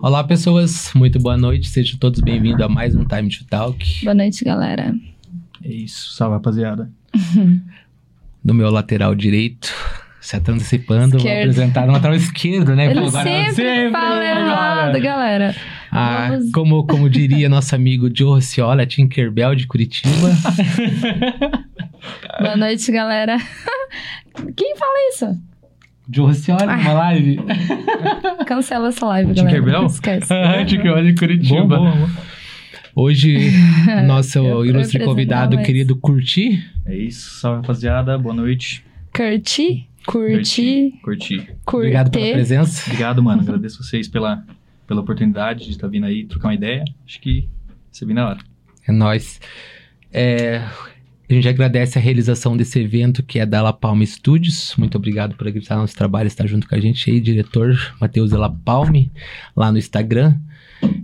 Olá, pessoas. Muito boa noite. Sejam todos bem-vindos a mais um Time to Talk. Boa noite, galera. É isso, salve rapaziada. Do meu lateral direito, se antecipando, vou apresentar no lateral esquerdo, né? Ele Pô, agora- sempre, fala errado, galera. Ah, Vamos- como, como diria nosso amigo Joe Rocciola, Tinkerbell de Curitiba. Boa noite, galera. Quem fala isso? Joe Rocciola, Ah. numa live. Cancela essa live, galera. Tinkerbell? Esquece. Tinkerbell de Curitiba. Bom, bom, bom. Hoje, nosso ilustre convidado, mais. querido Curti. É isso, salve rapaziada, boa noite. Curti, curti, Curti. Obrigado pela presença. Obrigado, mano. Agradeço vocês pela, pela oportunidade de estar vindo aí trocar uma ideia. Acho que você vindo na hora. É nóis. É, a gente agradece a realização desse evento que é da La Palme Studios. Muito obrigado por acreditar no nosso trabalho, estar junto com a gente aí, diretor Matheus La Palme, lá no Instagram.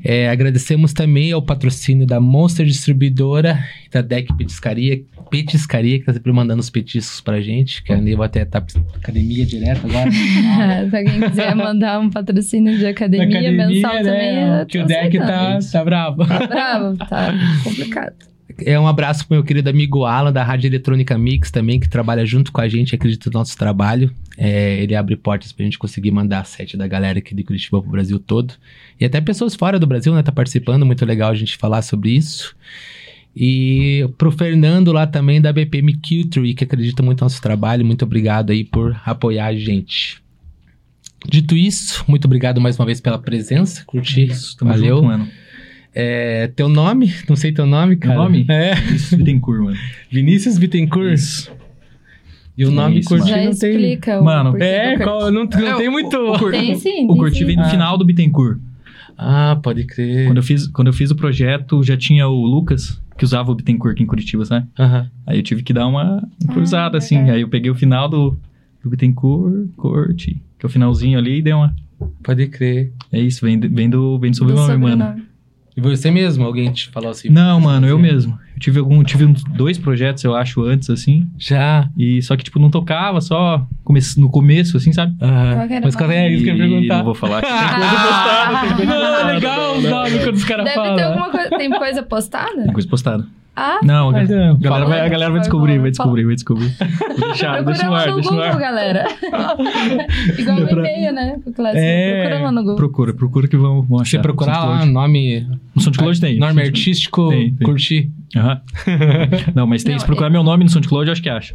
É, agradecemos também ao patrocínio da Monster Distribuidora e da Deck Petiscaria, Petiscaria, que tá sempre mandando os petiscos pra gente, que a Neiva até tá pra academia direto agora. pra quem quiser mandar um patrocínio de academia, mensal também, né? eu Que o deck tá, tá bravo. Tá bravo, tá complicado. É um abraço pro meu querido amigo Alan, da Rádio Eletrônica Mix também, que trabalha junto com a gente, acredita no nosso trabalho. É, ele abre portas pra gente conseguir mandar set da galera aqui de Curitiba pro Brasil todo. E até pessoas fora do Brasil, né, tá participando, muito legal a gente falar sobre isso. E pro Fernando lá também da BPM Culture, que acredita muito no nosso trabalho, muito obrigado aí por apoiar a gente. Dito isso, muito obrigado mais uma vez pela presença, curti, Isso, valeu. junto, mano. É, teu nome? Não sei teu nome, cara. nome? É. Isso, Bittencourt, mano. Vinícius Bittencourt. Isso. E o Isso, nome mano. Curti Já não tem. explica o Mano, É, qual- não, não É, tem o- muito. o Cur- Tem sim, O Curti vem no Ah. final do Bittencourt. Ah, pode crer. Quando eu, fiz, quando eu fiz o projeto, já tinha o Lucas, que usava o Bittencourt aqui em Curitiba, sabe? Aham. Aí eu tive que dar uma improvisada, Ah, assim. verdade. Aí eu peguei o final do, do Bittencourt, Curti, que é o finalzinho ali, e dei uma... Pode crer. É isso, vem, do- vem do, vem do Do sobrenome, mano. E você mesmo? Alguém te falou assim? Não, mano, eu mesmo. Eu tive algum, tive uns dois projetos, eu acho, antes, assim. Já. E só que, tipo, não tocava, só come no começo, assim, sabe? Qual era Mas qual é isso que eu ia perguntar? Não vou falar. que Tem coisa Ah. postada, tem coisa Não, postada. legal os Não, nomes quando os caras Deve ter falam. alguma coisa. Tem coisa postada? Tem coisa postada. Ah, Não, a Mas, é, a galera vai, a galera vai descobrir, vai descobrir, vai descobrir. Vou deixar, deixa procura no lá ar, no deixa no Google, ar. galera. Igual o e-mail, né? É, Procura lá no Google. Procura, procura que vão, vão achar. Você procurar No lá, nome. No SoundCloud tem. Nome SoundCloud. artístico, Tem, tem. curti. Aham. Não, mas tem, Não, se procurar meu nome no SoundCloud, eu acho que acha.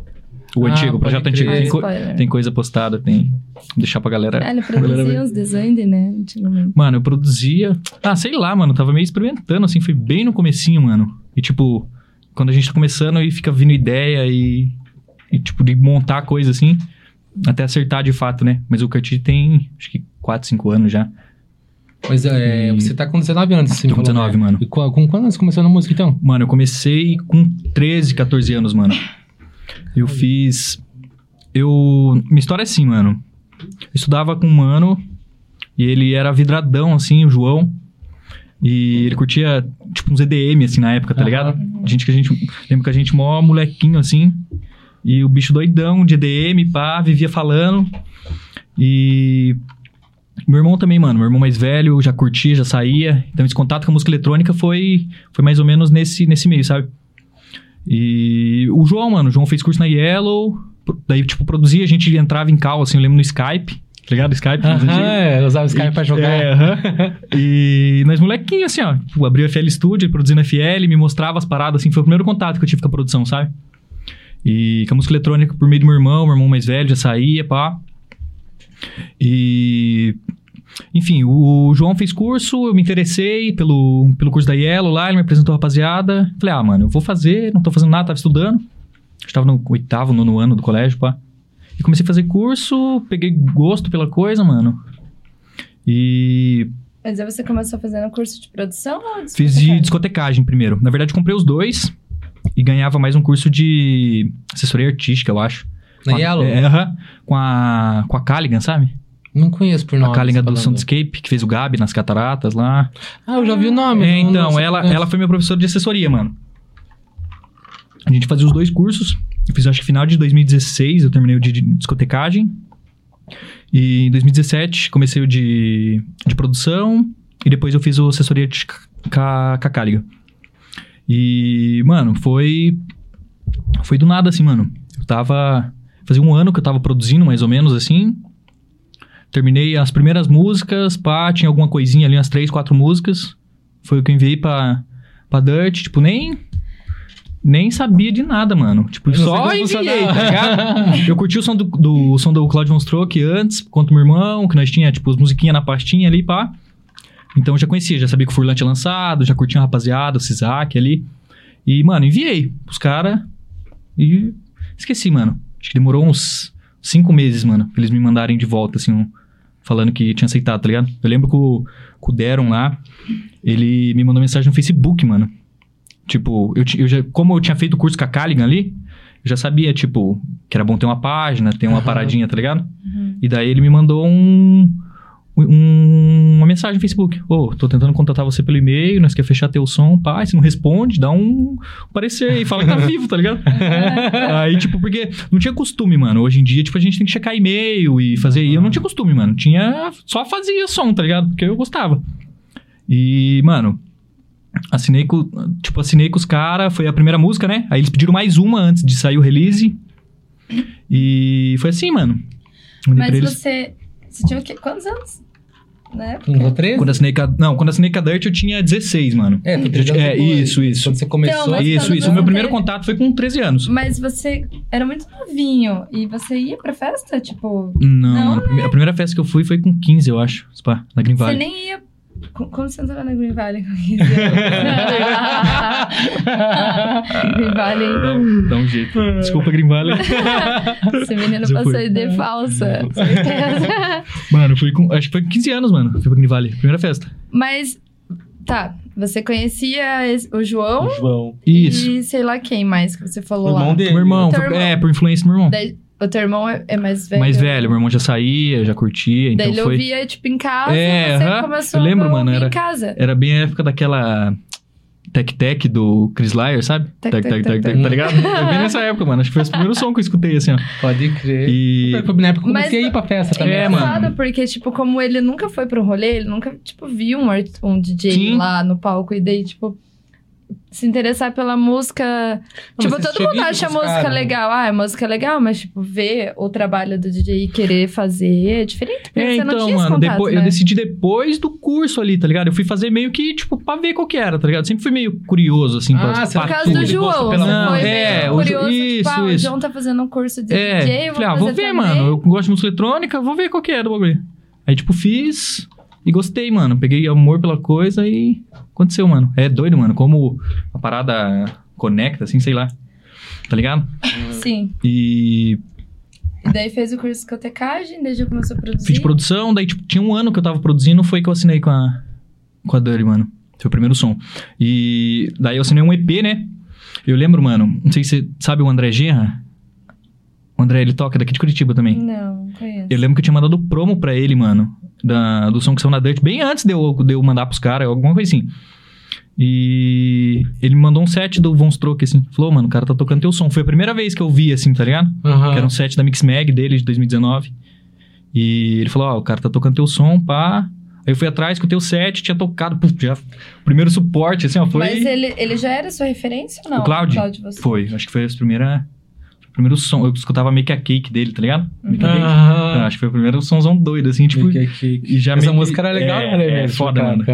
O Ah, antigo, o projeto crer. antigo. Tem, co- Spoiler. tem coisa postada, tem. Vou deixar pra galera. Ah, ele pra produzia uns designs, né? Antigamente. Mano, eu produzia. Ah, sei lá, mano. Tava meio experimentando, assim. Foi bem no comecinho, mano. E tipo, quando a gente tá começando e fica vindo ideia e. E tipo, de montar coisa assim. Até acertar de fato, né? Mas o Curti tem, acho que 4, 5 anos já. Mas é, E- você tá com 19 anos, você me Com falou, 19, né? mano. E com, com quando você começou na música, então? Mano, eu comecei com 13, 14 anos, mano. Eu fiz. Eu. Minha história é assim, mano. Eu estudava com um mano e ele era vidradão, assim, o João. E ele curtia, tipo, uns EDM, assim, na época, tá Aham. ligado? Gente que a gente. Lembro que a gente, mó molequinho, assim. E o bicho doidão de EDM, pá, vivia falando. E. Meu irmão também, mano. Meu irmão mais velho já curtia, já saía. Então esse contato com a música eletrônica foi, foi mais ou menos nesse, nesse meio, sabe? E o João, mano, o João fez curso na Yellow. Daí, tipo, produzia, a gente entrava em call, assim, eu lembro no Skype. Tá ligado? Skype. Aham, antigos. é, usava o Skype pra jogar. É, aham. E nós molequinhos, assim, ó. Tipo, abri o FL Studio, produzindo FL, me mostrava as paradas, assim. Foi o primeiro contato que eu tive com a produção, sabe? E com a música eletrônica por meio do meu irmão, meu irmão mais velho já saía, pá. E... Enfim, o João fez curso, eu me interessei pelo, pelo curso da Yellow lá, ele me apresentou a rapaziada. Falei, ah, mano, eu vou fazer, não tô fazendo nada, tava estudando. Estava no oitavo, nono ano do colégio, pá. E comecei a fazer curso, peguei gosto pela coisa, mano. E Mas aí você começou fazendo curso de produção ou de fiz de discotecagem? primeiro. Na verdade, comprei os dois e ganhava mais um curso de assessoria artística, eu acho. Na Com a- Yellow? É, aham. com a com a Caligan, sabe? Não conheço por nome. a Caligan você do. Soundscape, que fez o Gabi nas cataratas lá. Ah, eu já vi o nome. É, então, ela, ela foi minha professora de assessoria, mano. A gente fazia os dois cursos. Eu fiz, acho que final de 2016, eu terminei o de discotecagem. E em 2017, comecei o de, de produção. E depois eu fiz o assessoria de com a com a Caliga. E, mano, foi. Foi do nada, assim, mano. Eu tava. Fazia um ano que eu tava produzindo, mais ou menos, assim. Terminei as primeiras músicas, pá, tinha alguma coisinha ali, umas três, quatro músicas. Foi o que eu enviei pra, pra Dirt, tipo, nem. Nem sabia de nada, mano. Tipo, só enviei, funcionava. tá ligado? Eu curti o som do, do, o som do Claudio Von Stroke antes, quanto meu irmão, que nós tinha, tipo, as musiquinhas na pastinha ali, pá. Então eu já conhecia, já sabia que o Furlan tinha lançado, já curtia uma rapaziada, o Cizak ali. E, mano, enviei pros caras e esqueci, mano. Acho que demorou uns cinco meses, mano, pra eles me mandarem de volta, assim, um- falando que tinha aceitado, tá ligado? Eu lembro que o, que o Deron lá, ele me mandou mensagem no Facebook, mano. Tipo, eu, eu já, como eu tinha feito o curso com a Caligan ali, eu já sabia, tipo, que era bom ter uma página, ter uma Aham. paradinha, tá ligado? Uhum. E daí ele me mandou um, um- uma mensagem no Facebook. Ô, tô tentando contatar você pelo e-mail, nós quer fechar teu som, pá, se não responde, dá um parecer aí, fala que tá vivo, tá ligado? aí, tipo, porque não tinha costume, mano. Hoje em dia, tipo, a gente tem que checar e-mail e fazer. E eu não tinha costume, mano. Tinha. Só fazia som, tá ligado? Porque eu gostava. E, mano. Assinei com. Tipo, assinei com os caras. Foi a primeira música, né? Aí eles pediram mais uma antes de sair o release. E foi assim, mano. Mandei Mas eles. você. Você tinha o quê? Quantos anos? Na época? Uns ou três? Quando assinei com a... Não, quando assinei com a Dirt eu tinha 16, mano. É, Eu tinha- é, depois. isso, isso. Quando você começou. Então, isso, isso. O meu você primeiro teve- contato foi com 13 anos. Mas você era muito novinho e você ia pra festa? Tipo, Não, Não, mano, a prime- a primeira festa que eu fui foi com 15, eu acho. Spa, na Green você Valley. nem ia. Co- Como você entrou na Green Valley com 15 anos? Green Valley. Dá, dá um jeito. Desculpa, Green Valley. Esse menino Já passou foi. ID falsa, certeza. mano, fui com. Acho que foi com 15 anos, mano. Fui pra Green Valley. Primeira festa. Mas, tá, você conhecia esse- o João João. Isso. e sei lá quem mais que você falou O lá. irmão dele. Meu irmão. Foi- irmão. É, por influência do meu irmão. Daí, o teu irmão é, é mais velho. Mais velho, meu irmão já saía, já curtia, então Daí ele foi. ouvia, tipo, em casa É, você aham. começou Eu lembro, a mano, era- em casa. Era bem a época daquela. Tech Tech do Chris Lyer, sabe? Tec, Tec tec, Tec tec, Tec Tec, tec. tá ligado? Foi bem nessa época, mano. Acho que foi o primeiro som que eu escutei, assim, ó. Pode crer. E. Foi na época que eu comecei Mas- a ir pra festa também. É, engraçado, mano. porque, tipo, como ele nunca foi pro rolê, ele nunca, tipo, viu um, um DJ Sim. lá no palco. E daí, tipo, se interessar pela música... tipo, você todo mundo acha a dos música né? legal. Ah, a música é legal, mas, tipo, ver o trabalho do DJ e querer fazer é diferente. É, você não então, mano, contato, depois, né? eu decidi depois do curso ali, tá ligado? Eu fui fazer meio que, tipo, pra ver qual que era, tá ligado? Sempre fui meio curioso, assim, pra, Ah, você Por pra causa tudo. do João, pela você Não, foi é, o curioso, tipo, isso, ah, o. João tá fazendo um curso de É, DJ, eu vou falei, ah, vou fazer ver, também. mano. Eu gosto de música eletrônica, vou ver qual que é do bagulho. Aí, tipo, fiz e gostei, mano. Peguei amor pela coisa e aconteceu, mano. É doido, mano. Como a parada conecta, assim, sei lá. Tá ligado? Sim. E E daí fez o curso de discotecagem, daí já começou a produzir. fiz de produção, daí, tipo, tinha um ano que eu tava produzindo, foi que eu assinei com a, com a Dirty, mano. Foi o primeiro som. E daí eu assinei um EP, né? Eu lembro, mano, não sei se você sabe o André Gerra. O André, ele toca daqui de Curitiba também. Não, não conheço. Eu lembro que eu tinha mandado promo pra ele, mano. Da, do som que saiu na Dirt, bem antes de eu, de eu mandar pros caras, alguma coisa assim. E ele me mandou um set do Von Stroke, assim. Falou, mano, o cara tá tocando teu som. Foi a primeira vez que eu vi, assim, tá ligado? Que era um set da Mix Mag dele, de 2019. E ele falou, ó, o cara tá tocando teu som, pá. Aí eu fui atrás com o teu set, tinha tocado, puf, já. Primeiro suporte, assim, ó, foi. Mas ele, ele já era sua referência ou não? O Cláudio? você. Foi, acho que foi a primeira. Primeiro som. Eu escutava Make a Cake dele, tá ligado? Make a Cake. Aham. Acho que foi o primeiro somzão doido, assim, tipo. Que- que- E já Essa meio música era legal, é, né? é foda, mano.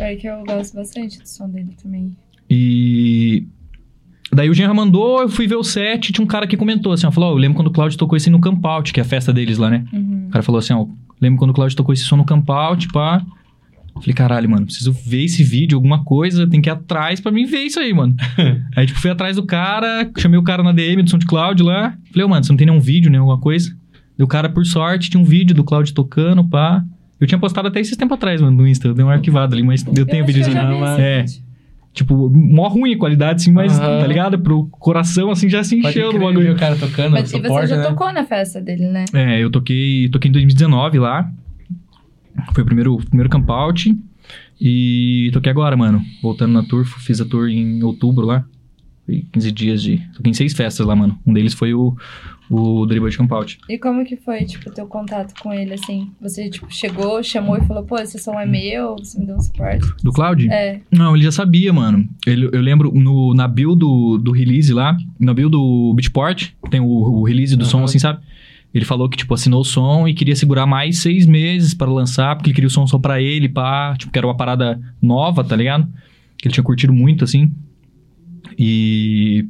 É que eu gosto bastante do som dele também. E. Daí o Genra mandou, eu fui ver o set, tinha um cara que comentou assim, ó, falou, ó, eu lembro quando o Claudio tocou esse no Camp Out, que é a festa deles lá, né? Uhum. O cara falou assim, ó, lembro quando o Claudio tocou esse som no Camp Out, pá. Falei, caralho, mano, preciso ver esse vídeo, alguma coisa, tem que ir atrás pra mim ver isso aí, mano. aí, tipo, fui atrás do cara, chamei o cara na DM do SoundCloud lá. Falei, ô, mano, você não tem nenhum vídeo, nem alguma coisa? E o cara, por sorte, tinha um vídeo do Claudio tocando, pá. Eu tinha postado até esses tempo atrás, mano, no Insta. Eu dei um arquivado ali, mas eu tenho o acho que eu videozinho. já vi esse É. vídeo. Tipo, mó ruim a qualidade, assim, mas, Aham. tá ligado? Pro coração, assim, já se encheu do bagulho. o cara tocando, Mas, e você suporte, já né? tocou na festa dele, né? É, eu toquei, toquei em 2019 lá. Foi o primeiro, primeiro camp out. E toquei agora, mano. Voltando na tour, fiz a tour em outubro lá. Foi 15 dias de. Toquei em seis festas lá, mano. Um deles foi o, o Dribble de Campout. E como que foi, tipo, o teu contato com ele, assim? Você, tipo, chegou, chamou e falou, pô, esse som é meu, você me deu um suporte? Do Cloud? É. Não, ele já sabia, mano. Ele, eu lembro no, na build do, do release lá, na build do Beatport, tem o, o release do som, Aham. assim, sabe? Ele falou que, tipo, assinou o som e queria segurar mais seis meses para lançar, porque ele queria o som só pra ele, pá. Tipo, que era uma parada nova, tá ligado? Que ele tinha curtido muito, assim. E.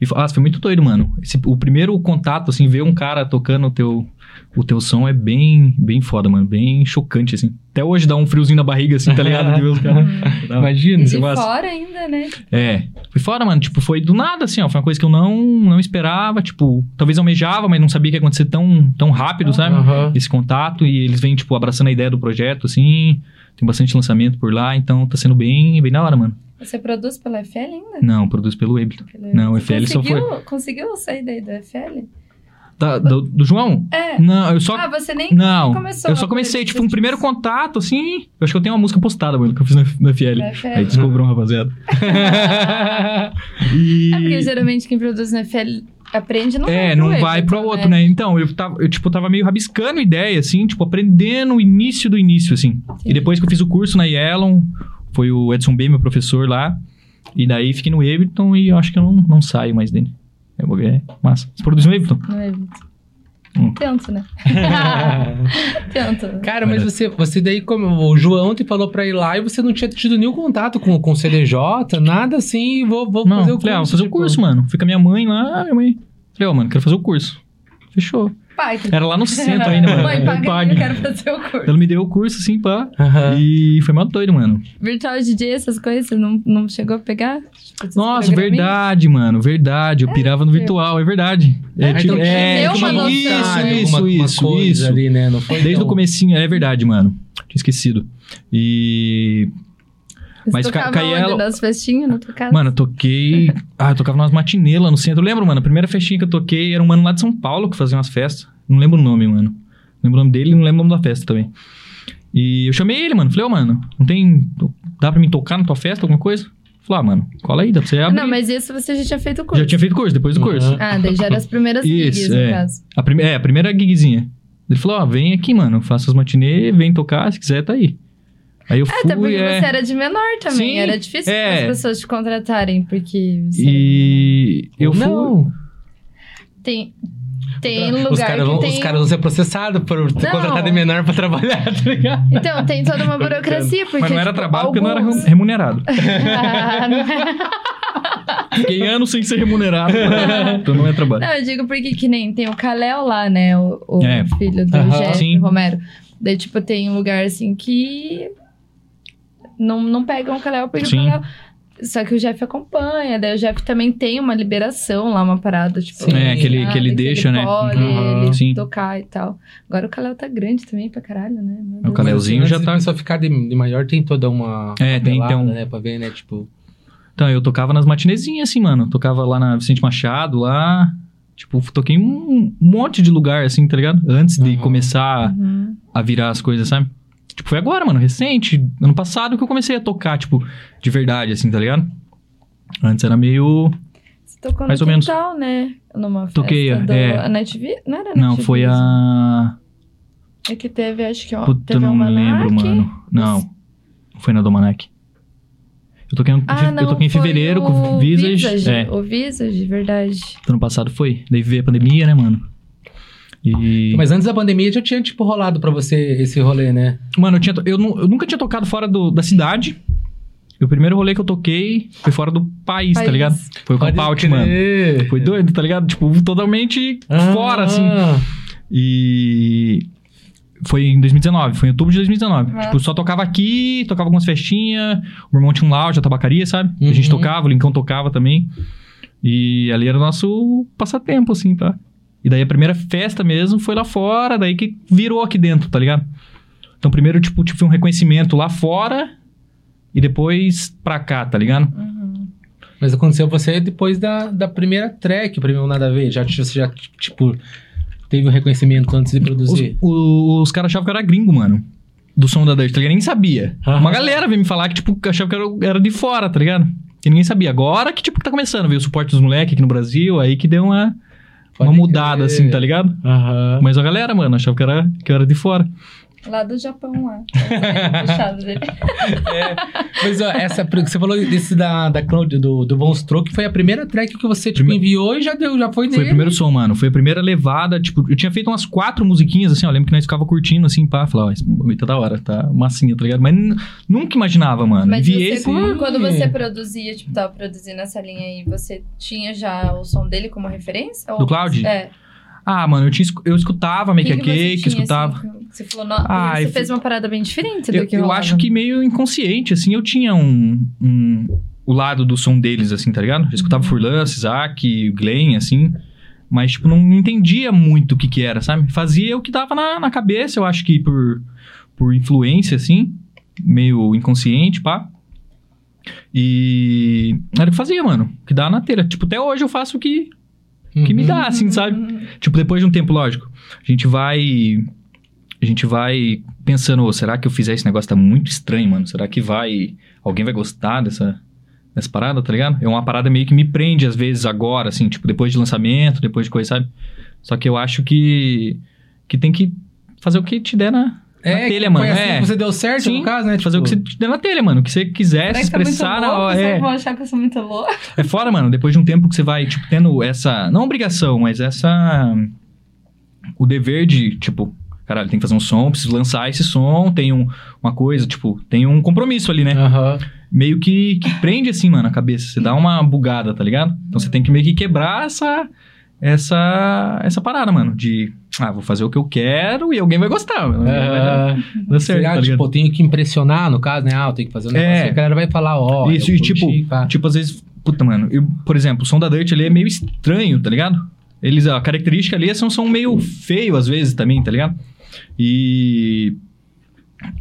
e ah, foi muito doido, mano. Esse- o primeiro contato, assim, ver um cara tocando o teu, o teu som é bem, bem foda, mano. Bem chocante, assim. Até hoje dá um friozinho na barriga, assim, tá ligado? Os caras. Imagina. E de fora ainda, né? É. Foi fora, mano. Tipo, foi do nada, assim, ó. Foi uma coisa que eu não, não esperava. Tipo, talvez almejava, mas não sabia que ia acontecer tão, tão rápido, sabe? Esse contato. E eles vêm, tipo, abraçando a ideia do projeto, assim. Tem bastante lançamento por lá. Então, tá sendo bem, bem da hora, mano. Você produz pela FL ainda? Não, produz pelo Ableton. Pela- Não, FL só conseguiu, Conseguiu sair daí do FL? Tá, do, do João? É. Não, eu só... Ah, você nem Não, começou eu só comecei, tipo, um primeiro contato, assim. Eu acho que eu tenho uma música postada, mano, que eu fiz no, no FL. FL. Aí descobriu, rapaziada. e... É porque geralmente quem produz no FL aprende não É, vai não vai Ableton, pro outro, né? Então, eu tava, eu, tipo, tava meio rabiscando ideia, assim, tipo, aprendendo o início do início, assim. Sim. E depois que eu fiz o curso na Yellow, foi o Edson B, meu professor lá. E daí fiquei no Ableton e eu acho que eu não, não saio mais dele. É, vou ver, é massa. Você produz no Ableton? No Ableton. Hum. Tento, né? Tento. Cara, mas você, você daí, como o João te falou pra ir lá e você não tinha tido nenhum contato com, com o CDJ, nada assim, vou, vou Não, fazer o curso. falei, ah, vou fazer o tipo. curso, mano. Fui com a minha mãe lá, minha mãe. Falei, ó, mano, quero fazer o curso. Fechou. Era lá no centro ainda, mano. Mãe, paga eu quero fazer o curso. Ela me deu o curso, assim, pá. E foi mó doido, mano. Virtual DJ, essas coisas, você não, não chegou a pegar? Tipo, Nossa, verdade, mano. Verdade. Eu pirava no virtual, é verdade. É, Ah, tipo, então é, uma tipo, noção. isso, Sabe, isso, alguma- uma isso, coisa isso. ali, né? Não foi Desde o comecinho, é verdade, mano. Tinha esquecido. E... Você Mas tocava ca- Caielo-? Nas festinhas, na tua casa? Mano, eu toquei... Ah, eu tocava umas matinês lá no centro. Eu lembro, mano, a primeira festinha que eu toquei era um mano lá de São Paulo que fazia umas festas. Não lembro o nome, mano. Lembro o nome dele e não lembro o nome da festa também. E eu chamei ele, mano. Falei, ô, mano, não tem... Dá pra mim tocar na tua festa, alguma coisa? Falei, ah, mano, cola aí, dá pra você abrir. Não, mas isso você já tinha feito o curso. Já tinha feito curso, depois do Uhum. curso. Ah, daí já era as primeiras Isso, gigs, no é. caso. A prime- é, a primeira gigzinha. Ele falou, ó, vem aqui, mano, faça as matinê, vem tocar, se quiser, tá aí. Aí eu É, até porque fui, é... você era de menor também. Sim, era difícil é. as pessoas te contratarem, porque você E eu fui... Não. tem, tem os lugar caras que vão, tem... os caras vão ser processados por ter Não. contratado de menor pra trabalhar, tá ligado? Então, tem toda uma burocracia, porque, Mas não era tipo, trabalho porque eu não era alguns- remunerado. Ah, não é. Fiquei anos sem ser remunerado. então não é trabalho. Não, eu digo porque que nem tem o Kalel lá, né? O, o É. filho do Aham. Jeff Sim. Romero. Daí, tipo, tem um lugar assim que não, não pegam o Kalel porque Sim. o Kalel. Só que o Jeff acompanha, daí o Jeff também tem uma liberação lá, uma parada, tipo. Sim. É, que ele- ah, que ele deixa, né? Pode Uhum. ele Sim. tocar e tal. Agora o Kalel tá grande também pra caralho, né? Meu O Deus. Kalel- Leozinho já tá- pessoa ficar de, de maior tem toda uma. É, tem- um- né? Pra ver, né? Tipo. Então, eu tocava nas matinezinhas, assim, mano. Tocava lá na Vicente Machado, lá... Tipo, toquei em um monte de lugar, assim, tá ligado? Antes de Uhum. começar Uhum. a virar as coisas, sabe? Tipo, foi agora, mano, recente. Ano passado que eu comecei a tocar, tipo, de verdade, assim, tá ligado? Antes era meio... Você tocou Mais no ou menos. quintal, né? Numa festa Toquei, do... é. A Night Vi- Não era Não, Night foi Vision. a... É que teve, acho que, ó, Puta, teve não uma lembro, mano. Não, não foi na Domanac. Eu toquei, no- Ah, não, eu toquei em foi fevereiro com o o Visage. É, O Visage, verdade. ano passado foi. Daí veio a pandemia, né, mano? E... Mas antes da pandemia já tinha, tipo, rolado pra você esse rolê, né? Mano, eu, tinha to- eu, nu- eu nunca tinha tocado fora do- da cidade. E o primeiro rolê que eu toquei foi fora do país, tá País. ligado? Foi o Pode Campout, mano. Foi doido, tá ligado? Tipo, totalmente Ah. fora, assim. E foi em 2019, foi em outubro de 2019. Ah. Tipo, só tocava aqui, tocava algumas festinhas. O meu irmão tinha um lounge, a tabacaria, sabe? A gente Uhum. tocava, o Lincão tocava também. E ali era o nosso passatempo, assim, tá? E daí a primeira festa mesmo foi lá fora, daí que virou aqui dentro, tá ligado? Então primeiro, tipo, tive um reconhecimento lá fora e depois pra cá, tá ligado? Uhum. Mas aconteceu você depois da, da primeira track, o primeiro Nada a Ver. Já, você já, tipo, teve o reconhecimento antes de Os, produzir. o- os caras achavam que eu era gringo, mano. Do som da Dirt, tá ligado? Nem sabia. Aham. Uma galera veio me falar que, tipo, achava que era, era de fora, tá ligado? E ninguém sabia. Agora que, tipo, tá começando, veio o suporte dos moleques aqui no Brasil, aí que deu uma, Pode uma mudada, crer. assim, tá ligado? Aham. Mas a galera, mano, achava que era, que era de fora. Lá do Japão, lá. Puxado dele. Mas ó, essa, você falou desse da, da Cloud, do, do Von Stroke, foi a primeira track que você, tipo, enviou e já deu, já foi Foi dele. o primeiro som, mano. Foi a primeira levada. Tipo, eu tinha feito umas quatro musiquinhas, assim, ó. Lembro que nós ficava curtindo, assim, pá. Falava, ó, esse bagulho tá da hora, tá massinha, tá ligado? Mas nunca imaginava, mano. Mas Enviei você, esse- quando você produzia, tipo, tava produzindo essa linha aí, você tinha já o som dele como referência? Do Cloud? É. Ah, mano, eu, tinha, eu escutava Make a que você Cake, escutava. assim, você falou, não, Ah, você eu fez uma parada bem diferente do Eu, que eu rolava. acho que meio inconsciente, assim, eu tinha um, um- o lado do som deles, assim, tá ligado? Eu escutava Furlan, Isaac, Glenn, assim, mas, tipo, não entendia muito o que que era, sabe? Fazia o que dava na, na cabeça, eu acho que por, por influência, assim, meio inconsciente, pá. E era o que fazia, mano, o que dá na telha. Tipo, até hoje eu faço o que, que me Uhum. dá, assim, sabe? Uhum. Tipo, depois de um tempo, lógico, a gente vai. A gente vai pensando, "Ô, será que eu fizer esse negócio tá muito estranho, mano? Será que vai. Alguém vai gostar dessa, dessa parada, tá ligado? É uma parada meio que me prende, às vezes, agora, assim, tipo, depois de lançamento, depois de coisa, sabe? Só que eu acho que. que tem que fazer o que te der na É, telha, mano. assim é. você deu certo, Sim, no caso, né? Fazer o que Tipo, você te der na telha, mano. O que você quiser se tá expressar na louco? É. vão achar que eu sou muito louca. É fora, mano, depois de um tempo que você vai, tipo, tendo essa. Não obrigação, mas essa. O dever de, tipo, caralho, tem que fazer um som, preciso lançar esse som, tem um, uma coisa, tipo, tem um compromisso ali, né? Aham. Meio que, que prende assim, mano, a cabeça. Você dá uma bugada, tá ligado? Então você tem que meio que quebrar essa. Essa. Essa parada, mano. De. Ah, vou fazer o que eu quero e alguém vai gostar, mano. Vai dar, certo, tá tipo, eu tenho que impressionar, no caso, né? Ah, eu tenho que fazer um negócio. É. E a galera vai falar, ó. Isso, eu e tipo, pá. tipo, às vezes, puta, mano, eu, por exemplo, o som da Dirt ali é meio estranho, tá ligado? Eles, a característica ali é um som meio feio, às vezes, também, tá ligado? E.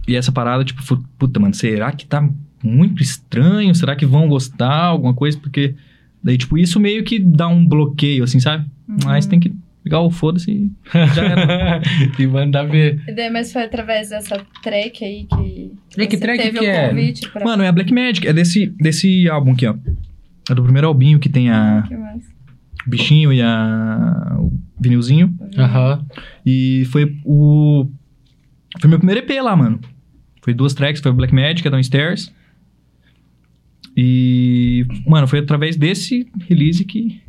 E essa parada, tipo, puta, mano, será que tá muito estranho? Será que vão gostar? Alguma coisa? Porque. Daí, tipo, isso meio que dá um bloqueio, assim, sabe? Mas tem que pegar o foda-se e já era. e manda ver. E daí, mas foi através dessa track aí que. E que track teve que o é? convite pra. Mano, é a Black Magic, é desse, desse álbum aqui, ó. É do primeiro albinho que tem a Que mais? o bichinho e a o vinilzinho. Aham. E foi o. Foi meu primeiro EP lá, mano. Foi duas tracks, foi o Black Magic, a Downstairs. E. Mano, foi através desse release que,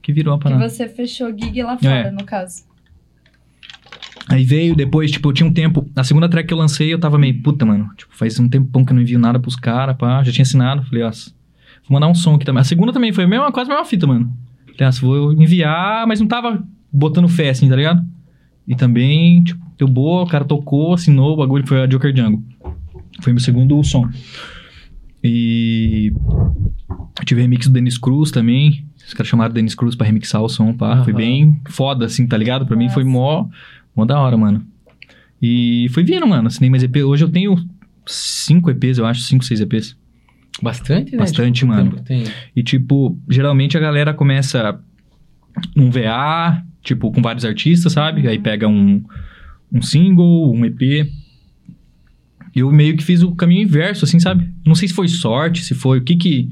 que virou a Que parada. você fechou gig lá fora, É. no caso. Aí veio depois, tipo, eu tinha um tempo. A segunda track que eu lancei, eu tava meio, puta, mano. Tipo, faz um tempão que eu não envio nada pros caras, pá. Já tinha assinado. Falei, ó, vou mandar um som aqui também. A segunda também foi a mesma, quase a mesma fita, mano. Falei, ó, vou enviar, mas não tava botando fé, assim, tá ligado? E também, tipo, deu boa, o cara tocou, assinou o bagulho, foi a Joker Django. Foi meu segundo som. E. Tive remix do Dennis Cruz também. Os caras chamaram o Dennis Cruz pra remixar o som, pá. Foi Aham. bem foda, assim, tá ligado? Pra mim foi mó, mó da hora, mano. E foi vindo, mano. Assinei mais EP. Hoje eu tenho cinco EPs, eu acho, cinco, seis EPs. Bastante, né? Bastante, Tipo, mano. E, tipo, geralmente a galera começa num VA, tipo, com vários artistas, sabe? Aí pega um, um single, um EP. Eu meio que fiz o caminho inverso, assim, sabe? Não sei se foi sorte, se foi... O que que...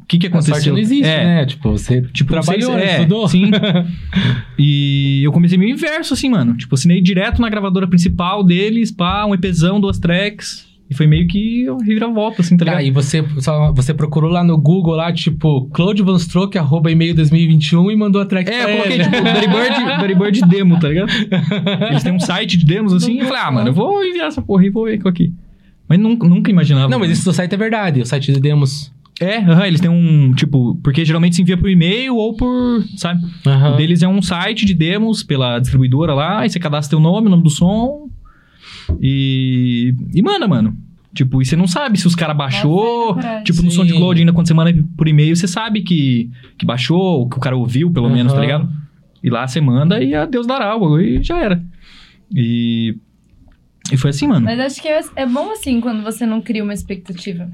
O que que A aconteceu? sorte não existe, É, né? Tipo, você Tipo, trabalhou, sei se- é, estudou. Sim. e eu comecei meio inverso, assim, mano. Tipo, assinei direto na gravadora principal deles, pá, um EPzão, duas tracks. E foi meio que eu reviravolta, assim, tá ligado? Tá, e você, só, você procurou lá no Google, lá, tipo, Claude Van Stroke, arroba e-mail 2021 e mandou a track É, eu coloquei, tipo, Dirty Bird, Dirty Bird demo, tá ligado? Eles têm um site de demos, assim, e eu falei, ah, mano, eu vou enviar essa porra e vou ver com aqui. Mas nunca, nunca imaginava. Não, mas do site é verdade, o site de demos. É, aham, eles têm um, tipo, porque geralmente se envia por e-mail ou por, sabe? Aham. O deles é um site de demos pela distribuidora lá, aí você cadastra teu nome, o nome do som e... E manda, mano. Tipo, e você não sabe se os caras baixou... Nossa, coragem. Tipo, no. SoundCloud ainda, quando você manda por e-mail, você sabe que, que baixou, que o cara ouviu, pelo menos, tá ligado? E lá você manda e a Deus dará, e já era. E... E foi assim, mano. Mas acho que é, é bom assim quando você não cria uma expectativa.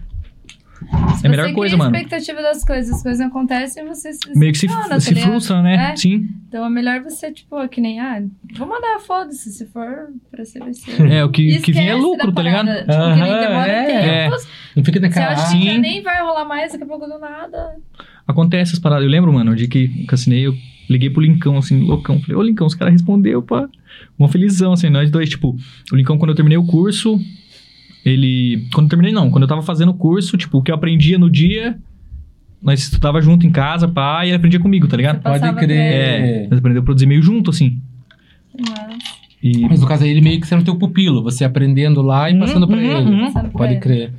É a melhor coisa, mano. a expectativa das coisas, as coisas não acontecem e você se Meio que se, se tá ligado? frustra, né? É. Sim. Então é melhor você, tipo, que nem, ah, vou mandar, foda-se, se for pra ser, vai ser. É, o que, que vinha é lucro, tá ligado? Tipo, que nem Aham, demora é. tempos. Não fica Você naquela. acha ah, que nem vai rolar mais, daqui a pouco do nada. Acontece essas paradas. Eu lembro, mano, de que que eu assinei, eu liguei pro Lincão, assim, loucão. Falei, ô Lincão, os caras respondeu, pá. Uma felizão, assim, nós dois, tipo, o Lincão, quando eu terminei o curso, ele. Quando eu terminei, não, quando eu tava fazendo o curso, tipo, o que eu aprendia no dia, nós estudava junto em casa, pá, e ele aprendia comigo, tá ligado? Pode crer. É, nós aprendemos a produzir meio junto, assim. Mas, E, Mas no caso aí, ele meio que sendo teu pupilo, você aprendendo lá e Uhum, passando pra uhum, ele. uhum. Pode crer.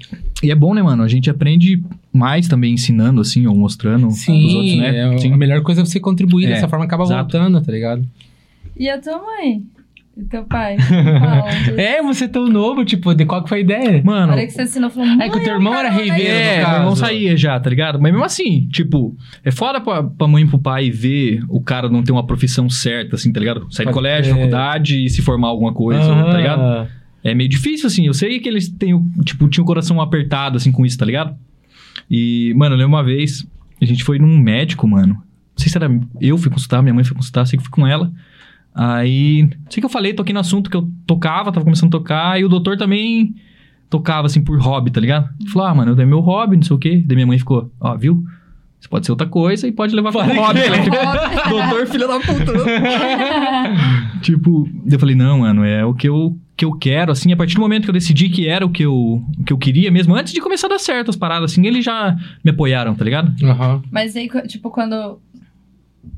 e é bom, né, mano? A gente aprende mais também ensinando, assim, ou mostrando Sim, pros outros, né? é, Sim. a melhor coisa é você contribuir, É, dessa forma acaba exato. voltando, tá ligado? E a tua mãe? E teu pai? É, você tão novo, tipo, de qual que foi a ideia? Mano, que você assinou, falou, É que o teu "Mãe, irmão era reiveiro, É, meu irmão saía já, tá ligado? Mas mesmo assim, tipo, é foda pra, pra mãe e pro pai ver o cara não ter uma profissão certa, assim, tá ligado? Sair do colégio, crer. faculdade e se formar alguma coisa, tá ligado? É meio difícil, assim. Eu sei que eles têm, tipo, tinham o coração apertado, assim, com isso, tá ligado? E, mano, eu lembro uma vez, a gente foi num médico, mano. Não sei se era eu fui consultar, minha mãe foi consultar, sei que fui com ela. Aí, sei que eu falei, toquei no assunto que eu tocava, tava começando a tocar, e o doutor também tocava, assim, por hobby, tá ligado? Ele falou, ah, mano, é meu hobby, não sei o quê. Daí minha mãe ficou, ó, viu? Isso pode ser outra coisa e pode levar pra hobby. né? doutor, filho da puta. tipo, eu falei, não, mano, é o que eu, que eu quero, assim, a partir do momento que eu decidi que era o que eu, que eu queria mesmo, antes de começar a dar certo as paradas, assim, eles já me apoiaram, tá ligado? Aham. Mas aí, tipo, quando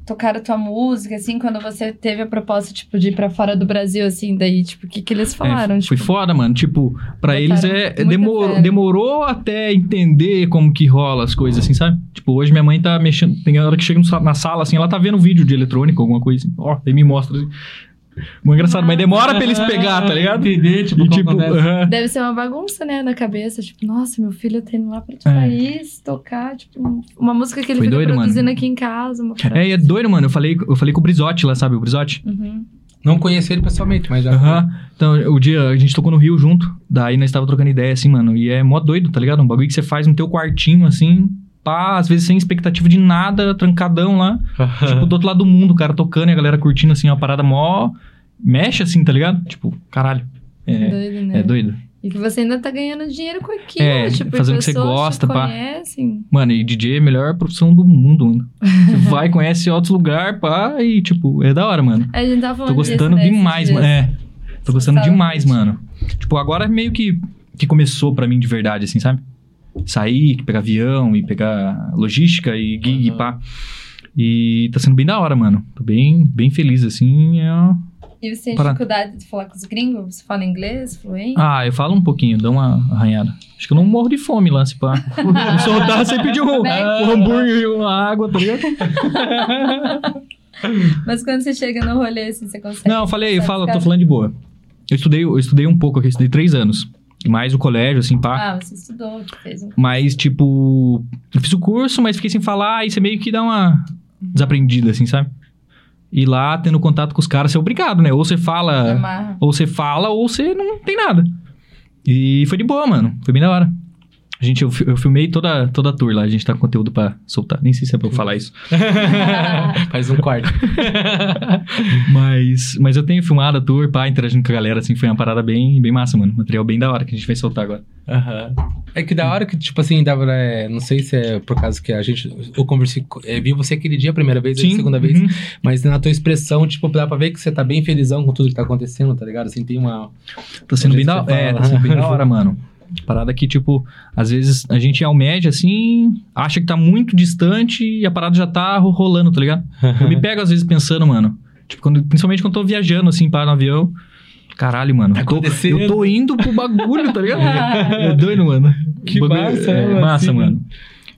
tocaram tua música, assim, quando você teve a proposta, tipo, de ir pra fora do Brasil, assim, daí, tipo, o que que eles falaram? É, tipo, foi foda, mano. Tipo, pra eles é. Demorou, fé. demorou até entender como que rola as coisas, assim, sabe? Tipo, hoje minha mãe tá mexendo. Tem hora que chega na sala, assim, ela tá vendo vídeo de eletrônico, alguma coisa assim. Ó, aí me mostra. Assim. Muito engraçado, mas demora pra eles pegar, tá ligado? Entender, tipo, E tipo, acontece. aham. Deve ser uma bagunça, né, na cabeça. Tipo, nossa, meu filho tá indo lá pra outro É. país tocar, tipo, uma música que ele Foi fica doido, produzindo mano. aqui em casa. É, e é doido, mano. Eu falei, eu falei com o Brizotti lá, sabe? O Brizotti. Uhum. Não conheci ele pessoalmente, mas já. Aham. Então, o dia a gente tocou no Rio junto. Daí nós tava trocando ideia, assim, mano. E é mó doido, tá ligado? Um bagulho que você faz no teu quartinho, assim. Pá, às vezes sem expectativa de nada, trancadão lá. tipo, do outro lado do mundo, o cara tocando e a galera curtindo, assim, uma parada mó. Mexe, assim, tá ligado? Tipo, caralho. É, doido, né? é doido. E que você ainda tá ganhando dinheiro com aquilo. É, tipo, fazendo o que você pessoas gosta, pá. conhecem. Mano, e DJ é a melhor profissão do mundo, mano. Você vai, conhece outros lugares, pá, e, tipo, é da hora, mano. A gente tava falando Tô gostando disso, né, demais, mano. É. Tô gostando demais, mano. Tipo, agora meio que, que começou pra mim de verdade, assim, sabe? Sair, pegar avião e pegar logística e gig e Aham. pá. E tá sendo bem da hora, mano. Tô bem, bem feliz, assim. É... E você tem Para- dificuldade de falar com os gringos? Você fala inglês, fluente? Ah, eu falo um pouquinho, dou uma arranhada. Acho que eu não morro de fome lá, se pá. Me soltar, você pediu um, um hambúrguer e uma água, tá ligado? Mas quando você chega no rolê, assim, você consegue... Não, eu falei, eu falo, tô falando de boa. Eu estudei, eu estudei um pouco aqui, estudei três anos. Mais o colégio, assim, pá. Ah, você estudou, fez um... Mas, tipo, eu fiz o curso, mas fiquei sem falar, e você meio que dá uma desaprendida, assim, sabe? E lá, tendo contato com os caras, você é obrigado, né? Ou você fala, ou você fala, ou você não tem nada. E foi de boa, mano. Foi bem da hora. A gente, eu, eu filmei toda, toda a tour lá, a gente tá com conteúdo pra soltar. Nem sei se é pra eu falar isso. Faz um corte. Mas, mas eu tenho filmado a tour, pá, interagindo com a galera, assim, foi uma parada bem, bem massa, mano. Material bem da hora que a gente vai soltar agora. Aham. É que da hora que, tipo assim, dava, é, não sei se é por causa que a gente, eu conversei, co- é, vi você aquele dia a primeira vez, a segunda vez, uhum. mas na tua expressão, tipo, dá pra ver que você tá bem felizão com tudo que tá acontecendo, tá ligado? Assim, tem uma... Tá sendo Do bem da, você é, tá sendo bem da hora, mano. Parada que, tipo, às vezes a gente almeja assim, acha que tá muito distante e a parada já tá ro- rolando, tá ligado? Eu me pego às vezes pensando, mano. Tipo, quando, principalmente quando eu tô viajando, assim, para no avião. Caralho, mano. Tá eu, tô, eu tô indo pro bagulho, tá ligado? é doido, mano. Que bagulho- massa, é, né, massa, assim. mano.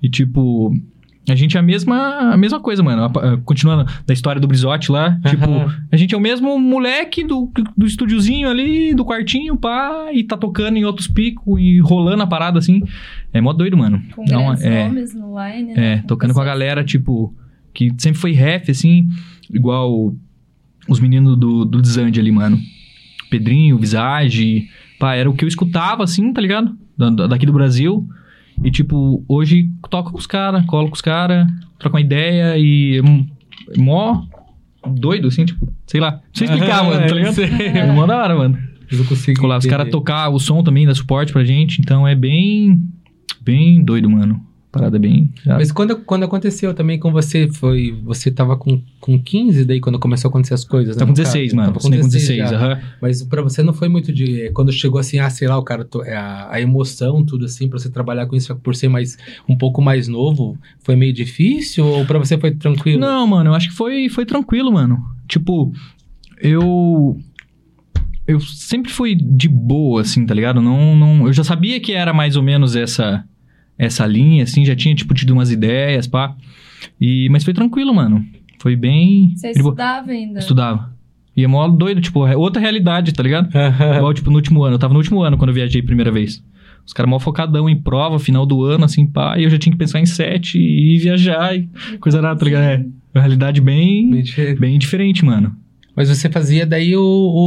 E tipo, a gente é a mesma, a mesma coisa, mano. Continuando da história do Brizotti lá, tipo, Aham. a gente é o mesmo moleque do, do estúdiozinho ali, do quartinho, pá, e tá tocando em outros picos e rolando a parada assim. É mó doido, mano. Com grandes é, nomes no line, é, né? tocando com a galera, tipo, que sempre foi ref, assim, igual os meninos do, do Desande ali, mano. Pedrinho, Visage, pá, era o que eu escutava, assim, tá ligado? Da- daqui do Brasil. E, tipo, hoje toco com os caras, colo com os caras, troco uma ideia e. é um- mó doido, assim, tipo, sei lá. Não sei explicar, mano, tá ligado? É mó da hora, mano. Eu consigo Colar, os caras tocar o som também, dá suporte pra gente. Então é bem. Bem doido, mano. Parada bem. Mas quando, quando aconteceu também com você, foi. Você tava com, com 15 daí quando começou a acontecer as coisas, né? Tá com no caso? 16, mano. Tava com 16, já. aham. Mas pra você não foi muito de. Quando chegou assim, ah, sei lá, o cara. é, A, a emoção, tudo assim, pra você trabalhar com isso por ser mais um pouco mais novo, foi meio difícil? Ou pra você foi tranquilo? Não, mano, eu acho que foi, foi tranquilo, mano. Tipo, eu. Eu sempre fui de boa, assim, tá ligado? Não, não, eu já sabia que era mais ou menos essa essa linha, assim, já tinha, tipo, tido umas ideias, pá. E, mas foi tranquilo, mano. Foi bem. Você estudava ainda? Estudava. E é mó doido, tipo, é outra realidade, tá ligado? Igual, tipo, no último ano. Eu tava no último ano quando eu viajei a primeira vez. Os caras mal focadão em prova, final do ano, assim, pá. E eu já tinha que pensar em sete e viajar e coisa nada, tá ligado? É uma realidade bem, Meio diferente. bem diferente, mano. Mas você fazia daí o,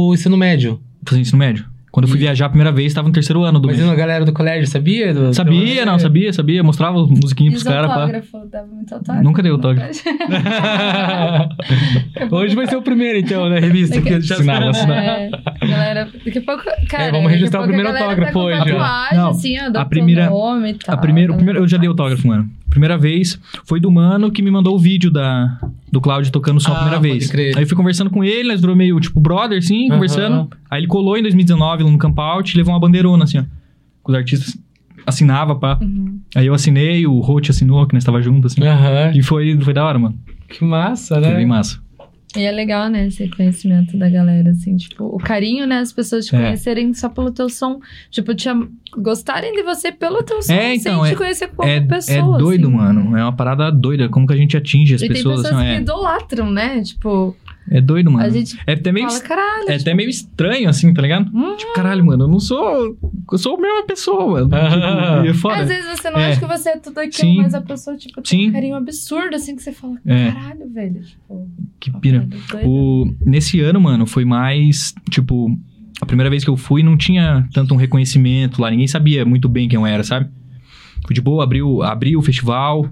o ensino médio. Fazer ensino médio. Quando eu fui viajar a primeira vez, tava no terceiro ano do Mas a galera do colégio sabia? Do- Sabia, não, sabia, sabia. Mostrava musiquinha pros os caras, autógrafo? Dava muito autógrafo? Nunca dei autógrafo. Hoje vai ser o primeiro, então, na revista. Daqui- Que já Assinava, assinava. É, galera, daqui a pouco, cara, É, vamos registrar o primeiro autógrafo tá com hoje. Tatuagem, Não, assim, ó, a primeira- nome e tal, A primeira, o primeiro, eu já dei autógrafo, mano. Primeira vez foi do mano que me mandou o vídeo da, do Cláudio tocando som a Ah, primeira pode vez. crer. Aí eu fui conversando com ele, nós virou meio tipo brother, assim, Aham. conversando. Aí ele colou em 2019 lá no Campout e levou uma bandeirona, assim, ó. Que os artistas assinava, pá. Uhum. Aí eu assinei, o Roach assinou, que nós tava junto, assim. Aham. E foi, foi da hora, mano. Que massa, Foi né? bem massa. E é legal, né, esse reconhecimento da galera, assim, tipo, o carinho, né, as pessoas te É. conhecerem só pelo teu som, tipo, te gostarem de você pelo teu som, É, então, sem é- te conhecer como É, pessoa, é doido, assim. mano. É uma parada doida. Como que a gente atinge as E tem pessoas, pessoas assim, que é. idolatram, né, tipo, É doido, mano. a gente É até meio fala, caralho, É até meio estranho, assim, tá ligado? Hum. Tipo, caralho, mano, eu não sou. Eu sou a mesma pessoa, mano. Ah. Tipo, é Às vezes você não É. acha que você é tudo aquilo, Sim. mas a pessoa, tipo, tem Sim. um carinho absurdo, assim, que você fala, É. caralho, velho. Tipo, Que pira. doida. O, nesse ano, mano, foi mais. Tipo, a primeira vez que eu fui não tinha tanto um reconhecimento lá, ninguém sabia muito bem quem eu era, sabe? Fui de boa, abriu, abri o festival.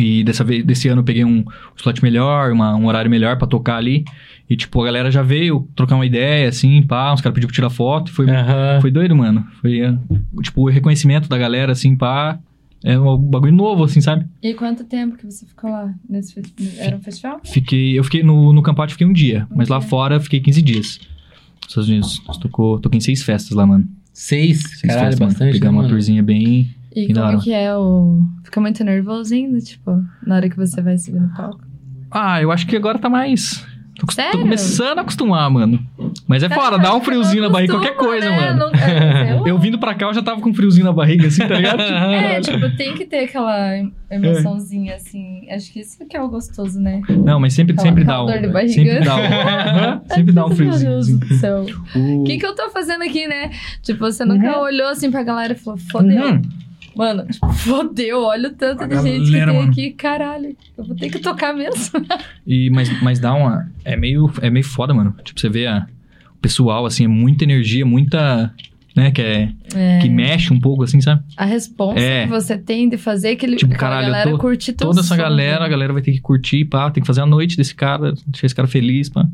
E dessa vez, desse ano eu peguei um slot melhor, uma- um horário melhor pra tocar ali. E, tipo, a galera já veio trocar uma ideia, assim, pá, uns caras pediram pra tirar foto. e Foi, Aham. Foi doido, mano. Foi, é, tipo, o reconhecimento da galera, assim, pá. É um bagulho novo, assim, sabe? E quanto tempo que você ficou lá? Nesse, era um festival? Fiquei, eu fiquei no, no Campote, fiquei um dia. Um mas lá dia. fora, eu fiquei 15 dias. Nos Estados Unidos. Tocou, toquei em seis festas lá, mano. Seis. Seis Caralho, festas, mano. bastante. Pegar né, uma mano? tourzinha bem... E como hora. que é o... Fica muito nervoso ainda, tipo, na hora que você vai subir no palco? Ah, eu acho que agora tá mais... Tô, tô começando a acostumar, mano. Mas é foda, dá um friozinho na barriga, qualquer coisa, né? mano. Não-. Eu vindo pra cá, eu já tava com um friozinho na barriga, assim, tá ligado? É, tipo, tem que ter aquela emoçãozinha, assim. Acho que isso que é o gostoso, né? Não, mas sempre, Aquela- sempre dá um... de barriga. Sempre dá um... sempre dá um Meu friozinho. Deus assim. do céu. O- O que que eu tô fazendo aqui, né? Tipo, você nunca Uhum. olhou assim pra galera e falou, fodeu. Uhum. Mano, tipo, fodeu, olha o tanto A de gente que galera, tem mano. aqui. Caralho, eu vou ter que tocar mesmo. E, mas, mas dá uma. É meio, é meio foda, mano. Tipo, você vê a, o pessoal, assim, é muita energia, muita. Né, que, é, É, que mexe um pouco, assim, sabe? a resposta É. que você tem de fazer aquele, Tipo, caralho, eu galera tô- curtir Toda essa som, galera, a né? galera vai ter que curtir, pá, tem que fazer a noite desse cara, deixar esse cara feliz, pá.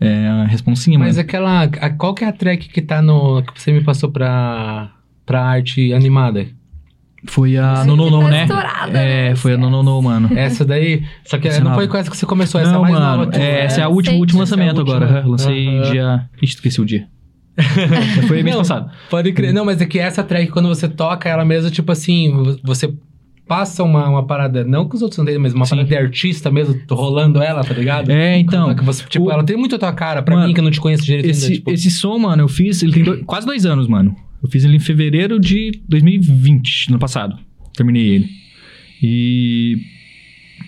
É a responsinha, Mas mano. aquela. a- qual que é a track que tá no. que você me passou pra. pra arte animada? Foi a No No No, tá né? estourada, É, né? foi a No No No, mano. Essa daí. Só que Essa não nova. foi com essa que você começou, essa é Não, mais mano, nova. tua. é, essa é a É, última, último é lançamento última. agora. Lancei dia... Ixi, esqueci o dia. foi mês Não. passado. Pode crer. Não, mas é que essa track, quando você toca ela mesmo, tipo assim, você passa uma, uma parada, não que os outros não tenham, mas uma Sim. parada de artista mesmo, rolando ela, tá ligado? É, então. Que você, tipo, o- ela tem muito a tua cara, pra Mano, mim que eu não te conheço direito Esse, ainda, tipo... esse som, mano, eu fiz, ele tem dois- quase dois anos, mano. Eu fiz ele em fevereiro de 2020, no passado. Terminei ele. E.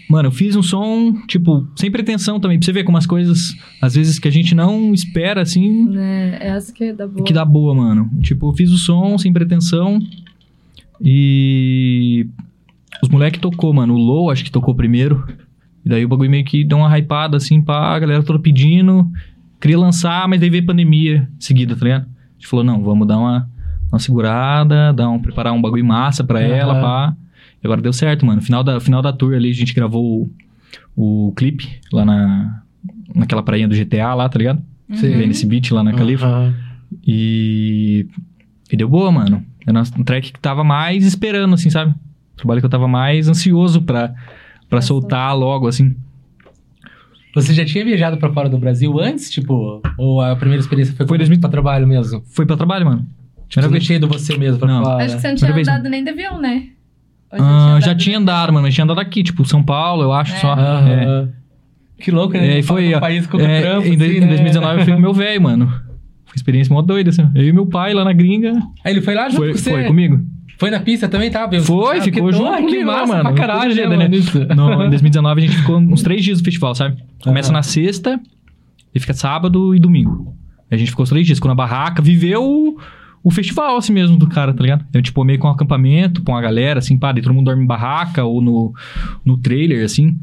Mano, eu fiz um som, tipo, sem pretensão também. Pra você ver como as coisas, às vezes, que a gente não espera, assim, É, essa que dá boa. que dá boa, mano. Tipo, eu fiz o som sem pretensão. E. Os moleques tocou, mano. O Low, acho que tocou primeiro. E daí o bagulho meio que deu uma hypada, assim, pá. A galera toda pedindo. Queria lançar, mas daí veio pandemia seguida, tá ligado? A gente falou, não, vamos dar uma, uma segurada, dar um, preparar um bagulho massa pra Aham. ela, pá. E agora deu certo, mano. Final da, final da tour ali, a gente gravou o, o clipe lá na, naquela prainha do GTA lá, tá ligado? Sim. Esse beat lá na Califa. Aham. E, e deu boa, mano. Era um track que tava mais esperando, assim, sabe? Trabalho que eu tava mais ansioso pra, pra soltar logo, assim. Você já tinha viajado pra fora do Brasil antes, tipo? Ou a primeira experiência foi, Foi foi 2000 pra trabalho mesmo? Foi pra trabalho, mano. Tipo, você nunca tinha ido você mesmo pra Não. fora? Acho que você não Primeira tinha vez, andado nem de avião, né? Ou Ah, já andado tinha de- andado, mano. mas tinha andado aqui, tipo, São Paulo, eu acho, É. só. É. Que louco, né? É, foi, um ó, país com é, trampo, em, assim, em né? 2019 eu fui com meu velho, mano. Foi uma experiência mó doida, assim. Eu e meu pai lá na gringa. Aí ele foi lá junto Foi, com você? foi comigo. Foi na pista também, tá? Viu? Foi, Ah, ficou que junto comigo lá, mano. pra caralho, né, mano, isso. No, em 2019 a gente ficou uns três dias no festival, sabe? Começa na sexta e fica sábado e domingo. A gente ficou os três dias, ficou na barraca, viveu o, festival assim mesmo do cara, tá ligado? Eu, tipo, meio com um acampamento, com a galera, assim, pá, daí todo mundo dorme em barraca ou no, no trailer, assim.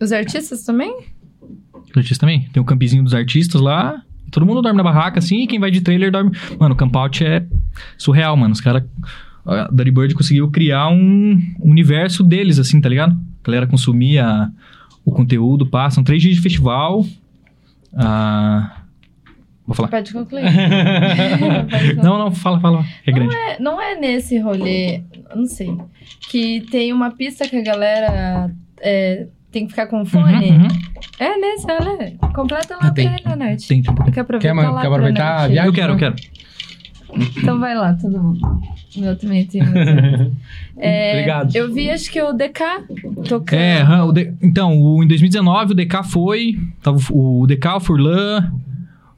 Os artistas também? Os artistas também. Tem o campzinho dos artistas lá. Todo mundo dorme na barraca, assim, e quem vai de trailer dorme. Mano, o campout é surreal, mano. Os caras. A Dirty Bird conseguiu criar um universo deles, assim, tá ligado? A galera consumia o conteúdo, passam três dias de festival. Ah, Vou falar. Pode concluir. Pode concluir. Não, não, fala, fala. É grande. É, não é nesse rolê, não sei, que tem uma pista que a galera é, tem que ficar com fone? Uhum, uhum. É nesse rolê. Completa lá Tem. pra ele, Leonard. Tem, tem. Eu quero aproveitar Quer, lá quer pra aproveitar a viagem? Eu quero, eu quero. Então vai lá, todo mundo. Meu também tem. É, Obrigado. Eu vi, acho que o DK tocando. É, o D- então, o- em 2019 o DK foi, tava o DK, o Furlan,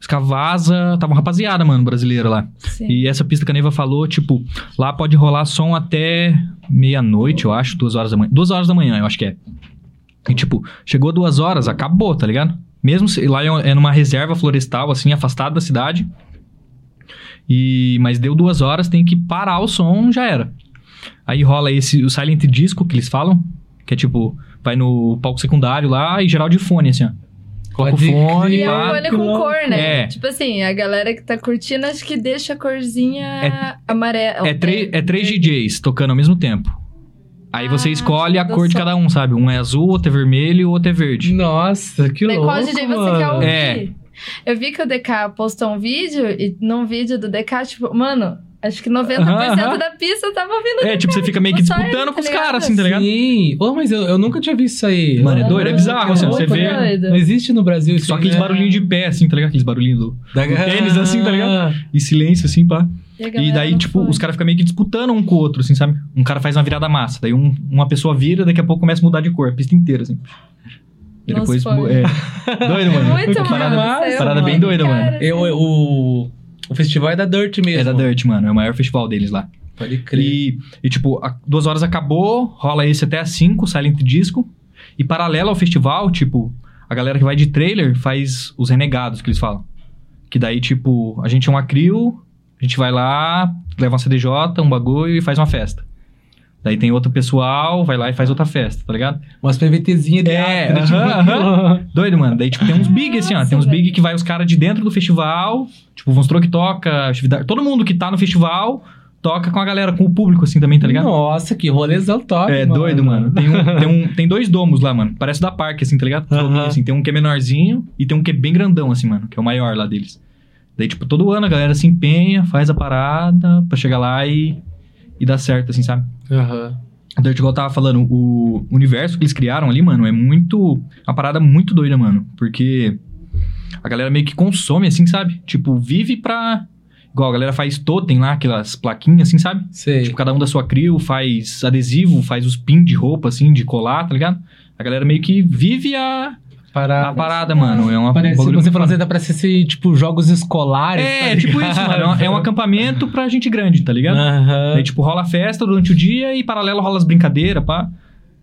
os Cavasa, tava uma rapaziada, mano, brasileira lá. Sim. E essa pista que a Neiva falou, tipo, lá pode rolar som até meia-noite, eu acho, duas horas da manhã. Duas horas da manhã, eu acho que é. E, tipo, chegou duas horas, acabou, tá ligado? Mesmo se, lá é é numa reserva florestal, assim, afastado da cidade. E, mas deu duas horas, tem que parar o som, já era. Aí rola esse, o silent disco que eles falam, que é tipo, vai no palco secundário lá e geral de fone, assim, ó. Coloca o Pode fone E é um fone com cor, né? É. Tipo assim, a galera que tá curtindo, acho que deixa a corzinha É- amarela. É, três é três DJs tocando ao mesmo tempo. Aí você Ah, escolhe a cor de cada um, sabe? Um é azul, outro é vermelho e outro é verde. Nossa, que Daí louco, qual DJ você mano. quer ouvir? É. Eu vi que o DK postou um vídeo e num vídeo do DK, tipo, mano, acho que 90% Aham, aham. da pista tava ouvindo. É, tipo, você fica meio que Tipo, só disputando com os tá caras, assim, tá ligado? Sim. Ô, mas eu, eu nunca tinha visto isso aí. Mano, é doido, é bizarro, assim, você vê- doido. Não existe no Brasil isso Só aqueles né? barulhinhos de pé, assim, tá ligado? Aqueles barulhinhos do... Da... tênis, assim, tá ligado? E silêncio, assim, pá. E, E daí, tipo, foi. os caras ficam meio que disputando um com o outro, assim, sabe? Um cara faz uma virada massa. Daí um- uma pessoa vira, daqui a pouco começa a mudar de cor, a pista inteira, assim. E depois... É. Doido, mano. Muito parada, massa. eu parada bem doida, cara, mano. Eu, eu- o, o festival é da Dirt mesmo. É da Dirt, mano. É o maior festival deles lá. Pode crer. E, e, tipo, a- duas horas acabou, rola esse até às cinco, Silent Disco. E paralelo ao festival, tipo, a galera que vai de trailer faz os renegados, que eles falam. Que daí, tipo, a gente é uma crio, a gente vai lá, leva uma CDJ, um bagulho e faz uma festa. Daí tem outro pessoal, vai lá e faz outra festa, tá ligado? Umas PVTzinhas de É, arte, né? Tipo, aham, aham. Doido, mano. Daí, tipo, tem uns big, assim, ó. Tem uns big que vai os caras de dentro do festival. Tipo, Von Stroke toca. Todo mundo que tá no festival toca com a galera, com o público, assim, também, tá ligado? Nossa, que rolezão top, É, doido, mano. Tem, um- tem, um- tem dois domos lá, mano. Parece da Parque, assim, tá ligado? Aham. Dominho, assim. Tem um que é menorzinho e tem um que é bem grandão, assim, mano. Que é o maior lá deles. Daí, tipo, todo ano a galera se empenha, faz a parada pra chegar lá e, e dar certo, assim, sabe? Aham. Então, igual eu tava falando, o universo que eles criaram ali, mano, é muito. Uma parada muito doida, mano. Porque a galera meio que consome, assim, sabe? Tipo, vive pra. Igual a galera faz totem lá, aquelas plaquinhas, assim, sabe? Sei. Tipo, cada um da sua crio faz adesivo, faz os pin de roupa, assim, de colar, tá ligado? A galera meio que vive a, Parada. a parada, mano. É uma Parece, bagulho você você dá pra ser, esse, tipo, jogos escolares. É, tá tipo isso, mano. É um- É acampamento pra gente grande, tá ligado? Aham. Daí, tipo, rola festa durante o dia e paralelo rola as brincadeiras, pá.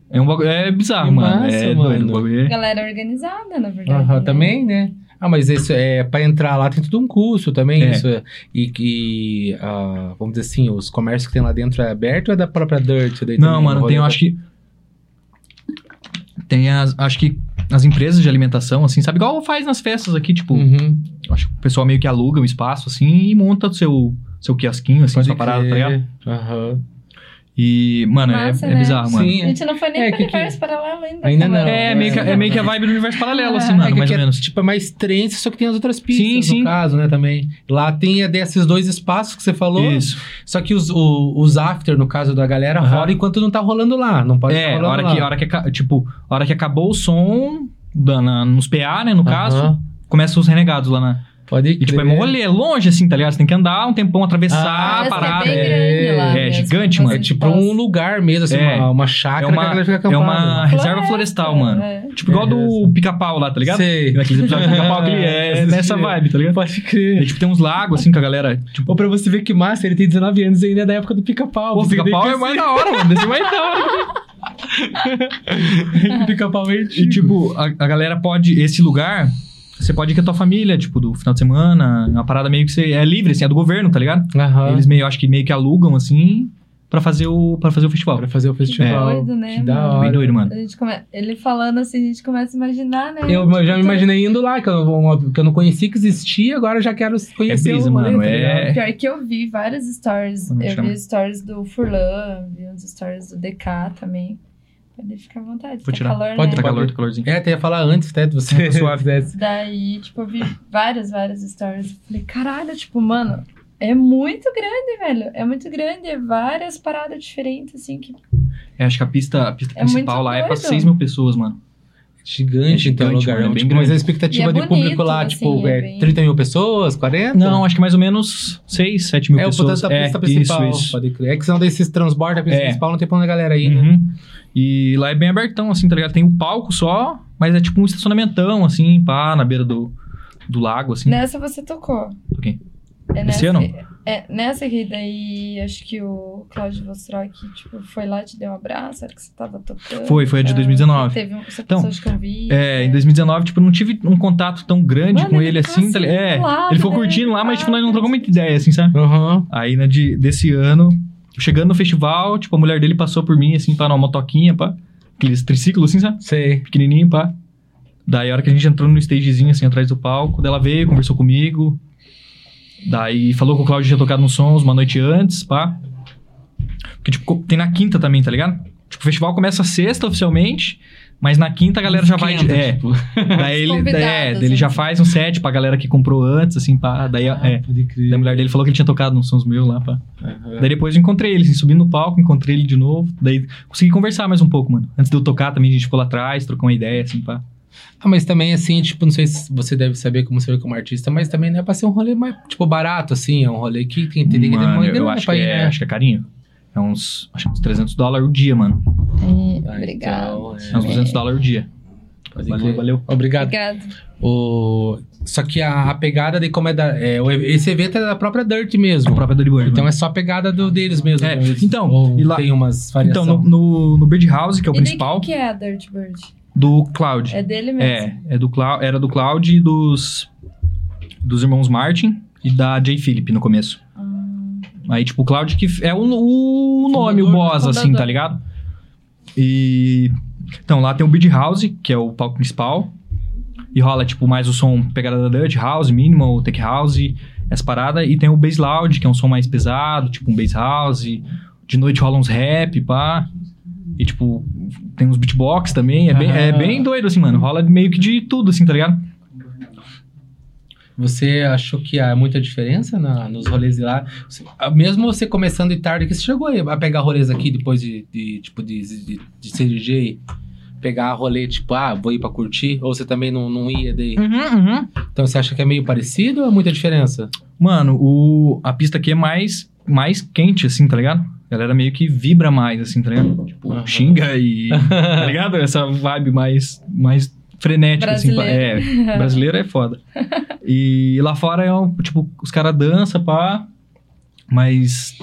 É um bagulho. É bizarro, mano. massa, é mano. doido bagulho. é- Galera organizada, na verdade. Aham, né? também, né? Ah, mas isso é pra entrar lá tem tudo um curso também. É. Isso é- e que, ah, vamos dizer assim, os comércios que tem lá dentro é aberto ou é da própria Dirt? daí Não, também, mano, tem, eu acho que. Tem as. Acho que as empresas de alimentação, assim, sabe? Igual faz nas festas aqui, tipo, Uhum. acho que o pessoal meio que aluga um espaço, assim, e monta o seu, seu quiosquinho, assim, Pode sua parada, tá ligado? Aham. E, mano, Massa, é, é né? bizarro, mano. Sim. A gente não foi nem É, pro que- que- universo paralelo ainda. Ainda não. É, meio que, é meio que a vibe do universo paralelo, assim, É, mano, É que mais ou é, menos. tipo, é mais trance, só que tem as outras pistas, Sim, no sim. caso, né, também. Lá tem é, desses dois espaços que você falou, Isso. só que os, o- os after, no caso da galera, Aham. rola enquanto não tá rolando lá. Não pode É, hora lá. que, hora que, tipo, hora que acabou o som, da- na- nos PA, né, no caso, Aham. começam os renegados lá na... Pode E, tipo, é crer. rolê, é longe, assim, tá ligado? Você tem que andar um tempão, atravessar Ah, a Parece que parada. é bem é- grande lá é mesmo, gigante, mano. É tipo passa. um lugar mesmo, assim, É. uma, uma chácara É uma- que a galera fica É uma reserva Floresta, florestal, mano. é. Tipo, igual do pica-pau lá, tá ligado? Sei. Naqueles episódios do pica-pau, aquele é Assisti. nessa vibe, tá ligado? Pode E, crer. tipo, tem uns lagos, assim, com a galera. Tipo, Ou pra você ver que massa, ele tem 19 anos e ainda é da época do pica-pau. Você pica-pau é que mais da hora, mano. Desse é mais da hora. pica-pau é E, tipo, a, a galera pode... Esse lugar, você pode ir com a tua família, tipo, do final de semana. Uma parada meio que você... É livre, assim, é do governo, tá ligado? Aham. Eles meio, acho que meio que alugam, assim, pra fazer o, pra fazer o festival. Pra fazer o festival. doido, né, Que da mano? hora. Bem doido, mano. A gente come... Ele falando assim, a gente começa a imaginar, né? Eu Tipo, já me tudo- imaginei indo lá, que eu, uma- que eu não conhecia que existia, agora eu já quero conhecer É brisa, mano, tá é-? Pior que eu vi várias stories. Como eu chama? vi stories do Furlan, vi uns stories do DK também. Pode ficar à vontade. Vou tá tirar. calor, Pode né? Tá calor, tá calorzinho. É, até ia falar antes, até, de você suave. fizesse. Daí, tipo, eu vi várias, várias stories. Eu Falei, caralho, tipo, mano, é muito grande, velho. É muito grande. É várias paradas diferentes, assim, que É, acho que a pista, a pista É principal lá é pra doido. 6 mil pessoas, mano. Gigante, É então, o gigante, lugar. mano, é bem tipo, mas a expectativa é de público bonito, lá, assim, tipo, é é bem- 30 mil pessoas, 40? Não, acho que mais ou menos 6, 7 mil é o pessoas. portanto da pista é, principal. Isso, isso. Pode crer. É que senão desses transborda a pista É. principal, não tem pra onde a galera ir, né? Uhum. E lá é bem abertão, assim, tá ligado? Tem um palco só, mas é tipo um estacionamentão, assim, pá, na beira do, do lago, assim. Nessa você tocou. Toquei. É Esse nessa, ano? É, nessa que daí, acho que o Cláudio Vostrock, tipo, foi lá e te deu um abraço, era que você tava tocando. Foi, foi a de Ah, 2019. Teve um, você Então, de convite. É, em 2019, tipo, eu não tive um contato tão grande Mano, com ele ele assim, tá assim, ligado? É, do lado, ele ficou né? curtindo lá, mas, tipo, nós não trocamos muita ideia, assim, sabe? Aham. Aí, né, de, desse ano, chegando no festival, tipo, a mulher dele passou por mim, assim, pá, numa motoquinha, pá. Aqueles triciclos, assim, sabe? Sei. Pequenininho, pá. Daí, a hora que a gente entrou no stagezinho, assim, atrás do palco, daí ela veio, conversou comigo. Daí, falou que o Claudio tinha tocado nos sons uma noite antes, pá. Porque, tipo, tem na quinta também, tá ligado? Tipo, o festival começa sexta, oficialmente, mas na quinta a galera já vai... Esquenta, É, tipo. daí ele, é, daí ele já assim. faz um set pra galera que comprou antes, assim, pá. Daí, é. Pode crer. Daí a mulher dele falou que ele tinha tocado nos sons meus lá, pá. Aham. Daí depois eu encontrei ele, assim, subi no palco, encontrei ele de novo. Daí consegui conversar mais um pouco, mano. Antes de eu tocar também, a gente ficou lá atrás, trocou uma ideia, assim, pá. Ah, mas também, assim, tipo, não sei se você deve saber como você vê como artista, mas também não é pra ser um rolê mais, tipo, barato, assim. É um rolê que tem, que ter uma eu grana acho pra que, ir, é, né? acho que é carinho. É uns, acho que uns 300 dólares o dia, mano. É, Ah, obrigado. então, é. É uns 200 dólares o dia. Valeu, valeu. Obrigado. Obrigado. O... Só que a, a pegada de como é da. É, o- esse evento é da própria Dirt mesmo. A própria Dirty Bird, Então mano. é só a pegada do, deles mesmo. É, Eles- então, ou e lá- tem umas Então, variações. no, no, no Bird House, que é o e principal, quem que é a Dirt Bird? do Cloud. É dele mesmo? É, é do Clau- era do Cloud e dos, dos irmãos Martin e da Jay Philip no começo. Aí, tipo, o Cloud que é o, o nome, o boss, assim, tá ligado? E. Então, lá tem o Beat House, que é o palco principal. E rola, tipo, mais o som pegada da Dutch House, Minimal, Tech House, essa parada. E tem o Bass Loud, que é um som mais pesado, tipo um Bass House. De noite rola uns rap, pá. E, tipo, tem uns beatbox também. É bem, é bem doido, assim, mano. Rola meio que de tudo, assim, tá ligado? Você achou que há muita diferença na- nos rolês de lá? Ah, Mesmo você começando de tarde, que você chegou aí a pegar rolês aqui depois de, de, tipo, de, de, de ser DJ? Pegar rolê, tipo, ah, vou ir pra curtir? Ou você também não, não ia daí? Uhum, uhum. Então você acha que é meio parecido ou é muita diferença? Mano, o, a pista aqui é mais, mais quente, assim, tá ligado? A galera meio que vibra mais, assim, tá ligado? Tipo, Aham. xinga e. tá ligado? Essa vibe mais, mais frenética, assim. pá. Brasileira. É, brasileiro é foda. E lá fora é, um, tipo, os caras dançam, pá. Mas,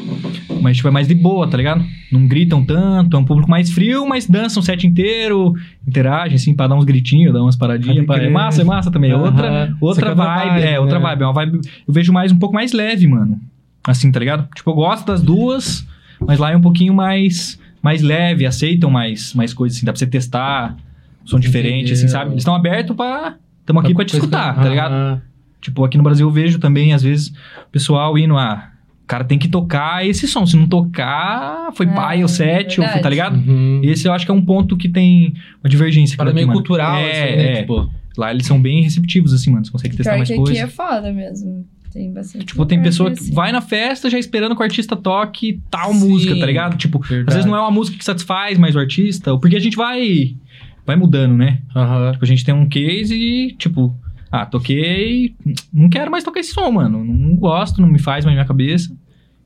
mas, tipo, é mais de boa, tá ligado? Não gritam tanto, é um público mais frio, mas dançam o set inteiro, interagem, assim, pra dar uns gritinhos, dar umas paradinhas. Pá. É massa, é massa também. É outra, Aham. outra é outra vibe, vibe, é, outra né? vibe. É uma vibe. Eu vejo mais um pouco mais leve, mano. Assim, tá ligado? Tipo, eu gosto das duas, mas lá é um pouquinho mais, mais leve, aceitam mais, mais coisas, assim, dá pra você testar. Som diferente, assim, sabe? Eles estão abertos pra. Estamos aqui pra te escutar, tá ligado? Tipo, aqui no Brasil eu vejo também, às vezes, o pessoal indo, ah, o cara tem que tocar esse som. Se não tocar, foi É, pai ou sete, ou, verdade. tá ligado? Uhum. Esse eu acho que é um ponto que tem uma divergência. Para meio mano. cultural, é, assim, né? é. Tipo, Lá eles são bem receptivos, assim, mano. Você consegue testar Pior mais que aqui coisas. é foda mesmo. Tem bastante. Tipo, tem pessoa que assim. vai na festa já esperando que o artista toque tal Sim, música, tá ligado? Tipo, às verdade. vezes não é uma música que satisfaz mais o artista, porque a gente vai vai mudando, né? aham. Tipo, a gente tem um case e, tipo, ah, toquei, não quero mais tocar esse som, mano. Não gosto, não me faz mais na minha cabeça.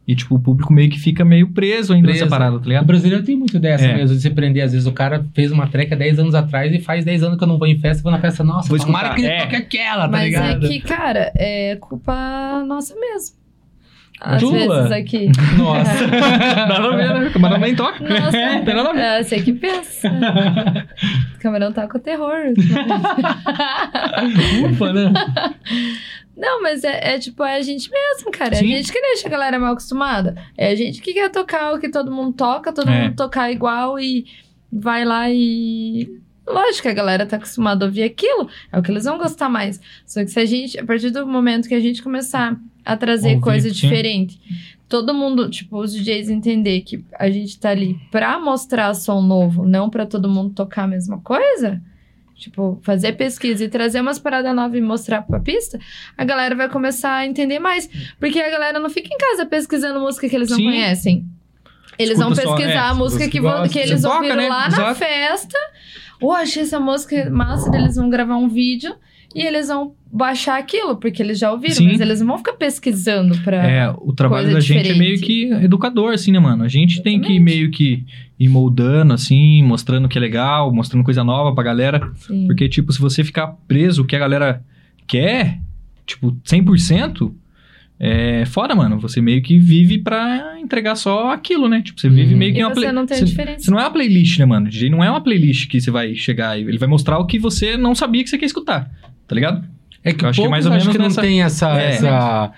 E, tipo, o público meio que fica meio preso ainda nessa Preso. parada, tá O ligado? brasileiro tem muito dessa É. mesmo, de se prender. Às vezes o cara fez uma há 10 anos atrás e faz 10 anos que eu não vou em festa, vou na festa, nossa, Vou tomara escutar. que ele É. toque aquela, tá Mas ligado? é que, cara, é culpa nossa mesmo. Às Tua? vezes aqui. Nossa. Nada a ver, né? O camarão nem toca. Nossa, tem nada a ver. é, você que pensa. O camarão tá com terror. Ufa, né? Não, mas é, é tipo, é a gente mesmo, cara. É Sim. a gente que deixa a galera mal acostumada. É a gente que quer tocar o que todo mundo toca, todo É. mundo tocar igual e vai lá e. Lógico que a galera tá acostumada a ouvir aquilo, é o que eles vão gostar mais. Só que se a gente, a partir do momento que a gente começar a trazer Ouvir, coisa sim. diferente, todo mundo, tipo, os DJs entender que a gente tá ali pra mostrar som novo, não pra todo mundo tocar a mesma coisa, tipo, fazer pesquisa e trazer umas paradas novas e mostrar pra pista, a galera vai começar a entender mais. Porque a galera não fica em casa pesquisando música que eles não Sim. conhecem. Eles Escuta vão só, pesquisar é, a música você que, gosta. que eles ouviram né? lá na Exato. festa. Ô, achei essa música massa, eles vão gravar um vídeo e eles vão baixar aquilo, porque eles já ouviram, Sim. mas eles não vão ficar pesquisando pra. É, o trabalho da gente é meio que educador, assim, né, mano? A gente tem que Exatamente. meio que ir moldando, assim, mostrando que é legal, mostrando coisa nova pra galera. Sim. Porque, tipo, se você ficar preso o que a galera quer, tipo, 100%, é foda, mano. Você meio que vive pra entregar só aquilo, né? Tipo, você vive Hum. meio que E uma você play- não tem você- diferença. Você não é uma playlist, né, mano? DJ não é uma playlist que você vai chegar e ele vai mostrar o que você não sabia que você quer escutar, tá ligado? É que Eu acho que é mais ou menos que não nessa- tem essa, É. essa...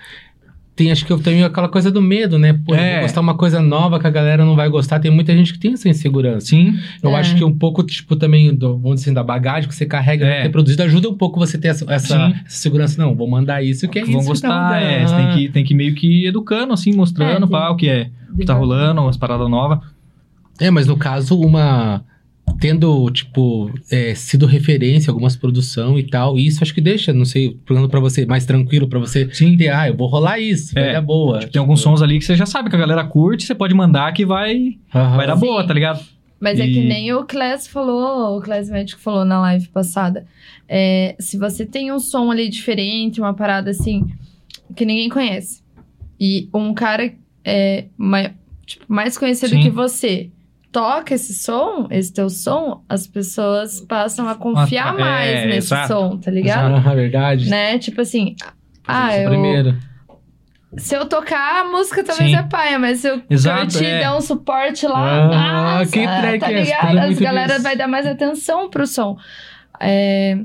Tem, acho que eu tenho aquela coisa do medo, né? Pô, eu É. vou postar uma coisa nova que a galera não vai gostar. Tem muita gente que tem essa insegurança. Sim. Eu É. acho que um pouco, tipo, também, do, vamos dizer assim, da bagagem que você carrega, É. de ter produzido, ajuda um pouco você ter essa, essa, segurança. Não, vou mandar isso que é isso. vão tá gostar, é. Você tem que, tem que meio que ir educando, assim, mostrando É, tem- pá, o que é. O que tá rolando, umas paradas novas. É, mas no caso, uma. Tendo, tipo, é, sido referência em algumas produção e tal, isso acho que deixa, não sei, falando pra você, mais tranquilo pra você Sim. ter, ah, eu vou rolar isso, vai É. dar boa. Tipo, tem alguns sons ali que você já sabe que a galera curte, você pode mandar que vai, Aham. vai dar Sim. boa, tá ligado? Mas é E- que nem o Class falou, o Class Médico falou na live passada. É, se você tem um som ali diferente, uma parada assim, que ninguém conhece, e um cara é, mai- tipo, mais conhecido Sim. que você toca esse som, esse teu som, as pessoas passam a confiar Ah, mais é, nesse exato. som, tá ligado? Ah, verdade. Né? Tipo assim, ah, é eu, primeiro. se eu tocar, a música talvez Sim. é paia, mas se eu Exato, curtir é. der um suporte lá, Ah, nossa, que track tá é ligado? Tudo As galera disso. vai dar mais atenção pro som. É,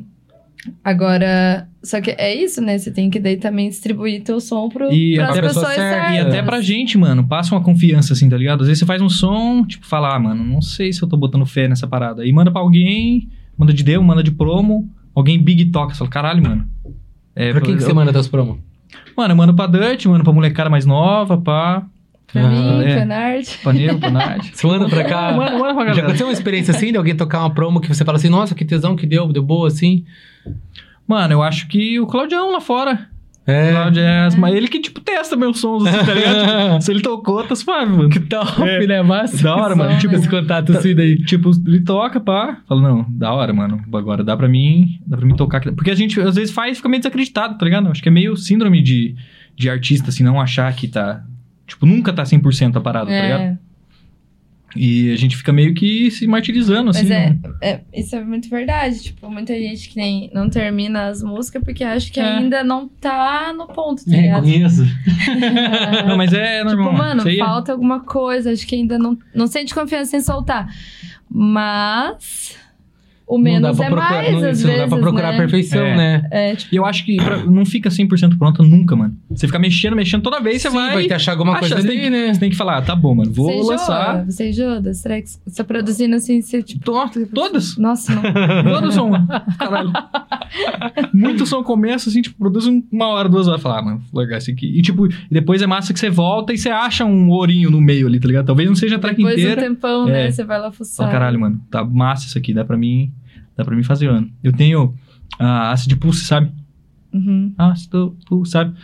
Agora, só que é isso, né? Você tem que daí também distribuir teu som pro, E pras pessoa pessoas certa. certas. E até pra gente, mano, passa uma confiança, assim, tá ligado? Às vezes você faz um som, tipo, fala, ah, mano, não sei se eu tô botando fé nessa parada. E manda pra alguém, manda de demo, manda de promo, alguém big toca. Você fala, caralho, mano. É, Pra quem que você manda teus promos? Mano, eu mando pra Dutch, mando pra molecada mais nova, pá. Pra mim, Ah, é. Fenard. Pra Nego, pra. Você manda pra cá? Manda, manda pra Já aconteceu uma experiência assim de alguém tocar uma promo que você fala assim, nossa, que tesão que deu, deu boa assim? Mano, eu acho que o Claudião lá fora. É. Claudio Jazz, mas ele que, tipo, testa meus sons, assim, tá ligado? Tipo, se ele tocou, tá suave, mano. Que top, É. né? Massa. Da hora, mano. som, Tipo, né? esse contato assim daí. Tipo, ele toca, pá. Fala, não, da hora, mano. Agora dá pra mim, dá pra mim tocar. Porque a gente, às vezes, faz e fica meio desacreditado, tá ligado? Acho que é meio síndrome de, de artista, assim, não achar que tá... Tipo, nunca tá 100% a parada, tá ligado? É, E a gente fica meio que se martirizando, assim. mas é, né? é, isso é muito verdade. Tipo, muita gente que nem, não termina as músicas porque acha que É. ainda não tá no ponto, tá É, ligado? conheço. Não, mas é normal. Tipo, mano, aí é- falta alguma coisa. Acho que ainda não, não sente confiança em soltar. Mas. O menos é procurar, mais, não, às vezes, não dá pra procurar né? a perfeição, É. né? É, tipo, E eu acho que pra- não fica 100% pronta nunca, mano. Você fica mexendo, mexendo toda vez, você Sim, vai... vai ter achar alguma achar, coisa você ali, tem, né? Você tem que falar, ah, tá bom, mano, vou você lançar... Você enjoa das tracks? Você tá produzindo assim, você tipo... To- Todas. Nossa, não. Todo som. Caralho. Muito som começa, assim, tipo, produz um- uma hora, duas horas. Falar, ah, mano, vou largar isso aqui. E, tipo, depois é massa que você volta e você acha um ourinho no meio ali, tá ligado? Talvez não seja a track Depois de um inteira. tempão, É. né? Você vai lá fuçar. Fala, caralho, mano, tá massa isso aqui, dá pra mim, dá pra mim fazer, mano. Eu tenho a Acid Pulse, sabe? Uhum. Acid Pulse, sabe?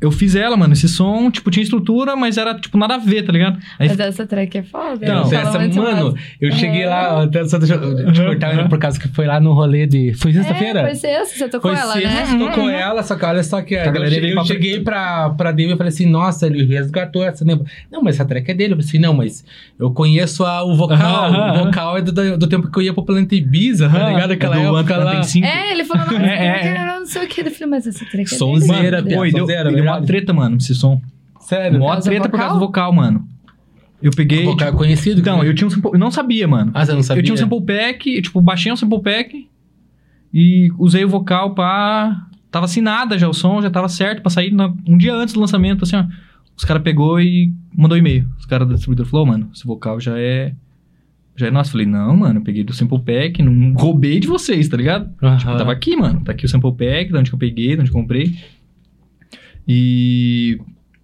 Eu fiz ela, mano, esse som, tipo, tinha estrutura, mas era, tipo, nada a ver, tá ligado? Aí Mas essa track é foda. Então, eles falam essa, muito mano, eu cheguei É. lá, até só deixa eu te cortar por causa que foi lá no rolê de. Foi sexta-feira? É, foi sexta, você tocou Foi ela, sexta, né? você tocou ela, só que olha só que A eu, galera cheguei, eu pra- cheguei pra, pra Dave e falei assim, nossa, ele resgatou essa. Né? Não, mas essa track é dele. Eu falei assim, não, mas eu conheço a, o vocal. Aham, o vocal é do, do tempo que eu ia pro Planeta Ibiza, tá ligado? Aquela É do época lá. 5. É, ele falou, nossa, É, é, é, não sei o que. Eu falei, mas essa track é Sonzeira, dele. Pô, Pô, deu, Verdade. treta, mano, esse som. Sério? Do treta por causa do vocal? mano. Eu peguei. O vocal é tipo, conhecido? então, eu tinha um sample. Eu não sabia, mano. Ah, você não sabia? Eu tinha um sample pack, tipo, baixei um sample pack e usei o vocal pra. Tava assinada já o som, já tava certo pra sair na- um dia antes do lançamento, assim, ó. Os caras pegou e mandou e-mail. Os caras da distribuidora falou, "Ô, mano, esse vocal já é. Já é nosso. Falei, não, mano, eu peguei do sample pack, não roubei de vocês, tá ligado? Aham. Tipo, tava aqui, mano. Tá aqui o sample pack, de onde que eu peguei, de onde eu comprei. E.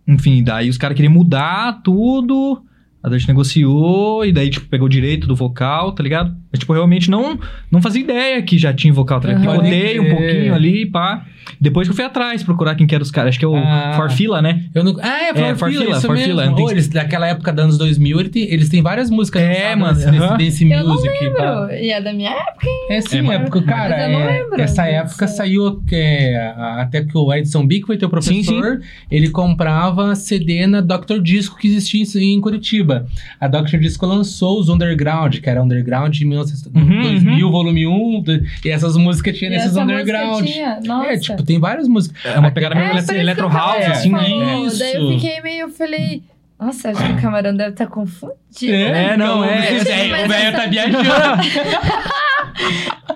Enfim, daí os caras queriam mudar tudo. A gente negociou e daí, tipo, pegou o direito do vocal, tá ligado? Mas, tipo, realmente não, não fazia ideia que já tinha vocal, ligado? Aham. Picotei um pouquinho ali, pá. Depois que eu fui atrás procurar quem que era os caras. Acho que é o Ah. Forfila, né? Eu não... Ah, é, É, Forfila, Forfila, isso Forfila, mesmo. tem- Ô, eles, daquela época dos anos 2000, ele tem- eles têm várias músicas É, mano, nesse, aham. nesse Dance Eu não Music. pá. lembro. E é da minha época, hein? É sim, É, é, porque, cara, Mas eu não é- lembro essa época saiu que, é, até que o Edson Bick foi teu professor, Sim, sim. ele comprava CD na Dr. Disco que existia em- em Curitiba. A Dr. Disco lançou os Underground, que era Underground de 1900 Uhum, 2000, volume 1, e essas músicas tinha E nesses essa Underground. tinha, Nossa. É, tipo, tem várias músicas. É uma pegada meio É, eletro, isso house, assim, falou. né? Isso. Daí eu fiquei meio, eu falei, nossa, acho que o camarão deve estar confundido. É, não, é, é, mas o velho tá viajando.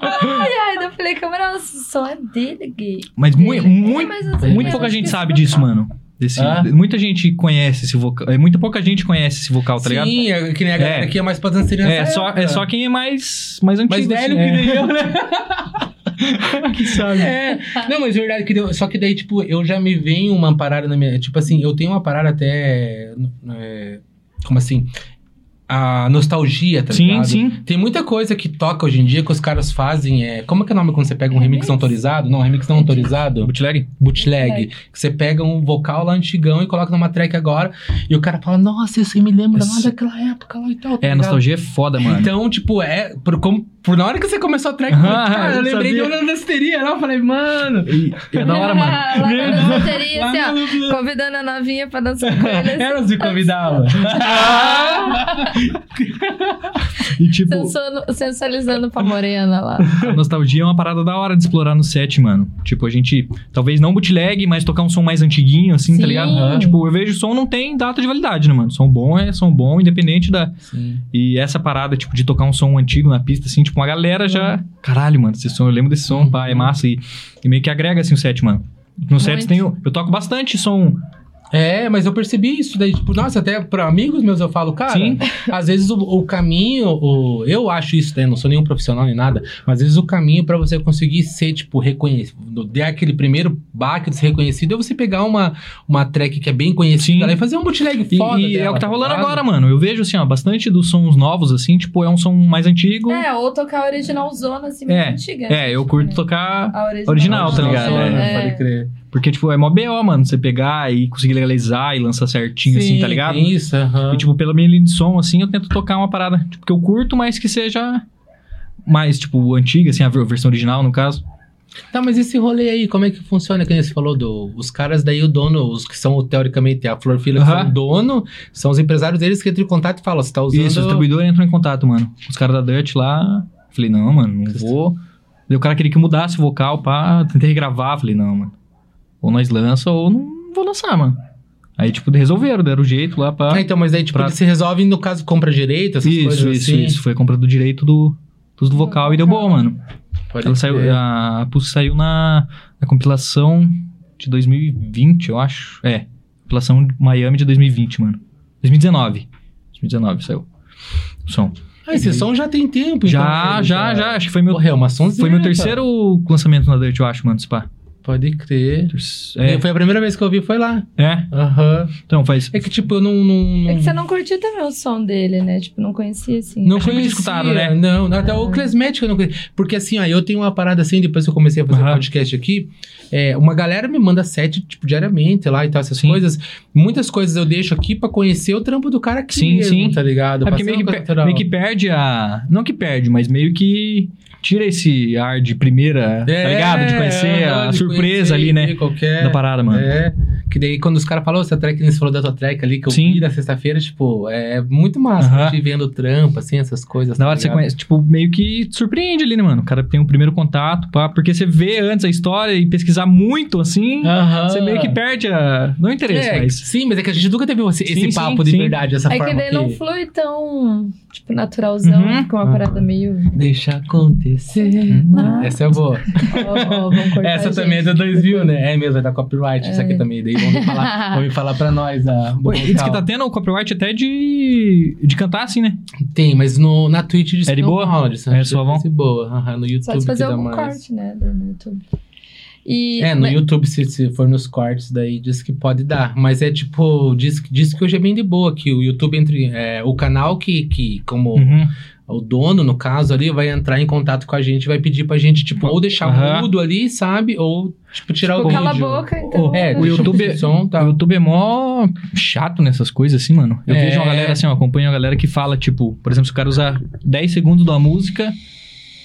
Ai, ai, daí eu falei, camarão, som é dele, gay. Mas mui- É, muito, muito pouca gente sabe disso, vocal. mano. Desse, Ah? Muita gente conhece esse vocal. É, muita pouca gente conhece esse vocal, tá ligado? Sim, é que nem a galera É. que é mais pra dançarina É só, época. é só quem é mais, mais antigo. Mais velho assim, que é. nem eu, né? que sabe. É. Não, mas verdade que deu. Só que daí, tipo, eu já me venho uma parada na minha. Tipo assim, eu tenho uma parada até. é, como assim? A nostalgia, tá Sim, ligado? sim. Tem muita coisa que toca hoje em dia que os caras fazem. É, como é que é o nome quando você pega um remix não autorizado? Não, remix não autorizado. Bootleg? Bootleg. Bootleg. Que você pega um vocal lá antigão e coloca numa track agora. E o cara fala, nossa, isso aí me lembra lá Esse- daquela época lá e tal. tá É, ligado? nostalgia é foda, mano. Então, tipo, é. Por, como, por na hora que você começou a track, Aham, cara, eu eu lembrei de sabia. uma danceteria lá. Eu falei, mano. E, é da hora, mano. Lá na loteria, Lá assim, ó, convidando a novinha pra dançar com ele. assim, Elas me convidavam. E tipo, sensuando- sensualizando pra morena lá. a nostalgia é uma parada da hora de explorar no set, mano. Tipo, a gente, talvez não bootleg, mas tocar um som mais antiguinho, assim, tá Sim. ligado? Aham. Tipo, eu vejo o som não tem data de validade, né, mano? Som bom é som bom, independente da. Sim. E essa parada, tipo, de tocar um som antigo na pista, assim, tipo, uma galera já. Caralho, mano, esse som, eu lembro desse som, pá, é massa. E, e meio que agrega, assim, o set, mano. No set tem. o- Eu toco bastante som. É, mas eu percebi isso daí, tipo, nossa, até pra amigos meus eu falo, cara, Sim. às vezes o, o caminho, o, eu acho isso, né, não sou nenhum profissional nem nada, mas às vezes o caminho pra você conseguir ser, tipo, reconhecido, der aquele primeiro baque de ser reconhecido, é você pegar uma, uma track que é bem conhecida Sim. lá e fazer um bootleg E, foda e é dela, o que tá rolando ligado? agora, mano. Eu vejo, assim, ó, bastante dos sons novos, assim, tipo, é um som mais antigo. É, ou tocar original zona, assim, É, antiga. É, eu curto tocar. A original, original, tá ligado? Só, É, né, é. Pode crer. Porque, tipo, é mó BO, mano, você pegar e conseguir legalizar e lançar certinho, assim, Sim, tá ligado? isso, aham. E, tipo, pela minha linha de som, assim, eu tento tocar uma parada tipo, que eu curto, mas que seja mais, tipo, antiga, assim, a ver- versão original, no caso. Tá, mas esse rolê aí, como é que funciona? Que você falou do. Os caras daí, o dono, os que são teoricamente a Flor Fila, que Aham. são o dono, são os empresários deles que entram em contato e falam: você tá usando. Isso, o distribuidor entrou em contato, mano. Os caras da Dutch lá. Falei, não, mano, não vou. Daí o cara queria que mudasse o vocal, pá. Tentei regravar. Falei, não, mano. Ou nós lança ou não vou lançar, mano. Aí, tipo, resolveram, deram o jeito lá, pá. Ah, então, mas aí, tipo, Pra- se resolvem, no caso, compra direito, essas Isso, coisas isso, assim. isso. Foi compra do direito do, Tudo do vocal e deu boa, mano. Pode Ela saiu, crer. a Pulse saiu na, na compilação de 2020, eu acho. É, compilação de Miami de 2020, mano. 2019. 2019 saiu o som. Ah, esse som já tem tempo, já, então, já, já. Acho que foi meu, Porra, é uma foi meu cara. terceiro lançamento na Dirt, eu acho, mano, Spa. Pode crer. É, Foi a primeira vez que eu vi, foi lá. é. Aham. Então, faz... É que, tipo, eu não... não, É que você não curtiu também o som dele, né? Tipo, não conhecia assim. Não que conhecia, escutaram, né? Não, até o Clesmético eu não conhecia. Porque assim, ó, eu tenho uma parada assim, depois que eu comecei a fazer Aham. podcast aqui, é, uma galera me manda set, tipo, diariamente lá e tal, essas Sim. coisas. Muitas coisas eu deixo aqui pra conhecer o trampo do cara aqui Sim, mesmo, sim. tá ligado? É porque meio que, meio que perde a... Não que perde, mas meio que tira esse ar de primeira, tá É, ligado? De conhecer aham, a de surpresa conhecer ali, né? Qualquer, Da parada, mano. É. Que daí quando os caras falam, "Ô, essa track, você falou da tua track ali, que eu Sim. vi na sexta-feira, tipo, é muito massa Aham. te vendo o trampo, assim, essas coisas. Da tá hora você ligado? conhece, tipo, meio que surpreende ali, né, mano? O cara tem o primeiro contato, pá, porque você vê antes a história e pesquisar muito, assim, Aham. você meio que perde a... Não interessa, É, mas... Sim, mas é que a gente nunca teve esse, esse Sim, papo sim, de sim. verdade, dessa É forma que daí não flui tão, tipo, naturalzão. Uhum. Fica uma parada meio... Deixa acontecer. Não. Essa é boa. Vão cortar Essa também é de 2000, né? É mesmo, vai dar copyright isso aqui É. também. Daí vão me falar, vão falar pra nós. A, Pô, diz que tá tendo o copyright até de, de cantar, assim, né? Tem, mas no, na Twitch diz É que de não boa? que É suavão? de boa. Aham, no YouTube Só se fazer algum mais. corte, né? No YouTube. E, É, no mas- YouTube, se, se for nos cortes, daí diz que pode dar. Mas é tipo, diz, diz que hoje é bem de boa, que o YouTube entre. é, o canal que, que como Uhum. O dono, no caso ali, vai entrar em contato com a gente, vai pedir pra gente, tipo, ou deixar Aham. mudo ali, sabe? Ou, tipo, tirar Tipo, o cala a vídeo. boca, então. É, O deixa YouTube- o som, tá. O YouTube é mó chato nessas coisas, assim, mano. Eu É. vejo uma galera assim, ó, acompanho uma galera que fala, tipo, por exemplo, se o cara usar 10 segundos da música,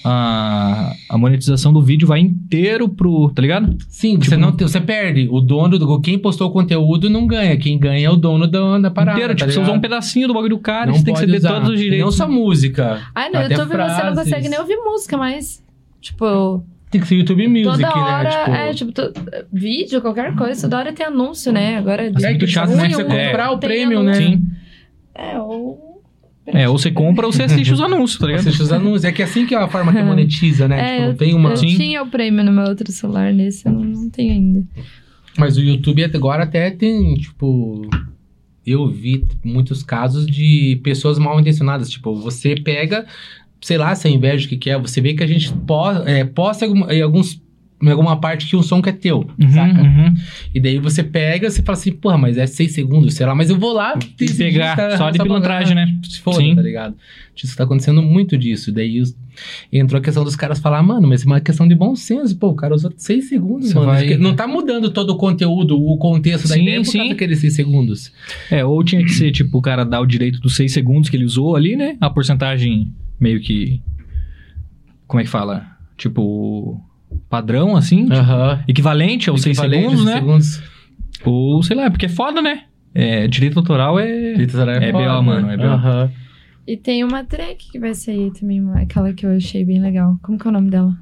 a, a monetização do vídeo vai inteiro pro. Tá ligado? Sim, você Tipo, não tem- você perde. O dono do quem postou o conteúdo não ganha. Quem ganha é o dono da, da parada. inteiro. tá Tipo, você usou um ligado? pedacinho do bagulho do cara Não e você tem que pode ceder usar. todos os direitos. Não só música. Ai, no YouTube você não consegue nem ouvir música mais. Tipo, Tem que ser YouTube Music, toda hora. né? Tipo, É, tipo, to- vídeo, qualquer coisa, toda hora tem anúncio, né? Agora é muito que chato, né? Você É. comprar o prêmio, né? Sim. É, ou. É, ou você compra ou você assiste os anúncios, tá ligado? Assiste os anúncios. É que assim que é a forma que monetiza, né? É, tipo, não tem uma. Eu Sim. tinha o prêmio no meu outro celular, nesse eu não, não tenho ainda. Mas o YouTube agora até tem, tipo. Eu vi muitos casos de pessoas mal intencionadas. Tipo, você pega, sei lá, se é inveja o que, que é, você vê que a gente po é, posta alguns. Em alguma parte que um som que é teu, Uhum, saca? uhum. E daí você pega, você fala assim, porra, mas é seis segundos, sei lá, mas eu vou lá E pegar, só de pilantragem, né? Se foda, Sim. tá ligado? Isso tá acontecendo muito disso. Daí os- entrou a questão dos caras falar, mano, mas é uma questão de bom senso. Pô, o cara usou seis segundos, Você mano. vai- Não tá mudando todo o conteúdo, o contexto da Sim, ideia por sim. causa daqueles seis segundos. É, ou tinha que ser, tipo, o cara dar o direito dos 6 segundos que ele usou ali, né? A porcentagem meio que. Como é que fala? Tipo. Padrão, assim. tipo, Aham. equivalente aos 6 Equivalente segundos, né? segundos. Ou, sei lá, porque é foda, né? É, direito autoral é. É, É foda, BO, mano, é BO. Aham. E tem uma track que vai sair também, aquela que eu achei bem legal. Como que é o nome dela?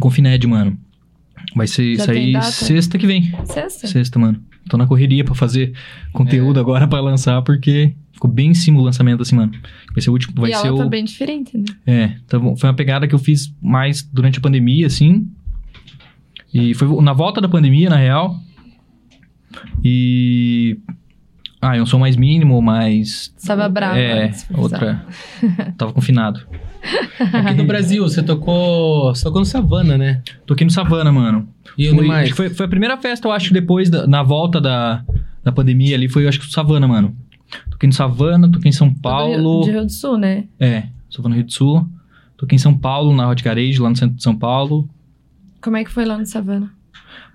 Confined, mano. Vai ser Já sair sexta que vem. Sexta? Sexta, mano. Tô na correria pra fazer conteúdo agora pra lançar, porque ficou bem em cima o lançamento, assim, mano. Vai ser o último. Vai e ser ela o. tá bem diferente, né? É, tá bom. Foi uma pegada que eu fiz mais durante a pandemia, assim. E foi na volta da pandemia, na real. E. Ah, é um som mais mínimo, mais. Tava brava. é, outra. Tava confinado. Aqui no Brasil, você tocou. Você tocou no Savana, né? Toquei no Savana, mano. E Foi, mais? foi, foi a primeira festa, eu acho, depois, da- na volta da, da pandemia ali, foi, eu acho que o Savana, mano. Toquei no Savana, toquei em São Paulo. De Rio do Sul, né? É, Savana Rio do Sul. Toquei em São Paulo, na Hot Garage, lá no centro de São Paulo. Como é que foi lá no Savana?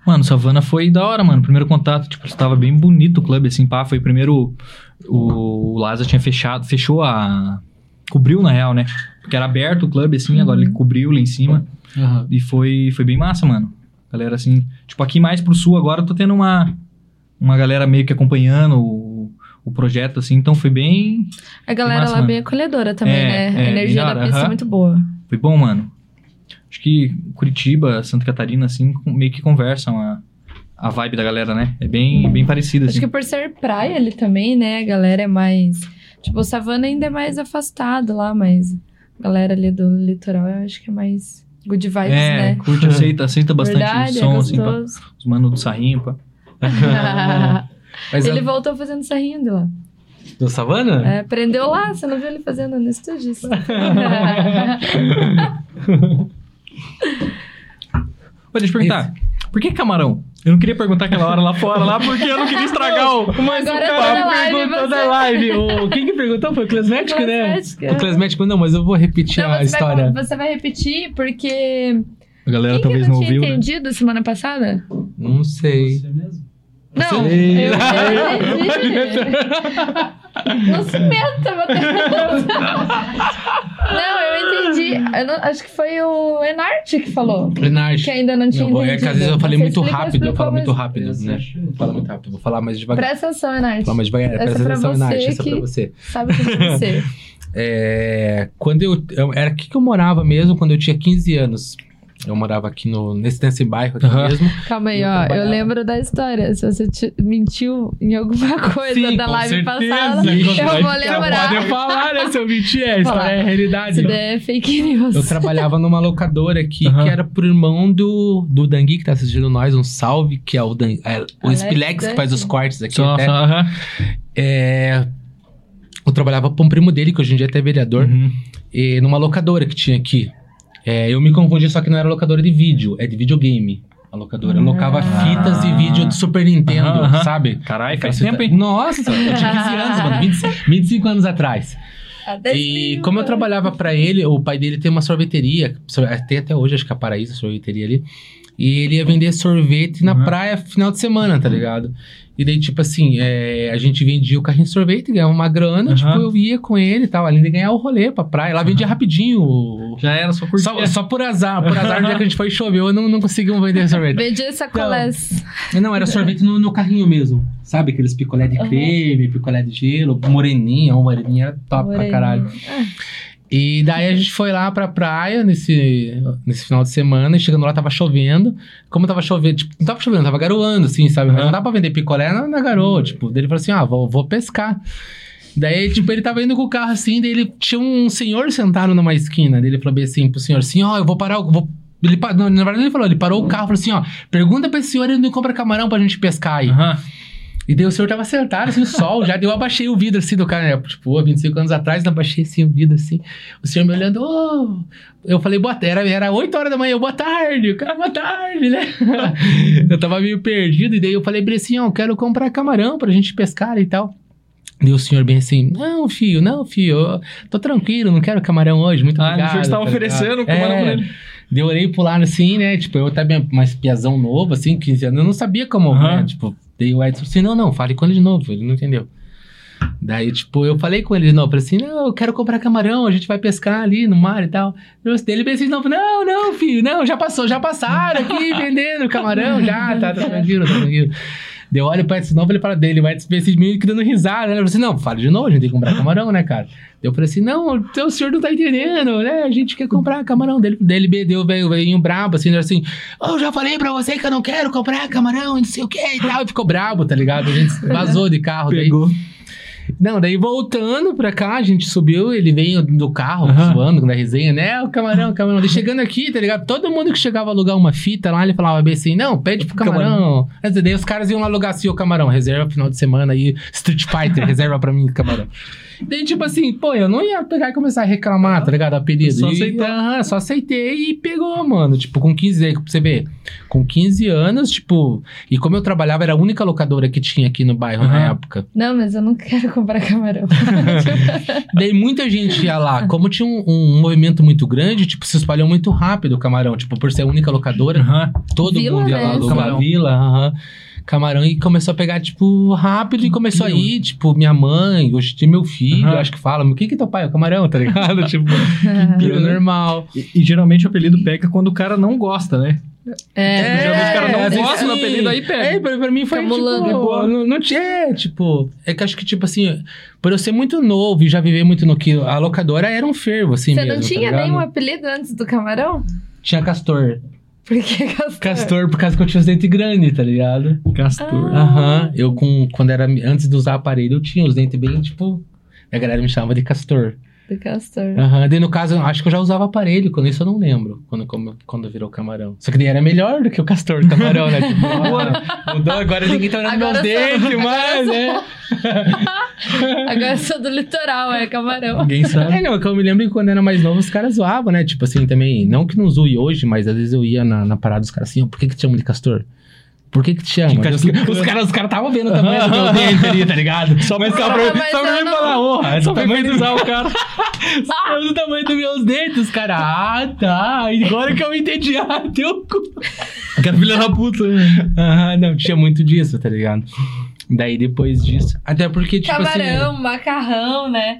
Mano, Savana foi da hora, mano. Primeiro contato, tipo, estava bem bonito o clube, assim, pá. Foi primeiro. O, o Laza tinha fechado, fechou a. Cobriu, na real, né? Porque era aberto o clube, assim, agora ele cobriu lá em cima. Aham. E foi, foi bem massa, mano. Galera, assim. Tipo, aqui mais pro sul agora eu tô tendo uma. Uma galera meio que acompanhando o, o projeto, assim. Então foi bem. A galera massa, lá é mano. bem acolhedora também, É, né? é, a energia da da hora, pista é muito boa. Foi bom, mano. Acho que Curitiba, Santa Catarina, assim, meio que conversam a, a vibe da galera, né? É bem, bem parecida, Acho assim. que por ser praia ali também, né? A galera é mais. Tipo, o Savana ainda é mais afastado lá, mas. A galera ali do litoral, eu acho que é mais good vibes, é, né? curte, aceita, aceita bastante Verdade, som, é assim, pra, os manos do sarrinho, pá. Mas ele a- voltou fazendo sarrinho de lá. do Savana? É, aprendeu lá, você não viu ele fazendo no estúdio? Pô, deixa eu perguntar. Por que camarão? Eu não queria perguntar aquela hora lá fora, lá, porque eu não queria estragar o... Mas Agora o tá cara na live, perguntou você- da live. O, quem que perguntou? Foi o Clesmético, né? O Clesmético, não, mas eu vou repetir Não, a você, história. vai, você vai repetir, porque. A galera Quem talvez que não não tinha ouviu, né? entendido semana passada? Não sei. Você mesmo? Não, Você- eu, eu entendi. Não se meta, Matheus. Não, eu entendi. Eu não- acho que foi o Enarte que falou. Renate. Que ainda não tinha Não, é entendido. que às vezes eu falei Você muito rápido, eu falo muito rápido, né? achei. Fala muito rápido, vou falar mais devagar. Presta atenção, Enarte. Fala mais devagar, Essa presta é atenção, Renate, essa é pra você. Sabe o que é você? É, quando eu, eu- Era aqui que eu morava mesmo, quando eu tinha 15 anos. Eu morava aqui no, nesse, nesse bairro aqui Aham. mesmo. Calma aí, Eu ó. Eu lembro da história. Se você mentiu em alguma coisa Sim, da live certeza. passada, Sim, eu vai vou lembrar. Pode falar, né? Se eu mentir, é, história é realidade. Isso daí é fake news. Eu trabalhava numa locadora aqui, Aham. que era pro irmão do, do Dangui, que tá assistindo nós, um salve, que é o, Dan, é, o Alex Spilex, que faz os cortes aqui Só, até. só, aham. É, eu trabalhava pra um primo dele, que hoje em dia é até vereador, Uhum. e numa locadora que tinha aqui. É, eu me confundi, só que não era locadora de vídeo, é de videogame. A locadora. Eu locava Ah. fitas e vídeo de Super Nintendo, Aham, aham. sabe? Caralho, faz tempo, hein? Nossa, eu tinha 15 anos, mano. 25, 25 anos atrás. E como eu trabalhava pra ele, o pai dele tem uma sorveteria, tem até hoje, acho que é a Paraíso, a sorveteria ali. E ele ia vender sorvete na Uhum. praia final de semana, tá ligado? E daí, tipo assim, é, a gente vendia o carrinho de sorvete, ganhava uma grana, Uhum. tipo, eu ia com ele e tal, além de ganhar o rolê pra praia. Lá vendia rapidinho. o- Já era, só curtir. Só, só por azar, por azar, no dia que a gente foi e choveu, não, não conseguimos vender sorvete. Vendi sacolés. Não, era sorvete no, no carrinho mesmo. Sabe? Aqueles picolé de Uhum. creme, picolé de gelo, moreninha, uma moreninha era top pra Moreninho. caralho. E daí a gente foi lá pra praia nesse, nesse final de semana, e chegando lá tava chovendo. Como tava chovendo, tipo, não tava chovendo, tava garoando, assim, sabe? Não dá pra vender picolé na, na garoa, tipo. Daí ele falou assim: ah, vou, vou pescar. Daí, tipo, ele tava indo com o carro assim, daí ele tinha um senhor sentado numa esquina. Daí ele falou bem assim pro senhor assim: ó, eu vou parar, eu vou. Ele, na verdade, ele falou, ele parou o carro e falou assim: ó, pergunta pra esse senhor ele não compra camarão pra gente pescar aí. Aham. E daí o senhor tava sentado, assim, no sol, já deu, eu abaixei o vidro, assim, do cara, né? Tipo, há 25 anos atrás, eu abaixei, assim, o vidro, assim. O senhor me olhando, ô... Eu falei, boa tarde, era, era 8 horas da manhã, eu, boa tarde, o cara, boa tarde, né? eu tava meio perdido, e daí eu falei pra ele assim, ó, eu quero comprar camarão pra gente pescar e tal. E o senhor bem assim, não, filho, não, filho, tô tranquilo, não quero camarão hoje, muito Ah, obrigado. o senhor estava tá ligado? oferecendo camarão É. pra ele. Daí eu olhei pro lado assim, né? Tipo, eu até mais piazão novo, assim, 15 anos. Eu não sabia como, Aham. né? Tipo, daí o Edson assim, não, não, fale com ele de novo. Ele não entendeu. Daí, tipo, eu falei com ele de novo. Assim, não, eu quero comprar camarão, a gente vai pescar ali no mar e tal. Ele pensei de novo, não, não, filho, não, já passou, já passaram aqui vendendo camarão, já, tá, tá tranquilo, tá tranquilo. Daí eu olho pra de novo, ele fala dele, vai esse meio que dando risada, né? Falei assim, não, fale de novo, a gente tem que comprar camarão, né, cara? Daí eu falei assim, não, o senhor não tá entendendo, né? A gente quer comprar camarão. Dele, dele deu, veio, veio brabo, assim, assim, "Ô, eu já falei pra você que eu não quero comprar camarão, não sei o que e tal. E ficou brabo, tá ligado? A gente vazou de carro. Daí, Pegou. Não, daí voltando pra cá, a gente subiu, ele veio do carro, Aham. suando na resenha, né? O camarão, o camarão. Daí chegando aqui, tá ligado? Todo mundo que chegava a alugar uma fita lá, ele falava bem assim: não, pede pro camarão. Dizer, Daí os caras iam lá alugar assim, o camarão, reserva final de semana aí, Street Fighter, reserva pra mim, camarão. Daí, tipo assim, pô, eu não ia pegar e começar a reclamar, tá ligado? Apelido. Só aceitou. aham, só aceitei e pegou, mano. Tipo, com 15 anos, você ver. Com 15 anos, tipo. E como eu trabalhava, era a única locadora que tinha aqui no bairro na Aham. época. Não, mas eu não quero comprar camarão. Daí muita gente ia lá. Como tinha um, um movimento muito grande, tipo, se espalhou muito rápido o camarão. Tipo, por ser a única locadora, Aham. todo Vila, mundo ia né? lá alugar Camarão. vila, aham. Camarão e começou a pegar, tipo, rápido e começou a ir, tipo, minha mãe, hoje tem meu filho, Aham. acho que fala, o que que é teu pai? É o camarão, tá ligado? tipo, virou normal. E, e geralmente o apelido pega quando o cara não gosta, né? É, geralmente o cara não vezes gosta do apelido, aí pega. É, pra, pra mim foi, Fica mulando, tipo, boa. não, não tinha, é, tipo... É que acho que, tipo assim, por eu ser muito novo e já viver muito no que... A locadora era um fervo, assim Você mesmo, não tá tinha ligado? nenhum apelido antes do camarão? Tinha Castor. Por que Castor? Castor por causa que eu tinha os dentes grandes, tá ligado? Castor. Ah. Aham. Eu, com, quando era... Antes de usar aparelho, eu tinha os dentes bem, tipo... A galera me chamava de Castor. Do castor. Aham, daí no caso, acho que eu já usava aparelho, quando isso eu não lembro, quando, como- quando virou camarão. Só que daí era melhor do que o castor do camarão, né? Tipo, mudou, agora ninguém tá olhando meus eu dentes mais, né? Agora eu sou do litoral, é camarão. Ninguém sabe. É, não, é que eu me lembro que quando era mais novo, os caras zoavam, né? Tipo assim, também, não que não zoe hoje, mas às vezes eu ia na, na parada dos caras assim, ó, por que que te chamam de castor? Por que que te chama? Os, os caras os caras estavam vendo o tamanho do meu dente ali, tá ligado? Só mas só pra, Mas só pra mim não- falar, porra, Só só pra infernizar o cara. Só o tamanho dos meus dentes, os caras. Ah, tá. Agora que eu entendi. Ah, teu cu. Aquela filha da puta. Ah, não, tinha muito disso, tá ligado? Daí depois disso. Até porque, tipo Camarão, assim. macarrão, né?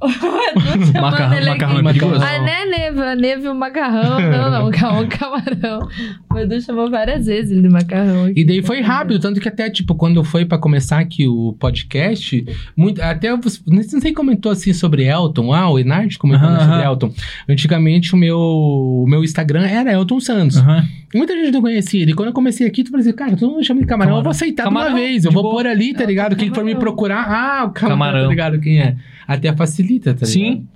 O Edu chamando Macarrão- ele aqui. macarrão é perigoso. Ah, né, neve, a neve e o macarrão. Não, não, calma, o camarão. O Edu chamou várias vezes ele de macarrão. aqui. E daí foi rápido, tanto que até, tipo, quando foi pra começar aqui o podcast, muito, até você, não sei se comentou assim sobre Elton, ah, o Enard comentou sobre. Elton. Antigamente o meu, o meu Instagram era Elton Santos. Muita gente não conhecia ele. Quando eu comecei aqui, tu falei assim, cara, todo mundo chama de camarão, eu vou aceitar de Camarão, uma vez. Eu de vou boa. pôr ali, tá É, ligado? Quem for me camarão. procurar, ah, o camarão, Camarão. tá ligado quem é. Até facilita, tá ligado? Sim.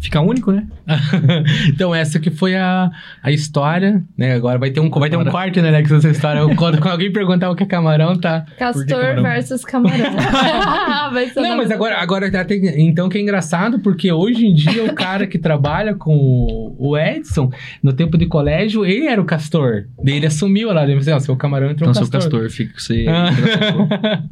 Fica único, né? então, essa que foi a, a história, né? Agora vai ter um, vai ter um corte, né, Alex, essa história. Quando, quando alguém perguntar o que é camarão, tá... Castor camarão? versus camarão. Vai ser o Não, mas do- agora, agora tá- tem- então que é engraçado, porque hoje em dia o cara que trabalha com o- o Edson, no tempo de colégio, ele era o castor. Daí ele assumiu lá, ele disse, ó, seu camarão entrou Então, o seu castor. castor, fica você. Ah.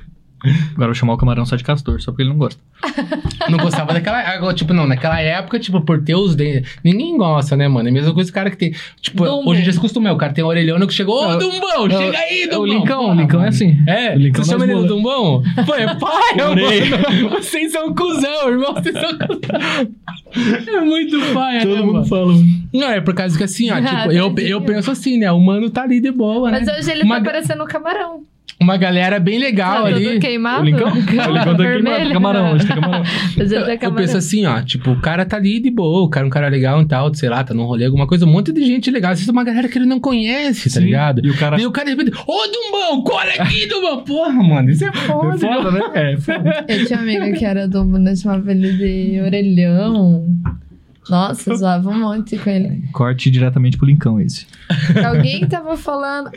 Agora eu vou chamar o camarão só de castor, só porque ele não gosta. não gostava daquela. agora, Tipo, não, naquela época, tipo, por ter os dentes. Ninguém gosta, né, mano? É a mesma coisa que o cara que tem. Tipo, Dumbo. hoje em dia se costuma, o cara tem um orelhão que chegou, ô, É, Dumbão, é, chega aí, é Dumbão. o Lincão, Porra, o Lincão é assim. É, O Lincão você chama ele mola. Dumbão? Pô, é pai, mano. Vocês são cuzão, irmão. Vocês são cuzão. É muito pai, né, Todo mundo mano? fala. Não, é por causa que assim, ó, Ah, tipo, eu, eu penso assim, né? O mano tá ali de boa, Mas né? hoje ele uma, tá parecendo um camarão. Uma galera bem legal Tá ali. queimado. O Lincão? O Lincão tá queimado. Camarão, hoje tem camarão. Ele tá Eu penso assim, ó, tipo, o cara tá ali de boa, o cara é um cara legal e tal, sei lá, tá num rolê, alguma coisa, um monte de gente legal. Às vezes é uma galera que ele não conhece, tá Sim. ligado? E o cara. E o cara de repente, ô Dumbão, cola aqui, Dumbão. Porra, mano, isso é foda. É foda, né? É, foda. Eu tinha amiga que era do né? chamava ele de orelhão. Nossa, zoava um monte com ele. Corte diretamente pro Lincão esse. Alguém tava falando.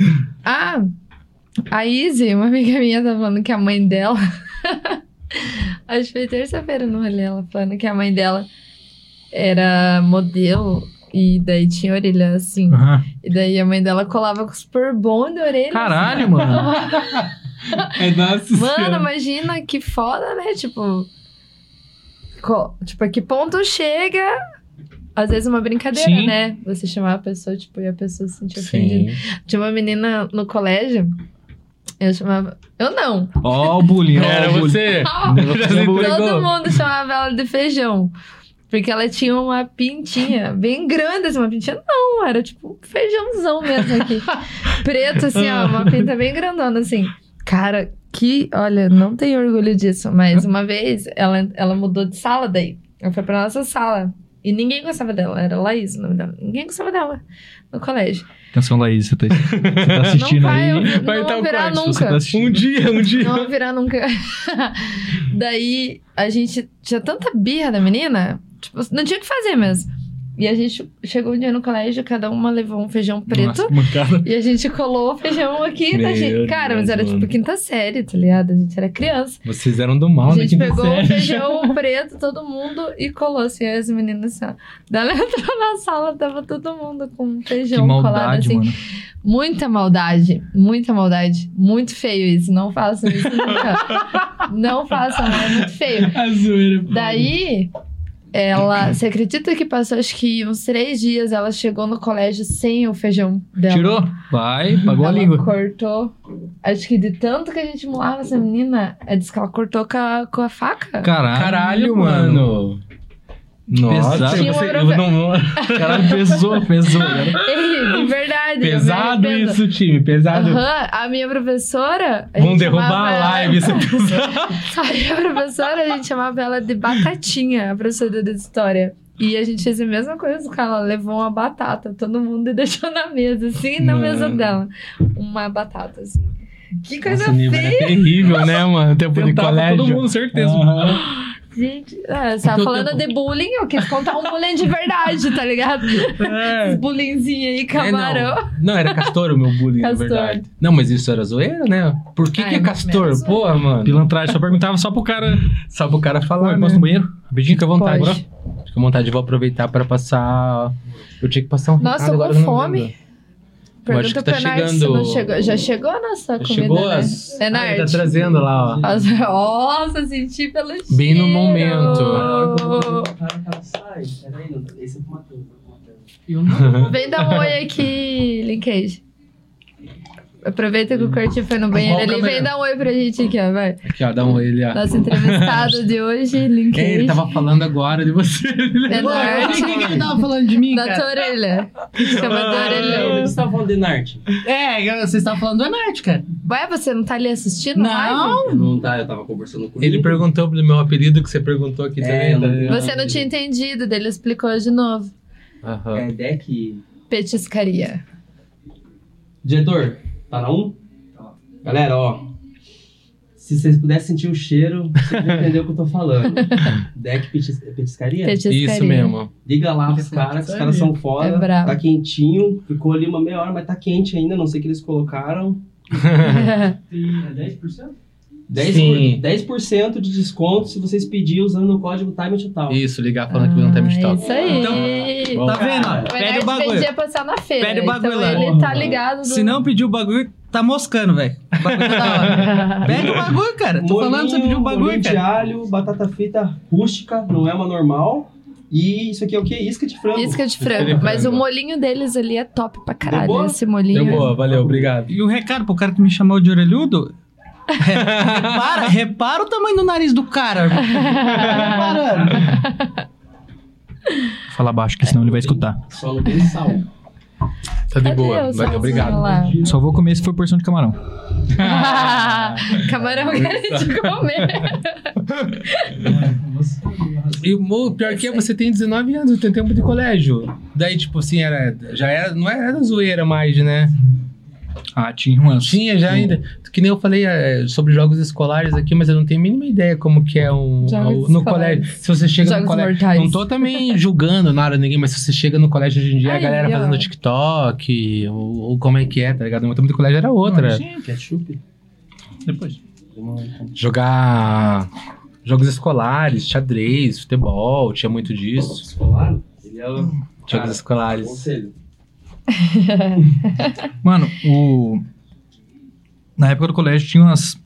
Ah, a Izzy, uma amiga minha, tava falando que a mãe dela. Acho que foi terça-feira no rolê, ela falando que a mãe dela era modelo. E daí tinha orelha assim. Aham. E daí a mãe dela colava com super bom de orelha. Caralho, mano. É, nossa Mano, senhora. imagina que foda, né? Tipo. co- tipo, a que ponto chega. Às vezes uma brincadeira, Sim. né? Você chamar a pessoa, tipo, e a pessoa se sentir ofendida. Tinha uma menina no colégio. Eu chamava. Eu não. Ó o bullying, ó Era você. Todo mundo chamava ela de feijão. Porque ela tinha uma pintinha bem grande, assim, uma pintinha. Não, era tipo um feijãozão mesmo aqui. Preto, assim, ó, uma pinta bem grandona, assim. Cara, que. Olha, não tenho orgulho disso, mas uma vez ela, ela mudou de sala daí. Ela foi pra nossa sala. E ninguém gostava dela. Era Laís o nome dela. Ninguém gostava dela no colégio. Atenção, Laís, você tá, você tá assistindo não vai, aí. eu- vai não o virar corte, nunca. tá. Um dia, um dia. Não vai virar nunca. Daí a gente tinha tanta birra da menina, tipo, não tinha o que fazer mesmo. E a gente chegou um dia no colégio, cada uma levou um feijão preto. Nossa. E a gente colou o feijão aqui na gente. Cara, mas era mano. tipo quinta série, tá ligado? A gente era criança. Vocês eram do mal, a né? gente quinta pegou série. feijão preto, todo mundo, e colou assim, as meninas assim, ó. Daí ela entrou na sala, tava todo mundo com um feijão colado maldade, assim. mano. Muita maldade, muita maldade. Muito feio isso. Não façam isso nunca. não façam, é muito feio. A zoeira. pô. Daí, ela. Você acredita que passou acho que uns três dias ela chegou no colégio sem o feijão dela? Tirou? Vai, pagou a ela língua. cortou. Acho que de tanto que a gente molava essa menina, ela disse que ela cortou com a, com a faca. Caralho, Caralho, mano. Nossa, pesado. Tinha você, uma eu não, Caralho, pesou, pesou. De verdade. eu pesado arrependo. isso, time, pesado. Aham, a minha professora. a Vão derrubar a ela- live, isso é pesado. A minha professora, a gente chamava ela de Batatinha, a professora de história. E a gente fez a mesma coisa com ela. Levou uma batata, todo mundo e deixou na mesa, assim, na Mano. mesa dela. Uma batata, assim. Que coisa Nossa, nível feia. era terrível, né, mano? Tempo de Tentava colégio. todo mundo, certeza. Aham. Gente, ah, você tava falando de bullying, eu quis contar um bullying de verdade, tá ligado? Esse bullyingzinho aí, É, camarão. não. não, era Castor o meu bullying, Castor. na verdade. Não, mas isso era zoeira, né? Por que, Ah, que é é Castor? menos Porra, mano. Pilantragem, só perguntava só pro cara. Só pro cara Pô, falar, eu né? posso no banheiro? Rapidinho. Fica à vontade. Pode. Fica à vontade, vou aproveitar para passar. Eu tinha que passar um Nossa, recado tô com agora, eu não fome. Pergunta acho que tá chegando- não chegou. Já chegou a nossa Já comida, Chegou né? as. Ah, ele tá trazendo lá, ó. As- Nossa, senti pelo cheiro. Bem no momento. Peraí, esse é Matheus. Vem dar um oi aqui, Linkage. Aproveita que o Curtinho foi no banheiro ali. Vem dar um oi pra gente aqui, ó. Vai. Aqui, ó, dá um ele, ó. Nosso entrevistado de hoje, Linkage. É, ele tava falando agora de você. Enard. Por que, que ele tava falando de mim, Da cara? tua orelha. Chama da Não, orelha. Você tava falando de Narte? É, vocês estavam falando do Enart, cara. Ué, você não tá ali assistindo? a live? Não. Eu não tá, eu tava conversando com Ele perguntou do meu apelido que você perguntou aqui É, também. tá não-? Você não tinha entendido, dele explicou de novo. Aham. É deck. Petiscaria. Diretor, tá na 1? Galera, ó. Se vocês pudessem sentir o cheiro, vocês vão entender o que eu tô falando. Deck petis, petiscaria? Petiscaria. Isso mesmo. Liga lá pros caras, que os caras são foda. É brabo. tá quentinho. Ficou ali uma meia hora, mas tá quente ainda. Não sei o que eles colocaram. É 10%? 10%, Sim. por, 10 de desconto se vocês pedirem usando o código Time Total. Isso, ligar falando que não tem Ah, TikTok. Isso aí. Bom. Tá vendo? Pede o bagulho. pedia passar na feira. Pede o bagulho então lá. ele tá ligado. Do... Se não pedir o bagulho, tá moscando, velho. O bagulho tá. Pede o bagulho, cara. Tô falando pra você pedir o bagulho, molhinho de cara. alho, batata frita rústica, não é uma normal. E isso aqui é o quê? Isca de frango. Isca de de frango. Mas o molinho deles ali é top pra caralho. boa? Esse molinho. Deu boa, valeu, obrigado. E o recado pro cara que me chamou de orelhudo. Repara, repara o tamanho do nariz do cara. Reparando. Fala baixo, que senão ele vai escutar. Sal. Tá de Cadê boa, valeu, obrigado. lá? Só vou comer se for porção de camarão. Camarão querendo de comer. E o pior que é, você tem 19 anos, tem tempo de colégio. Daí, tipo assim, era, já era, não era zoeira mais, né? Ah, tinha umas. Tinha já ainda. Que nem eu falei é, sobre jogos escolares aqui, mas eu não tenho a mínima ideia como que é um. Jogos um- no escolares. colégio. Se você chega Jogos no colégio. mortais. Não tô também julgando nada ninguém, mas se você chega no colégio hoje em dia, a Aí, galera ó. fazendo TikTok, ou, ou como é que é, tá ligado? No meu tempo de colégio era outra. Sim, Ketchup. depois. Jogar jogos escolares, xadrez, futebol, tinha muito disso. Escolar? Ele é o... Jogos Cara, escolares. Conselho. Mano, o. Na época do colégio tinha umas.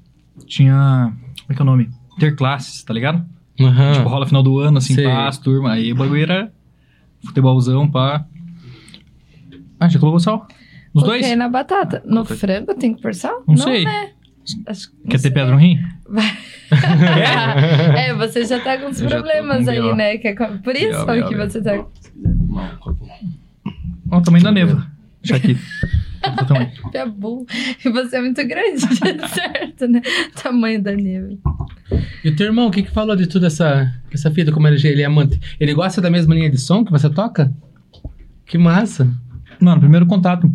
Tinha. Como é que é o nome? Interclasses, tá ligado? Aham. Tipo, rola final do ano, assim, Sei. pá, as turma. Aí o bagulho era. Futebolzão, pá. Ah, já colocou sal? Nos Coloquei dois? na batata. No frango tem que pôr sal? Não sei. né? Acho não Quer ter sei. pedra no rim? É, você já tá com uns Eu problemas com aí, né? Que é Por isso que você tá. Ó, o tamanho da neva. Deixa aqui. É. E você é muito grande, certo, né? Tamanho da neve. E o teu irmão, o que que falou de tudo essa, essa fita? Como ele, ele é amante? Ele gosta da mesma linha de som que você toca? Que massa. Mano, primeiro contato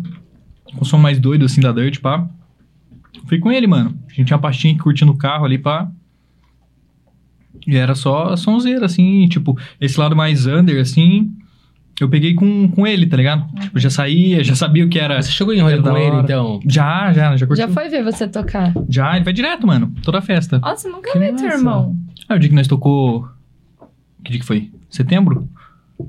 com o som mais doido, assim, da Dirt, pá. Fui com ele, mano. A gente tinha uma pastinha que curtindo o carro ali, pá. E era só sonzeira, assim, tipo, esse lado mais under, assim. Eu peguei com, com ele, tá ligado? Tipo, já saía, já sabia o que era. Você chegou em rolê com ele, então? Já, já, já curtiu. Já foi ver você tocar? Já, ele vai direto, mano. Toda festa. Nossa, nunca Que vi teu irmão. Ah, o dia que nós tocou. Que dia que foi? Setembro?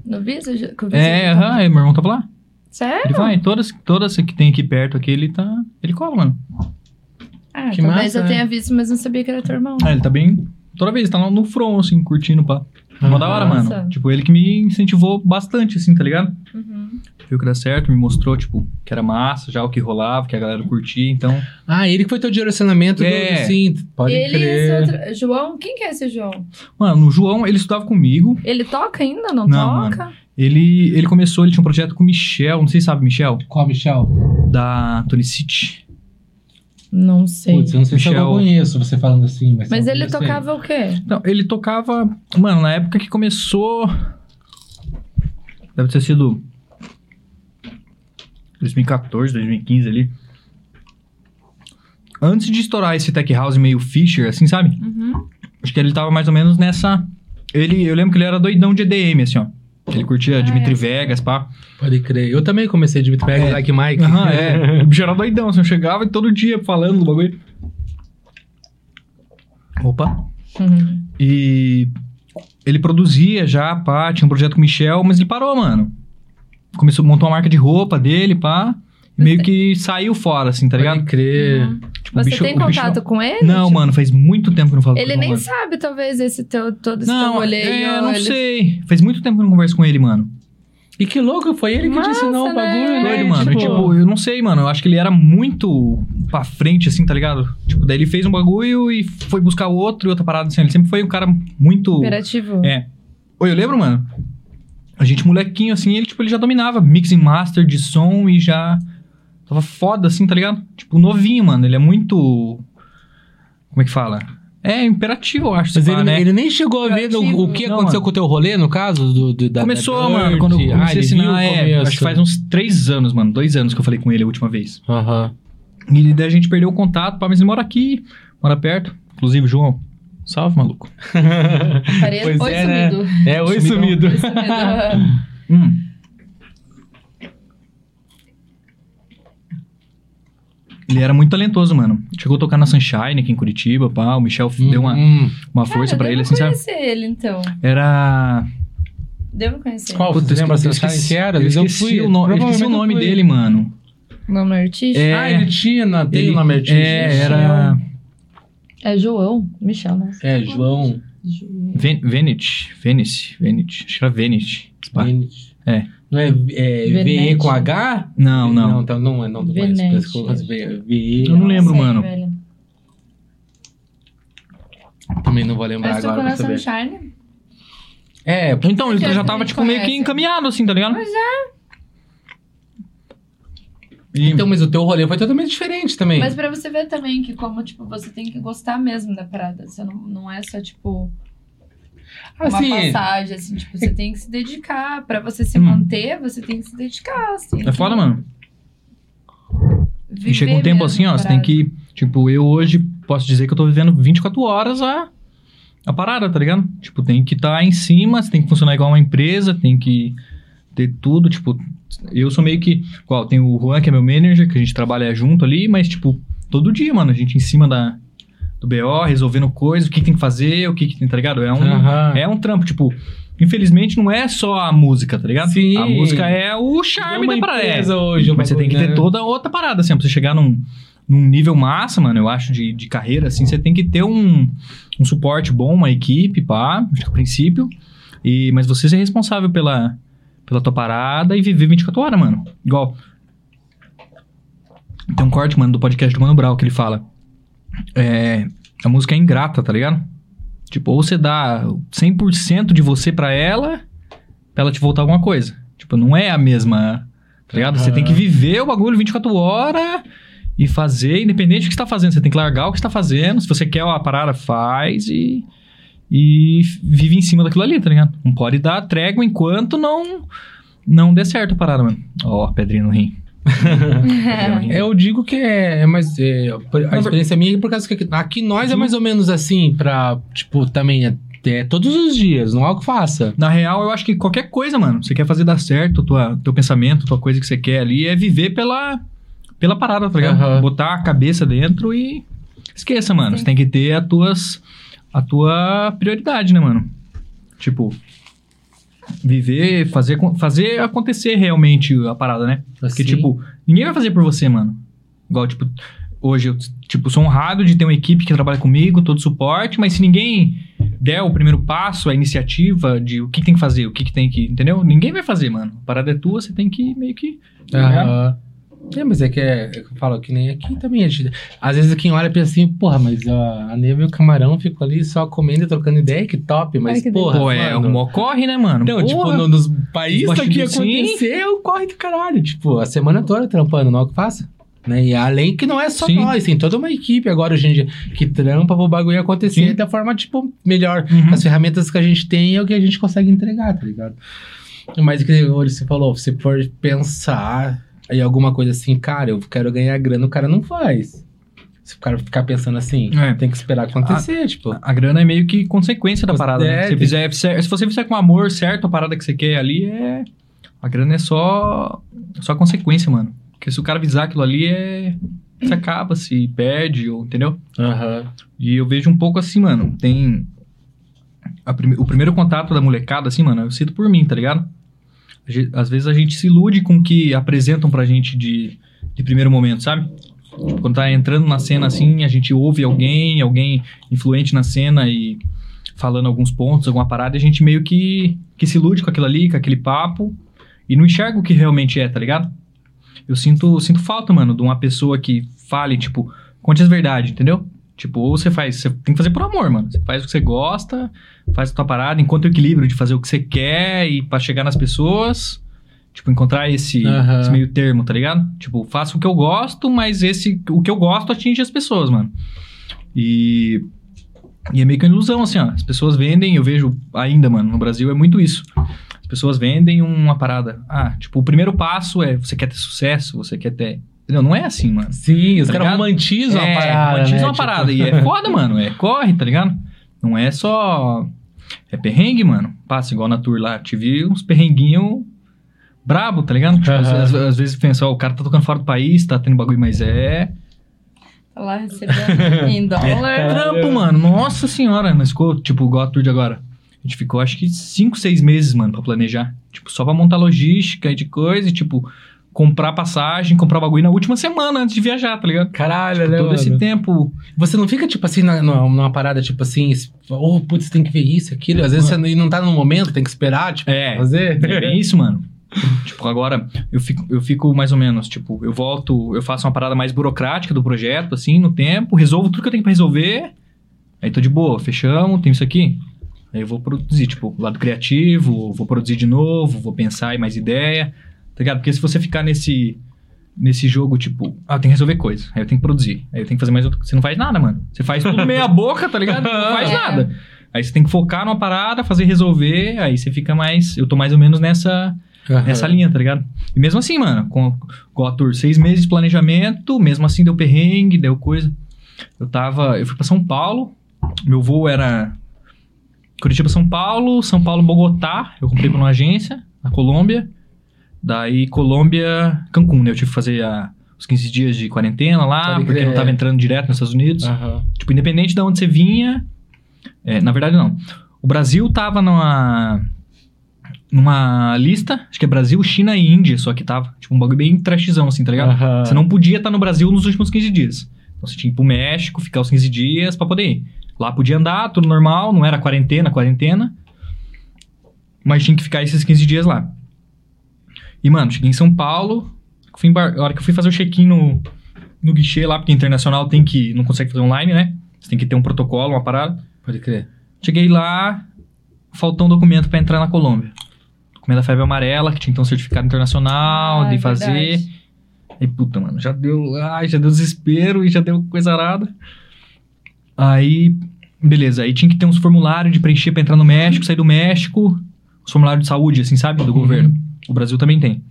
No Visa? já- com o Visa É, aham, é, meu irmão tava lá. Sério? Ele vai, todas, todas que tem aqui perto aqui, ele tá. Ele cola, mano. Ah, Que talvez massa, eu né? tenha visto, mas não sabia que era teu irmão. Ah, ele tá bem. Toda vez, tá lá no front, assim, curtindo, pá. Mó da hora, Nossa. mano. Tipo, ele que me incentivou bastante, assim, tá ligado? Uhum. Viu que dá certo, me mostrou, tipo, que era massa, já o que rolava, que a galera curtia, então. Ah, ele que foi teu direcionamento do, É. sim, pode Ele e crer. esse outro. João? Quem que é esse João? Mano, o João, ele estudava comigo. Ele toca ainda? Não, Não, toca? Ele, ele começou, ele tinha um projeto com o Michel, não sei se sabe, Michel, Qual, Michel? da Tony City. Não sei. Putz, eu não sei se eu Michel. conheço você falando assim, mas... mas ele sei. tocava o quê? Não, ele tocava. Mano, na época que começou. Deve ter sido. 2014, 2015 ali. Antes de estourar esse tech house meio Fisher, assim, sabe? Uhum. Acho que ele tava mais ou menos nessa Ele, eu lembro que ele era doidão de EDM, assim, ó. Ele curtia Ah, Dimitri é. Vegas, pá. Pode crer. Eu também comecei Dimitri Vegas, É. Like Mike. Aham, é. O bicho era doidão, assim, eu chegava e todo dia falando do bagulho. Opa. Uhum. E ele produzia já, pá, tinha um projeto com o Michel, mas ele parou, mano. Começou, montou uma marca de roupa dele, pá. E meio que saiu fora, assim, tá ligado? Pode crer. Uhum. O Você bicho- tem o bicho contato com ele? Não, Tipo, mano, faz muito tempo que eu não falo com Ele ele, nem sabe, talvez, esse teu, todo esse teu Não, rolê. é, não ele- sei. Faz muito tempo que eu não converso com ele, mano. E que louco, foi ele que te Massa, ensinou o né? bagulho, né? Doido, mano. Tipo, Tipo, eu não sei, mano. Eu acho que ele era muito pra frente, assim, tá ligado? Tipo, daí ele fez um bagulho e foi buscar outro e outra parada, assim. Ele sempre foi um cara muito. Imperativo. É. Oi, eu lembro, mano. A gente, molequinho, assim, ele, tipo, ele já dominava mixing master de som e já tava foda, assim, tá ligado? Tipo, novinho, mano. Ele é muito. Como é que fala? É imperativo, eu acho. Mas ele, né? ele nem chegou a ver no- o que Não, aconteceu mano. com o teu rolê, no caso, do, do- da Começou, da mano, quando eu Ah, comecei a viu assinar, o é, acho que faz uns três anos, mano, dois anos que eu falei com ele a última vez. Aham. E daí a gente perdeu o contato, pá, mas ele mora aqui, mora perto. Inclusive, João, salve, maluco. Parei- Pois Oi, é, né? sumido. É, oi, sumido. Oi, sumido. Hum. Ele era muito talentoso, mano. Chegou a tocar na Sunshine aqui em Curitiba, pá. O Michel deu uma, Hum. uma força Cara, pra eu ele, assim, sabe? conhecer ele, então. Era. Devo conhecer. Qual? Puta, Você lembra eu esqueci, que era? eu Mas eu esqueci fui, o nome, eu esqueci o nome dele, mano. Nome artístico? É. Ah, ele tinha, na, tem Ele- o nome artístico. É, era. É João. Michel, né? É, João. João. Ven Venice. Venice. Venice. Acho que era Venice. Pá. Venete. É. Não é, é VE com H? Não, não. Não, então não é, não do mais. Eu coloquei VE. Eu não lembro, mano. velho. Também não vou lembrar Mas agora na saber. Sunshine? É, Então, ele Que já tava, tipo, meio que encaminhado, assim, tá ligado? Pois é. E- então, mas o teu rolê foi totalmente diferente também. Mas pra você ver também que como, tipo, você tem que gostar mesmo da parada. Você não, não é só, tipo, uma assim, passagem, assim. Tipo, você tem que se dedicar. Pra você se Hum. manter, você tem que se dedicar, assim. É foda, mano. E chega um tempo assim, ó, a você tem parada. que. Tipo, eu hoje posso dizer que eu tô vivendo 24 horas a, a parada, tá ligado? Tipo, tem que estar em cima, você tem que funcionar igual uma empresa, tem que ter tudo. Tipo, eu sou meio que. Igual, tem o Juan, que é meu manager, que a gente trabalha junto ali, mas, tipo, todo dia, mano, a gente em cima da, do BO, resolvendo coisas, o que, que tem que fazer, o que, que tem, tá ligado? É um, Aham. é um trampo, tipo. Infelizmente não é só a música, tá ligado? Sim. A música é o é charme uma da parada. empresa hoje. um Mas você tem que ter né? toda outra parada, assim, pra você chegar num, num nível massa, mano, eu acho, de, de carreira, assim, você tem que ter um, um suporte bom, uma equipe, pá, acho que a princípio. E, mas você ser responsável pela, pela tua parada e viver 24 horas, mano. Igual. Tem um corte, mano, do podcast do Mano Brown que ele fala. É, a música é ingrata, tá ligado? Tipo, ou você dá 100% de você pra ela, pra ela te voltar alguma coisa. Tipo, não é a mesma, tá ligado? Você Aham. tem que viver o bagulho 24 horas e fazer, independente do que você tá fazendo. Você tem que largar o que você tá fazendo. Se você quer uma parada, faz e, e vive em cima daquilo ali, tá ligado? Não pode dar trégua enquanto não, não der certo a parada, mano. Ó, rim. Pedrinha no rim. Eu digo que é, é mais. é, a experiência minha é por causa que aqui, aqui nós é mais ou menos assim, pra. Tipo, também. É, é todos os dias, não há o que faça. Na real, eu acho que qualquer coisa, mano, você quer fazer dar certo, tua, teu pensamento, tua coisa que você quer ali, é viver pela, pela parada, tá ligado? Aham. Botar a cabeça dentro e. Esqueça, mano. Sim. Você tem que ter as tuas, a tua prioridade, né, mano? Tipo. Viver, fazer, fazer acontecer realmente a parada, né? Porque, Assim. tipo, ninguém vai fazer por você, mano. Igual, tipo, hoje eu, tipo, sou honrado de ter uma equipe que trabalha comigo, todo suporte, mas se ninguém der o primeiro passo, a iniciativa de o que tem que fazer, o que, que tem que. Entendeu? Ninguém vai fazer, mano. A parada é tua, você tem que meio que. Aham. É, mas é que é, é que eu falo que nem aqui também. a gente- às vezes quem olha pensa assim, porra, mas ó, a neve e o camarão ficam ali só comendo e trocando ideia, que top, mas Ai, que porra. Pô, é, um ocorre, né, mano? Não, tipo, Porra. no- nos países que aconteceu, corre do caralho. Tipo, a semana toda trampando, não é o que faça. Né? E além que não é só Sim. nós, tem toda uma equipe agora hoje em dia que trampa pro bagulho acontecer Sim. da forma, tipo, melhor. Uhum. As ferramentas que a gente tem é o que a gente consegue entregar, tá ligado? Mas que você falou, se for pensar em alguma coisa assim, cara, eu quero ganhar grana, o cara não faz. Se o cara ficar pensando assim, É. tem que esperar acontecer, tipo. A grana é meio que consequência da Você parada. né? deve. Se, fizer, se você fizer com amor certo a parada que você quer ali, é. A grana é só. Só consequência, mano. Porque se o cara visar aquilo ali, é. Se acaba, se perde, ou, entendeu? Aham. E eu vejo um pouco assim, mano. Tem. a prime- o primeiro contato da molecada, assim, mano, eu sinto por mim, tá ligado? Às vezes a gente se ilude com o que apresentam pra gente de, de primeiro momento, sabe? Tipo, quando tá entrando na cena assim, a gente ouve alguém, alguém influente na cena e falando alguns pontos, alguma parada, e a gente meio que, que se ilude com aquilo ali, com aquele papo, e não enxerga o que realmente é, tá ligado? Eu sinto, sinto falta, mano, de uma pessoa que fale, tipo, conte as verdades, entendeu? Tipo, ou você faz, você tem que fazer por amor, mano. Você faz o que você gosta, faz a tua parada, encontra o equilíbrio de fazer o que você quer e pra chegar nas pessoas. Tipo, encontrar esse, Aham. esse meio termo, tá ligado? Tipo, faço o que eu gosto, mas esse o que eu gosto atinge as pessoas, mano. E e é meio que uma ilusão, assim, ó. As pessoas vendem, eu vejo ainda, mano, no Brasil é muito isso. As pessoas vendem uma parada. Ah, tipo, o primeiro passo é você quer ter sucesso, você quer ter. Entendeu? Não é assim, mano. Sim, os Tá caras romantizam é, a parada. romantizam né? uma Tipo, parada. E é foda, mano. É corre, tá ligado? Não é só. É perrengue, mano. Passa igual na tour lá. Tive uns perrenguinhos brabo, tá ligado? Tipo, às, Aham. às- às vezes pensa, ó, o cara tá tocando fora do país, tá tendo bagulho, mas é. Tá lá recebendo em dólar. É. Trampo, mano. Nossa senhora. Mas ficou, tipo, igual a tour de agora. A gente ficou, acho que, cinco, seis meses, mano, pra planejar. Tipo, só pra montar logística e de coisa e, tipo, comprar passagem, comprar bagulho na última semana antes de viajar, tá ligado? Caralho, Tipo, né, todo mano? esse tempo. Você não fica, tipo assim, na- numa, parada, tipo assim, oh, putz, tem que ver isso, aquilo. Às vezes você não- não tá no momento, tem que esperar, tipo, É. fazer. É bem isso, mano. tipo, agora eu fico, eu fico mais ou menos, tipo, eu volto, eu faço uma parada mais burocrática do projeto, assim, no tempo, resolvo tudo que eu tenho pra resolver, aí tô de boa, fechamos, tem isso aqui. Aí eu vou produzir, tipo, lado criativo, vou produzir de novo, vou pensar em mais ideia, tá ligado? Porque se você ficar nesse, nesse jogo, tipo, ah, eu tenho que resolver coisa, aí eu tenho que produzir, aí eu tenho que fazer mais outra Você não faz nada, mano. Você faz tudo meia boca, tá ligado? Não faz É. nada. Aí você tem que focar numa parada, fazer resolver, aí você fica mais. Eu tô mais ou menos nessa, Aham. nessa linha, tá ligado? E mesmo assim, mano, com, com a tour, seis meses de planejamento, mesmo assim deu perrengue, deu coisa. Eu tava. Eu fui pra São Paulo, meu voo era Curitiba, São Paulo, São Paulo, Bogotá. Eu comprei pra uma agência, na Colômbia. Daí, Colômbia, Cancún, né? Eu tive que fazer a- os 15 dias de quarentena lá, porque crer. não tava entrando direto nos Estados Unidos. Aham. Tipo, independente de onde você vinha. é, na verdade, não. O Brasil tava numa. Numa lista, acho que é Brasil, China e Índia, só que tava. Tipo, um bagulho bem trashzão, assim, tá ligado? Aham. Você não podia estar no Brasil nos últimos 15 dias. Então você tinha que ir pro México, ficar os 15 dias pra poder ir. Lá podia andar, tudo normal, não era quarentena, quarentena. Mas tinha que ficar esses 15 dias lá. E, mano, cheguei em São Paulo. Fui embar... A hora que eu fui fazer o check-in no, no guichê lá, porque internacional tem que. Não consegue fazer online, né? Você tem que ter um protocolo, uma parada. Pode crer. Cheguei lá, faltou um documento pra entrar na Colômbia. Documento da febre amarela, que tinha que ter um certificado internacional, Ah, de é fazer. verdade. Aí, puta, mano, já deu. Ai, já deu desespero e já deu coisa arada. Aí, beleza, aí tinha que ter uns formulários de preencher pra entrar no México, sair do México. Os formulários de saúde, assim, sabe? Do Uhum. governo. O Brasil também tem.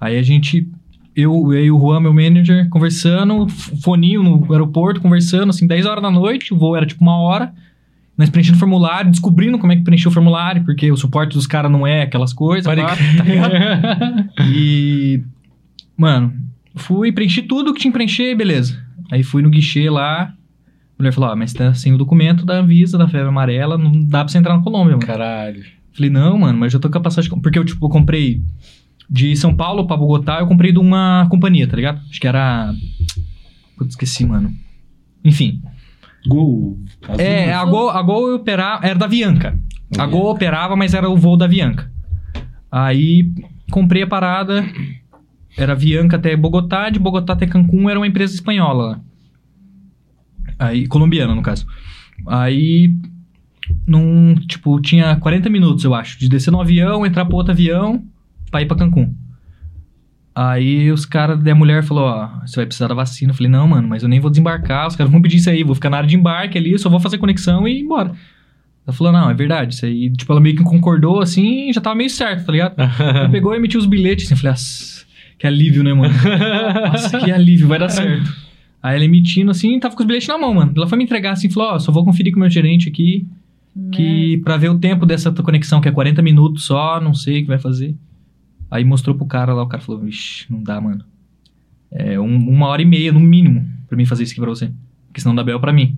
Aí a gente. Eu, eu e o Juan, meu manager, conversando, foninho no aeroporto, conversando, assim, 10 horas da noite, o voo era tipo uma hora. Nós preenchendo formulário, descobrindo como é que preencheu o formulário, porque o suporte dos caras não é aquelas coisas. Pode tá ligado? E. Mano, fui, preenchi tudo que tinha que preencher, beleza. Aí fui no guichê lá. A mulher falou: Ó, mas tá sem o documento da Visa, da febre amarela, não dá pra você entrar na Colômbia, mano. Caralho. Falei, não, mano, mas eu tô com a passagem. Porque eu, tipo, eu comprei de São Paulo pra Bogotá, eu comprei de uma companhia, tá ligado? Acho que era. Putz, esqueci, mano. Enfim. Gol. É, a Gol, a Gol operava. Era da Avianca. A Avianca. Gol operava, mas era o voo da Avianca. Aí comprei a parada. Era Avianca até Bogotá, de Bogotá até Cancún era uma empresa espanhola lá. Aí, colombiana, no caso. Aí, num, tipo, tinha 40 minutos, eu acho, de descer no avião, entrar pro outro avião, pra ir pra Cancún. Aí os caras da mulher falou, ó, você vai precisar da vacina. Eu falei, não, mano, mas eu nem vou desembarcar, os caras vão pedir isso aí, vou ficar na área de embarque ali, só vou fazer conexão e ir embora. Ela falou, não, é verdade, isso aí, tipo, ela meio que concordou, assim, e já tava meio certo, tá ligado? Ela pegou e emitiu os bilhetes, assim, eu falei, "Nossa, que alívio, né, mano? Nossa, que alívio, vai dar certo. Aí ela emitindo assim, tava com os bilhetes na mão, mano. Ela foi me entregar assim, falou, ó, só vou conferir com o meu gerente aqui, que pra ver o tempo dessa tua conexão, que é 40 minutos só, não sei o que vai fazer. Aí mostrou pro cara lá, o cara falou, vixi, não dá, mano. É um- uma hora e meia, no mínimo, pra mim fazer isso aqui pra você. Porque senão dá bel pra mim.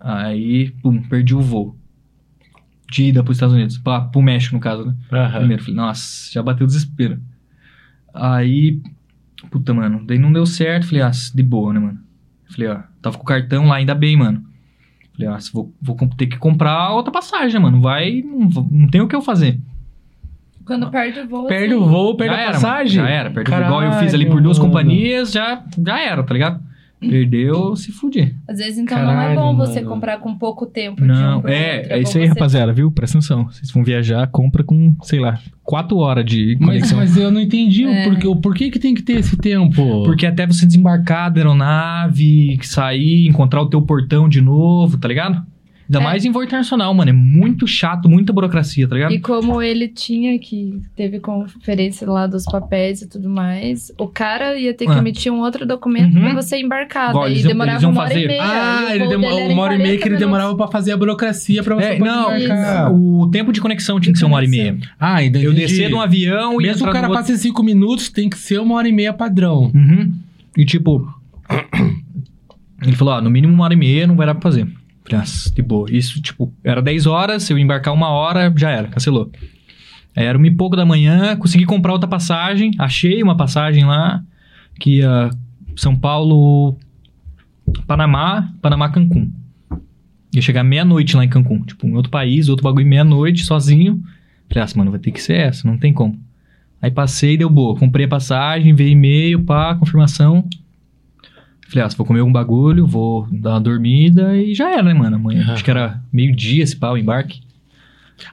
Aí, pum, perdi o voo. De ida pros Estados Unidos. Pra, pro México, no caso, né? Aham. Primeiro, falei, nossa, já bateu o desespero. Aí, puta, mano, daí não deu certo. Falei, ah, de boa, né, mano? Falei, ó, tava com o cartão lá, ainda bem, mano. Falei, ah, vou, vou ter que comprar outra passagem, mano? Vai, não, não tem o que eu fazer. Quando perde o voo. Perde assim, o voo, perde já a era, passagem. Mano, já era, perdeu igual eu fiz ali por duas Caralho, companhias, já, já era, tá ligado? Perdeu, se fuder. Às vezes, então, não é Caralho, bom você mano. comprar com pouco tempo. de um Não, pro é, outro. é bom isso aí, você- rapaziada, viu? Presta atenção. Vocês vão viajar, compra com, sei lá, quatro horas de Mas, conexão. mas eu não entendi É. o, porquê, o porquê que tem que ter esse tempo. Porque até você desembarcar da aeronave, sair, encontrar o teu portão de novo, tá ligado? Ainda É. mais em voo internacional, mano. É muito chato, muita burocracia, tá ligado? E como ele tinha que teve conferência lá dos papéis e tudo mais, o cara ia ter que Ah. emitir um outro documento Uhum. pra você embarcar. Igual daí demorava uma hora fazer. e meia. Ah, ele voo demo- dele era em uma hora e meia 40 que ele minutos. demorava pra fazer a burocracia pra você É, não, embarcar. o tempo de conexão tinha que ser uma hora e meia. Ah, então Eu descer de um avião e Mesmo o cara passe cinco minutos, tem que ser uma hora e meia padrão. Uhum. E tipo... ele falou, ó, no mínimo uma hora e meia não vai dar pra fazer. Falei, de boa. Isso, tipo, era 10 horas, se eu embarcar uma hora, já era, cancelou. Aí era uma e pouco da manhã, consegui comprar outra passagem, achei uma passagem lá, que ia São Paulo, Panamá, Panamá, Cancún. Ia chegar meia-noite lá em Cancún, tipo, em outro país, outro bagulho, meia-noite, sozinho. Falei, ah, mano, vai ter que ser essa, não tem como. Aí passei, deu boa, comprei a passagem, veio e-mail, pá, confirmação. Falei, ah, se vou comer algum bagulho, vou dar uma dormida e já era, né, mano? Amanhã, Aham. acho que era meio-dia esse pau, o embarque.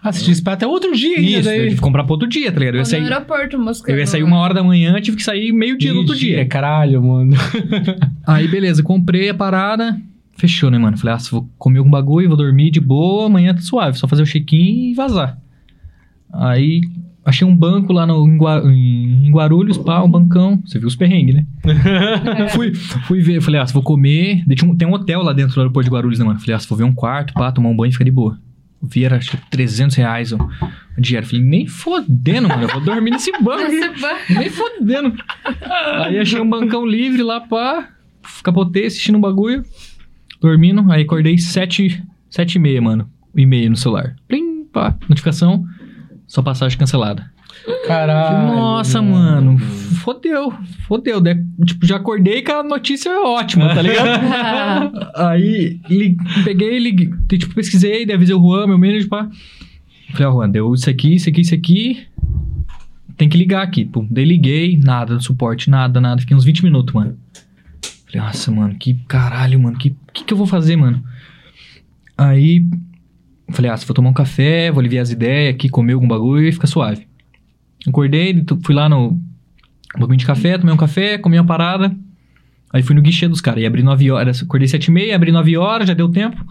Ah, tinha que esperar até outro dia ainda. Isso, eu daí. tive que comprar pra outro dia, tá ligado? Eu ia sair, No aeroporto, eu ia sair uma hora da manhã, tive que sair meio-dia no outro dia. Caralho, mano. Aí, beleza, comprei a parada, fechou, né, mano? Falei, ah, se vou comer algum bagulho, vou dormir de boa, amanhã tá suave, só fazer o check-in e vazar. Aí, achei um banco lá no, em, Gua- em Guarulhos, pá, um bancão. Você viu os perrengues, né? fui, fui ver, falei, ah, se vou comer. um- Tem um hotel lá dentro do aeroporto de Guarulhos, né, mano? Falei, ah, se vou ver um quarto, pá, tomar um banho e ficar de boa. Vi, era acho que 300 reais ó, o dinheiro. Falei, nem fodendo, mano, eu vou dormir nesse banco. Nem fodendo. Aí achei um bancão livre lá, pá. Capotei assistindo um bagulho. Dormindo. Aí acordei sete, sete e meia, mano. O e-mail no celular. Plim, pá. Notificação. Só passagem cancelada. Caralho. Nossa, mano. Fodeu. Fodeu. Daí, tipo, já acordei com a notícia ótima, tá ligado? Aí li- peguei, liguei, tipo, pesquisei, daí avisei o Juan, meu manager, pá. Falei, ó, Juan, deu isso aqui, isso aqui, isso aqui. Tem que ligar aqui. Pum. Daí liguei, nada suporte, nada, nada. Fiquei uns 20 minutos, mano. Falei, nossa, mano, que caralho, mano. Que que, que eu vou fazer, mano? Aí, falei, ah, se vou tomar um café, vou aliviar as ideias aqui, comer algum bagulho e fica suave. Acordei, fui lá no bagulho de café, tomei um café, comi uma parada. Aí fui no guichê dos caras. E abri 9 horas. Acordei 7 e meia, abri 9 horas, já deu tempo.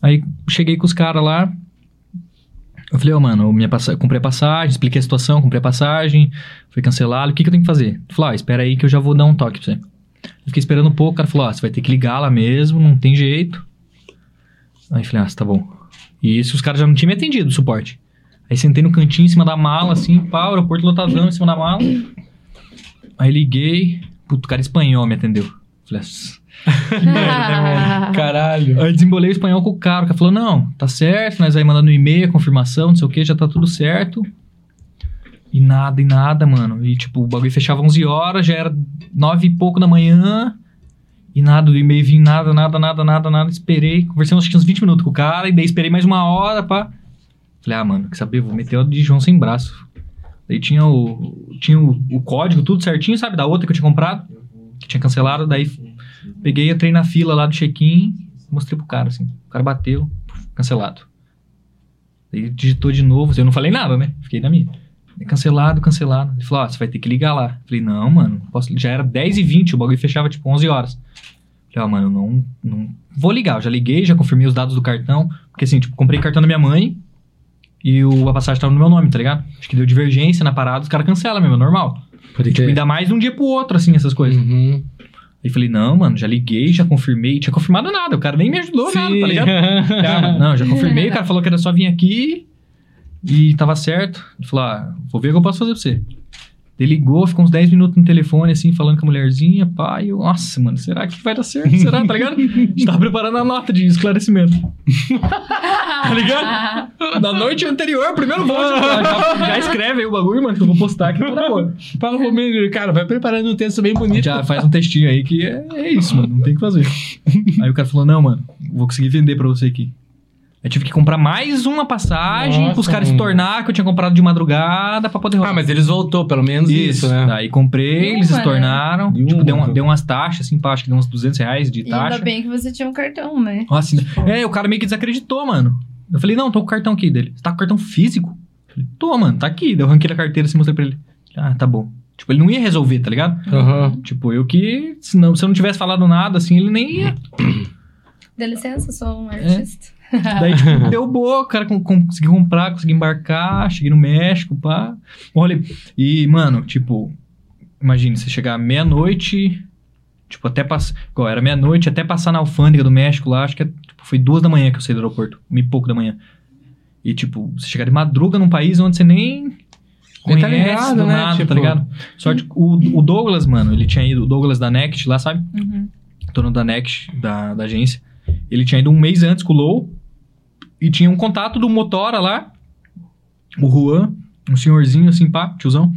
Aí cheguei com os caras lá. Eu falei, ó, mano, minha comprei a passagem, expliquei a situação, comprei a passagem, foi cancelado. O que, que eu tenho que fazer? Ele falou, ah, espera aí que eu já vou dar um toque pra você. Eu fiquei esperando um pouco, o cara falou, ah, você vai ter que ligar lá mesmo, não tem jeito. Aí eu falei, ah, tá bom. E isso os caras já não tinham me atendido, o suporte. Aí sentei no cantinho, em cima da mala, assim, pá, o aeroporto lotadão em cima da mala. Aí liguei, puto, o cara espanhol me atendeu. Falei, "Ah, Caralho. Aí desembolei o espanhol com o cara. O cara falou: não, tá certo, nós aí mandando um e-mail, confirmação, não sei o que, já tá tudo certo. E nada, e nada, mano. E tipo, o bagulho fechava 11 horas, já era 9 e pouco da manhã. E nada, do e-mail vinha nada, nada, nada, nada, nada. Esperei, conversei acho que uns 20 minutos com o cara, e daí esperei mais uma hora, pá. Falei, ah, mano, quer saber? Vou meter o de João sem braço. Daí tinha o. Tinha o, o código, tudo certinho, sabe? Da outra que eu tinha comprado, que tinha cancelado. Daí peguei, entrei na fila lá do check-in, mostrei pro cara, assim. O cara bateu, cancelado. Daí digitou de novo, eu não falei nada, né? Fiquei na minha. Daí, Cancelado, cancelado. Ele falou, ó, você vai ter que ligar lá. Falei, não, mano, posso... já era 10 e 20 o bagulho fechava tipo 11 horas. Falei, ó, mano, não, não vou ligar. Eu já liguei, já confirmei os dados do cartão. Porque assim, tipo, comprei cartão da minha mãe e o, a passagem tava no meu nome, tá ligado? Acho que deu divergência na parada, os caras cancelam mesmo, é normal. Pode Tipo, ainda mais de um dia pro outro, assim, essas coisas. Uhum. Aí falei, não, mano, já liguei, já confirmei. Tinha confirmado nada, o cara nem me ajudou nada, tá ligado? Ah, mano, não, já confirmei, o cara falou que era só vir aqui e tava certo. Ele falou, ah, vou ver o que eu posso fazer pra você. Ele ligou, ficou uns 10 minutos no telefone, assim, falando com a mulherzinha, e eu, nossa, mano, será que vai dar certo? Será, tá ligado? A gente tava preparando a nota de esclarecimento. tá ligado? Na noite anterior, primeiro voo, já, já, escreve aí o bagulho, mano, que eu vou postar aqui toda hora. Fala comigo, cara, vai preparando um texto bem bonito. Já faz um textinho aí que é, é isso, mano, não tem o que fazer. Aí o cara falou, não, mano, vou conseguir vender pra você aqui. Eu tive que comprar mais uma passagem Nossa, pros caras se mano. tornar, que eu tinha comprado de madrugada pra poder Ah, mas eles voltou, pelo menos isso, né? Daí comprei, eles se né? tornaram. E Tipo, uma, deu, uma- então. deu umas taxas, assim, acho que deu uns 200 reais de E ainda taxa. bem que você tinha um cartão, né? Nossa, ainda- é, o cara meio que desacreditou, mano. Eu falei, não, tô com o cartão aqui dele. Você tá com o cartão físico? Eu falei, tô, mano, tá aqui. Daí eu ranquei a carteira assim, mostrei pra ele. Ah, tá bom. Tipo, ele não ia resolver, tá ligado? Aham. Tipo, eu que, se, não, se eu não tivesse falado nada, assim, ele nem ia. Dê licença, sou um É. Daí, tipo, deu boa, o cara com- com- consegui comprar, consegui embarcar, cheguei no México, pá. Olha, e, mano, tipo, imagine, você chegar meia-noite, tipo, até passar. Era meia-noite, até passar na alfândega do México lá, acho que é, tipo, foi duas da manhã que eu saí do aeroporto, uma e pouco da manhã. E, tipo, você chegar de madruga num país onde você nem. Nem Conhece tá ligado, do né? nada, Tipo- tá ligado? Sorte, o, o Douglas, mano, ele tinha ido, o Douglas da Next lá, sabe? Uhum. dono da Next, da, da agência. Ele tinha ido um mês antes com o Low e tinha um contato do Motora lá, o Juan, um senhorzinho assim, pá, tiozão.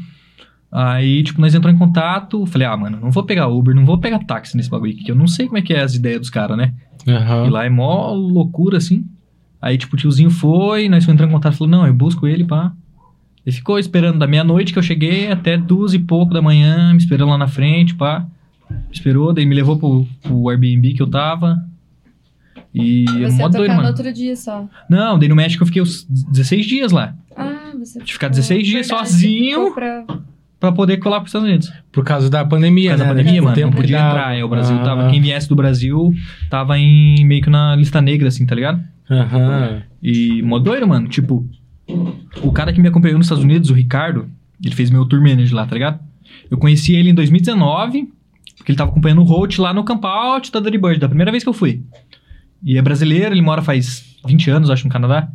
Aí, tipo, nós entramos em contato, falei, ah, mano, não vou pegar Uber, não vou pegar táxi nesse bagulho aqui, que eu não sei como é que é as ideias dos caras, né? E Aham. lá é mó loucura, assim. Aí, tipo, o tiozinho foi, nós entrar em contato, falou, não, eu busco ele, pá. Ele ficou esperando da meia-noite que eu cheguei até duas e pouco da manhã, me esperando lá na frente, pá. Me esperou, daí me levou pro, pro Airbnb que eu tava. E é Você mó ia doido, tocar no mano. outro dia só. Não, daí no México eu fiquei uns 16 dias lá. Ah, você De ficar 16 dias Verdade, sozinho. Pra... Pra poder colar pros Estados Unidos. Por causa da pandemia, Por causa né? da pandemia, mano, não tempo que podia entrar. é, O Brasil tava. Aham. Quem viesse do Brasil tava em meio que na lista negra, assim, tá ligado? Aham. E mó doido, mano. Tipo, o cara que me acompanhou nos Estados Unidos, o Ricardo, ele fez meu tour manager lá, tá ligado? Eu conheci ele em 2019, porque ele tava acompanhando o Holt lá no campout da Dirty Bird, da primeira vez que eu fui. E é brasileiro, ele mora faz 20 anos, acho, no Canadá.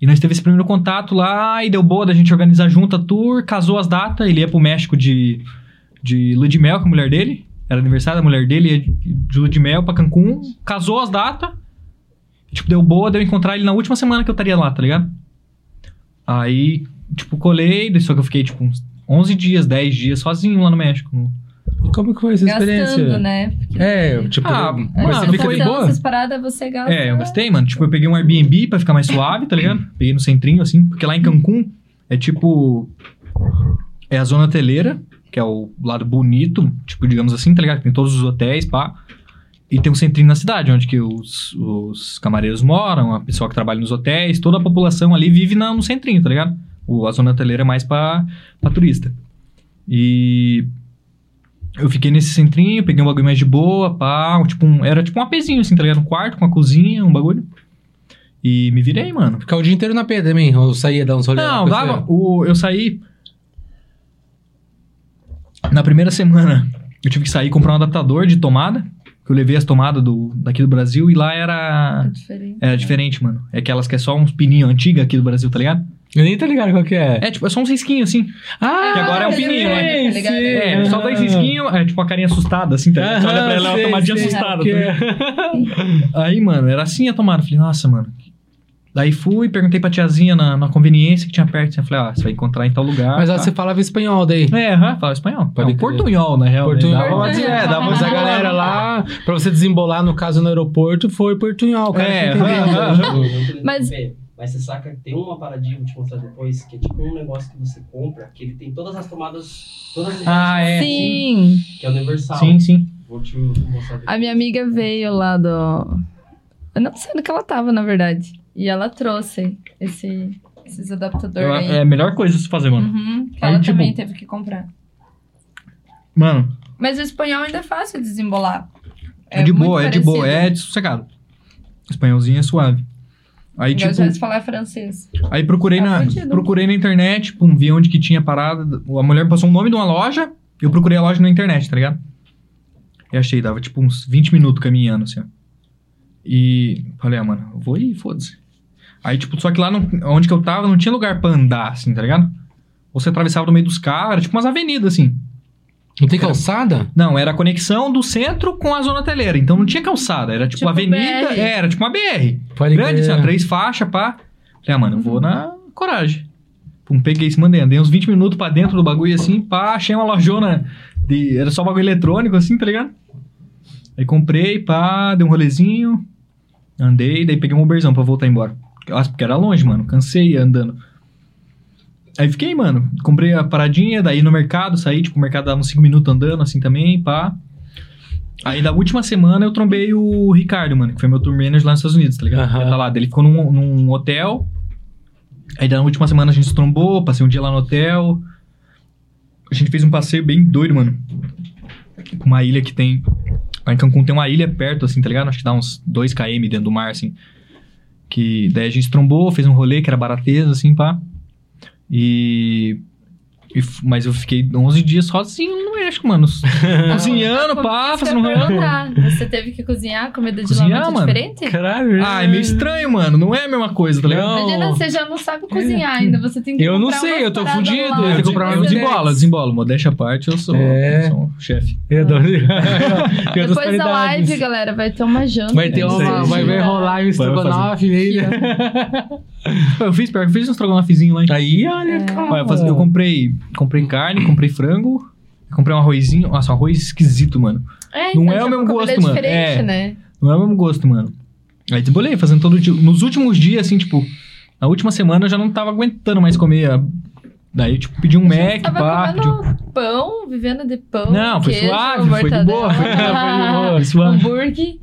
E nós teve esse primeiro contato lá, e deu boa da gente organizar junto a tour, casou as datas, ele ia pro México de, de lua com a mulher dele, era aniversário da mulher dele, ia de lua de mel pra Cancún, casou as datas, Tipo, deu boa, deu encontrar ele na última semana que eu estaria lá, tá ligado? Aí, tipo, colei, só que eu fiquei, tipo, uns 11 dias, 10 dias sozinho lá no México. Como que foi essa experiência? Gastando, né? Porque- É, tipo, Ah, mas mano, você fica foi de boa? Essas paradas você gasta. É, eu gastei, mano. Tipo, eu peguei um Airbnb pra ficar mais suave, tá ligado? Peguei no centrinho, assim, porque lá em Cancún é tipo. É a zona hoteleira, que é o lado bonito, tipo, digamos assim, tá ligado? Tem todos os hotéis, pá. E tem um centrinho na cidade, onde que os, os camareiros moram, a pessoa que trabalha nos hotéis, toda a população ali vive na, no centrinho, tá ligado? O, a zona hoteleira é mais pra, pra turista. E eu fiquei nesse centrinho, peguei um bagulho mais de boa, pá, tipo um, era tipo um apezinho, assim, tá ligado? Um quarto com uma cozinha, um bagulho. E me virei, mano. Ficar o dia inteiro na P também, ou saía dar uns rolês Não, dava. O, eu saí. Na primeira semana, eu tive que sair e comprar um adaptador de tomada. Que eu levei as tomadas do, daqui do Brasil e lá É era. diferente. Era diferente, mano. É aquelas que é só uns pininhos antigos aqui do Brasil, tá ligado? Eu nem tá ligado qual que é. É, tipo, é só uns risquinhos assim. Ah, que agora é um sei, pininho, né? tá ligado? É, só dois risquinhos, é tipo a carinha assustada, assim, tá ligado? Você olha pra ela, é uma tomadinha assustada. Que tá é. Aí, mano, era assim a tomada. Falei, nossa, mano. Daí fui, perguntei pra tiazinha na, na conveniência que tinha perto. Eu falei, ah, você vai encontrar em tal lugar. Mas tá? você falava espanhol daí. É, aham, fala espanhol. Pode Não, portunhol, na real. né? Portunhol. Dava pra dizer, é, dava Mas a galera lá, pra você desembolar, no caso, no aeroporto, foi portunhol. Cara É, aham, aham. Mas- Mas... Você saca que tem uma paradinha, vou te mostrar depois, que é tipo um negócio que você compra, que ele tem todas as tomadas, todas as Ah, é. Sim. que é universal. Sim, sim. Vou te mostrar depois. A minha amiga veio lá do. Eu não sei onde que ela tava, na verdade. E ela trouxe esse, esses adaptadores aí. é a melhor coisa de se fazer, mano. Uhum, que Aí, ela tipo- também teve que comprar. Mano, Mas o espanhol ainda é fácil de desembolar. é, de muito boa, é de boa, parecido. é de sossegado. Espanholzinho é suave. Aí, tipo, se falar francês. aí procurei, Tá na, fudido. procurei na internet, pum, vi onde que tinha parada. A mulher passou o nome de uma loja, eu procurei a loja na internet, tá ligado? E achei, dava tipo uns 20 minutos caminhando, assim, ó. E falei, ah, mano, eu vou ir, foda-se. Aí, tipo, só que lá não- onde que eu tava não tinha lugar pra andar, assim, tá ligado? Você atravessava no meio dos caras, tipo umas avenidas, assim. Não tem calçada? Não, era a conexão do centro com a zona hoteleira. Então não tinha calçada, era tipo, Tipo avenida. BR. É, era tipo uma BR. Pode Grande, assim, ó, três faixas, pá. Falei, ah, mano, eu vou na coragem. Pum, peguei esse mandei. Andei uns 20 minutos pra dentro do bagulho assim, pá, achei uma lojona de. Era só bagulho eletrônico, assim, tá ligado? Aí comprei, pá, dei um rolezinho. Andei, daí peguei um Uberzão pra voltar embora. Nossa, porque era longe, mano. Cansei andando. Aí fiquei, mano. Comprei a paradinha, daí no mercado, saí, tipo, o mercado dava uns 5 minutos andando, assim também, pá. Aí da última semana eu trombei o Ricardo, mano, que foi meu tour manager lá nos Estados Unidos, tá ligado? Ele tá lá, ele ficou num, num hotel. Aí na última semana a gente se trombou, passei um dia lá no hotel. A gente fez um passeio bem doido, mano. Pra Uma ilha que tem. Lá em Cancún tem uma ilha perto, assim, tá ligado? Acho que dá uns 2 km dentro do mar, assim. Que daí a gente trombou, fez um rolê que era barateza, assim, pá. E. e mas eu fiquei 11 dias sozinho México, mano. Cozinhando, pá, fazendo perguntar. Você teve que cozinhar comida de Cozinhar, lá muito mano. diferente? Caralho. Ah, é meio estranho, mano. Não é a mesma coisa, tá ligado? Não. Imagina, você já não sabe cozinhar ainda. Você tem que Eu não comprar sei, umas eu tô fudido, eu tenho que comprar desembolo, eu desembolo. Modéstia à parte, eu sou, É. sou um chefe. Eu Depois da live, galera, vai ter uma janta. Vai ter É uma, vai, vai rolar um estrogonofe aí. Eu fiz, pior que eu fiz um estrogonofezinho lá. Aí, olha, É. cara. Eu comprei, comprei carne, comprei frango, comprei um arrozinho. Nossa, um arroz esquisito, mano. É, Não então, é o mesmo gosto, mano. É. né? Não é o mesmo gosto, mano. Aí desembolei, fazendo todo dia. Nos últimos dias, assim, tipo, na última semana eu já não tava aguentando mais comer. a- Daí, tipo, pedi um Mac, tava pá. Pedi... um- pão, vivendo de pão. Não, foi queijo, suave, foi de boa. Foi de boa, foi suave. Hambúrguer,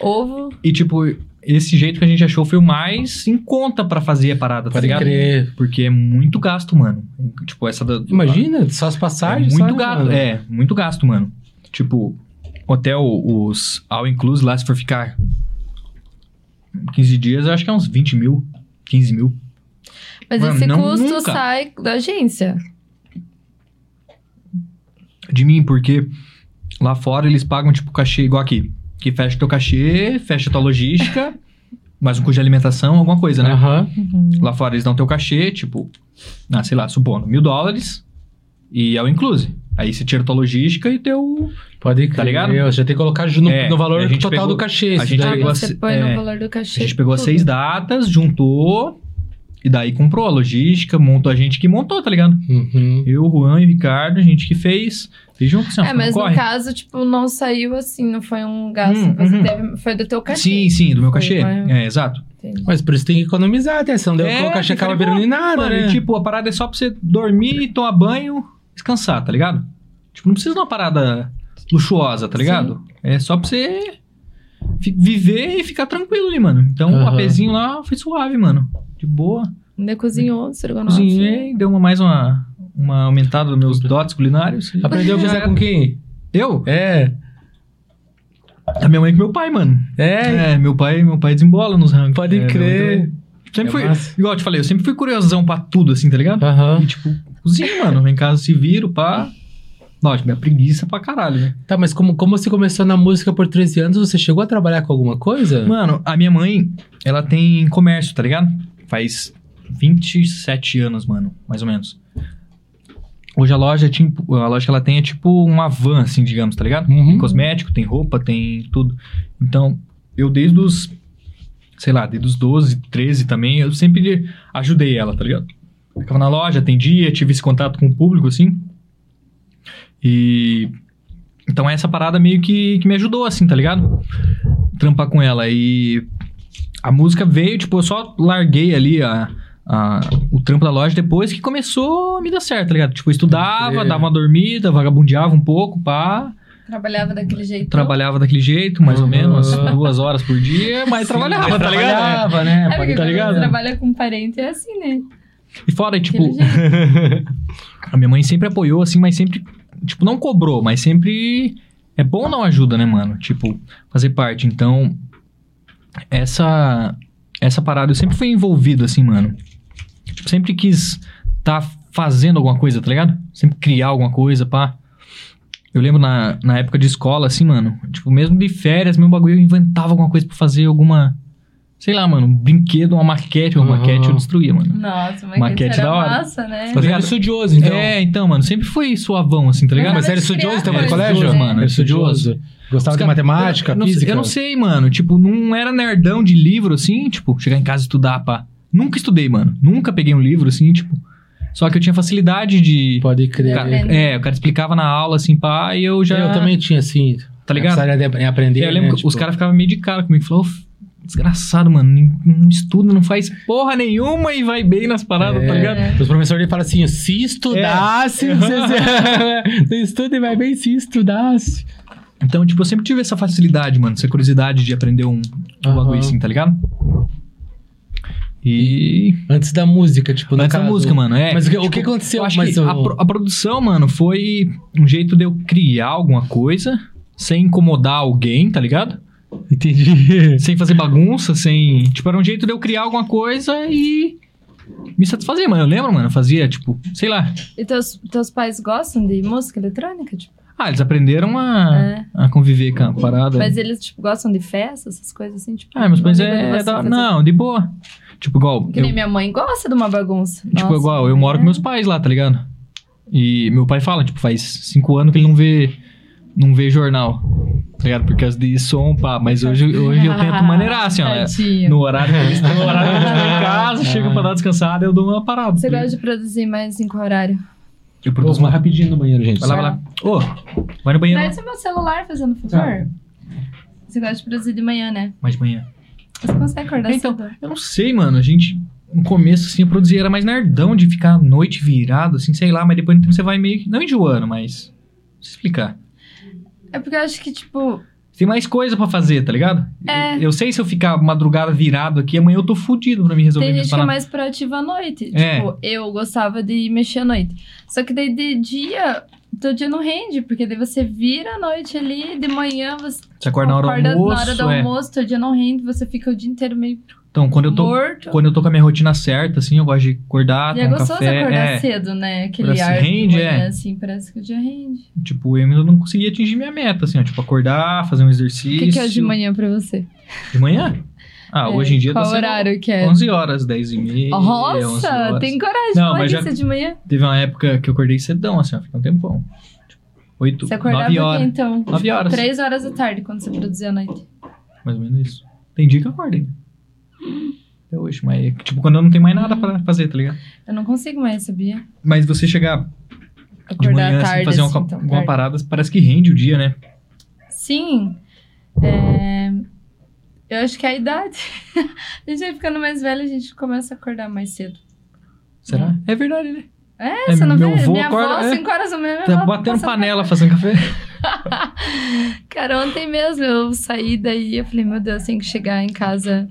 ovo. E, tipo, esse jeito que a gente achou foi o mais em conta pra fazer a parada, tá Pode ligado? crer. Porque é muito gasto, mano. Tipo, essa da. Imagina, só as É passagens. muito só, né, gasto. mano? É, muito gasto, mano. Tipo, hotel, os all inclusive lá, se for ficar 15 dias, eu acho que é uns 20 mil, 15 mil. Mas Mano, esse não, custo nunca. sai da agência. De mim, porque lá fora eles pagam, tipo, cachê igual aqui. Que fecha teu cachê, fecha tua logística, mais um custo de alimentação, alguma coisa, né? Aham. Lá fora eles dão teu cachê, tipo, ah, sei lá, supondo, mil dólares e é o inclusive. Aí você tira tua logística e teu. Pode Tá ligado? Você já tem que colocar no, É, no valor total pegou- do cachê. a gente daí. Ah, pegou você assim, põe é, no valor do cachê. A gente pegou tudo. seis datas, juntou e daí comprou a logística, montou a gente que montou, tá ligado? Uhum. Eu, o Juan e o Ricardo, a gente que fez. Fez junto, assim, É, mas corre. no caso, tipo, não saiu assim, não foi um gasto. Hum, você uhum. teve, foi do teu cachê. Sim, sim, do meu Foi, cachê. É, exato. Entendi. Mas por isso tem que economizar, até, senão daí É, o cachê acaba virando em nada, Mano, né? e, tipo, a parada é só pra você dormir, tomar banho, descansar, tá ligado? Tipo, não precisa de uma parada luxuosa, tá ligado? É só pra você viver e ficar tranquilo ali, mano. Então, o Aham. apezinho lá foi suave, mano. De boa. Ainda cozinhou, estrogonofe. Cozinhei, deu uma, mais uma, uma aumentada nos meus dotes culinários. Aprendeu a cozinhar com quem? Eu? É. A minha mãe com meu pai, mano. É, É, meu pai, meu pai desembola nos rangos. pode É, crer. pai- Sempre É fui, massa. igual eu te falei, eu sempre fui curiosão pra tudo, assim, tá ligado? Aham. E tipo, cozinha, mano. Vem em casa, se viro, pá. Lógico, minha preguiça pra caralho, né? Tá, mas como, como você começou na música por 13 anos, você chegou a trabalhar com alguma coisa? Mano, a minha mãe, ela tem comércio, tá ligado? Faz 27 anos, mano, mais ou menos. Hoje a loja, tipo, a loja que ela tem é tipo uma van, assim, digamos, tá ligado? Uhum. Tem cosmético, tem roupa, tem tudo. Então, eu desde os, sei lá, desde os 12, 13 também, eu sempre ajudei ela, tá ligado? Ficava na loja, atendia, tive esse contato com o público, assim. E... Então essa parada meio que, que me ajudou, assim, tá ligado? Trampar com ela. E a música veio, tipo, eu só larguei ali a, a- o trampo da loja depois que começou a me dar certo, tá ligado? Tipo, eu estudava, dava uma dormida, vagabundeava um pouco, pá. Trabalhava daquele jeito. Trabalhava daquele jeito, mais ou Uhum. menos, duas horas por dia, mas trabalhava, mas tá ligado? trabalhava, né? É porque tá quando ligado? você trabalha com parente é assim, né? E fora, tipo, a minha mãe sempre apoiou, assim, mas sempre, tipo, não cobrou, mas sempre é bom dar uma ajuda, né, mano? Tipo, fazer parte. Então, essa essa parada eu sempre fui envolvido, assim, mano. Tipo, sempre quis tá fazendo alguma coisa, tá ligado? Sempre criar alguma coisa, pá. Eu lembro na, na época de escola, assim, mano. Tipo, mesmo de férias, meu bagulho, eu inventava alguma coisa pra fazer alguma. Sei lá, mano, um brinquedo, uma maquete. Uma Uhum. maquete eu destruía, mano. Nossa, mas Maquete era da hora. massa, né? Tá Mas era ligado? estudioso, então. É, então, mano, sempre foi suavão, assim, tá ligado? Mas Era era estudioso também no colégio? né? mano, Era estudioso. Gostava Os de cara- matemática, eu não, física? Eu não sei, mano. Tipo, não era nerdão de livro, assim, tipo, chegar em casa e estudar, pá. Nunca estudei, mano. Nunca peguei um livro, assim, tipo. Só que eu tinha facilidade de. Pode crer. Cara, é, o cara explicava na aula, assim, pá, e eu já. Eu também tinha, assim. Tá ligado? De aprender, eu lembro né, que tipo, os caras ficavam meio de cara comigo. Falavam, "Ô, desgraçado, mano. Não estuda, não faz porra nenhuma e vai bem nas paradas, É. tá ligado? Os professores ele falam assim, se estudasse, você, você estuda e vai bem se estudasse. Então, tipo, eu sempre tive essa facilidade, mano. Essa curiosidade de aprender um, um Aham. bagulho assim, tá ligado? E. Antes da música, tipo, no Antes da caso. música, mano, é. Mas o que- o tipo, que aconteceu? Eu acho Mas que eu- a, pro- a produção, mano, foi um jeito de eu criar alguma coisa sem incomodar alguém, tá ligado? Entendi. Sem fazer bagunça, sem. Tipo, era um jeito de eu criar alguma coisa e. Me satisfazer, mano. Eu lembro, mano, eu fazia, tipo, sei lá. E teus, teus pais gostam de música eletrônica? Tipo, Ah, eles aprenderam a, É. a conviver com a parada. mas eles, tipo, gostam de festa, essas coisas assim? Tipo, Ah, meus pais não liga de é. você da- Não, de boa. Tipo, igual. Que eu- nem minha mãe gosta de uma bagunça. Tipo, Nossa, igual, eu moro é. com meus pais lá, tá ligado? E meu pai fala, tipo, faz cinco anos que ele não vê, não vê jornal, tá ligado? Por causa de som, pá. Mas hoje, hoje eu tento maneirar, assim, ó. né? Tadinho. No horário que eles no horário que eles estão em casa, chega pra dar descansada, eu dou uma parada. Você tá gosta de produzir mais em qual horário? Eu Produz produzo mais rapidinho no banheiro, gente. Vai lá, vai lá. Ô, vai no banheiro. Traz o meu celular fazendo favor. Você gosta de produzir de manhã, né? Mais de manhã. Você consegue acordar Então, cedo? eu não sei, mano. A gente, no começo, assim, eu produzia, era mais nerdão de ficar a noite virado, assim, sei lá. Mas depois você vai meio que, não enjoando, mas... Deixa eu explicar. É porque eu acho que, tipo, Tem mais coisa pra fazer, tá ligado? É. Eu, eu sei se eu ficar madrugada virado aqui, amanhã eu tô fudido pra me resolver tem gente que é mais proativa à noite. É. Tipo, eu gostava de mexer à noite. Só que daí de dia, teu dia não rende, porque daí você vira à noite ali, de manhã você Você acorda na hora do acorda almoço, na hora do é. almoço, teu dia não rende, você fica o dia inteiro meio Então, quando eu tô morto. quando eu tô com a minha rotina certa, assim, eu gosto de acordar, E é tomar gostoso café. acordar é, cedo, né? Aquele ar rende, de manhã, é. assim, parece que o dia rende. Tipo, eu não consegui atingir minha meta, assim, ó, tipo, acordar, fazer um O exercício. que, que é de manhã pra você? De manhã? Ah, É, hoje em dia Qual tá sendo horário que é? 11 horas, 10 e meia, 11 Nossa, tem coragem de falar mas já- disso de manhã? Teve uma época que eu acordei cedão, assim, ó, fica um tempão. Tipo, 8, Você acordava 9 o quê, horas. então? 9 horas. Três horas da tarde, quando você produzia à noite. Mais ou menos isso. Tem dia que eu acordo ainda. Até hoje, mas tipo, quando eu não tenho mais nada pra fazer, tá ligado? Eu não consigo mais, sabia? Mas você chegar de Acordar manhã, à tarde, assim, fazer uma, assim, então, uma tarde. parada, parece que rende o dia, né? Sim. É, Eu acho que é a idade. a gente vai ficando mais velho, a gente começa a acordar mais cedo. Será? É, verdade, né? É, você não meu vê? avô Minha avó, acorda- é. 5 horas da manhã, minha Tá avó batendo panela, fazendo café. Cara, ontem mesmo eu saí daí, eu falei, meu Deus, tem que chegar em casa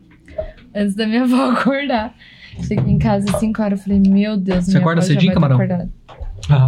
antes da minha avó acordar. Cheguei em casa às 5 horas, eu falei, meu Deus, Você minha acorda avó já cedinho, vai camarão? acordada. Ah,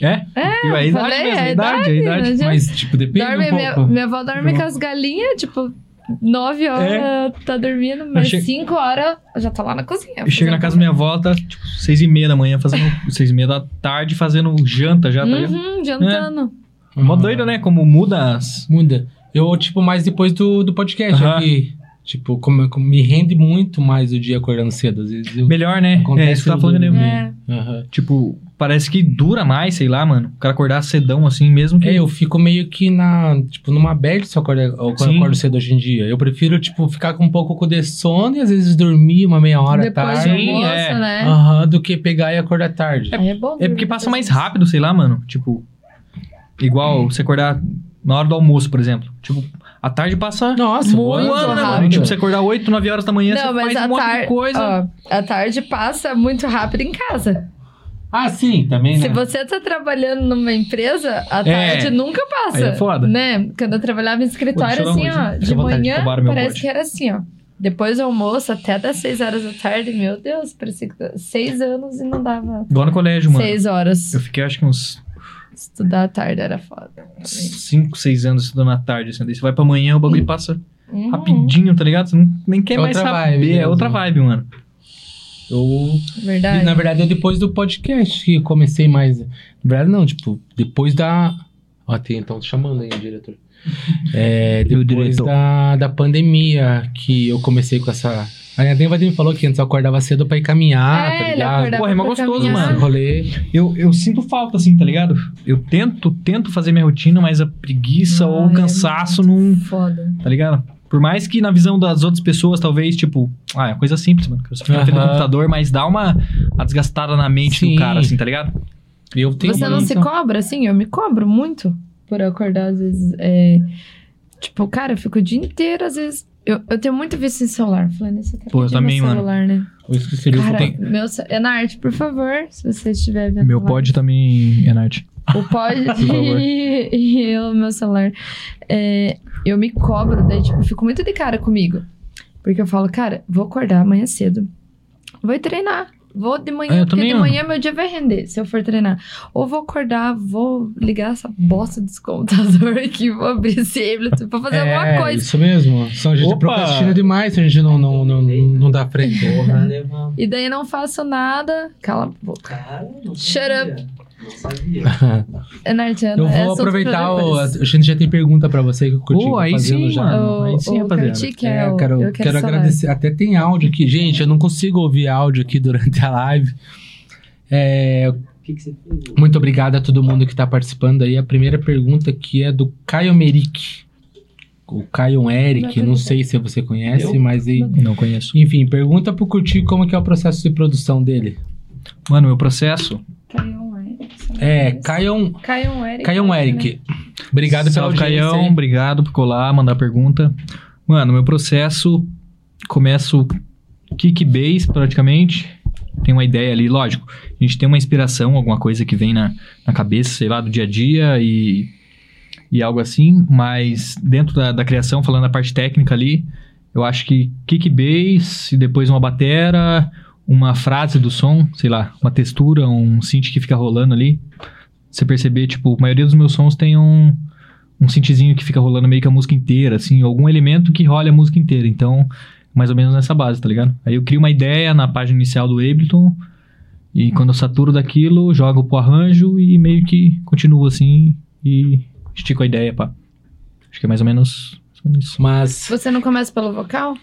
É? É, E a idade falei, mesmo, é a idade, a idade. já- mas, tipo, depende dorme, um minha, pouco. minha avó dorme com as galinhas, tipo, 9 horas tá dormindo, mas che- 5 horas já tá lá na cozinha. Eu chego na casa da minha avó, tá tipo 6 e meia da manhã, fazendo. 6 e meia da tarde, fazendo janta já, tá? Uhum, jantando. Mó Ah, doido, né? Como muda as. Muda. Eu, tipo, mais depois do, do podcast Aham. aqui. Tipo, como, como me rende muito mais o dia acordando cedo. Às vezes eu... Melhor, né? Acontece é isso que eu tava no falando, né? É. Aham. Tipo, parece que dura mais, sei lá, mano. O cara acordar cedão assim, mesmo que. É, eu fico meio que na, tipo, numa bad se eu acordo, quando eu acordo cedo hoje em dia. Eu prefiro, tipo, ficar com um pouco de sono e às vezes dormir uma meia hora Depois tarde. Sim, almoço, é. né? Aham, do que pegar e acordar tarde. Aí é bom. É porque passa depois mais do rápido, sei lá, mano. Tipo, igual você acordar na hora do almoço, por exemplo. Tipo, a tarde passa Nossa, Muito voando, né, mano? rápido. Tipo, você acordar 8, 9 horas da manhã, Não, você mas faz um monte de coisa. a tarde passa muito rápido em casa. Ah, sim, também, Se né? você tá trabalhando numa empresa, a É. tarde nunca passa. Aí é foda. Né? Quando eu trabalhava em escritório, assim, ó, de manhã, meu parece pote. que era assim, ó. Depois do almoço, até das 6 horas da tarde, meu Deus, parecia que tá seis anos e não dava Igual no colégio, mano. seis horas. Eu fiquei, acho que uns Estudar à tarde era foda. 5, 6 anos estudando à tarde, assim. Daí você vai pra manhã, o bagulho passa Uhum. rapidinho, tá ligado? Você não, nem quer É mais saber. vibe é outra vibe, mano. Eu, Verdade. na verdade, é depois do podcast que eu comecei mais. Na verdade, não, tipo, depois da. Ó, tem, então chamando aí o diretor. É, depois diretor? da, da pandemia, que eu comecei com essa. A Yadem vai me falou que antes eu acordava cedo pra ir caminhar, É, tá ligado? acordava Porra, é mó gostoso, caminhar. mano. Rolê. Eu, eu sinto falta, assim, tá ligado? Eu tento, tento fazer minha rotina, mas a preguiça ou o é cansaço muito não. Foda. Tá ligado? Por mais que na visão das outras pessoas, talvez, tipo, ah, é coisa simples, mano. Eu só fico do Aham. computador, mas dá uma, uma desgastada na mente Sim. do cara, assim, tá ligado? Eu tenho Você não se cobra, assim? Eu me cobro muito por acordar, às vezes. é, Tipo, cara, eu fico o dia inteiro, às vezes. Eu, eu tenho muito vício em celular. Falando isso, até Pô, eu também, meu mano. celular, né? Eu esqueci de Cara, tem- meu. ce- Enarte, por favor, se você estiver vendo. Meu pod também, Enarte. O pod e, e o meu celular. É, eu me cobro, daí, tipo, fico muito de cara comigo. Porque eu falo, cara, vou acordar amanhã cedo. Vou treinar. Vou de manhã, É, eu porque de manhã meu dia vai render, se eu for treinar. Ou vou acordar, vou ligar essa bosta desse computador aqui, vou abrir esse Ableton pra fazer é, alguma coisa. Isso mesmo. Só a gente Opa! procrastina demais se a gente não, não, não, não dá frente. Porra, levar. E daí não faço nada. Cala a boca. Cara, Shut sabia. Não sabia. É Nartiana, Eu é vou aproveitar. O, a gente já tem pergunta pra você que eu curti Pô, aí fazendo sim, já. mano. O, Aí sim, rapaziada. É, é, eu quero, eu quero saber. agradecer. Até tem áudio aqui. Gente, eu não consigo ouvir áudio aqui durante a live. É, O que, que você fez? muito obrigado a todo mundo que está participando aí. A primeira pergunta aqui é do Caio Merick. O Caio Eric, Não não sei se você conhece, Eu? mas aí, Não conheço. enfim, pergunta pro Curti como que é o processo de produção dele. Mano, meu processo. Eric. É, Caio, Caião Eric. Caio né? Eric. Obrigado pela Salve, audiência. Caião. hein? Obrigado por colar, mandar pergunta. Mano, meu processo começo kick base praticamente. Tem uma ideia ali, lógico. A gente tem uma inspiração, alguma coisa que vem na, na cabeça, sei lá, do dia a dia e, e algo assim. Mas dentro da, da criação, falando da parte técnica ali, eu acho que kick base e depois uma batera, uma frase do som, sei lá, uma textura, um synth que fica rolando ali. Você perceber, tipo, a maioria dos meus sons tem um, um synthzinho que fica rolando meio que a música inteira, assim, algum elemento que role a música inteira. Então, mais ou menos nessa base, tá ligado? Aí eu crio uma ideia na página inicial do Ableton, e quando eu saturo daquilo, jogo pro arranjo e meio que continuo assim e estico a ideia, pá. Acho que é mais ou menos isso. Mas. Você não começa pelo vocal?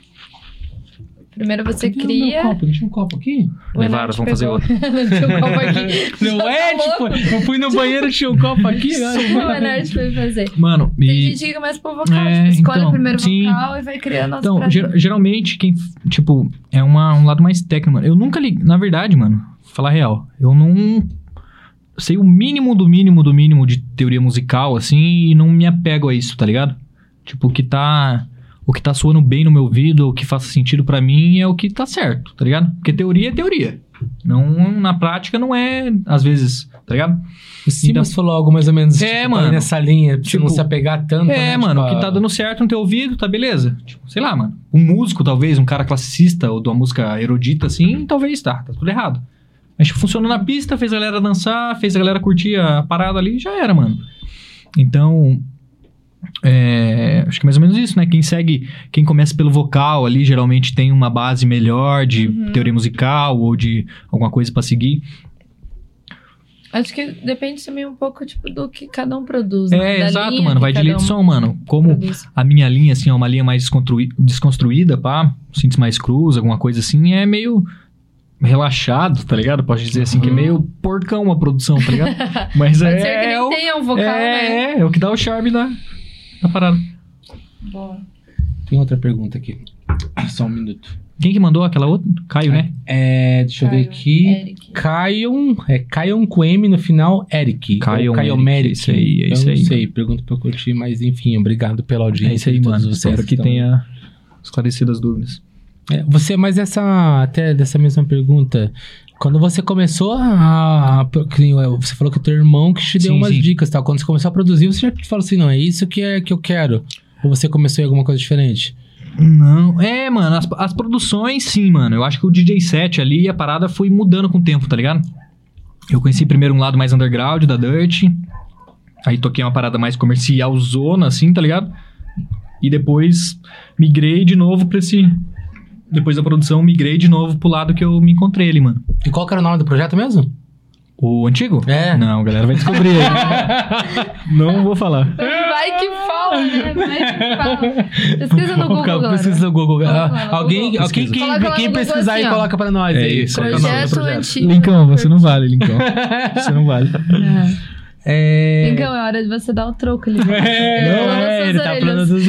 Primeiro você Cadê cria. meu copo? Tinha um copo aqui? o Levaram, vamos fazer outro. tinha um copo aqui. Não Tá é, louco? tipo, eu fui no banheiro, tinha um copo aqui. O Enarte foi fazer. Mano, Tem e... gente que começa pelo vocal, É, tipo, escolhe então, o primeiro sim. vocal e vai criando as Então, ger- geralmente, quem, tipo, é uma, um lado mais técnico, mano. Eu nunca li, na verdade, mano, falar real, eu não sei o mínimo do mínimo do mínimo de teoria musical, assim, e não me apego a isso, tá ligado? Tipo, o que tá, o que tá soando bem no meu ouvido, o que faça sentido pra mim é o que tá certo, tá ligado? Porque teoria é teoria. Não, na prática não é, às vezes, tá ligado? O Simas Então- falou algo mais ou menos É, tipo, mano. aí nessa linha, pra Tipo, não se apegar tanto. É, né? mano, o Tipo, que tá dando certo no teu ouvido, tá beleza. Tipo, sei lá, mano. Um músico, talvez, um cara classicista ou de uma música erudita, assim, talvez tá, tá tudo errado. Mas tipo, funcionou na pista, fez a galera dançar, fez a galera curtir a parada ali, já era, mano. Então, é, acho que é mais ou menos isso, né? Quem segue, quem começa pelo vocal ali, geralmente tem uma base melhor de Uhum. teoria musical ou de alguma coisa pra seguir. Acho que depende também um pouco, tipo, do que cada um produz. né? É, Da exato, mano. Vai de linha de um som, mano. Como produz. a minha linha, assim, é uma linha mais desconstruída, pá, sintes mais cruz, alguma coisa assim, é meio relaxado, tá ligado? Posso dizer assim, que é Uhum. meio porcão a produção, tá ligado? Mas Pode é, ser que nem é, o, tenha um vocal, é, né? é, é o que dá o charme da, da parada. Boa. Tem outra pergunta aqui. Só um minuto. Quem que mandou aquela outra? Caio, né? É, deixa eu ver Caio, aqui. Eric. Caio, é Caio com M no final, Eric. Caio Caio Eric, Meric. isso aí, é eu isso não aí, sei, pergunta pra eu curtir, mas enfim, obrigado pela audiência. É isso aí, mano. vocês Espero que estão- tenha esclarecido as dúvidas. É, você, mas essa, até dessa mesma pergunta, quando você começou a, você falou que o teu irmão que te deu Sim, umas sim. dicas, tal. Quando você começou a produzir, você já falou assim, não, é isso que é que eu quero. Ou você começou em alguma coisa diferente? Não, é, mano, as, as produções, sim, mano. Eu acho que o DJ set ali, a parada foi mudando com o tempo, tá ligado? Eu conheci primeiro um lado mais underground da Dirt. Aí toquei uma parada mais comercial zona, assim, tá ligado? E depois migrei de novo pra esse. Depois da produção, migrei de novo pro lado que eu me encontrei ali, mano. E qual que era o nome do projeto mesmo? O antigo? É. Não, a galera vai descobrir aí. Não vou falar. Vai que fala, né? Vai que fala. Pesquisa no Google. Pesquisa no Google. Ah, Alguém, Google. alguém quem, Coloca quem pesquisar assim, e coloca pra nós É aí. isso, Projeto projeto. antigo. Lincão, você não vale, Lincão. Você não vale. É... Então é hora de você dar o troco ali. É, ele tá falando dos...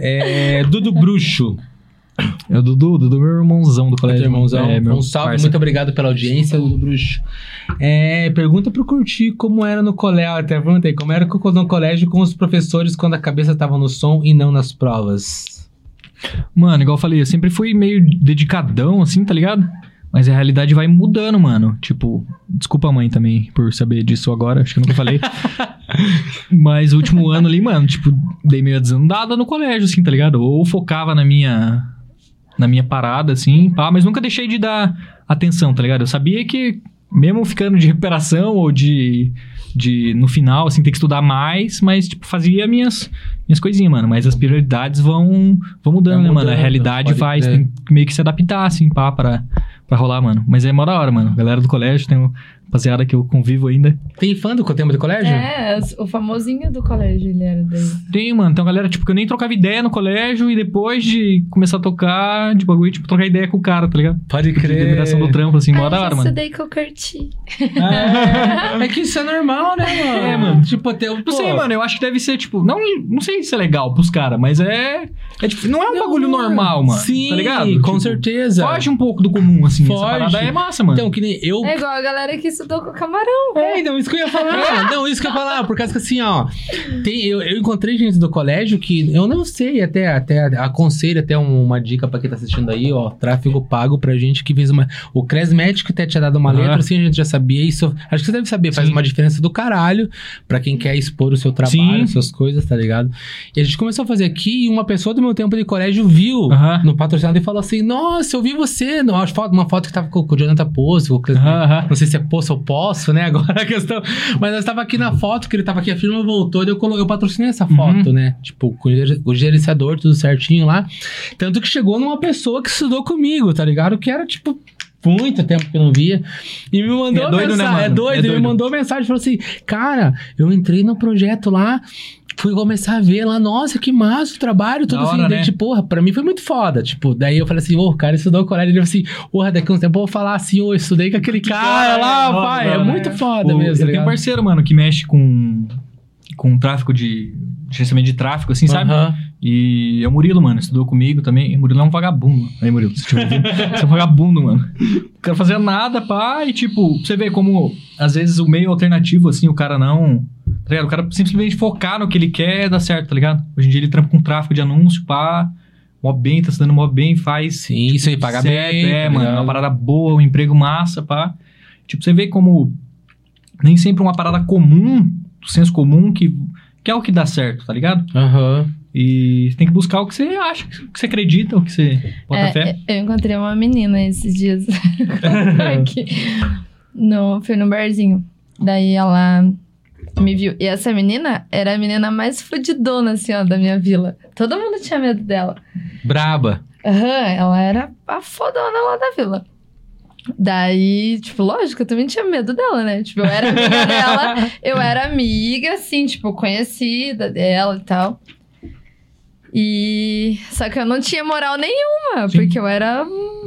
é, Dudu Bruxo, É o Dudu, Dudu, meu irmãozão do colégio. irmãozão. É, meu um salve, parça. muito obrigado pela audiência, Dudu Bruxo. É, pergunta pro Curti como era no colégio. Até perguntei, como era no colégio com os professores quando a cabeça tava no som e não nas provas. Mano, igual eu falei, eu sempre fui meio dedicadão, assim, tá ligado? Mas a realidade vai mudando, mano. Tipo, desculpa a mãe também por saber disso agora, acho que eu nunca falei. Mas o último ano ali, mano, tipo, dei meio desandada no colégio, assim, tá ligado? Ou focava na minha na minha parada, assim, pá, mas nunca deixei de dar atenção, tá ligado? Eu sabia que, mesmo ficando de recuperação ou de, de no final, assim, ter que estudar mais, mas, tipo, fazia minhas, minhas coisinhas, mano. Mas as prioridades vão, vão mudando, Vai né, mano? A mudando, realidade vai, tem meio que se adaptar, assim, pá, pra, pra rolar, mano. Mas é mó da hora, mano. Galera do colégio, tem rapaziada que eu convivo ainda. Tem fã do tempo do colégio? É, o famosinho do colégio ele era daí. Tem, mano. Tem uma galera, tipo, que eu nem trocava ideia no colégio e depois de começar a tocar, de bagulho, tipo, trocar ideia com o cara, tá ligado? Pode De crer. liberação do trampo, assim, mó Ai, da hora, mano. estudei com o Curti. É, é que isso é normal, né, mano? É, mano. Tipo, ter um. Não sei, mano, eu acho que deve ser, tipo, não, não sei se é legal pros caras, mas é. É tipo, não é um bagulho normal, mano. Sim, tá ligado? com Tipo, certeza. Foge um pouco do comum, assim. Essa Foge. parada é massa, mano. Então, que nem eu. É igual a galera que estudou com o camarão. É, então, isso que eu ia falar. não, isso que eu ia falar, por causa que assim, ó. Tem, eu, eu encontrei gente do colégio que eu não sei, até, até aconselho até um- uma dica pra quem tá assistindo aí, ó. Tráfego pago pra gente que fez uma. O Cresmético até tinha dado uma letra, assim, a gente já sabia isso. Acho que você deve saber, faz Sim. uma diferença do caralho pra quem quer expor o seu trabalho, Sim. suas coisas, tá ligado? E a gente começou a fazer aqui e uma pessoa do meu tempo de colégio viu no patrocinado e falou assim: Nossa, eu vi você. Uma foto, uma foto que tava com, com o Jonathan Poço, o Cresmético. Não sei se é poço ou poço, né? Agora a questão. Mas nós tava aqui na foto, que ele tava aqui, a firma voltou, daí eu, colo... eu patrocinei essa foto, né? Tipo, com o ger- o gerenciador, tudo certinho lá. Tanto que chegou numa pessoa que estudou comigo, tá ligado? Que era, tipo. Muito tempo que eu não via. E me mandou É doido, né, mensagem. mano? É doido, É ele me doido. mandou mensagem falou assim: Cara, eu entrei no projeto lá. Fui começar a ver lá, nossa, que massa o trabalho, tudo Da assim. hora, daí, né? tipo, porra, pra mim foi muito foda. Tipo, daí eu falei assim, ô, o cara estudou colégio. Ele falou assim, porra, daqui a uns tempos eu vou falar assim, ô, eu estudei com aquele cara lá, da pai. hora, É né? muito foda O- mesmo, tá Eu tenho um parceiro, mano, que mexe com, com tráfico de. gerenciamento de tráfico, assim, sabe? E é o Murilo, mano, estudou comigo também. O Murilo é um vagabundo. Aí, Murilo, você é um vagabundo, mano. Não quero fazer nada, pá. E, tipo, você vê como, às vezes, o meio alternativo, assim, o cara não. Tá ligado? O cara simplesmente focar no que ele quer dá certo, tá ligado? Hoje em dia ele trampa com tráfico de anúncio, pá. Mó bem, tá se dando mó bem, faz. Sim, isso aí, paga certo, bem. É, tá mano, ligado? uma parada boa, um emprego massa, pá. Tipo, você vê como nem sempre uma parada comum, do senso comum, que, que é o que dá certo, tá ligado? Aham. E você tem que buscar o que você acha, o que você acredita, o que você bota É, fé. Eu encontrei uma menina esses dias. Aqui. no, fui no barzinho. Daí ela me viu. E essa menina era a menina mais fudidona, assim, ó, da minha vila. Todo mundo tinha medo dela. Braba. Aham, ela era a fodona lá da vila. Daí, tipo, lógico, eu também tinha medo dela, né? Tipo, eu era amiga dela, eu era amiga, assim, tipo, conhecida dela e tal. E. Só que eu não tinha moral nenhuma, Sim. porque eu era.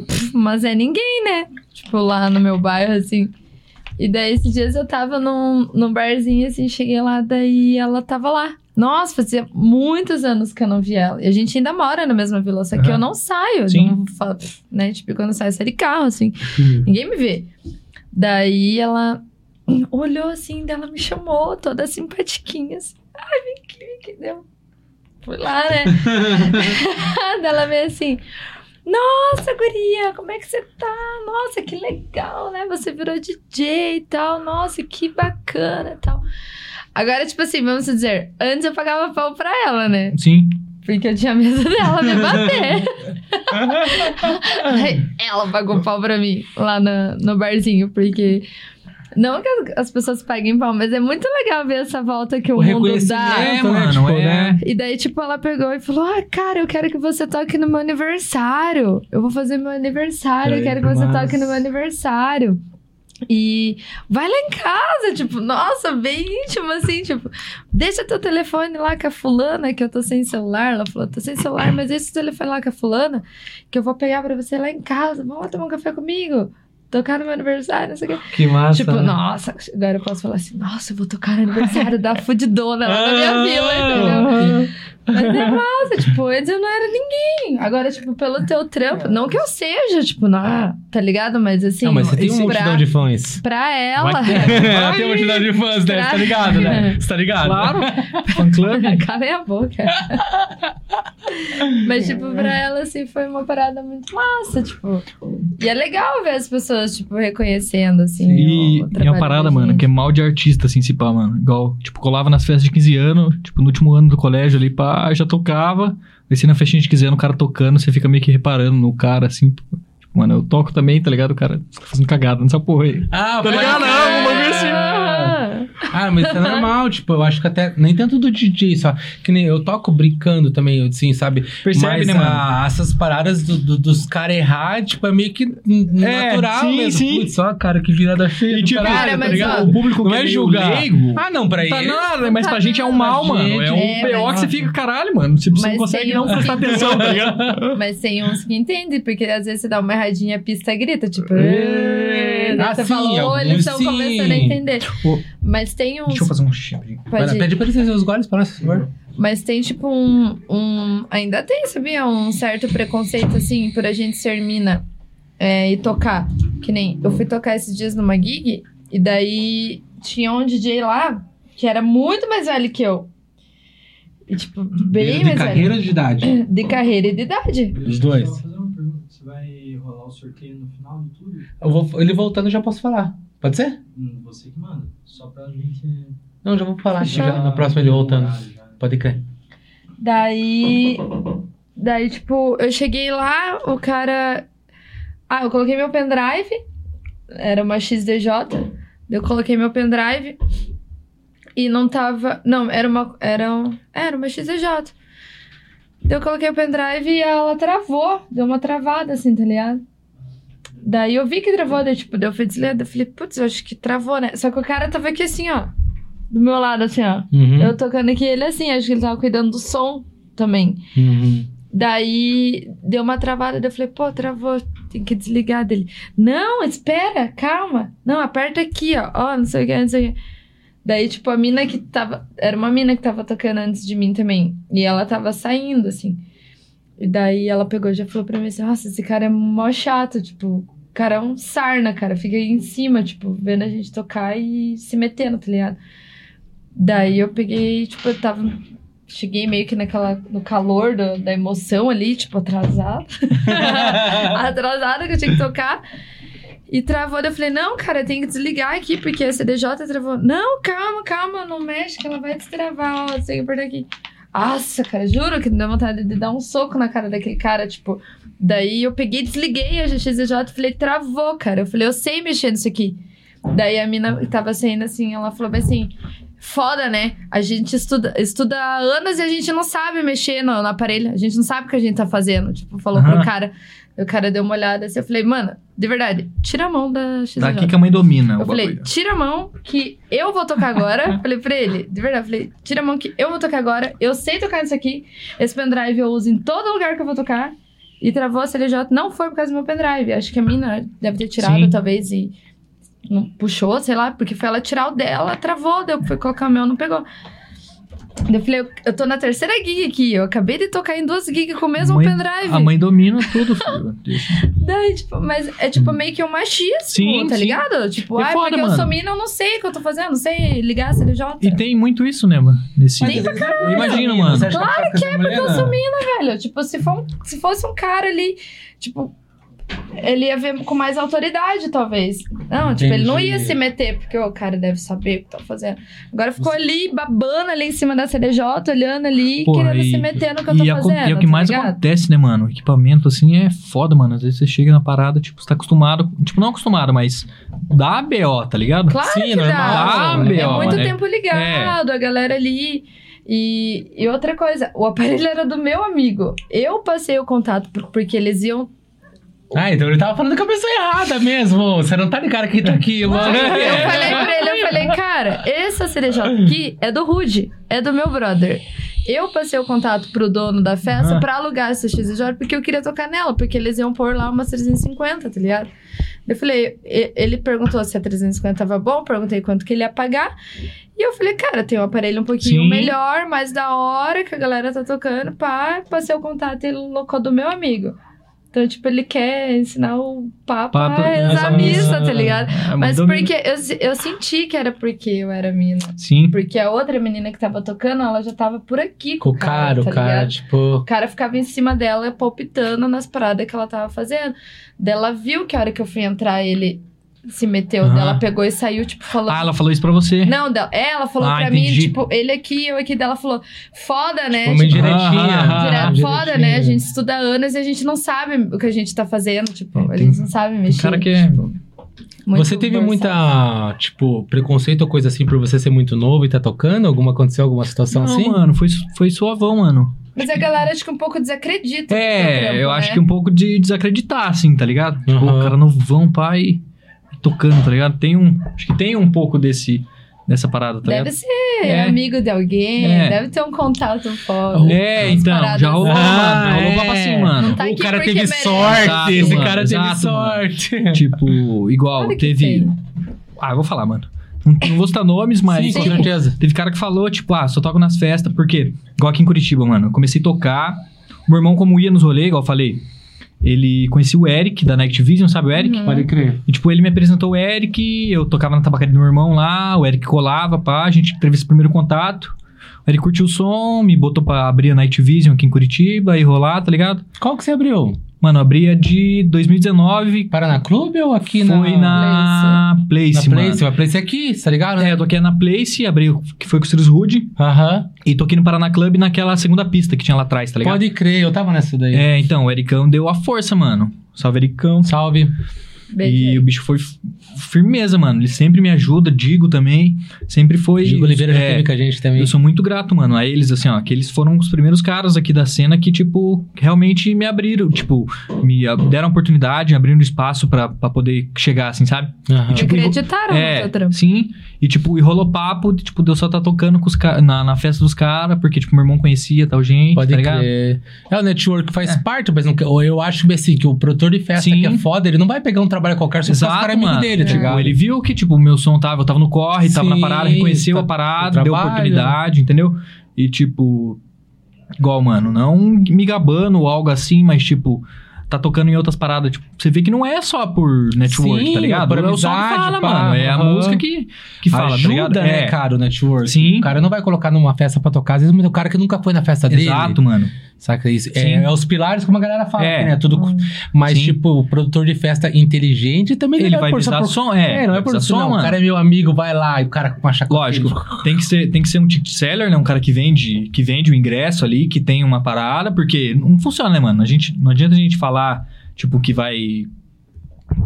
pff, Mas é ninguém, né? Tipo, lá no meu bairro, assim. E daí, esses dias eu tava num, num barzinho, assim, cheguei lá, daí ela tava lá. Nossa, fazia muitos anos que eu não vi ela. E a gente ainda mora na mesma vila, só que Aham. eu não saio. Sim. Não falo, né? Tipo, quando eu saio, eu saio de carro, assim. Ninguém me vê. Daí ela olhou assim, daí ela me chamou, toda simpatiquinha, assim. Ai, vem aqui, vem aqui. Deu. Fui lá, né? daí ela veio assim. Nossa, guria, como é que você tá? Nossa, que legal, né? Você virou DJ e tal. Nossa, que bacana e tal. Agora, tipo assim, vamos dizer, antes eu pagava pau pra ela, né? Sim. Porque eu tinha medo dela me bater. Ela pagou pau pra mim lá no barzinho, porque. Não que as, as pessoas paguem pau, mas é muito legal ver essa volta que o, O mundo dá. É, né? mano, Tipo, é. né? E daí, tipo, ela pegou e falou: Ah, cara, eu quero que você toque no meu aniversário. Eu vou fazer meu aniversário, eu quero que você toque no meu aniversário. E vai lá em casa, tipo, nossa, bem íntimo, assim, tipo, deixa teu telefone lá com a fulana, que eu tô sem celular. Ela falou, tô sem celular, mas deixa o telefone lá com a fulana, que eu vou pegar pra você lá em casa. Vamos lá tomar um café comigo. Tocar no meu aniversário, não sei o quê. Que massa. Tipo, né? nossa, agora eu posso falar assim, nossa, eu vou tocar no aniversário da fudidona lá na minha vila, entendeu? Mas é massa, tipo, antes eu não era ninguém. Agora, tipo, pelo teu trampo, não que eu seja, tipo, não, tá ligado? Mas assim, não, mas você tem uma pra, multidão de fãs. pra ela. Ter. tem uma multidão de fãs, né? Você tá ligado, né? Você tá ligado? Claro. Fan club. Calem a boca. Mas, tipo, pra ela, assim, foi uma parada muito massa, tipo. E é legal ver as pessoas, tipo, reconhecendo, assim. E, o e uma trabalho parada, da mano, que é mal de artista, assim, se pá, mano. Igual, tipo, colava nas festas de 15 anos, tipo, no último ano do colégio ali, pá, já tocava. Desci na festinha de 15 anos, o cara tocando, você fica meio que reparando no cara, assim. Tipo, mano, eu toco também, tá ligado? O cara tá fazendo cagada nessa porra aí. Ah, Tá ligado? Não, bagulho assim. Ah, mas isso é normal, tipo, eu acho que até. Nem tanto do DJ, só. Que nem eu toco brincando também, assim, sabe? Percebe, mas né, mano? a- essas paradas do- do- dos caras errar, tipo, é meio que É, natural sim, mesmo. sim. Putz, só, cara, que virada feia. E tipo, caralho, Cara, tá ligado? o público Não é julgar. leigo, Ah, não, pra Tá ele. nada, mas pra gente é um mal, mano. É um gente. BO que você É, fica, caralho, mano. Você, Mas não consegue não prestar atenção, tá ligado? Mas tem uns que entendem, porque às vezes você dá uma erradinha, a pista grita, tipo. É. Ah, você sim, fala, ou alguns eles estão começando a entender. Ô, Mas tem uns. Deixa eu fazer um lá, Pode. Pede pra licença os goles pra nós, por favor. Mas tem, tipo, um, um. Ainda tem, sabia? Um certo preconceito, assim, por a gente ser mina é, e tocar. Que nem. Eu fui tocar esses dias numa gig, e daí tinha um DJ lá que era muito mais velho que eu. E, tipo, bem de mais carreira velho. ou de idade? De carreira e de idade. Os dois. Só fazer uma pergunta. Você vai rolar o sorteio no final de tudo? Eu vou, ele voltando, eu já posso falar. Pode ser? Hum, Você que manda. Só pra gente. Não, já vou falar. Já, na próxima ele voltando. já. Pode crer. Daí. Daí, tipo, eu cheguei lá, o cara. Ah, eu coloquei meu pendrive. Era uma XDJ. Eu coloquei meu pendrive. E não tava. Não, era uma. Era, um, era uma XDJ. Daí eu coloquei o pendrive e ela travou. Deu uma travada, assim, tá ligado? Daí eu vi que travou, daí, tipo, deu fui desligar. Eu falei, putz, eu acho que travou, né? Só que o cara tava aqui assim, ó. Do meu lado, assim, ó. Uhum. Eu tocando aqui ele assim, acho que ele tava cuidando do som também. Uhum. Daí deu uma travada, daí eu falei, pô, travou, tem que desligar dele. Não, espera, calma. Não, aperta aqui, ó. Ó, não sei o que, não sei o que. Daí, tipo, a mina que tava. Era uma mina que tava tocando antes de mim também. E ela tava saindo, assim. E daí ela pegou e já falou pra mim assim: Nossa, esse cara é mó chato. Tipo, cara é um sarna, cara. Fica aí em cima, tipo, vendo a gente tocar e se metendo, tá ligado? Daí eu peguei, tipo, eu tava. Cheguei meio que naquela, no calor do- da emoção ali, tipo, atrasada. atrasada que eu tinha que tocar. E travou, daí eu falei, não, cara, tem que desligar aqui, porque a CDJ travou. Não, calma, calma, não mexe, que ela vai destravar, ó, tem que apertar aqui. Nossa, cara, juro que me deu vontade de dar um soco na cara daquele cara, tipo. Daí eu peguei, desliguei a XDJ e falei, travou, cara. Eu falei, eu sei mexer nisso aqui. Daí a mina que tava saindo assim, ela falou bem assim. Foda, né? A gente estuda, estuda há anos e a gente não sabe mexer no, no aparelho. A gente não sabe o que a gente tá fazendo. Tipo, falou Aham. pro cara. O cara deu uma olhada assim. Eu falei, mano, de verdade, tira a mão da XDJ. Tá aqui que a mãe domina. Eu falei, bagulho. tira a mão que eu vou tocar agora. falei pra ele, de verdade, falei, tira a mão que eu vou tocar agora. Eu sei tocar nisso aqui. Esse pendrive eu uso em todo lugar que eu vou tocar. E travou a CLJ. Não foi por causa do meu pendrive. Acho que a mina deve ter tirado, Sim. talvez, e não puxou, sei lá, porque foi ela tirar o dela, travou, deu, foi colocar o meu, não pegou. Eu falei, eu, eu tô na terceira gig aqui. Eu acabei de tocar em duas gigs com o mesmo Mãe- pendrive. A mãe domina tudo, filho. Daí, tipo, mas é tipo meio que um machismo, Sim, tá sim. ligado? Tipo, É ah, foda, porque eu mano. sou mina, eu não sei o que eu tô fazendo, não sei ligar a CDJ. E tem muito isso, né, mano? Nesse... Tem pra Imagina, mano. Você acha claro que é, porque eu sou mina, velho. Tipo, se, for um- se fosse um cara ali, tipo, ele ia ver com mais autoridade, talvez. Não, tipo, ele não ia Entendi. se meter, porque o cara deve saber o que tá fazendo. Agora ficou ali, babando ali em cima da CDJ, olhando ali, Porra, querendo e- se meter no que eu tô E, aco- fazendo. e é o que tá mais ligado? acontece, né, mano? O equipamento, assim, é foda, mano. Às vezes você chega na parada, tipo, você tá acostumado. Tipo, não acostumado, mas dá BO, tá ligado? Claro Sim, que normal, dá. né? é muito É. tempo ligado, a galera ali. E, e outra coisa, o aparelho era do meu amigo. Eu passei o contato por- porque eles iam Ah, então ele tava falando com a pessoa errada mesmo. Você não tá ligado quem tá aqui, mano. Eu falei pra ele, eu falei, cara, essa CDJ aqui é do Rude, é do meu brother. Eu passei o contato pro dono da festa Aham. pra alugar essa XJ porque eu queria tocar nela, porque eles iam pôr lá umas 350, tá ligado? Eu falei, ele perguntou se a 350 tava bom, perguntei quanto que ele ia pagar. E eu falei, cara, tem um aparelho um pouquinho Sim. melhor, mais da hora, que a galera tá tocando, pá, passei o contato e ele colocou do meu amigo. Então, tipo, ele quer ensinar o papo Papo- a rezar a missa, tá ligado? É, Mas porque eu, eu senti que era porque eu era mina. Sim. Porque a outra menina que tava tocando, ela já tava por aqui com Com o cara, o tá cara, ligado? tipo. O cara ficava em cima dela, palpitando nas paradas que ela tava fazendo. Daí ela viu que a hora que eu fui entrar, ele se meteu. Ela pegou e saiu, tipo, falando. Ah, ela falou isso pra você. Não, dela, ela falou Ah, pra mim, entendi. tipo, ele aqui, eu aqui. Dela falou, foda, né? Uma Tipo. Ah, direto, foda, né? A gente estuda anos e a gente não sabe o que a gente tá fazendo. Tipo, É, a tem- gente não sabe mexer. cara que é- tipo, você teve muita, tipo, preconceito ou coisa assim por você ser muito novo e tá tocando? Alguma aconteceu alguma situação Não, assim? mano, foi, foi suavão, mano. Mas a galera acho que um pouco desacredita. É, trampo, eu né? acho que um pouco de desacreditar, assim, tá ligado? Tipo, Uhum. o cara novão, pai, tocando, tá ligado? Tem um. Acho que tem um pouco desse. Dessa parada, tá Deve ligado? ser É. amigo de alguém, É. deve ter um contato foda. É, então, já rolou, assim. mano. Já rolou é. assim, mano. Tá o cara teve merece. sorte, Exato, esse mano, cara teve exato, mano. sorte. Tipo, igual, teve. Ah, eu vou falar, mano. Não, não vou citar nomes, mas. Sim, com tipo, certeza. Teve cara que falou, tipo, ah, só toco nas festas, porque, igual aqui em Curitiba, mano, eu comecei a tocar. O meu irmão, como ia nos rolês, igual eu falei, ele conhecia o Eric, da Night Vision, sabe o Eric? Uhum. Pode crer. E, tipo, ele me apresentou o Eric, eu tocava na tabacaria do meu irmão lá, o Eric colava, pá, a gente teve esse primeiro contato. Eric curtiu o som, me botou pra abrir a Night Vision aqui em Curitiba e rolar, tá ligado? Qual que você abriu? Mano, abria de 2019, Paraná Clube ou aqui na... foi na Place, Na mano. Place, vai Place aqui, tá ligado? É, eu toquei na Place, abri, que foi com o Sirius Hood, Aham. e toquei no Paraná Club naquela segunda pista que tinha lá atrás, tá ligado? Pode crer, eu tava nessa daí. É, então, o Ericão deu a força, mano. Salve, Ericão. Salve. Beijo E o bicho foi firmeza, mano. Ele sempre me ajuda, Digo também. Sempre foi. Diego Oliveira já é, teve com a gente também. Eu sou muito grato, mano, a eles, assim, ó, que eles foram os primeiros caras aqui da cena que, tipo, realmente me abriram, tipo, me a- deram oportunidade, abrindo espaço pra, pra poder chegar, assim, sabe? Aham. tipo, Acreditaram no É, trampo. sim. E, tipo, e rolou papo, tipo, de eu só tá tocando com os na, na festa dos caras, porque, tipo, meu irmão conhecia tal gente, Pode tá ligado? crer. É, o network faz É. parte, mas não, ou eu acho assim, que o produtor de festa Sim. que é foda, ele não vai pegar um trabalho qualquer só porque os Exato, caras é amigo mano. dele, tá Tipo, ligado? ele viu que, tipo, o meu som tava, eu tava no corre, tava na Sim, parada, reconheceu tá- a parada, o deu oportunidade, entendeu? E, tipo, igual, mano, não me gabando ou algo assim, mas, tipo, tá tocando em outras paradas. Tipo, você vê que não é só por network, Sim, tá ligado? por é o som que amizade, fala, pá, mano. É a música que, que fala, Ajuda, tá né, é. cara, o network. Sim. O cara não vai colocar numa festa pra tocar, às vezes o cara que nunca foi na festa dele. Exato, mano. Saca isso? É, é os pilares, como a galera fala, É. né? Tudo, mas, Sim. tipo, o produtor de festa inteligente também Ele não vai por visar por- som, é. É, não é vai por som, não. mano. O cara é meu amigo, vai lá, e o cara com uma chacota. Lógico, tem que ser, tem que ser um ticket seller, né? Um cara que vende, que vende o ingresso ali, que tem uma parada, porque não funciona, né, mano? A gente, não adianta a gente falar, tipo, que vai.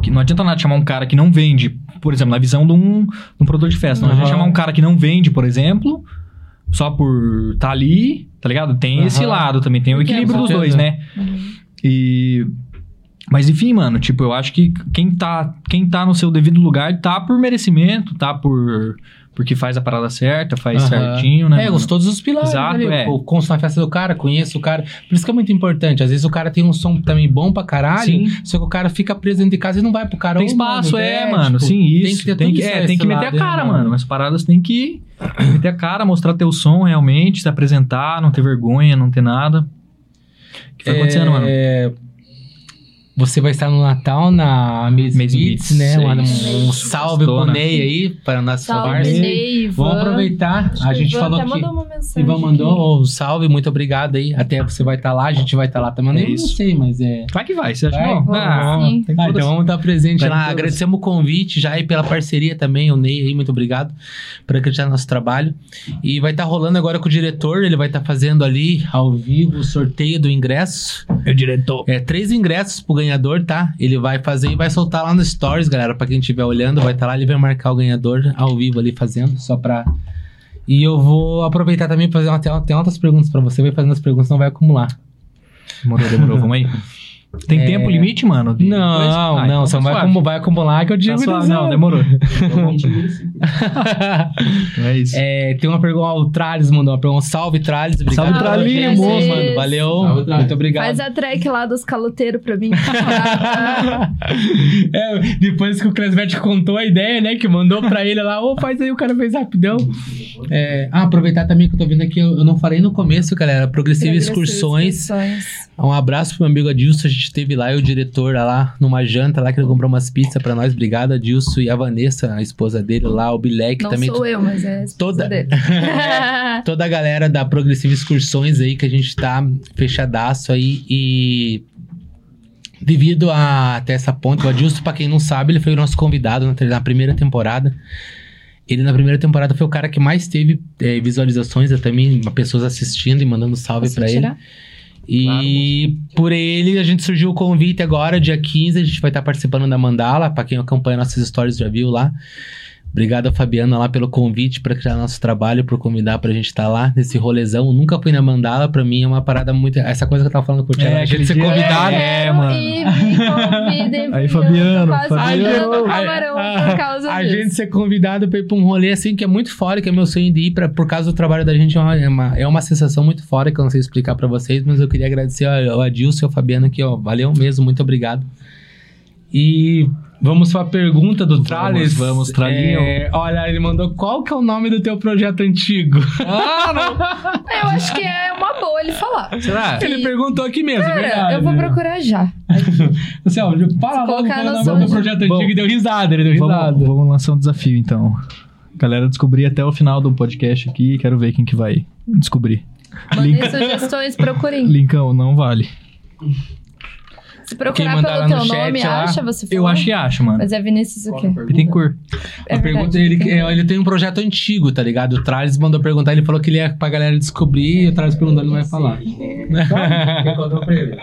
Que não adianta nada chamar um cara que não vende, por exemplo, na visão de um, de um produtor de festa. Não adianta chamar um cara que não vende, por exemplo, só por tá ali, tá ligado? Tem esse Aham. lado também, tem o equilíbrio dos dois, né? Uhum. E. Mas enfim, mano, tipo, eu acho que quem tá, quem tá no seu devido lugar tá por merecimento, tá por. Porque faz a parada certa, faz Aham. certinho, né? É, os todos os pilares. Exato, é. Eu consto na festa do cara, conheço o cara. Por isso que é muito importante. Às vezes o cara tem um som também bom pra caralho, Sim. só que o cara fica preso dentro de casa e não vai pro cara. Tem espaço, mano, é, mano. tipo, sim, isso. ter Tem tudo que, isso, é, tem que meter a cara, mano? mano. As paradas tem que meter a cara, mostrar teu som realmente, se apresentar, não ter vergonha, não ter nada. O que tá acontecendo, mano? É, Você vai estar no Natal na Maze Beats, Beats, né? é Um, isso. um salve pro. Ney aí, para nós Salve, falarmos. Ney. Vamos aproveitar. Acho A que o gente Ivan falou até que. mandou uma mensagem. Ivan mandou um salve, muito obrigado aí. Até você vai estar lá, a gente vai estar lá também. É Eu não isso. sei, mas é. Vai que vai, você acha Vai, que não? vamos Ah, Ah, então vamos dar presente Vai lá. Agradecemos o convite já aí pela parceria também, o Ney aí, muito obrigado por acreditar no nosso trabalho. E vai estar rolando agora com o diretor, ele vai estar fazendo ali ao vivo o sorteio do ingresso. Meu diretor. É, três ingressos pro ganhador, tá? Ele vai fazer e vai soltar lá no Stories, galera. Pra quem estiver olhando, vai estar lá, ele vai marcar o ganhador ao vivo ali fazendo, só pra. E eu vou aproveitar também pra fazer uma, tem outras perguntas pra você, vai fazendo as perguntas, não vai acumular. Demorou, demorou, vamos aí. Tem É. tempo limite, mano? de? Não, Ah, não, então só tá vai, vai acumular que eu Tá digo. suave, não, demorou. 20 municípios. É isso. É, tem uma pergunta, o Trales mandou uma pergunta. Salve, Trales. Obrigado. Salve, Trales. mano. Valeu. Salve, Trales. Muito obrigado. Faz a track lá dos caloteiros pra mim. É, depois que o Cresvet contou a ideia, né? Que mandou pra ele lá, ô, faz aí, o cara fez rapidão. É, ah, aproveitar também que eu tô vendo aqui, eu, eu não falei no começo, galera. Progressiva Excursões. Excursões. Um abraço pro meu amigo Adilson, a gente teve lá e o diretor lá numa janta lá que ele comprou umas pizzas pra nós. Obrigado, Adilson. E a Vanessa, a esposa dele lá, o Bilek Não também. sou eu, mas é a esposa Toda- dele. Toda a galera da Progressiva Excursões aí que a gente tá fechadaço aí e. Devido a até essa ponte, o Adilson, pra quem não sabe, ele foi o nosso convidado na, na primeira temporada. Ele na primeira temporada foi o cara que mais teve eh, visualizações, eu também, pessoas assistindo e mandando salve pra ele. E por ele a gente surgiu o convite agora, dia 15, a gente vai estar participando da Mandala, pra quem acompanha nossas stories já viu lá. Obrigado a Fabiana lá pelo convite pra criar nosso trabalho, por convidar pra gente estar lá nesse rolezão. Nunca fui na Mandala, pra mim é uma parada muito. Essa coisa que eu tava falando com o Thiago, É, a gente aquele ser convidado. É, mano. E me convidem. Aí, Fabiano, eu Fabiano. camarão por causa a disso. gente ser convidado pra ir pra um rolê assim que é muito fora, que é meu sonho de ir pra, por causa do trabalho da gente. É uma, é uma, é uma sensação muito fora que eu não sei explicar pra vocês, mas eu queria agradecer ao, ao Adilson e ao Fabiano aqui, ó. Valeu mesmo, muito obrigado. E vamos pra pergunta do Vamos, Trales. vamos, Tralinho. É, olha, ele mandou qual que é o nome do teu projeto antigo? Eu acho que é uma boa ele falar. Será? ele perguntou aqui mesmo, Cara, verdade. eu vou procurar já. Assim, ó, fala logo colocar qual é o no nome do projeto antigo Vamos- e deu risada, ele deu risada. Vamos, vamos lançar um desafio, então. Galera, descobrir até o final do podcast aqui. Quero ver quem que vai descobrir. Mandem Link- sugestões, procurem. Linkão, não vale. Se procurar pelo teu no chat nome, lá, acha, você falou? Eu acho que acho, mano. Mas é Vinícius o quê? Bittencourt. É a pergunta verdade, ele, tem- é, ele tem um projeto antigo, tá ligado? O Trales mandou perguntar, ele falou que ele ia pra galera descobrir e o Trales perguntou, ele não vai falar. Quem contou pra ele?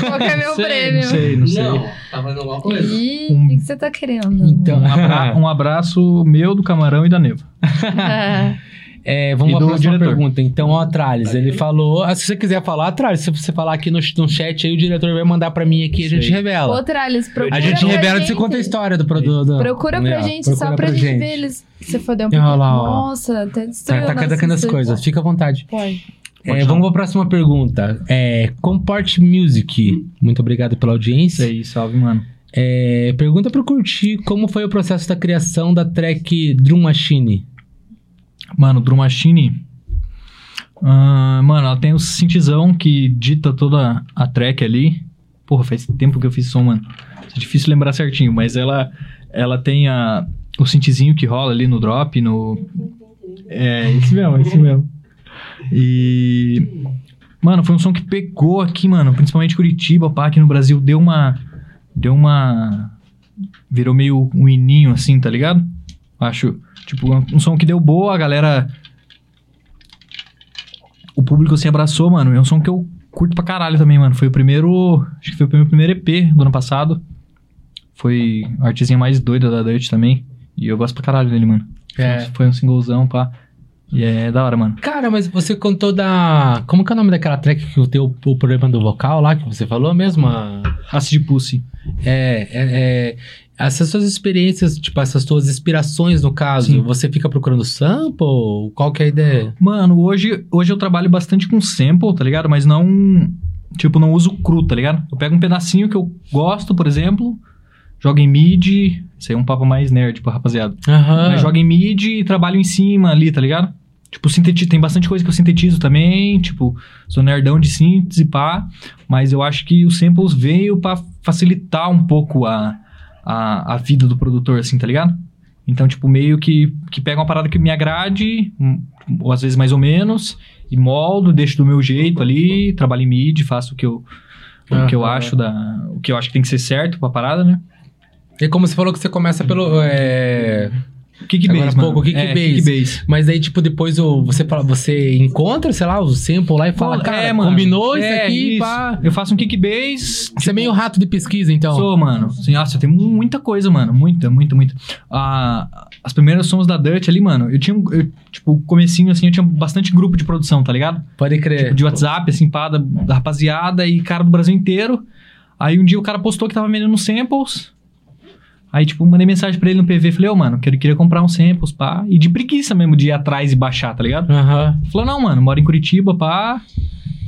Qual que é meu sei, prêmio? Não sei, não sei. Não, tá fazendo alguma coisa? Ih, Um- o que que você tá querendo? Então, Um, abra- um abraço meu, do Camarão e da Neva. é, vamos E pra do próxima diretor. pergunta. Então, ó, Trales, ele falou. ah, se você quiser falar, Trales, se você falar aqui no, no chat aí, o diretor vai mandar pra mim aqui e a gente revela. Ô, Trales, procura A gente pra revela e gente. você conta a história do produto. Procura pra gente, só pra, gente, ver eles. Você fodeu um Olha pouquinho. lá, ó. Nossa, até Tá, destruiu tá a nossa cadacando as coisas, fica à vontade. Pode. É, vamos pra próxima pergunta. É, Comport Music. Muito obrigado pela audiência. Isso aí, salve, mano. É, pergunta pro Curti como foi o processo da criação da track Drum Machine. Mano, Drum Machine. ah, mano, ela tem o synthzão que dita toda a track ali. Porra, faz tempo que eu fiz som, mano. É difícil lembrar certinho, mas ela, ela tem a, o synthzinho que rola ali no drop, no. É, esse mesmo, esse mesmo. E. Mano, foi um som que pegou aqui, mano. Principalmente Curitiba, pá, aqui no Brasil. Deu uma. Deu uma. Virou meio um ininho assim, tá ligado? Acho. Tipo, um, um som que deu boa, a galera. O público se abraçou, mano. É um som que eu curto pra caralho também, mano. Foi o primeiro. Acho que foi o meu primeiro EP do ano passado. Foi a artezinha mais doida da Dutch também. E eu gosto pra caralho dele, mano. É. Foi um singlezão, pá. E é da hora, mano. Cara, mas você contou da. Como que é o nome daquela track que tem o, o problema do vocal lá que você falou mesmo? A- Acid Pussy. É, é, é, essas suas experiências, tipo, essas suas inspirações no caso, Sim. você fica procurando sample? Qual que é a ideia? Mano, hoje, hoje eu trabalho bastante com sample, tá ligado? Mas não. Tipo, não uso cru, tá ligado? Eu pego um pedacinho que eu gosto, por exemplo, jogo em mid. Isso aí é um papo mais nerd, tipo, rapaziada. Mas jogo em mid e trabalho em cima ali, tá ligado? Tipo, sinteti tem bastante coisa que eu sintetizo também, tipo, sou nerdão de síntese, pá. Mas eu acho que os samples veio pra facilitar um pouco a, a, a vida do produtor, assim, tá ligado? Então, tipo, meio que, que pega uma parada que me agrade, hum, ou às vezes mais ou menos, e moldo, deixo do meu jeito ali, trabalho em mid, faço o que eu, o que eu acho da... O que eu acho que tem que ser certo pra parada, né? E como você falou que você começa pelo. É... Kickbase, Agora pouco, kickbase. É, kickbase. Mas aí, tipo, depois o, você, fala- você encontra, sei lá, o sample lá e fala, Fala, cara, é, mano. combinou isso É, aqui, isso. pá. Eu faço um kickbase. Você é meio rato de pesquisa, então. Sou, mano. Assim, nossa, tem muita coisa, mano. Muita, muita, muita. Ah, as primeiras sons da Dutch ali, mano, eu tinha, eu, tipo, comecinho, assim, eu tinha bastante grupo de produção, tá ligado? Pode crer. Tipo, de WhatsApp, assim, pá, da, da rapaziada e cara do Brasil inteiro. Aí um dia o cara postou que tava vendendo samples. Aí, tipo, mandei mensagem pra ele no PV. Falei, ô, mano, quero, queria comprar uns samples, pá. E de preguiça mesmo de ir atrás e baixar, tá ligado? Aham. Falou, não, mano, moro em Curitiba, pá.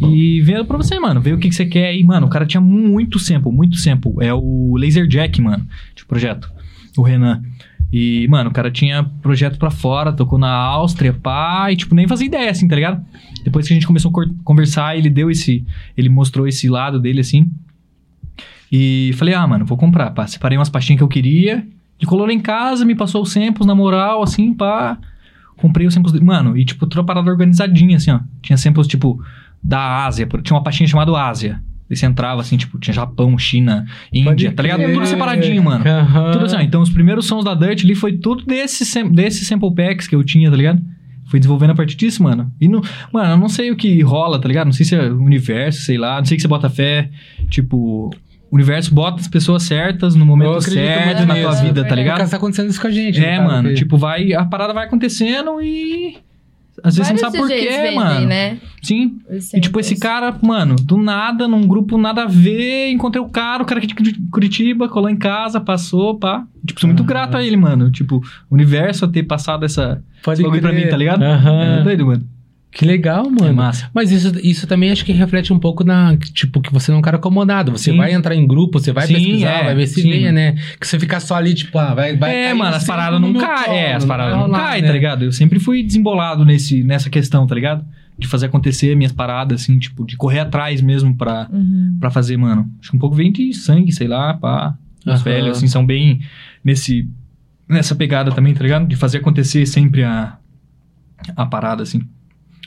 E vendo pra você, mano. Vê o que, que você quer. E, mano, o cara tinha muito sample, muito sample. É o Laser Jack, mano, de projeto. O Renan. E, mano, o cara tinha projeto pra fora, tocou na Áustria, pá. E, tipo, nem fazia ideia, assim, tá ligado? Depois que a gente começou a conversar, ele deu esse... Ele mostrou esse lado dele, assim. E falei, ah, mano, vou comprar, pá. Separei umas pastinhas que eu queria. Ele colou lá em casa, me passou os samples na moral, assim, pá. Comprei os samples. Mano, e tipo, toda parada organizadinha, assim, ó. Tinha samples, tipo, da Ásia. Tinha uma pastinha chamada Ásia. Aí você entrava, assim, tipo, tinha Japão, China, Índia, tá ligado? Tudo separadinho, mano. Aham. Tudo assim, ó. Então, os primeiros sons da Dirt ali foi tudo desse, sam- desse sample packs que eu tinha, tá ligado? Fui desenvolvendo a partir disso, mano. E, não, mano, eu não sei o que rola, tá ligado? Não sei se é o universo, sei lá. Não sei que você bota fé. Tipo, o universo bota as pessoas certas no momento certo na tua vida, tá Por ligado? tá acontecendo isso com a gente. É, né, mano, tipo, vai, a parada vai acontecendo e. Às vezes Vários você não sabe por quê, vendem, mano. né? Sim. E tipo, esse cara, mano, do nada, num grupo nada a ver, encontrei o cara, o cara aqui de Curi- Curitiba, colou em casa, passou, pá. Tipo, sou muito grato a ele, mano. Tipo, o universo a ter passado essa. Pode esse pra mim, tá ligado? Aham. É doido, mano. Que legal, É mano. massa. Mas isso, isso também acho que reflete um pouco na. Tipo, que você não é um cara acomodado. Você Sim. vai entrar em grupo, você vai Sim, pesquisar, é, vai ver se ganha, né? Que você ficar só ali, tipo, ah, vai. vai é, cair mano, as paradas não caem. É, as paradas não rolar, caem, né? tá ligado? Eu sempre fui desembolado nesse, nessa questão, tá ligado? De fazer acontecer minhas paradas, assim, tipo, de correr atrás mesmo pra, Uhum. pra fazer, mano. Acho que um pouco vem de sangue, sei lá, pá. Os velhos, assim, são bem nesse, nessa pegada também, tá ligado? De fazer acontecer sempre a, a parada, assim.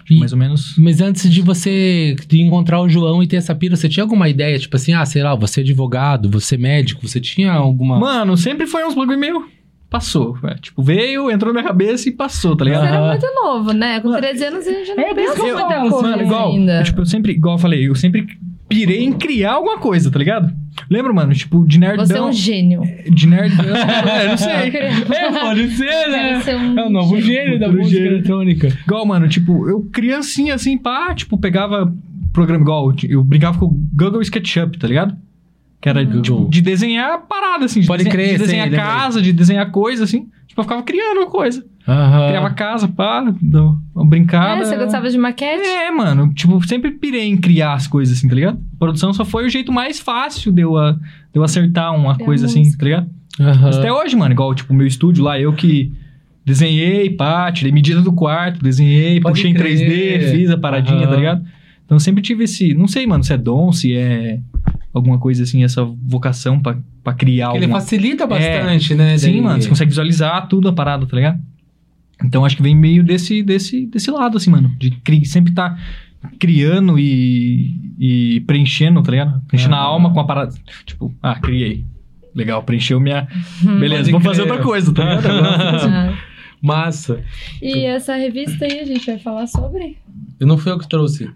E- mais ou menos. Mas antes de você de encontrar o João e ter essa pira, você tinha alguma ideia? Tipo assim, ah, sei lá, você é advogado, você é médico, você tinha alguma. Mano, sempre foi uns bagulho meio. Passou. é, tipo, veio, entrou na minha cabeça e passou, tá Você ligado? era Aham. muito novo, né? Com 13 anos a gente já não É, por isso pensa que eu muita coisa Mano, igual, ainda. eu, tipo, eu sempre, igual eu falei, eu sempre pirei em criar alguma coisa, tá ligado? Lembra, mano? Tipo, de nerdão. Você é um gênio. De nerdão. é, não sei. É, pode ser, ser um É o novo gênio da Futuro música gênio. eletrônica. Igual, mano, tipo, eu criancinha assim, pá, tipo, pegava programa igual, eu brincava com o Google SketchUp, tá ligado? Que era, tipo, de desenhar parada, assim. De Pode desenhar, crer, De desenhar casa, de desenhar coisa, assim. Tipo, eu ficava criando uma coisa. Aham. Criava casa, pá, brincada. É, você gostava de maquete? É, mano, tipo, sempre pirei em criar as coisas, assim, tá ligado? Produção só foi o jeito mais fácil de eu, a- de eu acertar uma É a coisa assim, tá ligado? Aham. Até hoje, mano, igual, tipo, meu estúdio lá, eu que desenhei, pá, tirei medida do quarto, desenhei, Pode puxei em crer. 3D, fiz a paradinha, Aham. tá ligado? Então eu sempre tive esse, não sei, mano, se é dom, se é alguma coisa assim, essa vocação pra, pra criar Ele alguma facilita bastante, né? Sim, daí- mano, você consegue visualizar tudo a parada, tá ligado? Então acho que vem meio desse, desse, desse lado, assim, mano. De cri- sempre tá criando e, e preenchendo, tá ligado? Preenchendo a alma com a parada. Tipo, ah, criei. Legal, preencheu minha. Beleza, Pode vamos fazer outra coisa, tá ligado? Ah. Massa. E essa revista aí a gente vai falar sobre? Eu não fui eu que trouxe.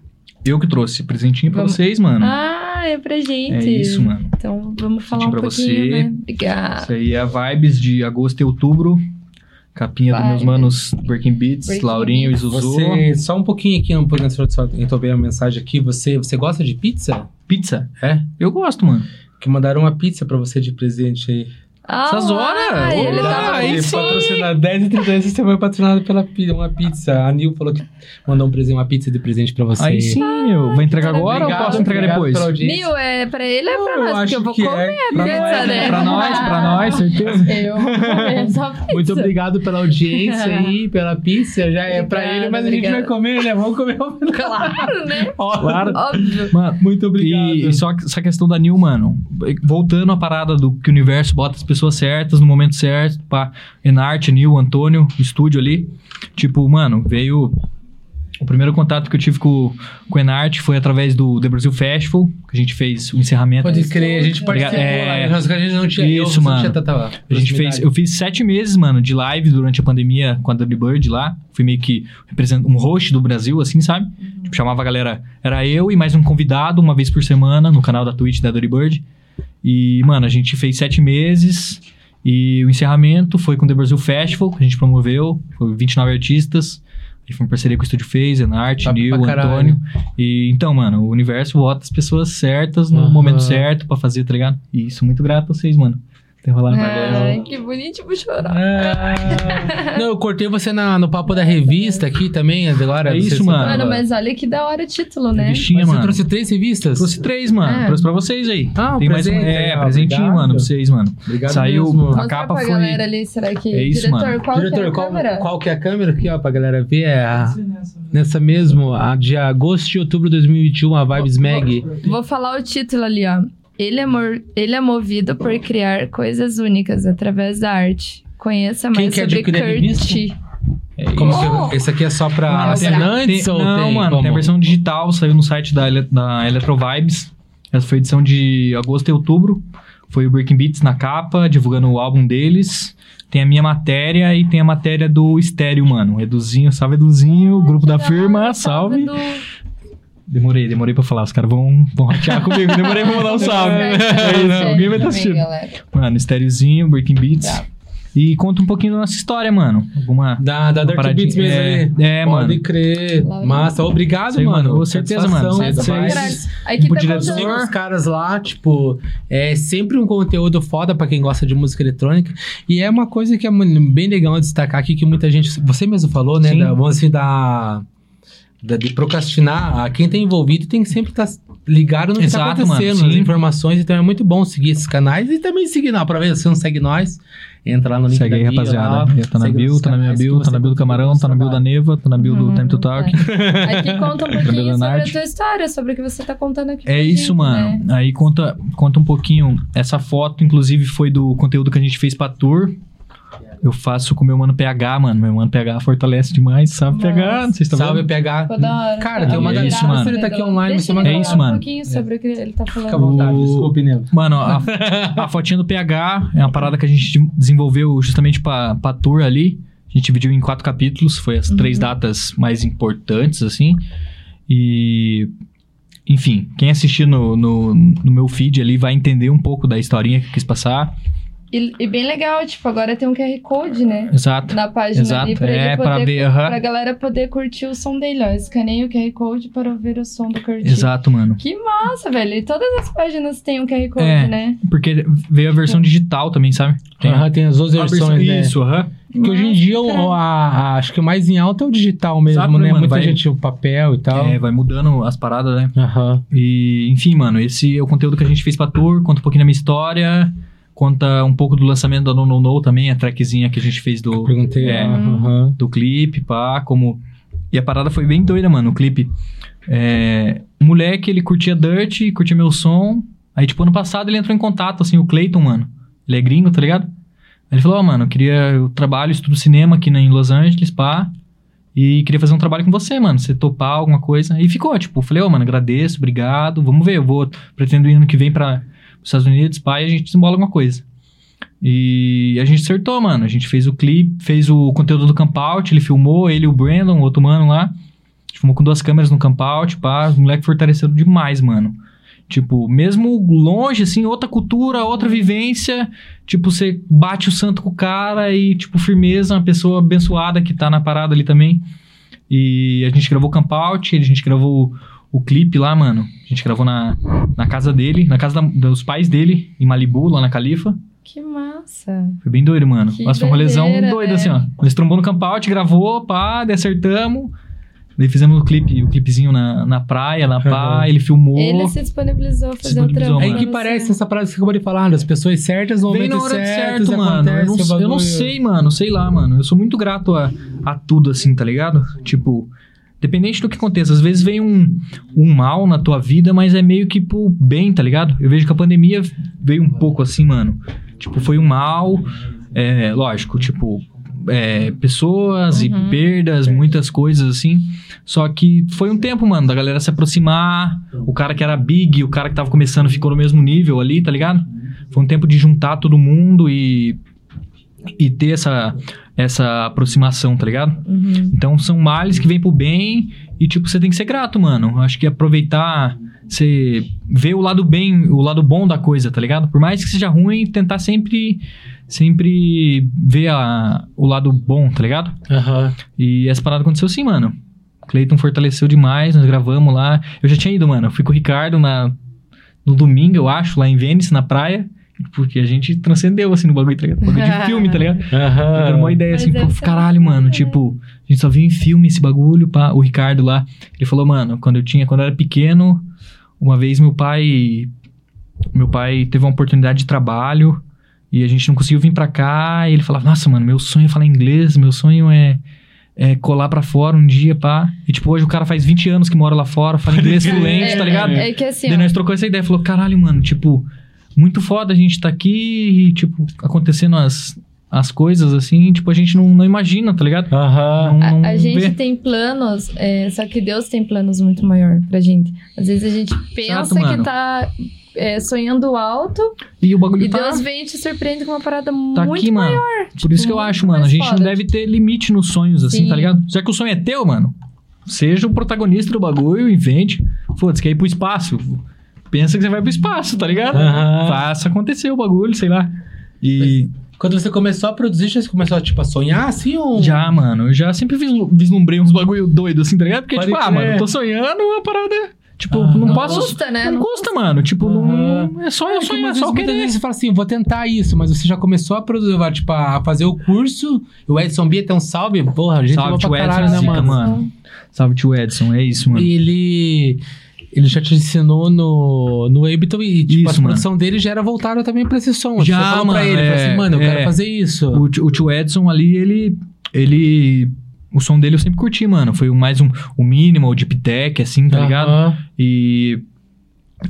Eu que trouxe presentinho pra Vamos- vocês, mano. Ah, é pra gente. é isso, mano. Então vamos falar um pra pouquinho, você. né? Obrigada. Isso aí é a Vibes de agosto e outubro. Capinha dos meus manos Breaking Beats, Breaking Laurinho Beats. e Zuzu. Você, só um pouquinho aqui, um de eu interromper a mensagem aqui. Você, você gosta de pizza? Pizza? É? Eu gosto, mano. Que mandaram uma pizza pra você de presente aí. Ah, Essas horas? uai, ele tava aí sim. patrocina 10 e 30 você foi patrocinado pela uma pizza. A Nil falou que mandou um presente, uma pizza de presente pra você. Aí sim, meu. Vai entregar agora Obrigado, ou posso entregar obrigado depois? Mil, é pra ele ou é pra Eu nós? Porque eu vou que comer é. a Pra pizza, nós, né? pra nós, pra nós, certeza. Eu vou comer só pizza. Muito obrigado pela audiência aí, pela pizza. Já é pra Obrigada, ele, mas a gente vai comer, né? Vamos comer o Claro, né? Claro. Óbvio. Mano, Muito obrigado. E, e só que- essa questão da Nil, mano, voltando à parada do que o universo bota as pessoas certas no momento certo, pá, Enarte, Nil, Antônio, estúdio ali. Tipo, mano, veio. O primeiro contato que eu tive com, com o Enarte foi através do The Brasil Festival, que a gente fez o encerramento. Pode crer, a gente Obrigado. participou É. lá. A gente não tinha Isso, eu, mano. tinha tanta A gente fez, eu fiz sete meses, mano, de live durante a pandemia com a Dirty Bird lá. Fui meio que um host do Brasil, assim, sabe? Tipo, chamava a galera. Era eu e mais um convidado uma vez por semana no canal da Twitch da Dirty Bird. E, mano, a gente fez sete meses. E o encerramento foi com o The Brasil Festival, que a gente promoveu. Foi 29 artistas. A E foi uma parceria com o Estúdio Phase, Arte, Top Nil. Antônio. E então, mano, o universo bota as pessoas certas no Aham. momento certo pra fazer, tá ligado? E sou muito grato a vocês, mano. Ter rolado Ai, que bonitinho, vou chorar. Ah, não, eu cortei você na- no papo da revista aqui também, agora. É isso, mano. Mano, mas olha que da hora o título, né? Revistinha, você mano. trouxe três revistas? Trouxe três, mano. É. Trouxe pra vocês aí. Ah, um Tem mais um. presente, É, legal, presentinho, obrigado. mano, pra vocês, mano. Obrigado Saiu mesmo. a capa pra foi. galera ali, será que... É isso, Diretor, mano. qual que é Diretor, a qual, câmera? qual que é a câmera aqui, ó, pra galera ver? É a, nessa mesmo, a de agosto e outubro de 2021, a Vibes Mag. Vou falar o título ali, ó. Ele é, mor- ele é movido por criar coisas únicas através da arte. Conheça Quem mais quer sobre adquirir a revista? Kurt. É Como Oh! que, esse aqui é só pra assinantes tem- ou não, tem mano, como? tem a versão digital, saiu no site da, Ele- da Electrovibes. Essa foi a edição de agosto e outubro. Foi o Breaking Beats na capa, divulgando o álbum deles. Tem a minha matéria e tem a matéria do Estéreo, mano. Eduzinho, salve Eduzinho, grupo da firma, salve. Do... Demorei, demorei pra falar. Os caras vão, vão ratear comigo. Demorei pra mandar um salve. É isso, alguém vai estar assistindo. Mano, Estériozinho, Breaking Beats. Tá. E conta um pouquinho da nossa história, mano. Alguma. Da, da paradinha- Beats mesmo é, ali. é, Pode mano. crer. Laurinha. Massa, obrigado, aí, mano. mano. Com certeza, mano. Um é diretor- Siga contando- os caras lá, tipo, é sempre um conteúdo foda pra quem gosta de música eletrônica. E é uma coisa que é bem legal destacar aqui, que muita gente. Você mesmo falou, né? Sim. Da, vamos assim, da- De procrastinar. A Quem tá envolvido tem que sempre estar ligado no que tá Exato, acontecendo, mano, nas sim. informações. Então é muito bom seguir esses canais e também seguir. Não, aproveita, se você não segue nós, entra lá no link Segue aí, rapaziada. lá, tá na bio, tá na minha bio, tá na bio do Camarão, tá na bio da. Neva, tá na bio do Time to Talk. Aqui conta um pouquinho sobre a tua história, sobre o que você tá contando aqui. É isso, gente, mano. né? Aí conta, conta um pouquinho. Essa foto, inclusive, foi do conteúdo que a gente fez pra tour. Eu faço com meu mano PH, mano. Meu mano PH fortalece demais. Salve, Nossa. PH. Não sei se tá Salve, vendo. PH. Hora. Cara, tem uma É galera. isso, mano. Se ele tá aqui online, Deixa você é uma ele É falar isso, mano. um pouquinho sobre o que ele tá falando. Fica à vontade, O- desculpe, Nego. Mano, a, a fotinha do PH é uma parada que a gente desenvolveu justamente pra, pra tour ali. A gente dividiu em quatro capítulos, foi as três datas mais importantes, assim. E. Enfim, quem assistir no, no, no meu feed ali vai entender um pouco da historinha que eu quis passar. E, e bem legal, tipo, agora tem um QR Code, né? Exato. Na página Exato. ali, pra É, ele pra poder... ver, aham. Pra galera poder curtir o som dele, ó. Escaneia o QR Code para ouvir o som do Kurt. Exato, mano. Que massa, velho. E todas as páginas têm um QR Code, É. né? Porque veio a versão digital também, sabe? Tem Aham, tem as duas a versão- versões, né? Isso, aham. Porque hoje em dia, o- a- a- acho que o mais em alta é o digital mesmo, Exato, né? né, mano? Muita Vai- gente o papel e tal. É, vai mudando as paradas, né? Aham. E, enfim, mano, esse é o conteúdo que a gente fez pra tour, conta um pouquinho da minha história, conta um pouco do lançamento da No No No também, a trackzinha que a gente fez do, Perguntei. É. aham. do clipe, pá, como... E a parada foi bem doida, mano, o clipe. É, o moleque, ele curtia Dirt, curtia meu som, aí, tipo, ano passado ele entrou em contato, assim, o Clayton, mano. Ele é gringo, tá ligado? Aí ele falou, ó, mano, eu queria... Eu trabalho, estudo cinema aqui na- em Los Angeles, pá... E queria fazer um trabalho com você, mano. Você topar alguma coisa. E ficou, tipo, falei, ô, mano, agradeço, obrigado. Vamos ver, eu vou. Pretendo ir ano que vem para os Estados Unidos, pai, a gente desembola alguma coisa. E a gente acertou, mano. A gente fez o clipe, fez o conteúdo do Campout, ele filmou, ele e o Brandon, outro mano lá. A gente filmou com duas câmeras no Campout, pá. Os moleques fortaleceram demais, mano. Tipo, mesmo longe, assim, outra cultura, outra vivência. Tipo, você bate o santo com o cara e, tipo, firmeza, uma pessoa abençoada que tá na parada ali também. E a gente gravou o Campout, a gente gravou o, clipe lá, mano. A gente gravou na, na casa dele, na casa da- dos pais dele, em Malibu, lá na Califa. Que massa. Foi bem doido, mano. Que Nossa, foi uma lesão doida, né? assim, ó. Nós trombou no Campout, gravou, pá, acertamos. Daí fizemos o clipe, o clipezinho na, na praia, lá, pá, Uhum. ele filmou. Ele se disponibilizou a fazer Disponibilizou, o trampo. Aí mano. que parece essa parada que você acabou de falar, das pessoas certas no Vem momento na hora certo, certo, mano. Eu não, eu não sei, mano. Sei lá, mano. Eu sou muito grato a, a tudo, assim, tá ligado? Tipo, dependente do que aconteça. Às vezes vem um, um mal na tua vida, mas é meio que pro bem, tá ligado? Eu vejo que a pandemia veio um pouco assim, mano. Tipo, foi um mal. É, lógico, tipo. é, pessoas e Uhum. perdas, muitas coisas assim. Só que foi um tempo, mano, da galera se aproximar. O cara que era big, o cara que tava começando ficou no mesmo nível ali, tá ligado? Foi um tempo de juntar todo mundo e, e ter essa, essa aproximação, tá ligado? Uhum. Então são males que vêm pro bem E, tipo, você tem que ser grato, mano. Acho que aproveitar, você ver o lado bem, o lado bom da coisa, tá ligado? Por mais que seja ruim, tentar sempre, sempre ver a, o lado bom, tá ligado? Aham. E essa parada aconteceu sim, mano. Cleiton fortaleceu demais, nós gravamos lá. Eu já tinha ido, mano. Eu fui com o Ricardo na, no domingo, eu acho, lá em Vênice, na praia. Porque a gente transcendeu, assim, no bagulho, tá ligado? Bagulho de filme, tá ligado? Era uma ideia, Mas assim, pô, caralho, mano, né? tipo, a gente só viu em filme esse bagulho, pá. O Ricardo lá, ele falou, mano, quando eu tinha, quando eu era pequeno, uma vez meu pai, meu pai teve uma oportunidade de trabalho e a gente não conseguiu vir pra cá e ele falava, nossa, mano, meu sonho é falar inglês, meu sonho é, é colar pra fora um dia, pá. E, tipo, hoje o cara faz 20 anos que mora lá fora, fala inglês fluente, é, tá ligado? É, é que assim, Daí nós trocou essa ideia, falou, caralho, mano, tipo, muito foda a gente tá aqui e, tipo, acontecendo as, as coisas assim, tipo, a gente não, não imagina, tá ligado? Aham. Não, A, não a gente vê. tem planos, é, só que Deus tem planos muito maior pra gente. Às vezes a gente pensa que mano. tá é, sonhando alto E o bagulho e tá, Deus vem e te surpreende com uma parada tá muito aqui, mano. maior. Por isso que eu acho, mano, a gente não foda. deve ter limite nos sonhos, assim, Sim. tá ligado? Já que o sonho é teu, mano, seja o protagonista do bagulho, invente. Foda-se, quer ir pro espaço. Pensa que você vai pro espaço, tá ligado? Aham. Faça acontecer o bagulho, sei lá. E Quando você começou a produzir, já você começou tipo, a sonhar assim ou. já, mano, eu já sempre vislu- vislumbrei uns bagulho doido, assim, tá ligado? Porque, Pode tipo, ah, mano, eu tô sonhando uma parada. Tipo, Ah. não, Não posso. custa, né? Não, Não custa, mano. Tipo, não. É só eu sonhar, muitas só querer. vezes você fala assim, vou tentar isso, mas você já começou a produzir, vai, tipo, a fazer o curso. O Edson Bia tem um salve, porra, a gente Salve, pra Edson, caralho, né, mano? mano. Salve, tio Edson. É isso, mano. Ele. Ele já te ensinou no, no Ableton e, tipo, Isso, a produção dele já era voltada também pra esse som. Já, você falou pra mano, ele, assim, é, mano, eu é. quero fazer isso. O, tio- o tio Edson ali, ele. Ele. O som dele eu sempre curti, mano. Foi o mais um. O minimal, deep tech, assim, tá ligado? E.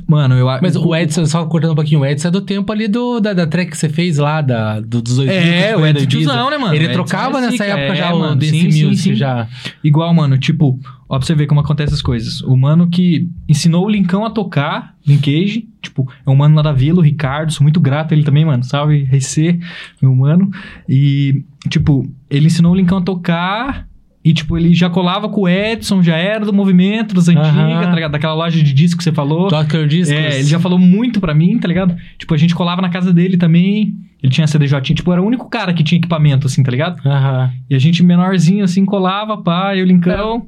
Mano, eu acho. Mas o Edson, só cortando um pouquinho, o Edson é do tempo ali do, da, da track que você fez lá, da, do, dos 80. É, o Edson tiozão, né, mano? Ele trocava é nessa época é, já o mano. desse Sim, sim, music sim. já. Igual, mano, tipo, ó, pra você ver como acontecem as coisas. O mano que ensinou o Linkão a tocar, Linkage, tipo, é um mano lá da Vila, o Ricardo, sou muito grato a ele também, mano. Salve, RC, meu mano. E, tipo, ele ensinou o Linkão a tocar. E, tipo, ele já colava com o Edson, já era do movimento das antigas, Aham. tá ligado? Daquela loja de disco que você falou. Docker Discos. É, ele já falou muito pra mim, tá ligado? Tipo, a gente colava na casa dele também. Ele tinha CDJ, tipo, era o único cara que tinha equipamento, assim, tá ligado? Aham. E a gente menorzinho, assim, colava, pá, eu linkão,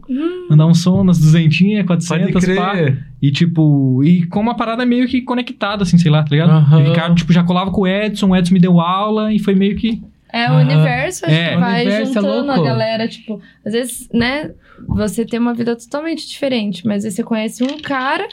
mandar um som nas duzentinhas, 400, pá. E, tipo, e com uma parada meio que conectada, assim, sei lá, tá ligado? Aham. E o Ricardo, tipo, já colava com o Edson, o Edson me deu aula e foi meio que... É o Aham. universo, acho É. que vai universo é juntando a galera, tipo, às vezes, né, você tem uma vida totalmente diferente, mas aí você conhece um cara,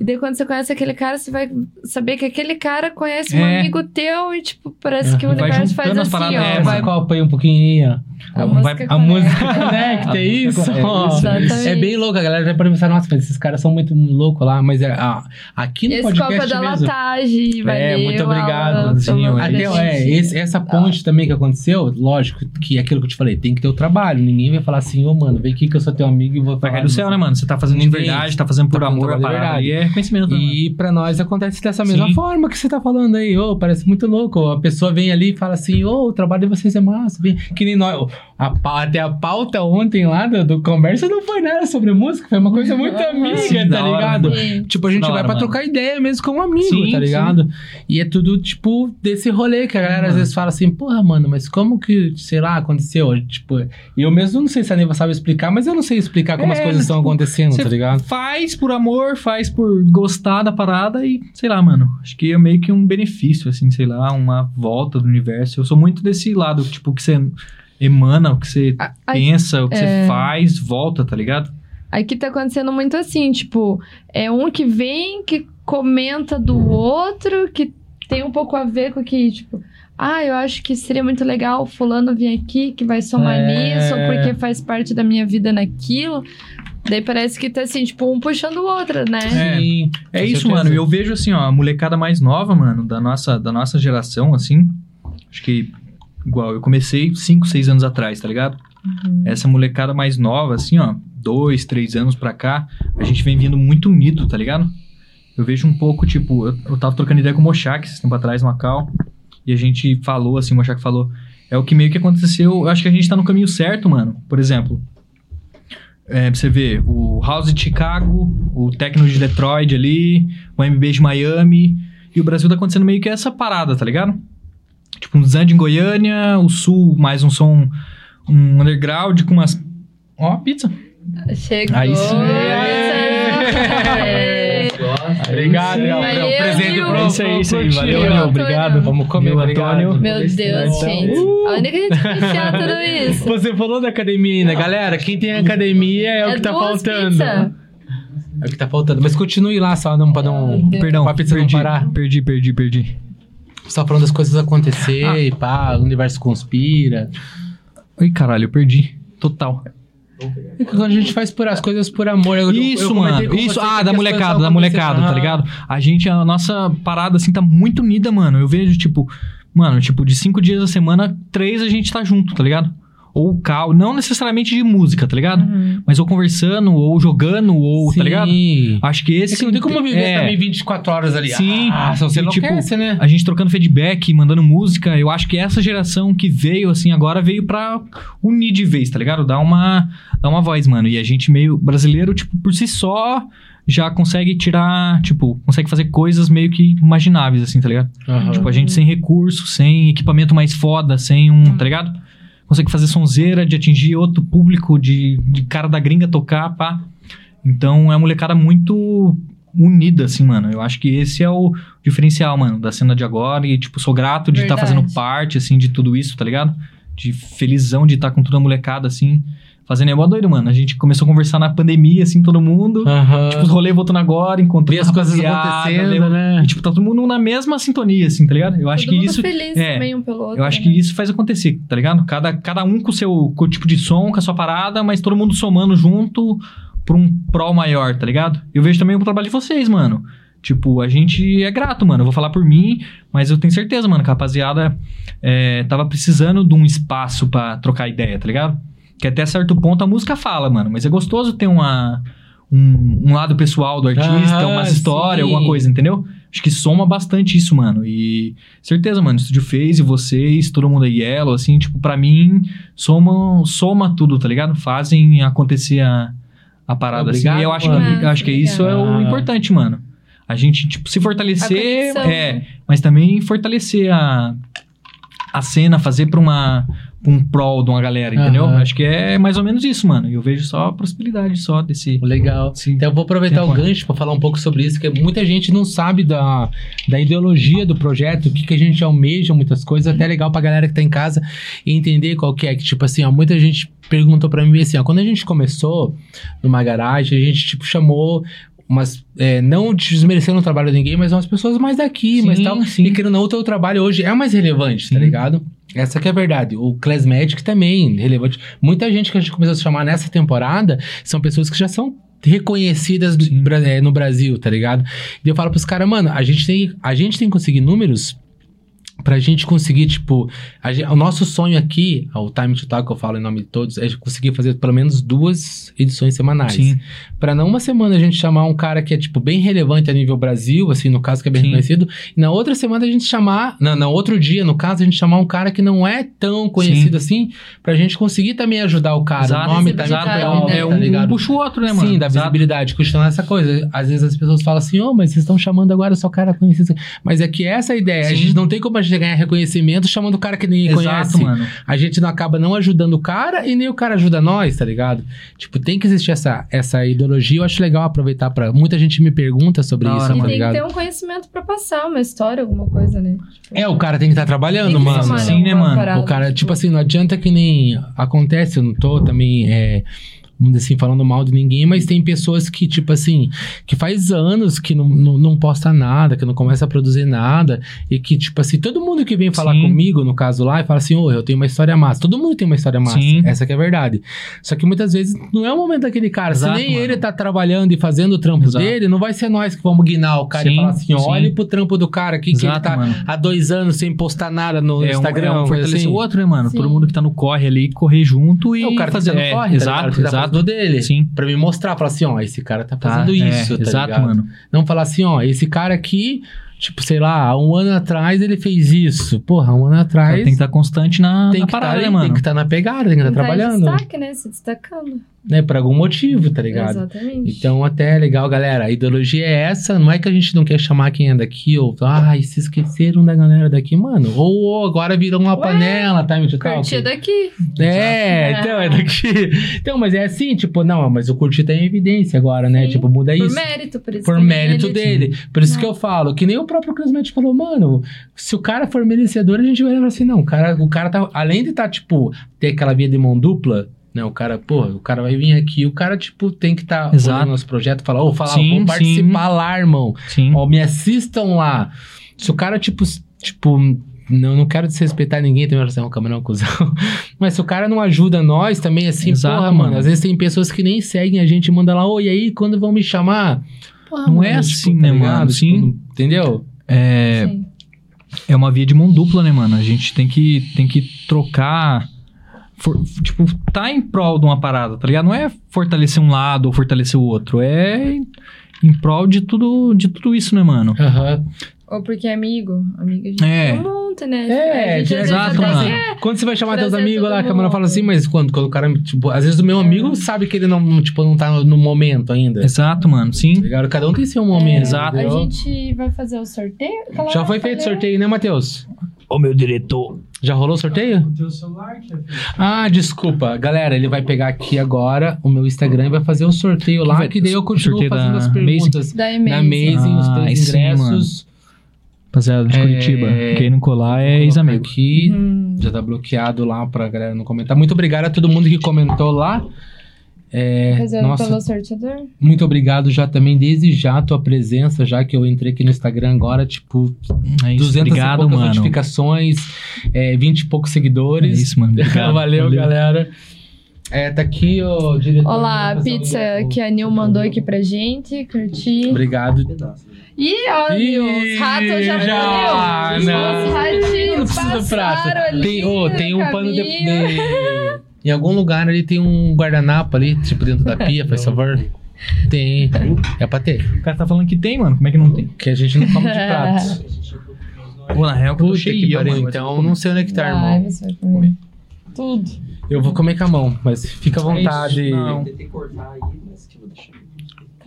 e daí quando você conhece aquele cara, você vai saber que aquele cara conhece um É. amigo teu, e tipo, parece que o Vai universo faz as assim, paradas, ó. é, É, vai copa aí um pouquinho. A Vai- música A música conecta. é A isso? conecta. É bem louco, a galera já pode pensar, nossa, mas esses caras são muito loucos lá, mas é, ah, aqui no Esse podcast copo é da mesmo. latagem, valeu. É, muito obrigado, é Até, é, esse- essa ponte também que aconteceu, lógico, que é aquilo que eu te falei, tem que ter o trabalho. Ninguém vai falar assim, ô mano, vem aqui que eu sou teu amigo e vou Vai falar cair do céu, né, mano? Você tá fazendo de verdade, tá fazendo por tá amor a parada. é reconhecimento, né? E pra nós acontece dessa mesma Sim. forma que você tá falando aí. Ô, parece muito louco. A pessoa vem ali e fala assim, ô, o trabalho de vocês é massa. Vem. Que nem nós. A, até a pauta ontem lá do, do conversa não foi nada sobre música, foi uma coisa muito amiga, Sim, tá da hora, ligado? Sim. Tipo, a gente Da vai hora, pra mano. trocar ideia mesmo como amigo, Sim, tá sim. ligado? E é tudo, tipo, desse rolê que a galera às vezes fala assim, porra, mano, mas como que, sei lá, aconteceu? Tipo, eu mesmo não sei se a Neiva sabe explicar, mas eu não sei explicar como É, as coisas estão tipo, acontecendo, tá ligado? faz por amor, faz por gostar da parada e, sei lá, mano. Acho que é meio que um benefício, assim, sei lá, uma volta do universo. Eu sou muito desse lado, tipo, que você emana, o que você A- a- pensa, o que é. você faz, volta, tá ligado? Aqui tá acontecendo muito assim, tipo, é um que vem, que comenta do outro, que tem um pouco a ver com o que, tipo, ah, eu acho que seria muito legal fulano vir aqui, que vai somar É. nisso, porque faz parte da minha vida naquilo. Daí parece que tá assim, tipo, um puxando o outro, né? É. Sim, É com isso, certeza. mano. Eu vejo assim, ó, a molecada mais nova, mano, da nossa, da nossa geração, assim. Acho que, igual, eu comecei 5, 6 anos atrás, tá ligado? Essa molecada mais nova, assim, ó, dois, três anos pra cá, a gente vem vindo muito unido, tá ligado? Eu vejo um pouco, tipo, eu, eu tava trocando ideia com o Mochak esse tempo atrás, Macau, e a gente falou, assim, o Mochak falou, é o que meio que aconteceu, eu acho que a gente tá no caminho certo, mano. Por exemplo, É, você ver, o House de Chicago, o Tecno de Detroit ali, o MB de Miami. E o Brasil tá acontecendo meio que essa parada, tá ligado? Tipo, um Zand em Goiânia, o Sul, mais um som, um underground com umas. Ó, pizza. Chegou. Aí sim. É. É o- é o Valeu, presente pro É isso aí, isso aí. Valeu, meu. Obrigado. Vamos comer, Meu obrigado. Antônio. Meu Deus, Então, gente. A única gente que enfiar tudo isso. Você falou da academia, né? Galera, quem tem academia é, o que tá faltando. pizza. É o que tá faltando. Mas continue lá, só não, pra não... Perdão, Pra pizza não perdi, parar. perdi, perdi, perdi. Só falando das coisas acontecer Ah. e pá, o universo conspira. Ai, caralho, eu perdi. Total. E quando a gente faz por as coisas por amor. eu- Isso, eu mano. Isso, ah, da molecada, da molecada, tá ligado? A gente, a nossa parada, assim, tá muito unida, mano. Eu vejo, tipo, mano, tipo, de cinco dias da semana, três a gente tá junto, tá ligado? Ou cal, não necessariamente de música, tá ligado? Uhum. Mas ou conversando, ou jogando, ou, tá ligado? Sim. Acho que É esse. que não tem como viver é, também 24 horas ali. Sim. Ah, só você E, tipo, né? A gente trocando feedback, mandando música. Eu acho que essa geração que veio, assim, agora veio pra unir de vez, tá ligado? Dar uma, dar uma voz, mano. E a gente meio brasileiro, tipo, por si só, já consegue tirar, tipo, consegue fazer coisas meio que imagináveis, assim, tá ligado? Aham. Tipo, a gente sem recurso, sem equipamento mais foda, sem um, tá ligado? Consegue fazer sonzeira de atingir outro público, de, de cara da gringa tocar, pá. Então é uma molecada muito unida, assim, mano. Eu acho que esse é o diferencial, mano, da cena de agora. E, tipo, sou grato de estar Verdade. fazendo parte, assim, de tudo isso, tá ligado? De felizão de estar com toda a molecada, assim. Fazendo é mó doido, mano. A gente começou a conversar na pandemia, assim, todo mundo. Aham. Tipo, os rolês voltando agora, encontrando Ver as coisas acontecendo, né? E, tipo, tá todo mundo na mesma sintonia, assim, tá ligado? Eu acho Todo que mundo isso. feliz é, também um pelo outro. Eu acho né? que isso faz acontecer, tá ligado? Cada, cada um com o seu com o tipo de som, com a sua parada, mas todo mundo somando junto pra um prol maior, tá ligado? Eu vejo também o trabalho de vocês, mano. Tipo, a gente é grato, mano. Eu vou falar por mim, mas eu tenho certeza, mano, que a rapaziada é, tava precisando de um espaço pra trocar ideia, tá ligado? Que até certo ponto a música fala, mano. Mas é gostoso ter uma, um, um lado pessoal do artista, Ah, umas histórias, sim. alguma coisa, entendeu? Acho que soma bastante isso, mano. E certeza, mano, o Estúdio fez e vocês, todo mundo aí, Yellow, assim, tipo, pra mim, soma, soma tudo, tá ligado? Fazem acontecer a, a parada, Obrigado, assim. E eu acho, mano. que, eu acho que isso é o Obrigado. importante, mano. A gente, tipo, se fortalecer, é, mas também fortalecer a, a cena, fazer pra uma um prol de uma galera, entendeu? Aham. Acho que é mais ou menos isso, mano. E eu vejo só a prosperidade só desse. Legal. Então eu vou aproveitar Tempo. o gancho para falar um pouco sobre isso, que muita gente não sabe da, da ideologia do projeto, o que, que a gente almeja, muitas coisas, até é legal pra galera que tá em casa entender qual que é. Que, tipo assim, ó, muita gente perguntou pra mim assim, ó, quando a gente começou numa garagem, a gente, tipo, chamou umas, é, não desmerecendo o trabalho de ninguém, mas umas pessoas mais daqui, Sim, mas tal. sim. E querendo ou não, o teu trabalho hoje é o mais relevante, tá Sim. ligado? Essa que é a verdade. O Class Magic também, relevante. Muita gente que a gente começou a chamar nessa temporada são pessoas que já são reconhecidas do- é, no Brasil, tá ligado? E eu falo pros caras, mano, a gente tem, a gente tem que conseguir números pra gente conseguir, tipo, a gen- o nosso sonho aqui, o Time to Talk que eu falo em nome de todos, é conseguir fazer pelo menos duas edições semanais. Sim. Pra não uma semana a gente chamar um cara que é, tipo, bem relevante a nível Brasil, assim, no caso que é bem Sim. reconhecido, e na outra semana a gente chamar, na, na outro dia, no caso, a gente chamar um cara que não é tão conhecido assim, pra gente conseguir também ajudar o cara. Exato, o nome tá exato, é um- É tá um, um ligado? puxa o outro, né, mano? Sim, da Exato. visibilidade, questionar essa coisa. Às vezes as pessoas falam assim, ô, mas vocês estão chamando agora só cara conhecido. Mas é que essa é a ideia. A Sim. gente não tem como a gente ganhar reconhecimento chamando o cara que ninguém Exato, conhece. mano. A gente não acaba não ajudando o cara e nem o cara ajuda nós, tá ligado? Tipo, tem que existir essa, essa ideologia. Eu acho legal aproveitar pra. Muita gente me pergunta sobre isso, hora, tá E tem ligado? que ter um conhecimento pra passar, uma história, alguma coisa, né? Tipo, É, o cara tem que estar trabalhando, tem que mano. Sim, né, mano? parada, O cara, tipo assim, não adianta que nem acontece, eu não tô também, é, vamos dizer assim, falando mal de ninguém, mas tem pessoas que, tipo assim, que faz anos que não, não, não posta nada, que não começa a produzir nada, e que, tipo assim, todo mundo que vem falar Sim. comigo, no caso lá, e fala assim, ô, eu tenho uma história massa. Todo mundo tem uma história massa, Sim. essa que é a verdade. Só que muitas vezes não é o momento daquele cara. Exato, Se nem mano. ele tá trabalhando e fazendo o trampo Exato. dele, não vai ser nós que vamos guinar o cara e Sim, falar assim, sim. olhe pro trampo do cara aqui, que ele Exato, tá mano. há dois anos sem postar nada no É um, Instagram. é um fortalecer assim. o outro, né, mano? Sim. Todo mundo que tá no corre ali, correr junto e É, o cara fazendo é, corre, tá exato, tá exato. Fazendo dele. Sim. Pra me mostrar, falar assim, ó, esse cara tá Tá, fazendo é, isso, tá Exato, ligado? mano. Não falar assim, ó, esse cara aqui, tipo, sei lá, há um ano atrás ele fez isso. Porra, um ano atrás tem que estar constante na, tem na que parada, tá, né, mano? Tem que estar na pegada, tem que estar tá trabalhando. destaque, né? Se destacando. Né? Por algum motivo, tá ligado? Exatamente. Então, até é legal, galera. A ideologia é essa. Não é que a gente não quer chamar quem é daqui, ou, ai, se esqueceram da galera daqui, mano. Ou, ou agora virou uma Ué, panela, tá, meu Curtir daqui. É, então, é daqui. Então, mas é assim, tipo, não, mas o curtir tá em evidência agora, né? Sim. Tipo, muda Por isso. mérito, por isso. Por também mérito ele- dele. Por isso Não. que eu falo, que nem o próprio Chris Matt falou, mano, se o cara for merecedor, a gente vai lembrar assim, não, o cara, o cara tá, além de tá, tipo, ter aquela via de mão dupla, né, o cara, pô, o cara vai vir aqui, o cara, tipo, tem que tá Exato. olhando nosso projeto, falar, ô, falar, Sim, vou participar lá, irmão, Sim. ó, me assistam lá. Se o cara, tipo, tipo, não, não quero desrespeitar ninguém, tem uma relação com não, cuzão. Mas se o cara não ajuda nós também, assim, Exato, porra, mano. mano. Às vezes tem pessoas que nem seguem a gente e manda lá, oi, e aí, quando vão me chamar? Porra, Não é assim, né, mano? Sim. Tipo, entendeu? É, Sim. é uma via de mão dupla, né, mano? A gente tem que, tem que trocar. For- tipo, tá em prol de uma parada, tá ligado? Não é fortalecer um lado ou fortalecer o outro. É em, prol de tudo, de tudo isso, né, mano? Aham. Ou porque é amigo. Amigo a gente É. um monte, né? É, a gente, exato, mano. quer- Quando você vai chamar teus amigos lá, a câmera fala assim, mas quando, quando o cara, tipo, às vezes o meu amigo sabe que ele não, tipo, não tá no, no momento ainda. Exato, mano. Sim. Tá ligado? Cada um tem seu momento. Exato. A gente vai fazer o sorteio? Já foi feito falei, sorteio, né, Matheus? Ô, meu diretor. Já rolou o sorteio? O teu celular que feito. Ah, desculpa. Galera, ele vai pegar aqui agora o meu Instagram e vai fazer o sorteio lá, Vai- que daí eu continuo sorteio fazendo da as perguntas. Da Da Amazing. Amazing, os Ah, aí três sim, ingressos. Rapaziada de É, Curitiba. Quem não colar é ex-amigo. Aqui, Hum. já tá bloqueado lá pra galera não comentar. Muito obrigado a todo mundo que comentou lá. É, nossa, pelo sorteador? muito obrigado já também, desde já a tua presença, já que eu entrei aqui no Instagram agora, tipo, É isso. 200 e Obrigado, poucas mano. notificações, é, 20 e poucos É seguidores. isso, mano. Obrigado. Valeu, galera. É, tá aqui o diretor. Olá, a pizza o- que a Nil mandou aqui pra gente. Curti. Obrigado. Ih, Nil, os ratos já, já. Os ratinhos Não precisa do prato. Tem, no tem um pano de, caminho. de- Em algum lugar ali tem um guardanapo ali, tipo dentro da pia, faz favor. Tem. É pra ter. O cara tá falando que tem, mano. Como é que não tem? Que a gente não come de prato. Pô, na real, que eu tô cheio, mano. eu Então não sei onde é que tá, Vai, irmão. você vai comer. Tudo. Eu vou comer com a mão, mas fica à vontade. É isso, não. Tentei cortar aí, mas que eu vou deixar.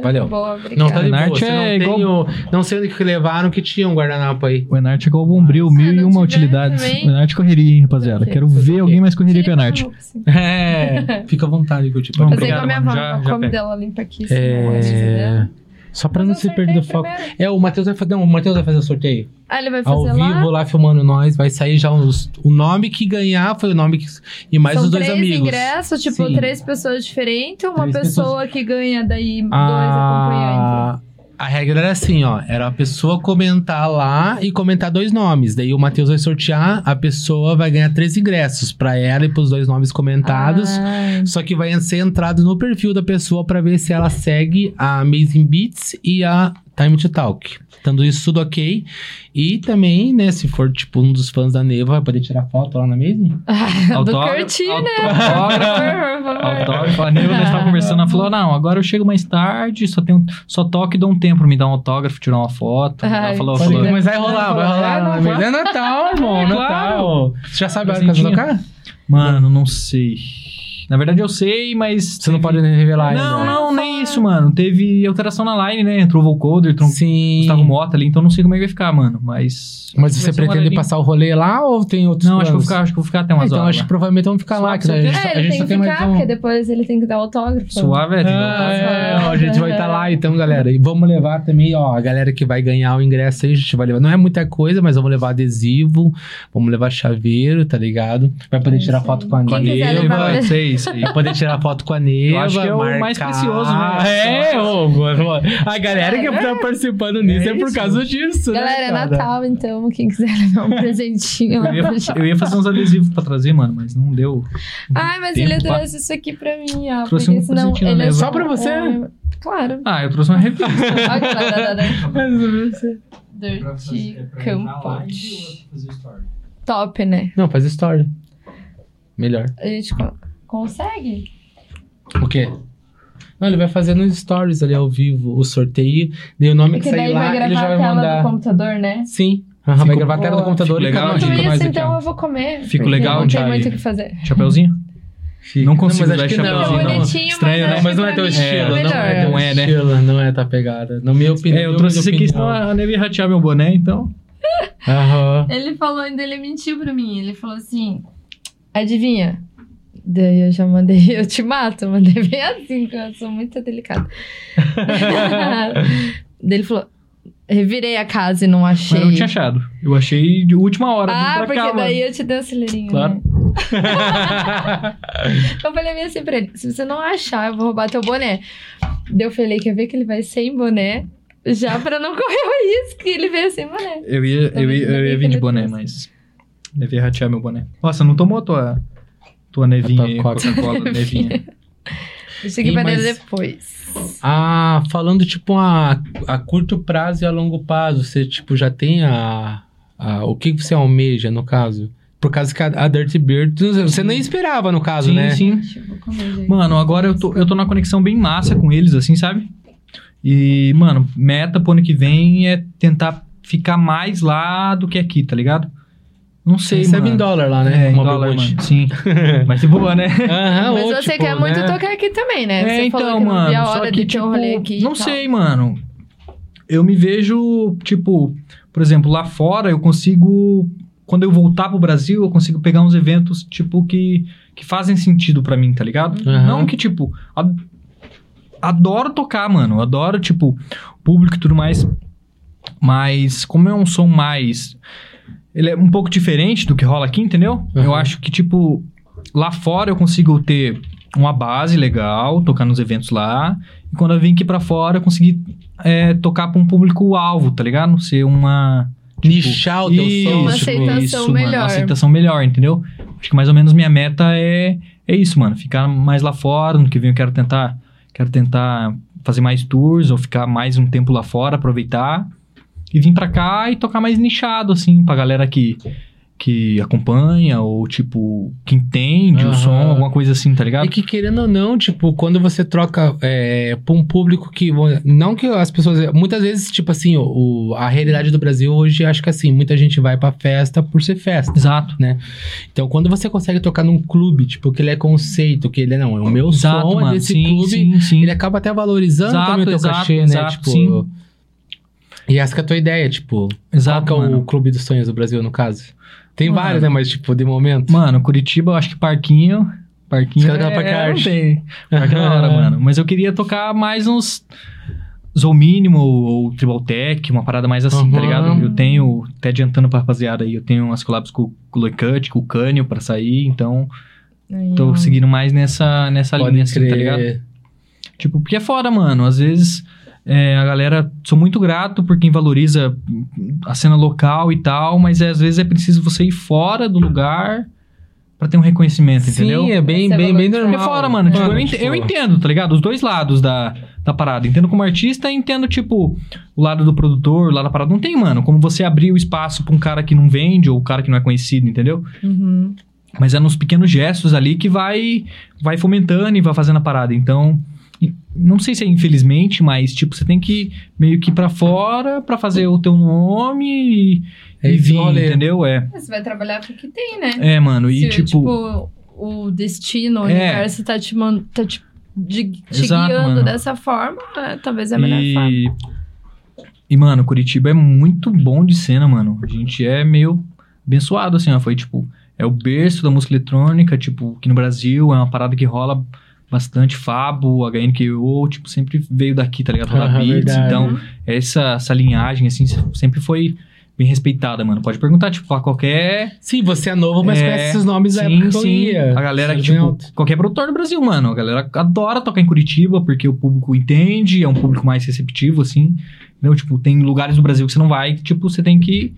Valeu. Boa, obrigada. Não, tá de boa. Você não, é tem igual- o- não sei onde que levaram que tinha um guardanapo aí. O Enart é igual o Bombril, mil e uma utilidades. também. O Enart correria, hein, rapaziada. Quero ver alguém mais correria que o Enart. É. Fica à vontade, Guti. Vamos Fazer Obrigado, com a minha avó, Já- não já come dela limpa aqui. É. Só pra não se perder do sorteio foco. primeiro. É, o Matheus vai fazer. Não, o Matheus vai fazer o sorteio. Ah, ele vai Ao fazer lá? vivo lá filmando nós. Vai sair já os, o nome que ganhar foi o nome que. E mais São os dois três amigos. ingressos, tipo, Sim. três pessoas diferentes, uma pessoa que ganha daí dois A... acompanhantes. A regra era assim, ó. Era a pessoa comentar lá e comentar dois nomes. Daí o Matheus vai sortear, a pessoa vai ganhar três ingressos pra ela e pros dois nomes comentados. Ah, Só que vai ser entrado no perfil da pessoa pra ver se ela segue a Amazing Beats e a Time to Talk. Estando isso tudo ok. E também, né, se for tipo um dos fãs da Neva, vai poder tirar foto lá na Amazing? do Autógrafo- Curti, né? autógrafo-. A Neiva, nós tava conversando, ela falou, não, agora eu chego mais tarde, só, tenho, só toque e dou um tempo pra me dar um autógrafo, tirar uma foto. ela Ai, falou, pode falou, crer. Mas vai rolar, vai rolar. É, não, Amazing. É Natal, irmão, Claro. Natal. Você já sabe a hora que você vai tocar? mano, não sei. Na verdade eu sei, mas... Você não pode nem revelar Não, ainda. não, nem isso, mano. Teve alteração na line, né? Entrou o vocoder, entrou o Sim. Gustavo Mota ali, então não sei como é que vai ficar, mano. Mas... Mas você pretende passar o rolê lá ou tem outros Não, acho que, eu vou ficar, acho que eu vou ficar até Ah, umas então horas. acho que provavelmente vamos ficar lá, que a gente, É, a ele gente tem só que tem mais ficar, um. porque depois ele tem que dar autógrafo. Suave, é, tem que dar Ah, autógrafo. é, ó, a gente vai estar lá então, galera. E vamos levar também, ó, a galera que vai ganhar o ingresso aí, a gente vai levar. Não é muita coisa, mas vamos levar adesivo, vamos levar chaveiro, tá ligado? Vai poder É tirar foto com a Neiva, sei, isso aí. Poder tirar foto com a Neva. Eu acho que é o marcar. mais precioso, né? É, ô, mano, A galera que tá participando nisso é, É por isso. causa disso, Galera, né, é cara? Natal, então, quem quiser levar um presentinho lá Eu ia, eu ia fazer uns adesivos pra trazer, mano, mas não deu. Ai, mas Tempo, ele trouxe isso aqui pra mim, ó. Trouxe um senão presentinho ele é. Só pra você? um- Claro. Ah, eu trouxe uma revista. Olha que é é story? Top, né? Não, faz story. Melhor. A gente co- consegue? O quê? Não, ele vai fazer nos stories ali ao vivo o sorteio. Daí o nome que Porque sair daí vai lá, gravar ele já a vai tela mandar. do computador, né? Sim. Aham, vai gravar a tela do computador Fico legal, isso, nós aqui, então ó. eu vou comer. Fico legal, Não tem muito o que fazer. Chapeuzinho? Fica. Não consigo mas usar acho que chapéuzinho, não. Não. Estranho, mas né? acho Mas não é que teu estilo, é não é melhor. teu Não é, né? estilo, não é tua pegada. Na minha opinião. É, eu trouxe esse aqui, senão opinião. a Neve ia ratear meu boné, então. Aham. Ele falou, ainda ele mentiu pra mim. Ele falou assim: adivinha? Daí eu já mandei, eu te mato, mandei bem assim, que eu sou muito delicada. Daí ele falou: revirei a casa e não achei. Mas eu não tinha achado. Eu achei de última hora. Ah, porque cá, daí mano. eu te dei um acelerinho. Claro. né? Eu falei bem assim pra ele: se você não achar, eu vou roubar teu boné. Daí eu falei: quer ver que ele vai sem boné? Já pra não correr o risco que ele veio sem boné. Eu ia, eu ia, eu ia vir de boné, trouxe. mas. Devia ratear meu boné. Nossa, não tomou a tua, tua nevinha tua aí, Coca. Coca-Cola, nevinha. Deixa aqui pra mas- depois. Ah, falando tipo a, a curto prazo e a longo prazo, você tipo já tem a, a o que você almeja no caso? Por causa que a, a Dirty Bird, você nem esperava no caso, sim, né? sim. Comer, gente. Mano, agora eu tô, eu tô numa conexão bem massa com eles, assim, sabe? E, mano, meta pro ano que vem é tentar ficar mais lá do que aqui, tá ligado? Não sei, Recebe mano. em dólar lá, né? É, em Uma dólar, mano. Sim. Mas de boa, né? Aham, Mas ou, você tipo, quer muito né? tocar aqui também, né? É, você então, falou que não mano. via a só hora que, de tipo, um rolê aqui. não sei, mano. Eu me vejo, tipo, por exemplo, lá fora eu consigo. Quando eu voltar pro Brasil, eu consigo pegar uns eventos, tipo, que, que fazem sentido pra mim, tá ligado? Aham. Não que, tipo. ad- Adoro tocar, mano. Adoro, tipo, público e tudo mais. Mas, como é um som mais. Ele é um pouco diferente do que rola aqui, entendeu? Aham. Eu acho que, tipo, lá fora eu consigo ter uma base legal, tocar nos eventos lá. E quando eu vim aqui pra fora, eu consegui é, tocar pra um público-alvo, tá ligado? Ser uma. tipo, Nichar o teu isso, som. Uma aceitação isso, mano, melhor. uma aceitação melhor, entendeu? Acho que mais ou menos minha meta é, é isso, mano. Ficar mais lá fora. No que vem eu quero tentar. Quero tentar fazer mais tours ou ficar mais um tempo lá fora, aproveitar. E vir pra cá e tocar mais nichado, assim, pra galera que, que acompanha, ou tipo, que entende Aham. o som, alguma coisa assim, tá ligado? E que querendo ou não, tipo, quando você troca é, pra um público que. Não que as pessoas. Muitas vezes, tipo assim, o, a realidade do Brasil hoje, acho que assim, muita gente vai pra festa por ser festa. Exato. Então, quando você consegue tocar num clube, tipo, que ele é conceito, que ele é, não, é o meu Exato, som é mano. desse sim, clube, sim, sim. ele acaba até valorizando Exato, também o teu exato, cachê, né? exato, Tipo. sim. E essa que é a tua ideia, tipo. Exato, qual que é mano. o clube dos sonhos do Brasil, no caso? Tem Mano. vários, né? Mas, tipo, de momento. Mano, Curitiba, eu acho que Parquinho. Parquinho. Os caras querem pra é, cá, não tem. Parque é da hora, mano. Mas eu queria tocar mais uns. Zou Mínimo ou Tribal Tech, uma parada mais assim, tá Uhum. ligado? Eu tenho, até adiantando pra rapaziada aí, eu tenho umas collabs com, com o Loicut, com o Cânio pra sair, então Aí, tô seguindo mais nessa, nessa Pode linha, assim, tá ligado? Tipo, porque é foda, mano. Às vezes é, a galera. Sou muito grato por quem valoriza a cena local e tal, mas é, às vezes é preciso você ir fora do lugar pra ter um reconhecimento, entendeu? Sim, é bem, Esse é bem, bem normal. Porque fora, mano. Tipo, eu, ent- tipo, eu entendo, tá ligado? Os dois lados da, da parada. Entendo como artista e entendo, tipo, o lado do produtor, o lado da parada. Não tem, mano, como você abrir o espaço pra um cara que não vende ou um cara que não é conhecido, entendeu? Uhum. Mas é nos pequenos gestos ali que vai, vai fomentando e vai fazendo a parada. Então, não sei se é infelizmente, mas, tipo, você tem que meio que ir pra fora pra fazer o teu nome e, É e vir, rolê. entendeu? É. Você vai trabalhar com o que tem, né? É, mano. E, Se, tipo, o destino, o É. universo tá te, man- tá te, de- te Exato, guiando mano. dessa forma, é, talvez é a melhor forma. E, e, mano, Curitiba é muito bom de cena, mano. A gente é meio abençoado, assim, ó. Foi, tipo, é o berço da música eletrônica, tipo, aqui no Brasil, é uma parada que rola bastante. Fabo, HNKO, tipo, sempre veio daqui, tá ligado? Aham, beats. Então, essa, essa linhagem, assim, sempre foi bem respeitada, mano. Pode perguntar, tipo, pra qualquer Sim, você é novo, mas É, conhece esses nomes da Sim, época que sim. ia. A galera, Sabe tipo, qualquer produtor do Brasil, mano. A galera adora tocar em Curitiba porque o público entende, é um público mais receptivo, assim. Entendeu? Tipo, tem lugares do Brasil que você não vai, que, tipo, você tem que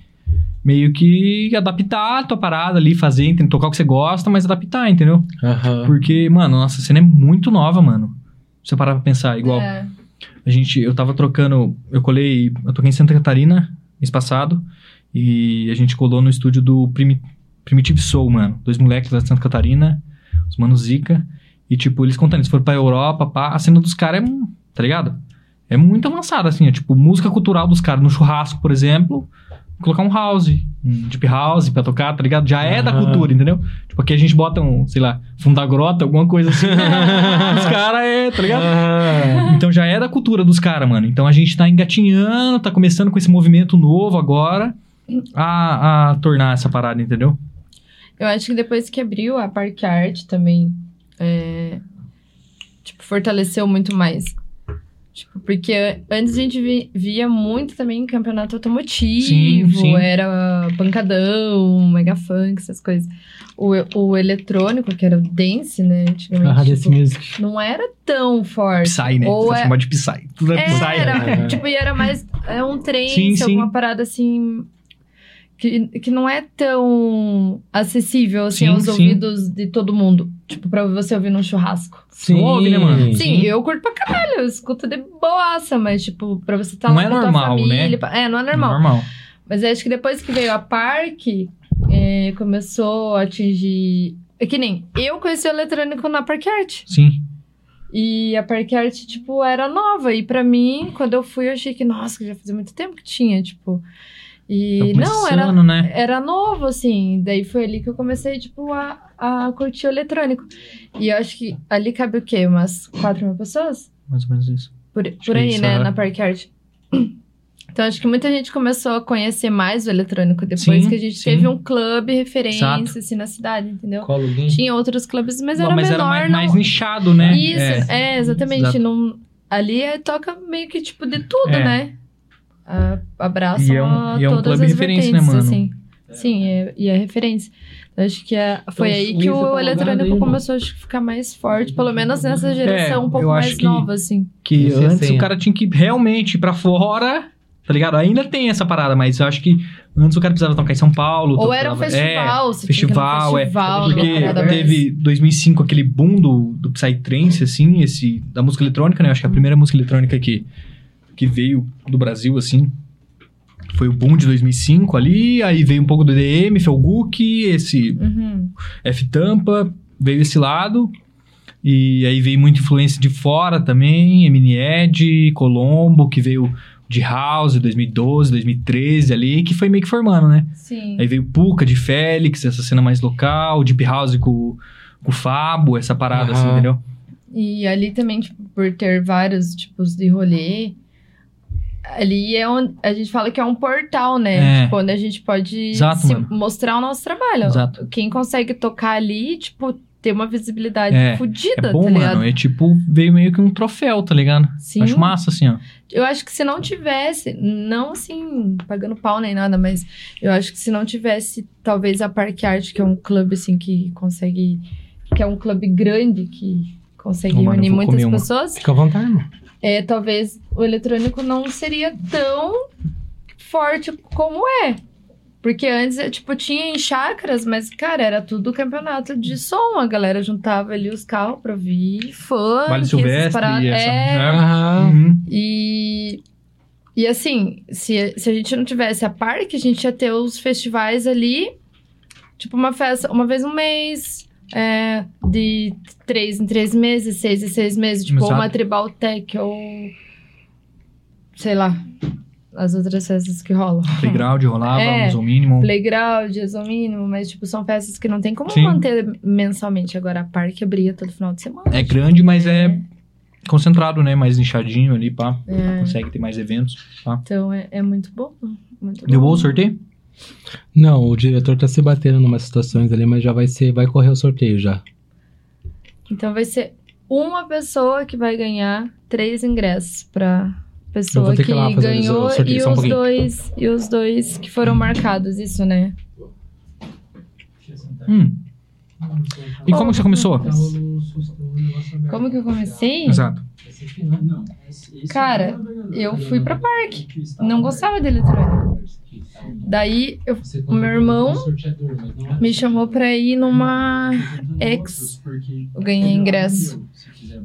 meio que adaptar a tua parada ali, fazer, entende? tocar o que você gosta, mas adaptar, entendeu? Porque, mano, nossa cena é muito nova, mano. Se você parar pra pensar, igual. É. A gente, eu tava trocando, eu colei, eu toquei em Santa Catarina mês passado e a gente colou no estúdio do Primi- Primitive Soul, mano. Dois moleques lá de Santa Catarina, os manos Zica. E tipo, eles contando, eles foram pra Europa, pá, a cena dos caras é, tá ligado? É muito avançada, assim, é tipo, música cultural dos caras no churrasco, por exemplo, colocar um house, um deep house pra tocar, tá ligado? Já é da Aham. cultura, entendeu? Tipo, aqui a gente bota um, sei lá, fundo da grota, alguma coisa assim. Os caras é, tá ligado? Ah, Então já é da cultura dos caras, mano. Então a gente tá engatinhando, tá começando com esse movimento novo agora a, a tornar essa parada, entendeu? Eu acho que depois que abriu a Parque Arte também, é, tipo, fortaleceu muito mais. Tipo, porque antes a gente vi- via muito também campeonato automotivo, Sim, sim. era pancadão, mega funk, essas coisas. O, o eletrônico, que era o dance, né, antigamente, Ah, tipo, Music. não era tão forte. Psy, né? Ou Você é- de Psy. Tudo é, Psy. Era, né? tipo, e era mais é um trem, alguma parada assim. Que, que não é tão acessível assim Sim, aos sim. ouvidos de todo mundo. Tipo, pra você ouvir num churrasco. Sim. ouve, né, mano? Sim, eu curto pra caralho, eu escuto de boaça, mas, tipo, pra você estar Não lá é com a tua normal, família. né? É, não é normal. Normal. Mas eu acho que depois que veio a Parque, é, começou a atingir. É que nem eu conheci o eletrônico na Parque Arte. Sim. E a Parque Arte, tipo, era nova. E pra mim, quando eu fui, eu achei que, nossa, que já fazia muito tempo que tinha, tipo. E não, era, né? era novo, assim. Daí foi ali que eu comecei, tipo, a, a curtir o eletrônico. E eu acho que ali cabe o quê? Umas 4 mil pessoas? Mais ou menos isso. Por, por é aí, isso, né? é. Na Parque Arte. Então, acho que muita gente começou a conhecer mais o eletrônico depois Sim, que a gente sim. teve um clube referência, Exato. assim, na cidade, entendeu? Tinha outros clubes, mas Não, era mas menor, era mais, não... mais nichado, né? Isso, É. é, exatamente. Exato. Não, ali é, toca meio que tipo de tudo, É. né? A, abraçam E é um- a e é um todas clube as referência, vertentes, né, mano? assim. Sim, é, e é referência. Eu acho que é, foi Então, aí o que tá o alugado eletrônico aí, começou que, ficar mais forte, pelo menos nessa geração um pouco É, eu acho mais que- nova, assim. Que é antes o cara tinha que realmente ir pra fora, tá ligado? Ainda tem essa parada, mas eu acho que antes o cara precisava tocar em São Paulo. Ou era um tocava- festival, É, num festival, é. festival, Porque teve 2005 aquele boom do, do Psytrance, assim, esse, da música eletrônica, né? Acho que a primeira música eletrônica que, que veio do Brasil, assim, foi o boom de 2005 ali, aí veio um pouco do EDM, foi o Guk, esse Uhum. F-Tampa, veio esse lado. E aí veio muita influência de fora também, Ed, Colombo, que veio de House 2012, 2013 ali, que foi meio que formando, né? Sim. Aí veio Puka de Félix, essa cena mais local, Deep House com, com o Fabo, essa parada assim, Aham. entendeu? E ali também, tipo, por ter vários tipos de rolê, ali é onde a gente fala que é um portal, né? É. Tipo, onde a gente pode Exato, mostrar o nosso trabalho. Exato. Quem consegue tocar ali, tipo, ter uma visibilidade É, fodida, É bom, tá ligado? mano. É tipo, veio meio que um troféu, tá ligado? Sim. Acho massa, assim, ó. Eu acho que se não tivesse, não assim, pagando pau nem nada, mas eu acho que se não tivesse, talvez a Parque Arte, que é um clube, assim, que consegue. que é um clube grande, que consegue eu reunir muitas comer uma. pessoas. Fica à vontade, mano. É, talvez o eletrônico não seria tão forte como é. Porque antes, é, tipo, tinha em chácaras, mas, cara, era tudo campeonato de som. A galera juntava ali os carros pra ouvir funk, Vale essas Silvestre, paradas. essa. É. Uhum. e... E assim, se, se a gente não tivesse a parque, a gente ia ter os festivais ali, tipo uma festa uma vez no mês, é, de três em três meses, seis em seis meses, tipo uma Tribal Tech ou sei lá, as outras festas que rolam. Playground rolava, É. é. o mínimo. Playground, ao mínimo, mas tipo, são festas que não tem como Sim. manter mensalmente. Agora a parque abria todo final de semana. É grande, mas é concentrado, né? Mais nichadinho ali, pá. É, Consegue ter mais eventos, tá? então é, é muito bom. Muito Deu bom o sorteio? Não, o diretor tá se batendo em umas situações ali, mas já vai ser, vai correr o sorteio já. Então vai ser uma pessoa que vai ganhar três ingressos Eu pessoa que, que ganhou sorteio, e um os pouquinho. dois e os dois que foram marcados, isso, né? Hum. E como você começou? Como que eu comecei? Exato. Cara, eu fui pra parque. Não gostava de eletrônico. Daí eu, o meu irmão me chamou pra ir numa ex. Eu ganhei ingresso.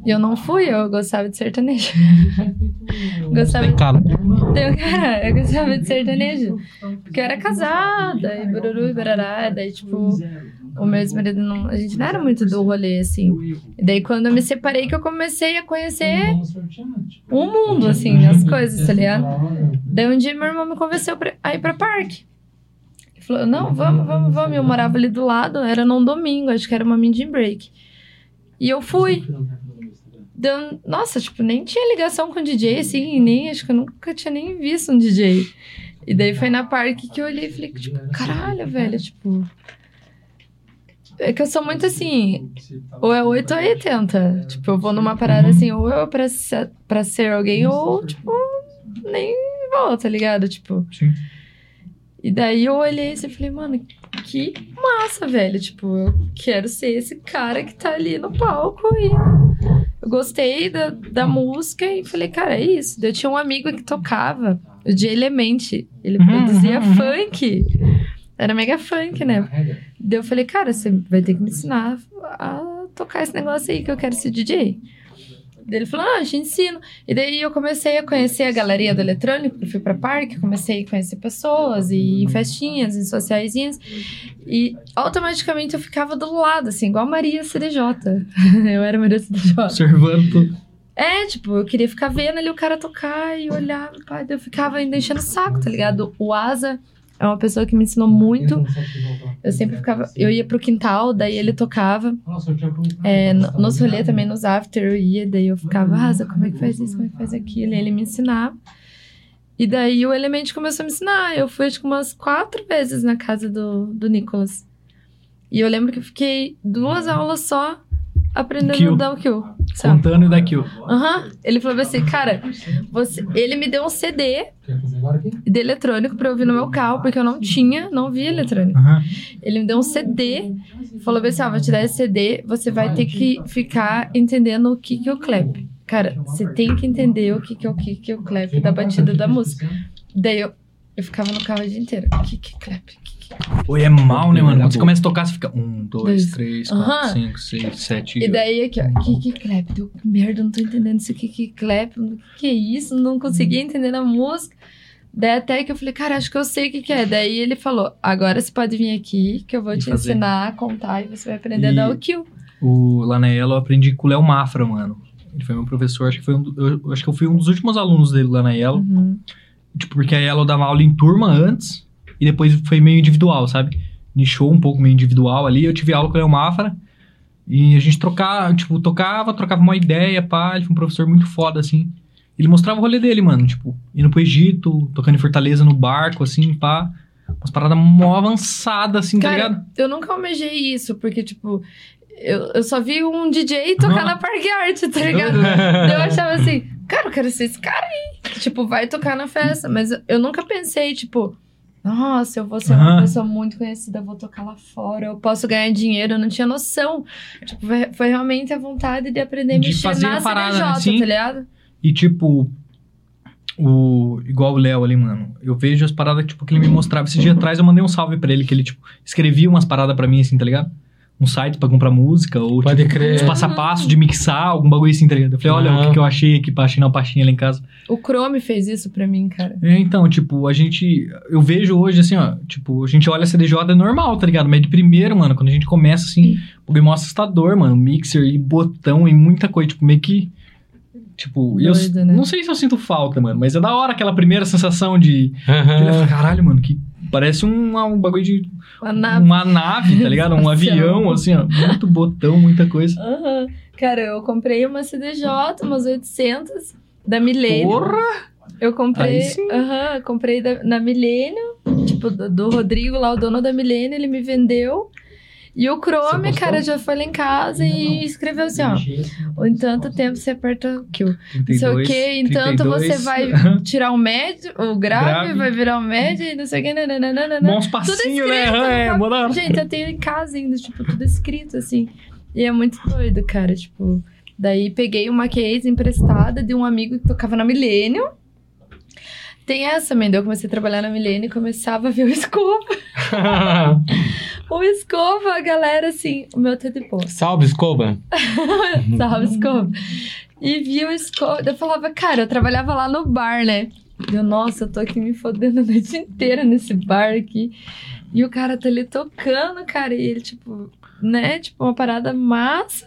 E eu não fui, eu gostava de sertanejo. gostava Tem cara, eu gostava de sertanejo. Porque eu era casada, e bururu e barará. Daí, tipo, o meu ex-marido não. A gente não era muito do rolê, assim. E daí, quando eu me separei, que eu comecei a conhecer o mundo, assim, as coisas, tá ligado? Daí, um dia, meu irmão me convenceu pra, a ir pra parque. falou, não, vamos, vamos, vamos. Eu morava ali do lado, era num domingo, acho que era uma Mindin Break. E eu fui. Deu, nossa, tipo, nem tinha ligação com DJ, assim, nem, acho que eu nunca tinha nem visto um DJ. E daí foi na parque que eu olhei e falei, tipo, caralho, velho, tipo... É que eu sou muito assim, ou é 8 ou é 80. Tipo, eu vou numa parada assim, ou eu pra ser, pra ser alguém, ou, tipo, nem vou, tá ligado? Tipo. Sim. E daí eu olhei assim e falei, mano, que massa, velho. Tipo, eu quero ser esse cara que tá ali no palco e eu gostei da, da música e falei, cara, é isso. Eu tinha um amigo que tocava, o de Elemente. Ele Uhum, produzia uhum, uhum. funk. Era mega funk, né? Daí eu falei, cara, você vai ter que me ensinar a tocar esse negócio aí que eu quero ser DJ. Daí ele falou, ah, eu te ensino. E daí eu comecei a conhecer a galeria do eletrônico, fui pra parque, comecei a conhecer pessoas, e em festinhas, em sociaizinhas. E automaticamente eu ficava do lado, assim, igual Maria CDJ. eu era Maria CDJ. Observando tudo. É, tipo, eu queria ficar vendo ali o cara tocar e olhar, daí eu ficava ainda enchendo o saco, tá ligado? O Asa é uma pessoa que me ensinou muito. Eu sempre ficava. Eu ia pro quintal, daí ele tocava. É, no- nos rolê também, nos after eu ia, daí eu ficava, Asa, como é que faz isso, como é que faz aquilo? E ele me ensinava. E daí o Element começou a me ensinar. Eu fui, acho que umas quatro vezes na casa do, do Nicolas. E eu lembro que eu fiquei duas aulas só aprendendo Kill. a dar o kill. Sabe? Contando e. Aham. Ele falou assim, cara, você... ele me deu um CD de eletrônico pra eu ouvir no meu carro, porque eu não tinha, não via eletrônico. Aham. Ele me deu um CD, falou assim, ó, vou te dar esse CD, você vai ter que ficar entendendo o que que é o clap. Cara, você tem que entender o que que é o que que é o clap da batida da música. Daí eu, eu ficava no carro o dia inteiro. O que que é clap? O que é Oi, é mal, né, mano? Quando você começa a tocar, você fica um, dois, Dois. três, Aham. quatro, cinco, seis, sete. E daí aqui, ó, que que clap? Deu merda, não tô entendendo esse que que clap, o que que é isso? Não conseguia entender a música. Daí até que eu falei, cara, acho que eu sei o que que é. Daí ele falou, agora você pode vir aqui, que eu vou E te fazer. ensinar a contar e você vai aprender a E- dar o kill. O, lá na Yellow eu aprendi com o Léo Mafra, mano. Ele foi meu professor, acho que foi um, eu, acho que eu fui um dos últimos alunos dele lá na Yellow. Uhum. Tipo, porque a Yellow dava aula em turma antes e depois foi meio individual, sabe? Nichou um pouco meio individual ali. Eu tive aula com o Léo Mafra e a gente trocava, tipo, tocava, trocava uma ideia, pá. Ele foi um professor muito foda, assim. Ele mostrava o rolê dele, mano. Tipo, indo pro Egito, tocando em Fortaleza no barco, assim, pá. Umas paradas mó avançadas, assim, tá Cara, ligado? eu nunca almejei isso, porque, tipo, eu, eu só vi um DJ tocar na Park Art, tá ligado? Eu achava assim, cara, eu quero ser esse cara aí, que, tipo, vai tocar na festa. Mas eu- eu nunca pensei, tipo, nossa, eu vou ser uma Aham. pessoa muito conhecida, vou tocar lá fora, eu posso ganhar dinheiro, eu não tinha noção. Tipo, foi, foi realmente a vontade de aprender a De mexer fazer na a parada, assim? tá ligado? E tipo, o igual o Léo ali, mano. Eu vejo as paradas tipo que ele me mostrava esse dia atrás, eu mandei um salve pra ele que ele tipo escrevia umas paradas pra mim assim, tá ligado? Um site pra comprar música ou Pode tipo, crer. os passo a passo de mixar, algum bagulho assim, tá ligado? Eu falei, olha Aham. o que, que eu achei aqui achinar uma pastinha lá em casa. O Chrome fez isso pra mim, cara. É, então, tipo, a gente. Eu vejo hoje, assim, ó. Tipo, a gente olha a CDJ é normal, tá ligado? Mas de primeiro, mano, quando a gente começa, assim, o bagulho mó assustador, mano. Mixer e botão e muita coisa. Tipo, meio que. Tipo, eu Doido, né? não sei se eu sinto falta, mano, mas é da hora aquela primeira sensação de. de olhar e falar, caralho, mano, que parece um, um bagulho de. A nave. Uma nave, tá ligado? Um avião, assim, ó. Muito botão, muita coisa. Aham. Cara, eu comprei uma CDJ, umas 800, da Milênio. Porra! Eu comprei, aham, eu comprei da- na Milênio, tipo, do, do Rodrigo lá, o dono da Milênio, ele me vendeu. E o Chrome, cara, já foi lá em casa e escreveu assim, ó. Ou em tanto tempo você aperta o kill. Não sei o 32, que, em tanto 32. você vai tirar o médio, o grave, Grave. vai virar o médio e não sei o que, nananana. Bons passinhos, né? É. Gente, eu tenho em casa ainda, tipo, tudo escrito, assim. E é muito doido, cara, tipo... Daí peguei uma case emprestada de um amigo que tocava na Milênio. Tem essa, Mendes. Eu comecei a trabalhar na Milênio e começava a ver o escova. O escova, a galera, assim... O meu de boa. Salve, escova. Salve, escova. E vi o escova. Eu falava, cara, eu trabalhava lá no bar, né? Eu, nossa, eu tô aqui me fodendo a noite inteira nesse bar aqui. E o cara tá ali tocando, cara. E ele, tipo, né? Tipo, uma parada massa.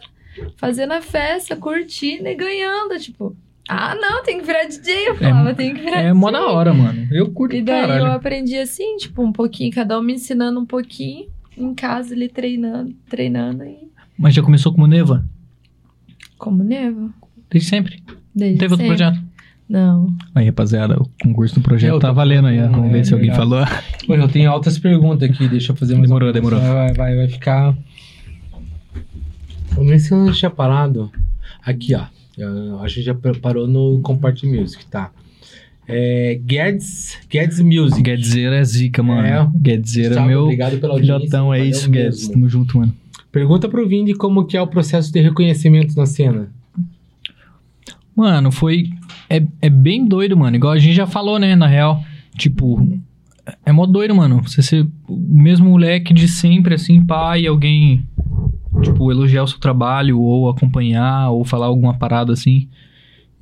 Fazendo a festa, curtindo e ganhando, tipo. Ah, não, tem que virar DJ. Eu falava, tem que virar É DJ. mó da hora, mano. Eu curto E daí eu caralho. aprendi assim, tipo, um pouquinho, cada um me ensinando um pouquinho, em casa ele treinando, treinando e Mas já começou como Neva? como nevo. Desde sempre. Desde Não teve outro sempre. projeto? Não. Aí, rapaziada, o concurso do projeto Eu tá valendo aí. Vamos É ver se alguém falou. Pô, eu tenho altas perguntas aqui, deixa eu fazer mais Demorou, uma- demorou. Vai, vai, vai ficar. Eu nem sei onde eu tinha parado. Aqui, ó. A gente já parou no Comport Music, tá? É, Guedes, Guedes Music. Guedzeira é zica, mano. É. Guedzeira é meu obrigado pela. É isso, Guedes. mesmo. Tamo junto, mano. Pergunta pro Vini como que é o processo de reconhecimento na cena. Mano, foi. É, é bem doido, mano. Igual a gente já falou, né, na real. Tipo, é mó doido, mano. Você ser o mesmo moleque de sempre, assim, pai, alguém, tipo, elogiar o seu trabalho, ou acompanhar, ou falar alguma parada assim.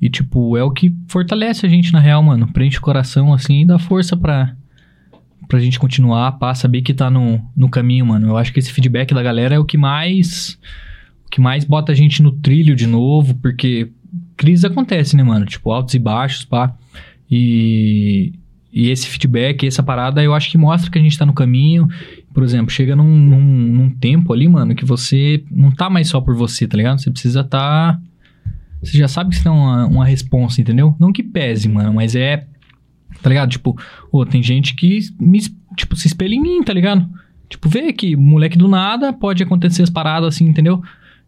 E, tipo, é o que fortalece a gente, na real, mano. Preenche o coração, assim, e dá força pra, pra gente continuar, pá, saber que tá no, no caminho, mano. Eu acho que esse feedback da galera é o que mais. O que mais bota a gente no trilho de novo, porque crise acontece, né, mano? Tipo, altos e baixos, pá. E, e esse feedback, essa parada, eu acho que mostra que a gente tá no caminho. Por exemplo, chega num, num, num tempo ali, mano, que você não tá mais só por você, tá ligado? Você precisa tá. Você já sabe que você tem uma, uma responsa, entendeu? Não que pese, mano, mas é. Tá ligado? Tipo, ô, tem gente que me, tipo, se espelha em mim, tá ligado? Tipo, vê que moleque do nada pode acontecer as paradas assim, entendeu?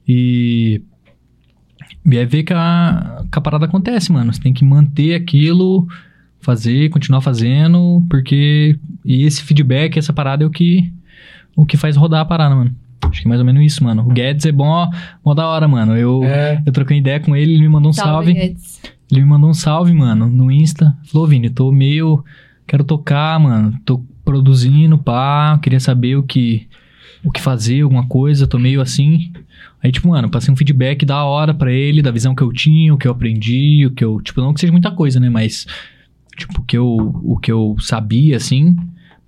E. E é ver que a, que a parada acontece, mano. Você tem que manter aquilo, fazer, continuar fazendo, porque. E esse feedback, essa parada é o que. O que faz rodar a parada, mano. Acho que é mais ou menos isso, mano. O Guedes é bom, mó da hora, mano. Eu, É. eu troquei ideia com ele, ele me mandou um salve. Guedes. Ele me mandou um salve, mano, no Insta. Falou, Vini, tô meio. Quero tocar, mano. Tô produzindo, pá. Queria saber o que. O que fazer, alguma coisa. Tô meio assim. Aí, tipo, mano, passei um feedback da hora pra ele, da visão que eu tinha, o que eu aprendi, o que eu. Tipo, não que seja muita coisa, né? Mas. Tipo, o que eu, o que eu sabia, assim.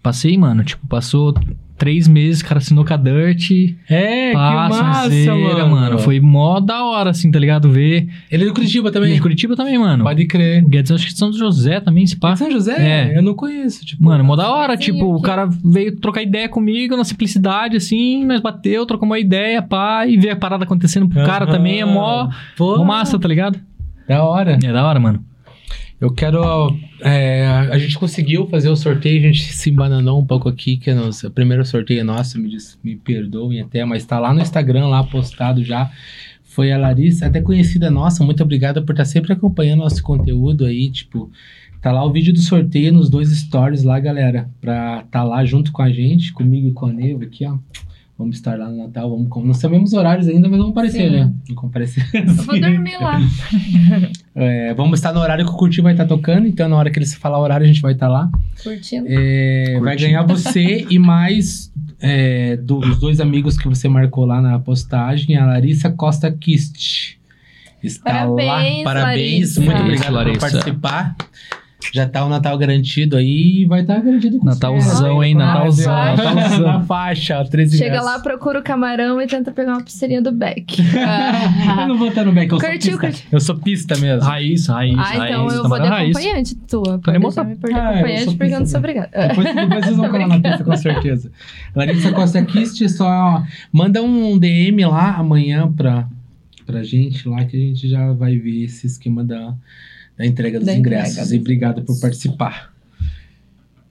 Passei, mano. Tipo, passou três meses, cara, assinou com a Dirt. É, Pá, que massa, sonzeira, mano. Foi mó da hora, assim, tá ligado? Ver. Ele é do Curitiba também. de Curitiba também, mano. Pode crer. O Guedes, acho que São José também, se pá. São José? É. Eu não conheço. Tipo, Mano, mó da hora, tipo, o aqui. cara veio trocar ideia comigo na simplicidade, assim, nós bateu, trocou uma ideia, pá, e ver a parada acontecendo pro cara Aham. também é mó, Pô, mó massa, tá ligado? Da hora. É da hora, mano. Eu quero. é, a gente conseguiu fazer o sorteio, a gente se embananou um pouco aqui, que é nosso, o primeiro sorteio é nosso, me, des- me perdoem até, mas tá lá no Instagram, lá postado já. Foi a Larissa, até conhecida nossa, muito obrigada por estar sempre acompanhando nosso conteúdo aí, tipo. Tá lá o vídeo do sorteio nos dois stories lá, galera. Pra tá lá junto com a gente, comigo e com a Neva aqui, ó. Vamos estar lá no Natal, vamos, não sabemos os horários ainda, mas vamos aparecer, Sim. né? Vamos comparecer. Eu vou dormir lá. É, vamos estar no horário que o Curti vai estar tocando, então na hora que eles falar o horário a gente vai estar lá. Curtindo. É, vai Curtindo. ganhar você e mais é, do- os dois amigos que você marcou lá na postagem, a Larissa Costa Kist. Está Parabéns, lá. Parabéns, Larissa. muito obrigado Larissa. por participar. Já tá o Natal garantido aí e vai estar garantido com Natalzão, hein? Natalzão, Na faixa, Natalzão. Na faixa, 13 Chega lá, procura o camarão e tenta pegar uma pulseirinha do Beck. Eu não vou estar no back, eu sou Curtiu, pista. curtiu. Eu sou pista mesmo. Raiz, raiz, ah, raiz. então eu tá vou de mandando raiz. acompanhante tua. Podem Pode deixar me pôr de Ah, eu acompanhante sou porque eu não sou obrigada. Depois, depois vocês vão colar na pista, com certeza. Larissa Costa Kist, só manda um DM lá amanhã pra, pra gente lá, que a gente já vai ver esse esquema da, da entrega dos Da ingressos. entrega. E obrigado por participar.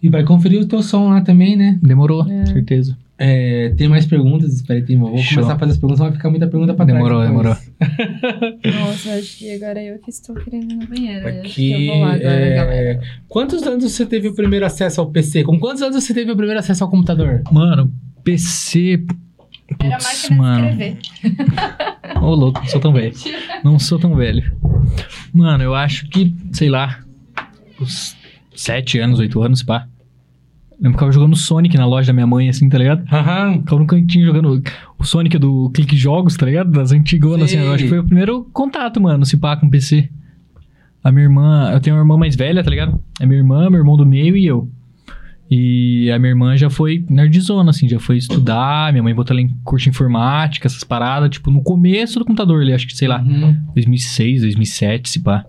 E vai conferir o teu som lá também, né? Demorou, certeza. É, tem mais perguntas? Espera aí, tem, vou Show. começar a fazer as perguntas, vai ficar muita pergunta pra trás. Demorou, depois. Nossa, acho que agora eu que estou querendo ir no banheiro. Eu acho que Aqui, eu vou lá agora, é, galera. Quantos anos você teve o primeiro acesso ao PC? Com quantos anos você teve o primeiro acesso ao computador? Mano, PC. Era a Putz, máquina de mano. escrever. Ô, louco, não sou tão velho. Não sou tão velho. Mano, eu acho que, sei lá, uns 7 anos, 8 anos, pá. Eu ficava jogando Sonic na loja da minha mãe, assim, tá ligado? Aham. Ficava no cantinho jogando o Sonic do Clique Jogos, tá ligado? Das antigonas, assim. Eu acho que foi o primeiro contato, mano, se pá, com PC. A minha irmã, eu tenho uma irmã mais velha, tá ligado? É minha irmã, meu irmão do meio e eu. E a minha irmã já foi nerdzona, assim, já foi estudar. Minha mãe botou ela em curso de informática, essas paradas, tipo, no começo do computador ali, acho que, sei lá, Uhum. 2006, 2007, se pá.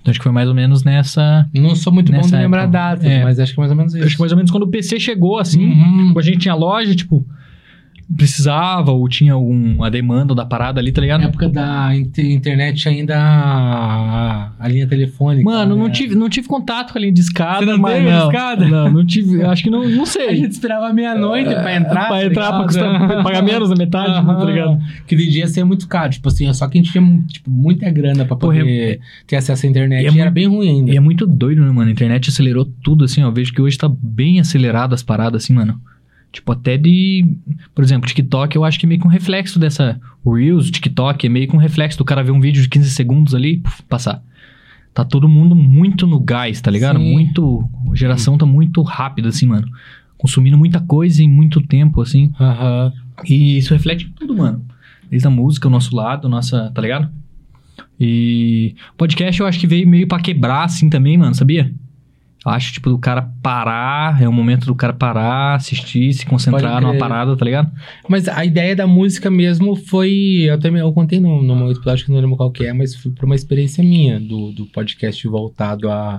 Então acho que foi mais ou menos nessa. Não sou muito bom de lembrar datas, É. mas acho que é mais ou menos isso. Acho que mais ou menos quando o PC chegou, assim. Uhum. Tipo, a gente tinha loja, tipo, precisava ou tinha alguma demanda da parada ali, tá ligado? Na época da inter- internet ainda a, a linha telefônica. Mano, não né? tive, não tive contato com a linha de escada, Você não mas teve não, escada? Não, não tive. Acho que não, não A sei. gente esperava meia-noite pra entrar. pra tá entrar, pra, custar, pra pagar menos da metade, Aham. tá ligado? Que de dia ser muito caro. Tipo assim, só quem tinha tipo, muita grana pra Porra, poder ter acesso à internet. e é era muito- bem ruim ainda. E é muito doido, né, mano? A internet acelerou tudo, assim, ó. Eu vejo que hoje tá bem acelerado as paradas, assim, mano. Tipo, até de. Por exemplo, TikTok, eu acho que é meio que um reflexo dessa. O Reels, o TikTok, é meio que um reflexo do cara ver um vídeo de 15 segundos ali, puf, passar. Tá todo mundo muito no gás, tá ligado? Sim. Muito. A geração tá muito rápida, assim, mano. Consumindo muita coisa em muito tempo, assim. Aham. E isso reflete em tudo, mano. Desde a música, o nosso lado, nossa. Tá ligado? E. Podcast eu acho que veio meio pra quebrar, assim, também, mano, sabia? Acho, tipo, do cara parar, é o momento do cara parar, assistir, se concentrar numa parada, tá ligado? Mas a ideia da música mesmo foi. Eu também eu contei no, no meu episódio que eu não lembro qual que é, mas foi por uma experiência minha do, do podcast voltado à,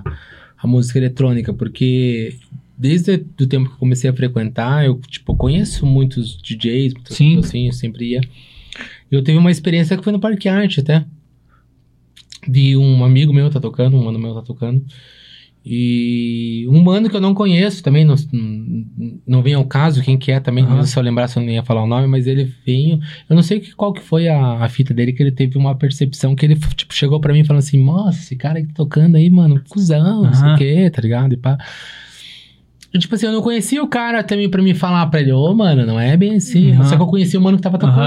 à música eletrônica, porque desde o tempo que eu comecei a frequentar, eu tipo, conheço muitos DJs, muitas Sim. pessoas assim, eu sempre ia. Eu teve uma experiência que foi no Parque Arte até. Vi um amigo meu tá tocando, um mano meu tá tocando. E um mano que eu não conheço também, não, não vem ao caso quem que é também, mesmo se eu lembrasse eu não ia falar o nome, mas ele veio. Eu não sei que- qual que foi a, a fita dele, que ele teve uma percepção que ele tipo, chegou pra mim falando assim: Nossa, esse cara que tá tocando aí, mano, cuzão, não sei o que, tá ligado? E pá. E, tipo assim, eu não conhecia o cara também pra me falar pra ele, ô, mano, não é bem assim. Aham. Só que eu conhecia o mano que tava tocando.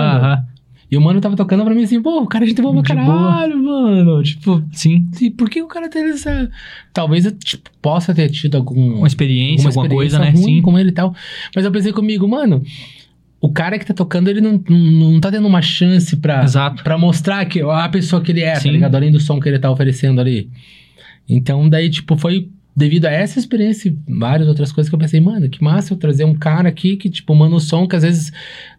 E o mano tava tocando pra mim assim, pô, o cara é gente boa pra De boa. caralho, mano. Tipo, Sim. e por que o cara teve essa. Talvez eu tipo, possa ter tido algum. Uma experiência, alguma, coisa, né? Sim. com ele e tal. Mas eu pensei comigo, mano. O cara que tá tocando, ele não, não, não tá tendo uma chance pra, Exato. pra mostrar que a pessoa que ele é, Sim. tá ligado? Além do som que ele tá oferecendo ali. Então, daí, tipo, foi devido a essa experiência e várias outras coisas que eu pensei, mano, que massa eu trazer um cara aqui que, tipo, manda um som que às vezes.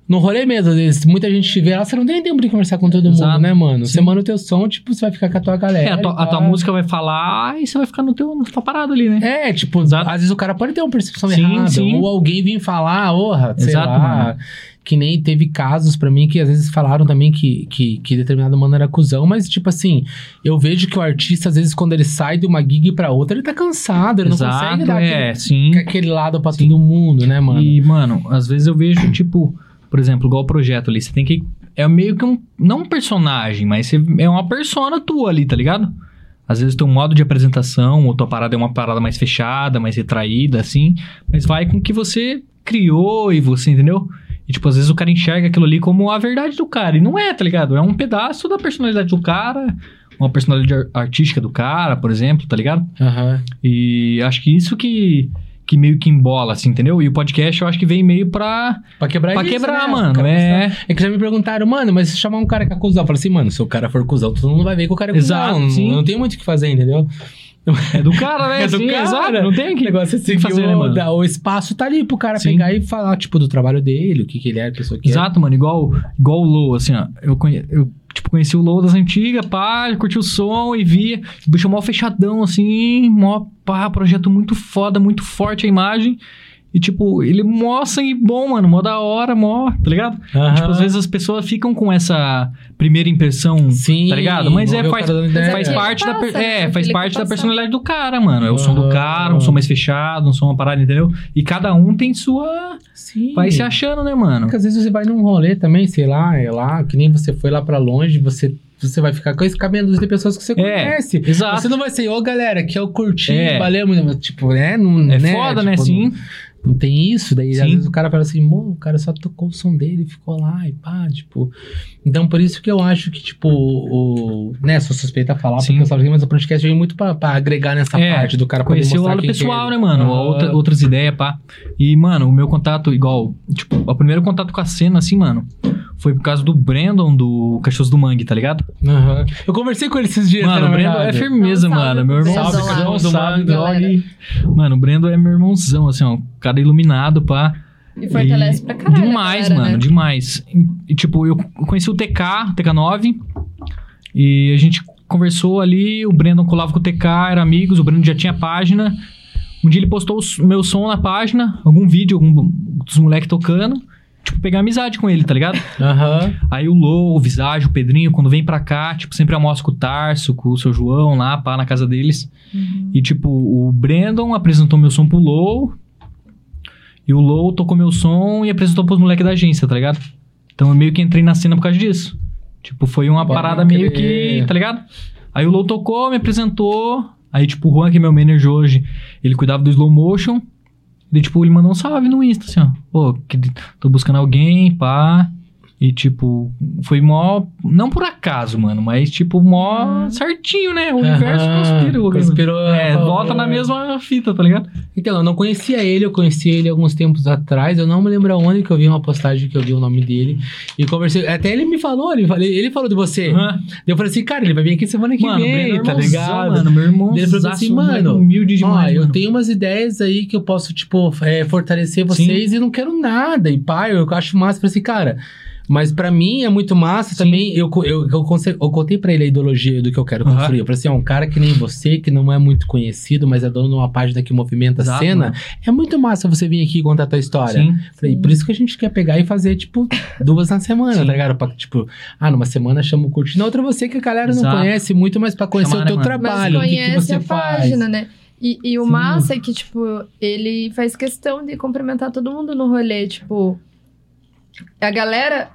No rolê mesmo, às vezes, muita gente te vê lá, você não tem tempo de conversar com todo Exato. mundo, né, mano? Você Sim. manda o teu som, tipo, você vai ficar com a tua galera. É, a tua, a tua música vai falar e você vai ficar no teu, na tua parada ali, né? É, tipo, Exato. às vezes o cara pode ter uma percepção Sim, errada. sim. Ou alguém vir falar, orra, sei Exato, lá. mano. Que nem teve casos pra mim que às vezes falaram também que, que, que determinado mano era cuzão, mas tipo assim, eu vejo que o artista, às vezes, quando ele sai de uma gig pra outra, ele tá cansado, ele não consegue dar é, aquele, aquele lado pra Sim. todo mundo, né, mano? E, mano, às vezes eu vejo, tipo, por exemplo, igual o projeto ali, você tem que. É meio que um. Não um personagem, mas você, é uma persona tua ali, tá ligado? Às vezes teu modo de apresentação, ou tua parada é uma parada mais fechada, mais retraída, assim. Mas vai com o que você criou e você, entendeu? E, tipo, às vezes o cara enxerga aquilo ali como a verdade do cara. E não é, tá ligado? É um pedaço da personalidade do cara, uma personalidade ar- artística do cara, por exemplo, tá ligado? Aham. E acho que isso que, que meio que embola, assim, entendeu? E o podcast eu acho que vem meio pra, Pra quebrar pra isso, quebrar, né? mano. É. É que já me perguntaram, mano, mas se chamar um cara que é cuzão, eu falei assim, mano, se o cara for cuzão, todo mundo vai ver que o cara é Exato, cuzão. sim. Não, não tem muito o que fazer, entendeu? É do cara, né? É do Sim, cara. exato. Não tem O que. negócio é tem seguir fazer, o, né, mano? da- o espaço tá ali pro cara Sim. pegar e falar, tipo, do trabalho dele, o que que ele é, a pessoa que Exato, mano. Igual, igual o Low, assim, ó. Eu, conhe... eu tipo, conheci o Low das antigas, pá, curti o som e via. O bicho mó fechadão, assim, mó, pá, projeto muito foda, muito forte a imagem. E, tipo, ele mó sangue bom, mano, mó da hora, mó, tá ligado? é. Aham. Tipo, às vezes as pessoas ficam com essa primeira impressão Sim, tá ligado? Mas é, faz, faz É. parte da, Passa, é, né? faz parte da passar. personalidade do cara, mano. É o som do cara, um som mais fechado, um som uma parada, entendeu? E cada um tem sua. Sim. Vai se achando, né, mano? Porque às vezes você vai num rolê também, sei lá, é lá, que nem você foi lá pra longe, você, você vai ficar com esse caminho de pessoas que você conhece. Exato. Você não vai ser, ô galera, que eu curti, É. valeu, mas, tipo, né? Não, É né? foda, né? Tipo, Sim. Não, não tem isso, daí às Sim. vezes o cara fala assim, "Mô, o cara só tocou o som dele, ficou lá e pá, tipo. Então por isso que eu acho que, tipo, o. Né, sou suspeita a falar, Sim. porque eu falo assim, mas o podcast veio muito pra, pra agregar nessa É, parte do cara poder Conhecer o lado pessoal, né, mano? Aham. Outra- outras ideias, pá. E, mano, o meu contato, igual, tipo, o primeiro contato com a cena, assim, mano, foi por causa do Brandon do Cachorros do Mangue, tá ligado? Aham. Eu conversei com ele esses dias, Mano, o Brandon é firmeza, um salve mano. Meu pro irmão Brandon lá. salve, do salve, Mangue, dog. Mano, o Brandon é meu irmãozão, assim, ó. Cara iluminado, pá. E fortalece E pra caralho. Demais, galera, mano, né? demais. E, tipo, eu conheci o TK, o TK9, e a gente conversou ali, o Brandon colava com o TK, era amigos, o Brandon já tinha página. Um dia ele postou o meu som na página, algum vídeo, algum dos moleques tocando. Tipo, pegar amizade com ele, tá ligado? Aham. Aí o Lou, o Visage, o Pedrinho, quando vem pra cá, tipo, sempre almoça com o Tarso, com o seu João lá, pá, na casa deles. E, tipo, o Brandon apresentou meu som pro Lou. E o Lou tocou meu som e apresentou pros moleques da agência, tá ligado? Então eu meio que entrei na cena por causa disso. Tipo, foi uma Pode parada meio crer. que, tá ligado? Aí o Lou tocou, me apresentou. Aí, tipo, o Juan, que é meu manager hoje, ele cuidava do slow motion. E, tipo, ele mandou um salve no Insta, assim, ó. Pô, que tô buscando alguém, pá. E, tipo, foi mó. Não por acaso, mano, mas, tipo, mó certinho, né? O universo Aham, conspirou. conspirou a É, favor. volta na mesma fita, tá ligado? Então, eu não conhecia ele, eu conheci ele alguns tempos atrás. Eu não me lembro aonde que eu vi uma postagem que eu vi o nome dele. E conversei. Até ele me falou, ele, falou- ele falou de você. Aham. Eu falei assim, cara, ele vai vir aqui semana que Mano, o vem, Breno é tá irmãozão, ligado? Mano, meu irmão Ele falou assim, mano, humilde demais, Ó, eu mano. tenho umas ideias aí que eu posso, tipo, é, fortalecer vocês e não quero nada. E pai, eu acho massa. Eu falei assim, cara. Mas pra mim é muito massa Sim. também. Eu, eu, eu, eu contei pra ele a ideologia do que eu quero Aham. construir. Eu falei assim: ó, um cara que nem você, que não é muito conhecido, mas é dono de uma página que movimenta a Exato, cena. mano. É muito massa você vir aqui e contar a tua história. Sim. Falei, por isso que a gente quer pegar e fazer, tipo, duas na semana, Sim. tá ligado? Pra, tipo, ah, numa semana chama o curtir. Na outra você que a galera não Exato. conhece muito, mas pra conhecer Chamar, o teu né, mano? trabalho, o Mas que, que conhece você a faz. página, né? E, e o Sim. massa é que, tipo, ele faz questão de cumprimentar todo mundo no rolê. Tipo, a galera.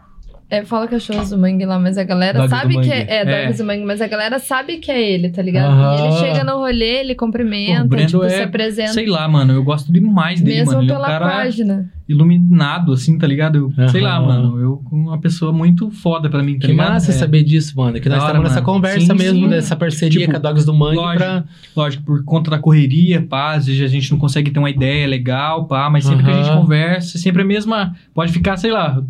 É, fala cachorros do mangue lá, mas a galera Dogs do sabe que é. É, É. Do mangue, mas a galera sabe que é ele, tá ligado? Aham. Ele chega no rolê, ele Pô, cumprimenta, Brendo tipo, é- se apresenta. Sei lá, mano, eu gosto demais dele, mesmo mano. Ele é um pela cara página. Iluminado, assim, tá ligado? Eu, Sei lá, mano, eu uma pessoa muito foda pra mim, tá Que ligado? massa É, saber disso, mano. Que Da nós hora, estamos nessa mano. conversa Sim, mesmo, sim. dessa parceria Tipo, com a Dogs do Mangue lógico. pra. Lógico, por conta da correria, pá, às vezes a gente não consegue ter uma ideia legal, pá, mas sempre que a gente conversa, sempre a mesma. Pode ficar, sei lá,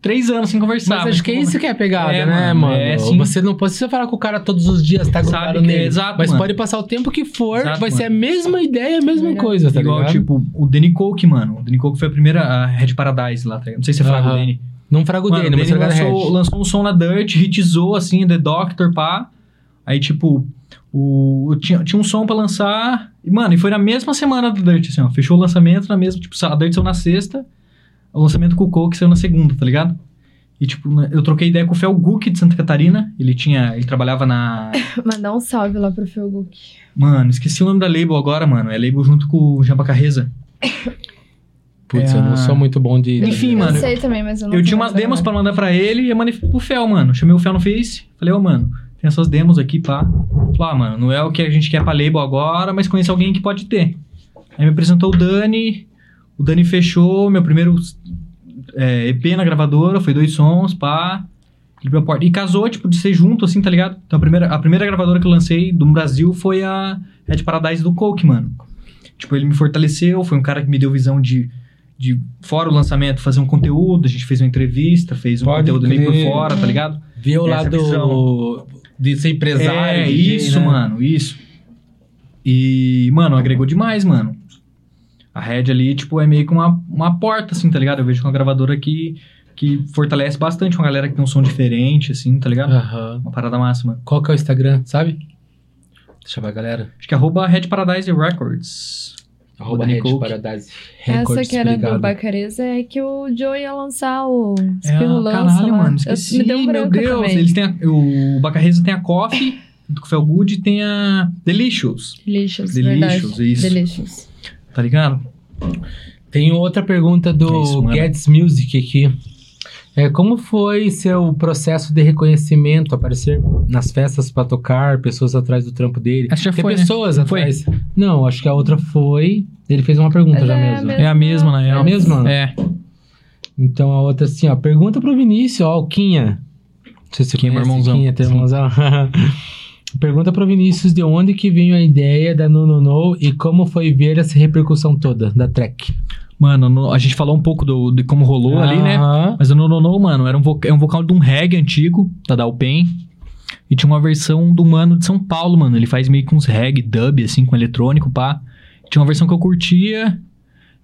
três anos sem conversar. Mas acho que é isso que é a pegada, É, né, mano, mano? é, sim. Você não precisa falar com o cara todos os dias, tá grudado Sabe que- nele. exato, mas mano. pode passar o tempo que for, Exato, vai ser a mano. mesma ideia, a mesma coisa, tá Igual, ligado? tipo, o Danny Coke, mano. O Danny Coke foi a primeira a Red Paradise lá, tá ligado? Não sei se é fraco o Aham. Danny. não frago Mano, dele, o mas vai lançou, lançou um som na Dirt, hitizou, assim, The Doctor, pá. Aí, tipo, o, tinha, tinha um som pra lançar. E, mano, e foi na mesma semana do Dirt, assim, ó. Fechou o lançamento na mesma, tipo, a Dirt saiu na sexta, o lançamento com o Coke saiu na segunda, tá ligado? E, tipo, eu troquei ideia com o Fel Guk de Santa Catarina. Ele tinha. Ele trabalhava na. Mandar um salve lá pro Felguk. Mano, esqueci o nome da label agora, mano. É label junto com o Jean Carreza. Putz, É eu não sou muito bom de. Enfim, eu mano, sei também, mas eu não Eu tinha umas demos pra mandar pra ele e eu mandei pro Fel, mano. Chamei o Fel no Face. Falei, ô, mano, tem essas demos aqui, pá. Falei, ah, mano, não é o que a gente quer pra label agora, mas conheço alguém que pode ter. Aí me apresentou o Dani. O Dani fechou meu primeiro é, EP na gravadora, foi dois sons, pá. Ele abriu a porta. E casou, tipo, de ser junto, assim, tá ligado? Então a primeira, a primeira gravadora que eu lancei do Brasil foi a Red Paradise do Coke, mano. Tipo, ele me fortaleceu, foi um cara que me deu visão de, de fora o lançamento, fazer um conteúdo. A gente fez uma entrevista, fez um Pode conteúdo meio por crer. fora, tá ligado? Ver o Essa lado visão. de ser empresário. é, DJ, isso, né? mano, isso. E, mano, agregou demais, mano. A Red ali, tipo, é meio que uma, uma porta, assim, tá ligado? Eu vejo é uma gravadora que, que fortalece bastante uma galera que tem um som diferente, assim, tá ligado? Aham. Uma parada máxima. Qual que é o Instagram, sabe? Deixa eu ver, galera. Acho que é arroba Red Paradise Records. Arroba Red Coke. Paradise Essa Records, que era do obrigado. Bacareza é que o Joe ia lançar o É, Espirrulança caralho, lá. mano, Eu- esqueci, me deu um meu branco Deus. também. Eles têm a- o Bacarreza tem a Coffee, junto com o Felgood, e tem a Delicious, Delicious, Delicious, verdade. isso. Delicious. tá ligado? Tem outra pergunta do É isso, mano. Gets Music aqui. É, como foi seu processo de reconhecimento, aparecer nas festas pra tocar, pessoas atrás do trampo dele? Essa já Tem foi, né? pessoas Não foi? atrás. Não, acho que a outra foi. Ele fez uma pergunta Mas já é mesmo. É a mesma, na É real. a mesma? É. Então a outra assim, ó. Pergunta pro Vinícius, ó, o Quinha. Não sei se você Quinha, meu conhece, irmãozão. Quinha, teu irmãozão. Pergunta pro Vinícius de onde que veio a ideia da No No No e como foi ver essa repercussão toda da track. Mano, no- a gente falou um pouco do, de como rolou ali, né? Mas o No No No, mano, era um, é um vocal de um reggae antigo, da Dalpen. E tinha uma versão do mano de São Paulo, mano. Ele faz meio que uns reggae, dub, assim, com eletrônico, pá. Tinha uma versão que eu curtia.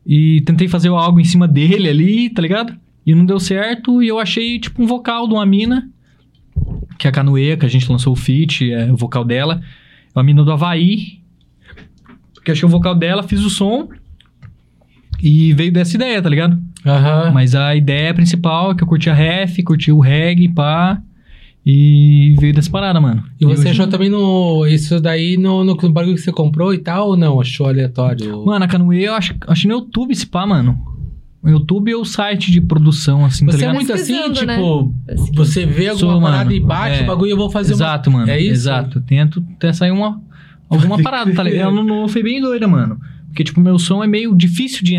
E tentei fazer algo em cima dele ali, tá ligado? E não deu certo. E eu achei, tipo, um vocal de uma mina. que é a Canoe, que a gente lançou o feat, é, o vocal dela. É uma mina do Havaí. Que achei o vocal dela, fiz o som. E veio dessa ideia, tá ligado? Aham. Mas a ideia principal é que eu curti a ref, curti o reggae, pá. E veio dessa parada, mano. E você hoje- achou também no. Isso daí no, no bagulho que você comprou e tal, ou não? Achou aleatório? Mano, a Canoe eu acho, acho no YouTube esse pá, mano. O YouTube é o site de produção, assim, tá você é ligado? muito assim, né? tipo, Pesquisa. você vê alguma Sou, parada mano. e bate É. o bagulho e eu vou fazer Exato, uma... mano. É isso? Exato. Tento até sair uma, alguma parada, tá ligado? Ano novo foi bem doida, mano. Porque, tipo, meu som é meio difícil de,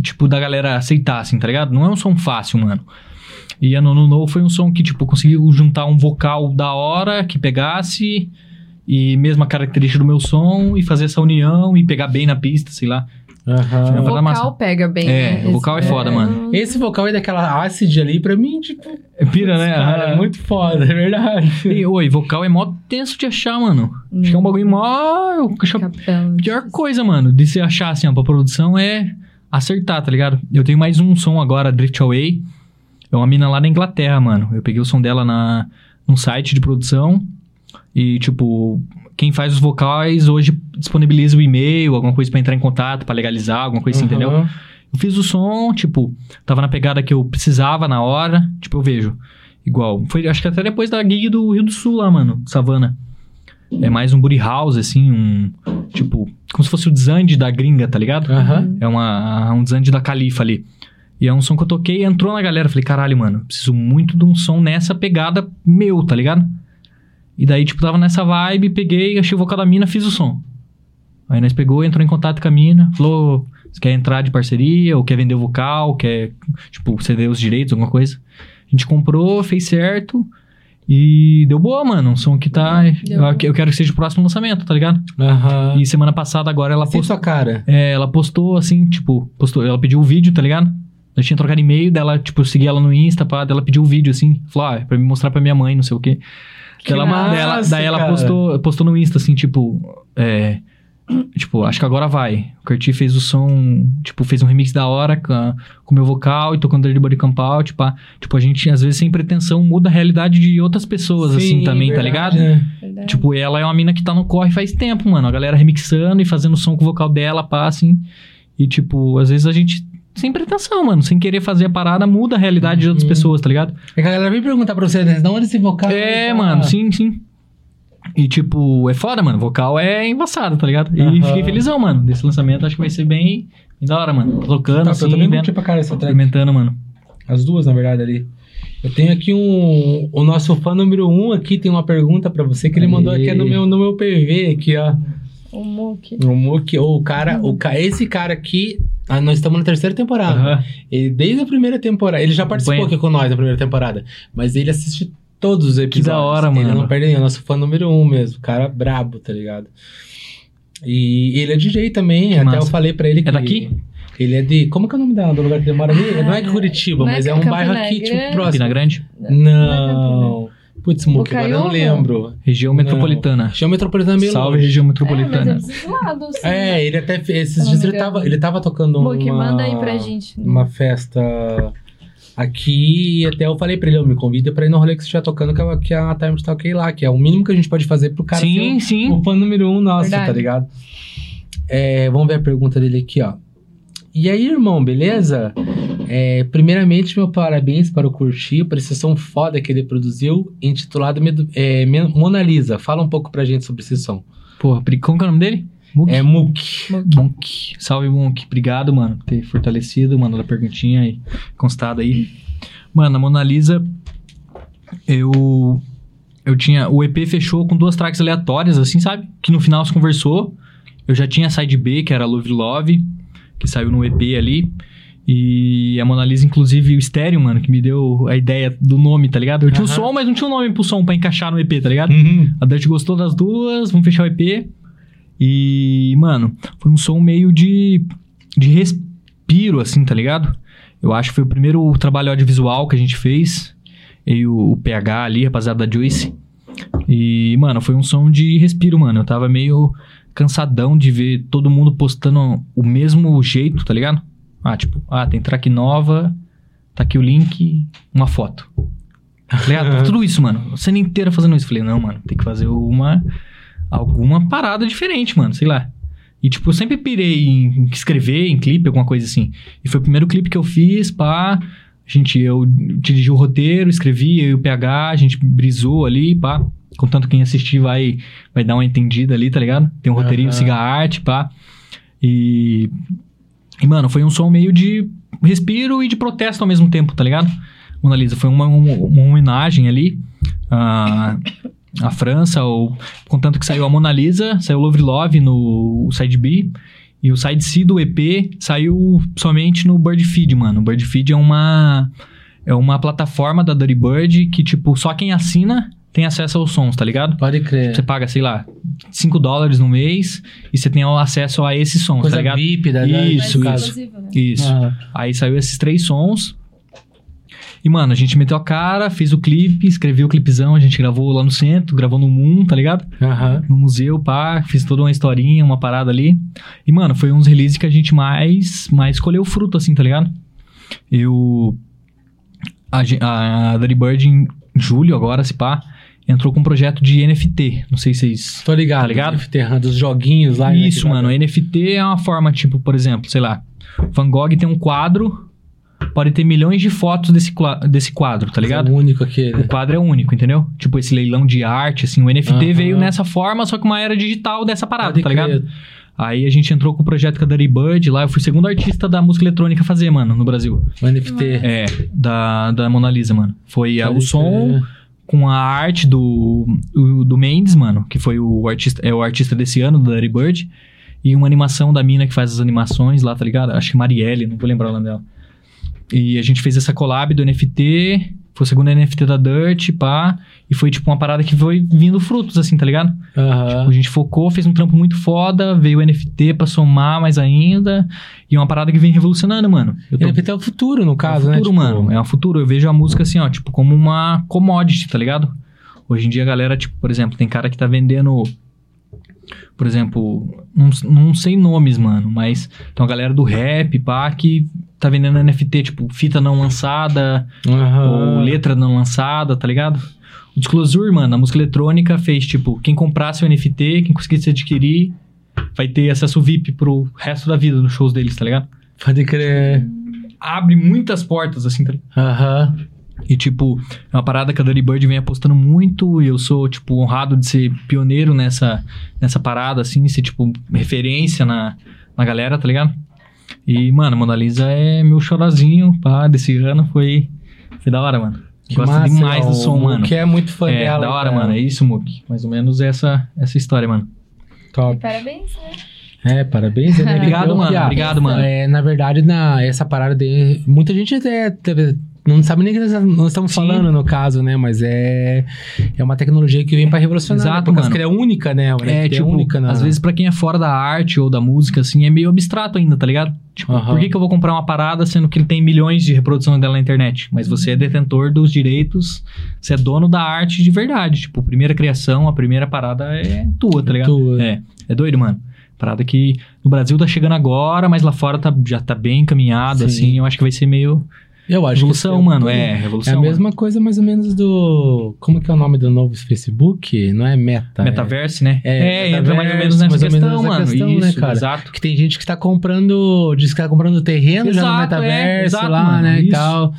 tipo, da galera aceitar, assim, tá ligado? Não é um som fácil, mano. E ano novo foi um som que, tipo, conseguiu juntar um vocal da hora, que pegasse, e mesma característica do meu som, e fazer essa união, e pegar bem na pista, sei lá. Aham. O dar vocal massa. pega bem. É, né? o vocal é foda, mano. Esse vocal aí daquela acid ali, pra mim, tipo... É pira, né? Cara, é Ah. muito foda, é verdade. E, oi, vocal é mó tenso de achar, mano. Acho que é um bagulho mó. a Capela. pior coisa, mano, de se achar assim, ó, pra produção é acertar, tá ligado? Eu tenho mais um som agora, Drift Away. É uma mina lá da Inglaterra, mano. Eu peguei o som dela na, num site de produção. E, tipo, quem faz os vocais hoje disponibiliza o e-mail, alguma coisa pra entrar em contato, pra legalizar, alguma coisa assim, entendeu? Aham. Eu fiz o som, tipo, tava na pegada que eu precisava na hora, tipo, eu vejo. Igual, foi acho que até depois da gig do Rio do Sul lá, mano, Savana. É mais um booty house, assim, um. Tipo, como se fosse o desande da gringa, tá ligado? Aham. É uma, um desande da Califa ali. E é um som que eu toquei, entrou na galera. Falei, caralho, mano, preciso muito de um som nessa pegada meu, tá ligado? E daí, tipo, tava nessa vibe, peguei, achei o vocal da mina, fiz o som. Aí nós pegou, entrou em contato com a mina, falou, você quer entrar de parceria, ou quer vender o vocal, quer, tipo, ceder os direitos, alguma coisa. A gente comprou, fez certo, e deu boa, mano. Um som que tá... Deu Eu, eu quero que seja o próximo lançamento, tá ligado? Aham. E semana passada agora ela postou... sua cara. É, ela postou assim, tipo, postou, ela pediu o vídeo, tá ligado? Eu tinha trocado e-mail dela, tipo, eu segui ela no Insta, pá, dela pediu o vídeo, assim, falou, ah, é pra me mostrar pra minha mãe, não sei o quê. Que ela, massa, daí ela, daí ela cara. postou, postou no Insta, assim, tipo, é, tipo, acho que agora vai. O Curti fez o som, tipo, fez um remix da hora com com o meu vocal e tocando Dirty Body Camp Out, pá. Tipo, a gente, às vezes, sem pretensão, muda a realidade de outras pessoas, assim, Sim, também, tá verdade, ligado? né? Verdade. Tipo, ela é uma mina que tá no corre faz tempo, mano. A galera remixando e fazendo som com o vocal dela, pá, assim. E, tipo, às vezes a gente, sem pretensão, mano, sem querer fazer a parada, muda a realidade de outras Uhum. pessoas, tá ligado? É que a galera vem perguntar pra você, né? De onde esse vocal? é, tá? mano, sim, sim. E, tipo, é foda, mano. Vocal é embaçado, tá ligado? E Aham. fiquei felizão, mano. Desse lançamento, acho que vai ser bem, bem da hora, mano. Tocando, Tá, assim, eu também vendo, curti pra cara essa track. experimentando, mano. As duas, na verdade, ali. Eu tenho aqui um. O nosso fã número um aqui tem uma pergunta pra você que ele Aê. mandou aqui é no meu, no meu PV aqui, ó. O Mook. O Mook, ou o cara, o, ca- esse cara aqui. Ah, nós estamos na terceira temporada. Aham. Ele, desde a primeira temporada. Ele já participou aqui com nós na primeira temporada. Mas ele assiste todos os episódios. da hora, Ele mano. não perde nenhum. É nosso fã número um mesmo. Cara brabo, tá ligado? E ele é DJ também. Que até massa. eu falei pra ele que. É daqui? Ele é de. Como que é o nome da- do lugar que ele mora ali? não é Curitiba, Não é mas é um Campina bairro aqui, tipo, próximo. Campina Grande? Não. Putz, Muque, agora eu não lembro. Região Não. metropolitana. Região Metropolitana é meio Salve, longe. região É, metropolitana. mas é dos lados. sim. É, ele até fez. Esses dias ele tava, ele tava tocando uma. Mook, manda aí pra gente. Uma festa aqui e até eu falei pra ele, eu me convida pra ir no rolê que você estiver tocando, que é, que é a Time Talk lá, que é o mínimo que a gente pode fazer pro cara sim, ser sim. o, o fã número um nosso, Verdade. tá ligado? É, vamos ver a pergunta dele aqui, ó. E aí, irmão, beleza? É, primeiramente, meu parabéns para o Curti, por esse som foda que ele produziu, intitulado é, Mona Lisa. Fala um pouco pra gente sobre esse som. Pri- como que é o nome dele? Muk? É Mook. Monk. Salve, Monk. Obrigado, mano, por ter fortalecido, mandado a perguntinha e constado aí. Mano, a Mona Lisa, eu. Eu tinha. O EP fechou com duas tracks aleatórias, assim, sabe? Que no final se conversou. Eu já tinha a side B, que era Love Love, que saiu no EP ali. E a Mona Lisa, inclusive, o estéreo, mano, que me deu a ideia do nome, tá ligado? Eu tinha o Aham. som, mas não tinha o nome pro som pra encaixar no EP, tá ligado? Uhum. A Dutch gostou das duas, vamos fechar o EP. E, mano, foi um som meio de, de respiro, assim, tá ligado? Eu acho que foi o primeiro trabalho audiovisual que a gente fez. E o, o PH ali, rapaziada da Juice. E, mano, foi um som de respiro, mano. Eu tava meio cansadão de ver todo mundo postando o mesmo jeito, tá ligado? Ah, tipo, ah, tem track nova, tá aqui o link, uma foto. Tá ligado? Tava tudo isso, mano. A cena inteira fazendo isso. Falei, não, mano, tem que fazer uma. Alguma parada diferente, mano. Sei lá. E, tipo, eu sempre pirei em escrever, em clipe, alguma coisa assim. E foi o primeiro clipe que eu fiz, pá. A gente, eu dirigi o roteiro, escrevi, eu e o PH, a gente brisou ali, pá. Contanto quem assistir vai, vai dar uma entendida ali, tá ligado? Tem um roteirinho, Aham. siga a arte, pá. E. E, mano, foi um som meio de respiro e de protesto ao mesmo tempo, tá ligado? Mona Lisa, foi uma, uma, uma homenagem ali à, à França, ou, contanto que saiu a Mona Lisa, saiu o Love Love no Side B, e o Side C do EP saiu somente no Bird Feed, mano. O Bird Feed é uma, é uma plataforma da Dirty Bird que, tipo, só quem assina tem acesso aos sons, tá ligado? Pode crer. Você paga, sei lá, 5 dólares no mês e você tem acesso a esses sons, Coisa tá ligado? VIP da da- Isso, caso. exclusivo, né? Isso. Ah, Aí saiu esses três sons. E, mano, a gente meteu a cara, fez o clipe, escreveu o clipezão, a gente gravou lá no centro, gravou no Moon, tá ligado? Aham. No museu, pá, fiz toda uma historinha, uma parada ali. E, mano, foi uns releases que a gente mais, mais colheu fruto, assim, tá ligado? Eu. A, gen- a Dirty Bird, em julho agora, se pá, entrou com um projeto de NFT. Não sei se vocês. Tô ligado. Tá ligado? FT, dos joguinhos lá. né, Isso, mano. vai- NFT é uma forma, tipo, por exemplo, sei lá. Van Gogh tem um quadro, pode ter milhões de fotos desse, desse quadro, tá ligado? É o único aquele. O quadro é único, entendeu? Tipo, esse leilão de arte, assim, o NFT Aham. veio nessa forma, só que uma era digital dessa parada, Pode tá crer. ligado? Aí a gente entrou com o projeto com a Dirty Bird, lá eu fui o segundo artista da música eletrônica a fazer, mano, no Brasil. O NFT. É, da, da Mona Lisa, mano. Foi Pode o som. Com a arte do, o- do Mendes, mano, que foi o artista, é o artista desse ano, do Dirty Bird. E uma animação da mina que faz as animações lá, tá ligado? Acho que Marielle, não vou lembrar o nome dela. E a gente fez essa collab do NFT, foi o segundo NFT da Dirt, pá. E foi tipo uma parada que foi vindo frutos, assim, tá ligado? Aham. A gente focou, fez um trampo muito foda, veio o NFT pra somar mais ainda. E é uma parada que vem revolucionando, mano. Eu tô NFT é o futuro, no caso, é o né? futuro, Tipo, mano. É o futuro. Eu vejo a música assim, ó, tipo, como uma commodity, tá ligado? Hoje em dia a galera, tipo, por exemplo, tem cara que tá vendendo. Por exemplo, não, não sei nomes, mano, mas tem uma galera do rap, pá, que tá vendendo NFT, tipo, fita não lançada, Aham. ou letra não lançada, tá ligado? O Disclosure, mano, a música eletrônica fez, tipo, quem comprasse o NFT, quem conseguisse adquirir, vai ter acesso VIP pro resto da vida nos shows deles, tá ligado? Pode crer. Abre muitas portas, assim, tá ligado? Aham. E, tipo, é uma parada que a Dirty Bird vem apostando muito e eu sou, tipo, honrado de ser pioneiro nessa, nessa parada, assim, ser, tipo, referência na, na galera, tá ligado? E, mano, Mona Lisa é meu chorazinho, pá, desse ano, foi, foi da hora, mano. Que Gosto massa, demais do som, o mano. Que é muito fã É, dela. da hora, cara. mano, é isso, Muk. Mais ou menos essa, essa história, mano. Top. Parabéns, né? É, parabéns. né? Obrigado, mano, obrigado, mano. É, na verdade, na, essa parada de. Muita gente até teve- não sabe nem o que nós estamos Sim. falando, no caso, né? Mas é, é uma tecnologia que vem pra revolucionar. Exato, né? Por causa que ela é única, né? Ela É, tipo, única na... às vezes pra quem é fora da arte ou da música, assim, é meio abstrato ainda, tá ligado? Tipo, Aham. por que, que eu vou comprar uma parada sendo que ele tem milhões de reprodução dela na internet? Mas você é detentor dos direitos, você é dono da arte de verdade. Tipo, a primeira criação, a primeira parada é tua, tá É ligado? tua. É, é doido, mano. Parada que no Brasil tá chegando agora, mas lá fora tá, já tá bem encaminhado, Sim. assim. Eu acho que vai ser meio Eu acho revolução, que mano. É, É revolução. a mano. mesma coisa, mais ou menos, do. Como que é o nome do novo Facebook? Não é Meta. Metaverse, né? É, É, entra mais ou menos nessa mais ou questão, menos nessa mano. questão, né, Isso, cara? exato. Que tem gente que tá comprando. Diz que tá comprando terreno já no Exato, é, metaverso exato, lá, mano, né? E isso. tal.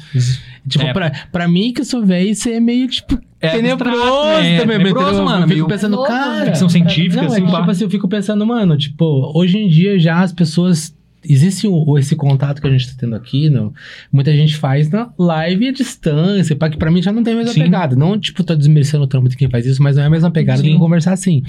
Tipo, É. pra, pra mim que eu sou velho, isso é meio, tipo, É tenebroso né? também. Tenebroso, mano, Eu fico pensando, cara. Ficção científica, Não, assim, é que, pá. tipo assim, eu fico pensando, mano, tipo, hoje em dia já as pessoas. Existe o, esse contato que a gente tá tendo aqui, não? muita gente faz na live à distância, que pra mim já não tem a mesma Sim. pegada. Não, tipo, tô desmerecendo o trampo de quem faz isso, mas não é a mesma pegada Sim. de conversar assim.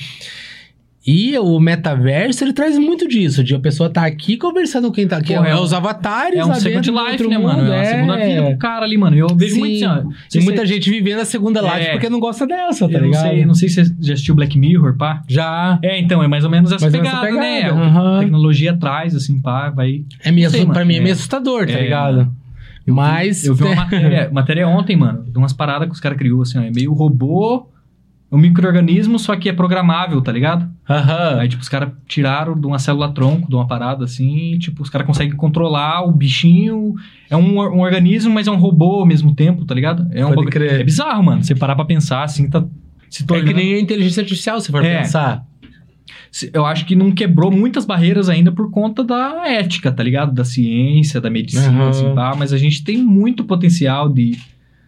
E o metaverso, ele traz muito disso, de a pessoa tá aqui conversando com quem tá aqui. É, é os avatares É um second life, né, mano? mundo, É uma segunda vida pro cara ali, mano. Eu vejo Sim. muito assim, ó. E muita você- gente vivendo a segunda life É. porque não gosta dessa, tá eu não ligado? sei, não sei se você já assistiu Black Mirror, pá. Já. É, então, é mais ou menos essa Mais pegada, né? pegada, É o que aham. a tecnologia traz, assim, pá, vai... É meio, Sei, mano, pra mim é é. meio assustador, tá É, ligado? Mas. Eu vi uma matéria, matéria ontem, mano, de umas paradas que os caras criou, assim, ó. É meio robô É um micro-organismo, só que é programável, tá ligado? Aham. Aí, tipo, os caras tiraram de uma célula-tronco, de uma parada assim, e, tipo, os caras conseguem controlar o bichinho. É um, um organismo, mas é um robô ao mesmo tempo, tá ligado? É um Pode. É bizarro, mano. Você parar pra pensar, assim, tá se É tornando... que nem a inteligência artificial, se for É. pensar. Eu acho que não quebrou muitas barreiras ainda por conta da ética, tá ligado? Da ciência, da medicina, Aham. assim, pá. Mas a gente tem muito potencial de...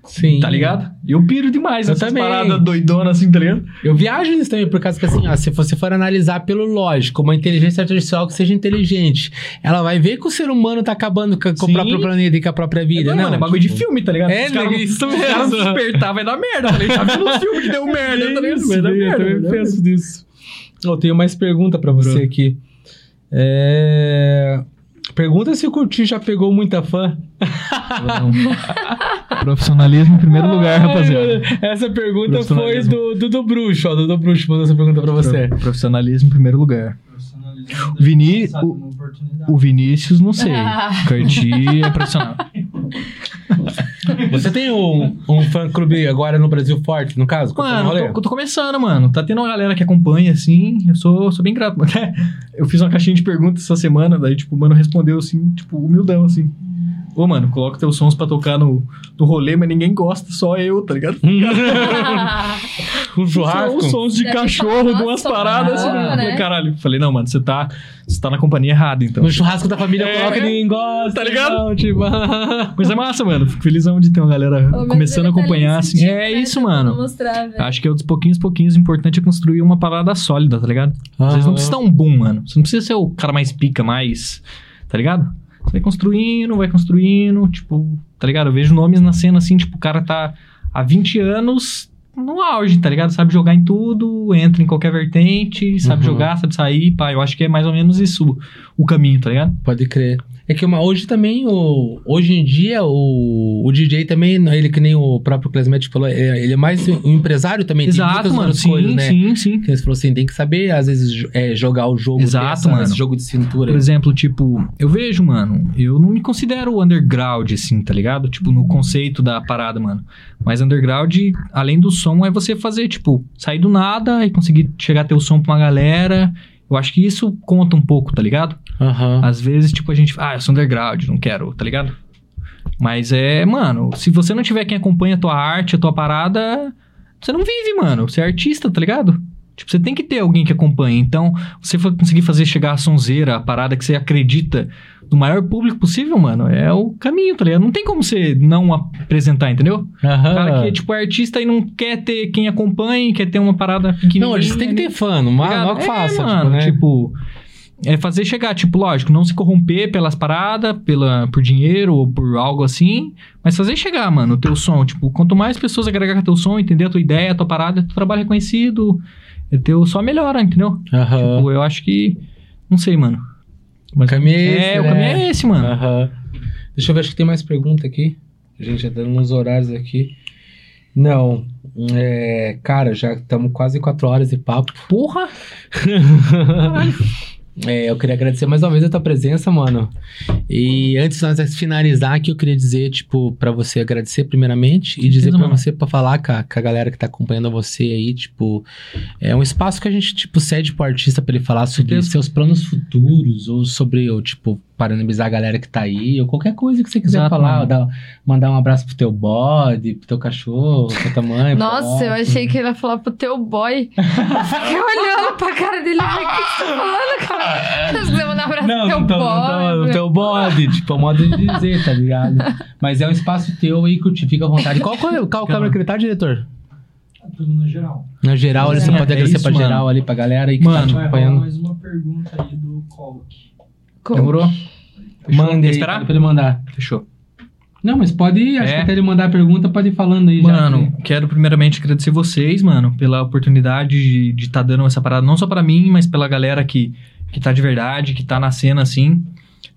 Sim. Tá ligado? Eu piro demais Eu também. paradas doidonas, assim, tá ligado? Eu viajo nisso também, por causa que assim, ó, se você for analisar pelo lógico, uma inteligência artificial que seja inteligente, ela vai ver que o ser humano tá acabando com, com o próprio planeta e com a própria vida, não, né? mano, é bagulho de filme, tá ligado? É, Os caras né, isso mesmo. despertar, vai dar merda. Tá ligado? Já viu no filme que deu merda, tá ligado? Isso, Vai dar eu merda. também vai dar penso nisso. Eu tenho mais pergunta pra você Pronto. aqui. É... Pergunta se o Curti já pegou muita fã. Profissionalismo em primeiro lugar, rapaziada. Essa pergunta foi Profissionalismo. do Dudu Bruxo, ó. Dudu Bruxo mandou essa pergunta pra você. Pro- Profissionalismo em primeiro lugar. O- uma oportunidade. O Vinícius, não sei. Curti é profissional. Você tem um, um fã-clube agora no Brasil forte, no caso? O Mano, eu tô, tô começando, mano. Tá tendo uma galera que acompanha, assim. Eu sou, sou bem grato. Até eu fiz uma caixinha de perguntas essa semana, daí, tipo, o mano respondeu, assim, tipo, humildão, assim. Ô, mano, coloca teus sons pra tocar no, no rolê, mas ninguém gosta, só eu, tá ligado? Um churrasco? São sons de Deve cachorro, de umas paradas, assim. né? Falei, caralho. Falei, não, mano, você tá, você tá na companhia errada, então. No churrasco da família É. coloca ninguém gosta. Tá ligado? Não, tipo... Mas é massa, mano. Fico felizão de ter uma galera começando a tá acompanhar, assim. É né, isso, mano. Mostrar, velho. Acho que é dos pouquinhos, pouquinhos, o importante é construir uma parada sólida, tá ligado? Às vezes não precisa dar um boom, mano. Você não precisa ser o cara mais pica, mais. Tá ligado? Vai construindo, vai construindo, tipo, tá ligado? Eu vejo nomes na cena assim, tipo, o cara tá há 20 anos no auge, tá ligado? Sabe jogar em tudo, entra em qualquer vertente, sabe Uhum. jogar, sabe sair, pá. Eu acho que é mais ou menos isso o caminho, tá ligado? Pode crer. É que uma, hoje também, o, hoje em dia, o, o DJ também, ele que nem o próprio Klesmet falou, é- ele é mais um empresário também. Exato, mano. Sim, coisas, né? sim, sim. Que você falou assim, tem que saber, às vezes, é, jogar o jogo Exato, dessa, mano. esse jogo de cintura. Por exemplo, tipo, eu vejo, mano, eu não me considero underground, assim, tá ligado? Tipo, no conceito da parada, mano. Mas underground, além do som, é você fazer, tipo, sair do nada e conseguir chegar a ter o som pra uma galera. Eu acho que isso conta um pouco, tá ligado? Aham. Às vezes, tipo, a gente, ah, eu sou underground, não quero, tá ligado? Mas é, mano, se você não tiver quem acompanha a tua arte, a tua parada, você não vive, mano. Você é artista, tá ligado? Tipo, você tem que ter alguém que acompanhe. Então, você for conseguir fazer chegar a sonzeira, a parada que você acredita do maior público possível, mano, é o caminho, tá ligado? Não tem como você não apresentar, entendeu? O cara que, tipo, é artista e não quer ter quem acompanhe, quer ter uma parada pequenininha. Não, eles têm que ter fã, não, Tá ligado? mal que faça. É, mano, né? tipo, é fazer chegar, tipo, lógico, não se corromper pelas paradas, pela, por dinheiro ou por algo assim, mas fazer chegar, mano, o teu som. Tipo, quanto mais pessoas agregar teu som, entender a tua ideia, a tua parada, teu trabalho reconhecido, é teu só melhora, entendeu? Aham. Tipo, eu acho que. Não sei, mano. Mas, caminho é é, esse, o né? caminho é esse, mano. Aham. Deixa eu ver, acho que tem mais pergunta aqui. Gente, já dando uns horários aqui. Não. É, cara, já estamos quase quatro horas de papo. Porra! É, eu queria agradecer mais uma vez a tua presença, mano. E antes de nós finalizar aqui, eu queria dizer, tipo, pra você agradecer primeiramente e dizer pra mano. você, pra falar com a, com a galera que tá acompanhando você aí, tipo, é um espaço que a gente, tipo, cede pro artista pra ele falar sobre seus planos futuros ou sobre, ou, tipo, parabenizar a galera que tá aí ou qualquer coisa que você quiser Exato, falar, mano. dar- mandar um abraço pro teu bode, pro teu cachorro, pra tua mãe. Nossa, eu achei que ele ia falar pro teu boy. Eu Fiquei olhando pra cara dele. O que você tá falando, cara? Você quiser mandar um abraço Não, pro teu não tô, boy. não teu bode, tipo, é o modo de dizer, tá ligado? Mas é um espaço teu aí, curtir, fica à vontade. Qual, qual, qual câmera que ele tá, diretor? Tudo no geral. Na geral, ele É, você pode é agradecer isso, pra mano. geral ali, pra galera aí que Mano, tá te Vai rolar acompanhando. mais uma pergunta aí do Colk. Co- Demorou? Fechou? Aí, esperar? pra ele mandar. Fechou. Não, mas pode ir, acho É. que até ele mandar a pergunta, pode ir falando aí já. Mano, quero primeiramente agradecer vocês, mano, pela oportunidade de estar dando essa parada, não só pra mim, mas pela galera que, que tá de verdade, que tá na cena, assim.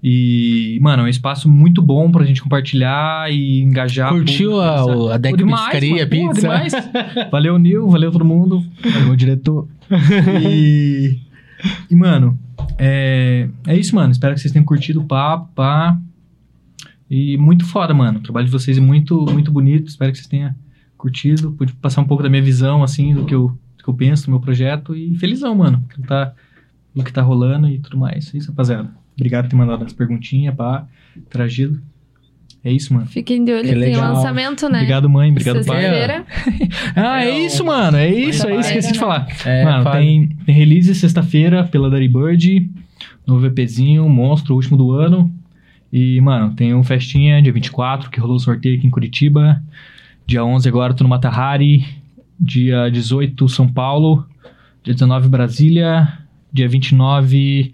E, mano, é um espaço muito bom pra gente compartilhar e engajar. Curtiu público, a, o- a Deck demais, Piscaria, mano, pô, pizza? demais. Valeu, Nil, valeu todo mundo, valeu, diretor. E, e mano, é, é isso, mano. Espero que vocês tenham curtido o papo, pá. E muito foda, mano. O trabalho de vocês é muito, muito bonito. Espero que vocês tenham curtido, pude passar um pouco da minha visão, assim, do que eu, do que eu penso do meu projeto e felizão, mano, que tá, do que tá rolando e tudo mais. É isso, rapaziada. Obrigado por ter mandado as perguntinhas, pá, tragido. É isso, mano. Fiquem de olho, Que tem legal. lançamento, né? Obrigado, mãe. Obrigado, pai. Sexta-feira. Ah, é isso, mano. É isso, é isso. Esqueci de falar. É, Mano, fala. tem, tem release sexta-feira pela Dirty Bird. Novo EPzinho, monstro, último do ano. E, mano, tem um festinha dia 24, que rolou o sorteio aqui em Curitiba. Dia 11 agora tô no Matahari. Dia 18, São Paulo. Dia 19, Brasília. Dia 29,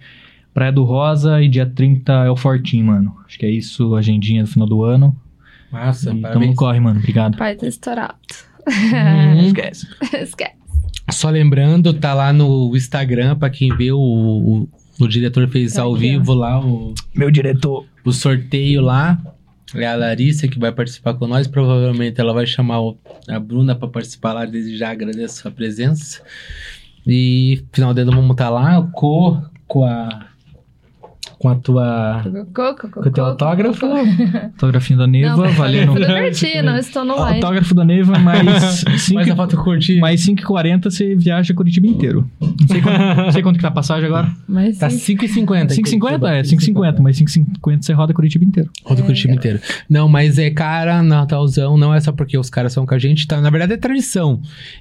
Praia do Rosa. E dia 30 é o Fortim, mano. Acho que é isso, a agendinha do final do ano. Massa, e tamo no parabéns. corre, mano. Obrigado. Pai tá estourado. Uhum. Esquece. Esquece. Só lembrando, tá lá no Instagram, pra quem vê, o, o, o diretor fez Tá ao aqui, ó. vivo lá o, Meu diretor. o sorteio lá. É a Larissa que vai participar com nós. Provavelmente ela vai chamar o- a Bruna pra participar lá. Desde já agradeço a presença. E final de ano vamos estar lá. Com, com a. Com a tua. Coco, Com o teu autógrafo. Autografinho da Neva, Não, valendo. Tudo curtir, não estou no live. Autógrafo da Neva, mais Mas a foto curtir. mais 5,40 você viaja Curitiba inteiro. Não sei quanto, não sei quanto que tá a passagem agora. Mas Tá sim. 5,50. 5,50? É, 5,50, mas 5,50 você roda Curitiba inteiro. Roda o É. Curitiba inteiro. Não, mas é cara, Natalzão, não é só porque os caras são com a gente, tá? Na verdade é tradição.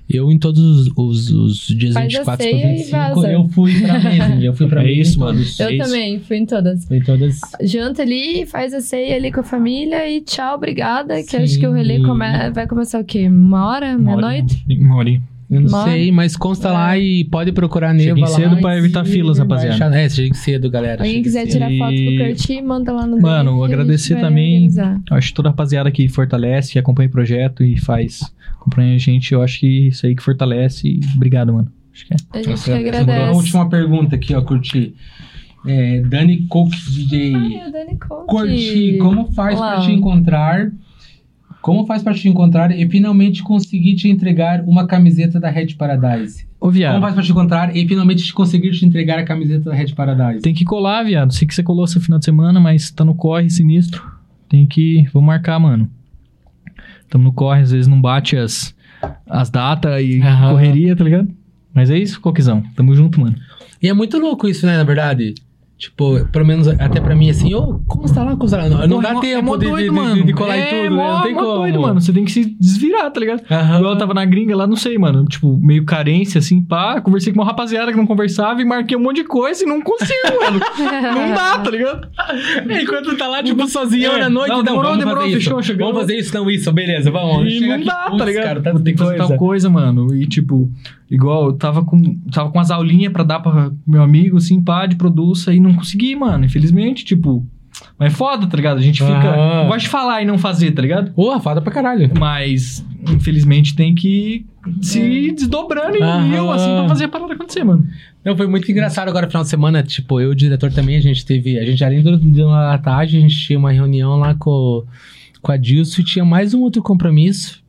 Eu, em todos os, os, os dias Faz a 24 por ceia e 25, vaza. eu fui pra mesa. Eu fui pra É mesa. isso, em mano. Eu É isso. também, fui em todas. Foi todas. Janta ali, faz a ceia ali com a família e tchau, obrigada. Que Sim. acho que o relé come... vai começar o quê? Uma hora? Meia-noite? Uma horinha. Eu não Mano. sei, mas consta lá e pode procurar Neva Cheguem lá. cedo pra evitar filas, rapaziada. achar- É, cheguem cedo, galera. Alguém quiser cedo. tirar foto pro Curti, manda lá no Mano, gente agradecer também. organizar. Acho que toda a rapaziada que fortalece, que acompanha o projeto e faz. Acompanha a gente, eu acho que isso aí que fortalece. e Obrigado, mano. Acho que é. A gente que agradece. A última pergunta aqui, ó, curti. É, Dani Cook DJ. Ai, o Dani Cook. Curti, como faz pra te encontrar? Como faz pra te encontrar e finalmente conseguir te entregar uma camiseta da Red Paradise? Ô, viado. Como faz pra te encontrar e finalmente te conseguir te entregar a camiseta da Red Paradise? Tem que colar, viado. Sei que você colou esse final de semana, mas tá no corre sinistro. Tem que. Vou marcar, mano. Tamo no corre, às vezes não bate as, as datas e Aham. correria, tá ligado? Mas é isso, Coquizão. Tamo junto, mano. E é muito louco isso, né, na verdade? Tipo, pelo menos até pra mim, assim, ô, como está lá, como está lá? Não, não dá é tempo é de, doido, de- mano. de colar é, em tudo, né? mó- Não tem como. doido, mano. Você tem que se desvirar, tá ligado? Igual eu tava na gringa lá, não sei, mano. Tipo, meio carência, assim, pá. Conversei com uma rapaziada que não conversava e marquei um monte de coisa e não consigo, mano. Não dá, tá ligado? Enquanto tá lá, tipo, sozinho É. na noite, Não, não, demorou, vamos demorou, fechou, isso. chegou. Vamos fazer isso, não, isso, beleza, vamos. E não aqui, dá, tá ligado? Cara, tá, tem tem que fazer tal coisa, mano. E tipo, igual, eu tava com, tava com umas aulinhas pra dar pra meu amigo, assim, pá, de produça, e não consegui, mano. Infelizmente, tipo. Mas é foda, tá ligado? A gente fica. Aham. Gosta de falar e não fazer, tá ligado? Porra, fada pra caralho. Mas, infelizmente, tem que se desdobrando em Aham. mil, assim, pra fazer a parada acontecer, mano. Não, foi muito engraçado agora, final de semana, tipo, eu e o diretor também, a gente teve, a gente além do, do da tarde, a gente tinha uma reunião lá com, com a Dilson e tinha mais um outro compromisso,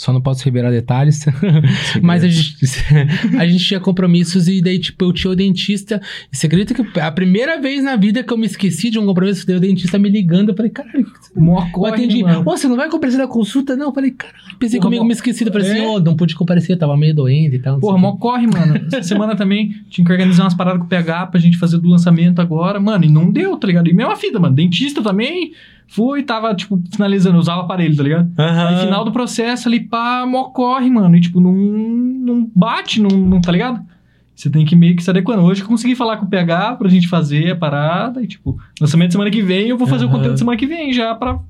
só não posso revelar detalhes, mas a gente, a gente tinha compromissos e daí, tipo, eu tinha o dentista, e você acredita que a primeira vez na vida que eu me esqueci de um compromisso, daí o dentista me ligando, eu falei, caralho, você Mó eu corre, atendi. mano. Ô, você não vai comparecer na consulta? Não. Eu falei, caralho, pensei Porra, comigo, mó- me esqueci. Eu falei assim, É. ô, não pude comparecer, eu tava meio doente e tal. Porra, mó corre, mano. Essa semana também tinha que organizar umas paradas com o PH pra gente fazer do lançamento agora. Mano, e não deu, tá ligado? E mesma fita, mano. Dentista também. Fui, tava, tipo, finalizando, usava aparelho, tá ligado? Aham. Aí final do processo ali, pá, mó corre, mano. E, tipo, não, não bate, não, não, tá ligado? Você tem que meio que se adequando. Hoje eu consegui falar com o PH pra gente fazer a parada. E, tipo, lançamento semana que vem, eu vou fazer o Aham. conteúdo semana que vem já pra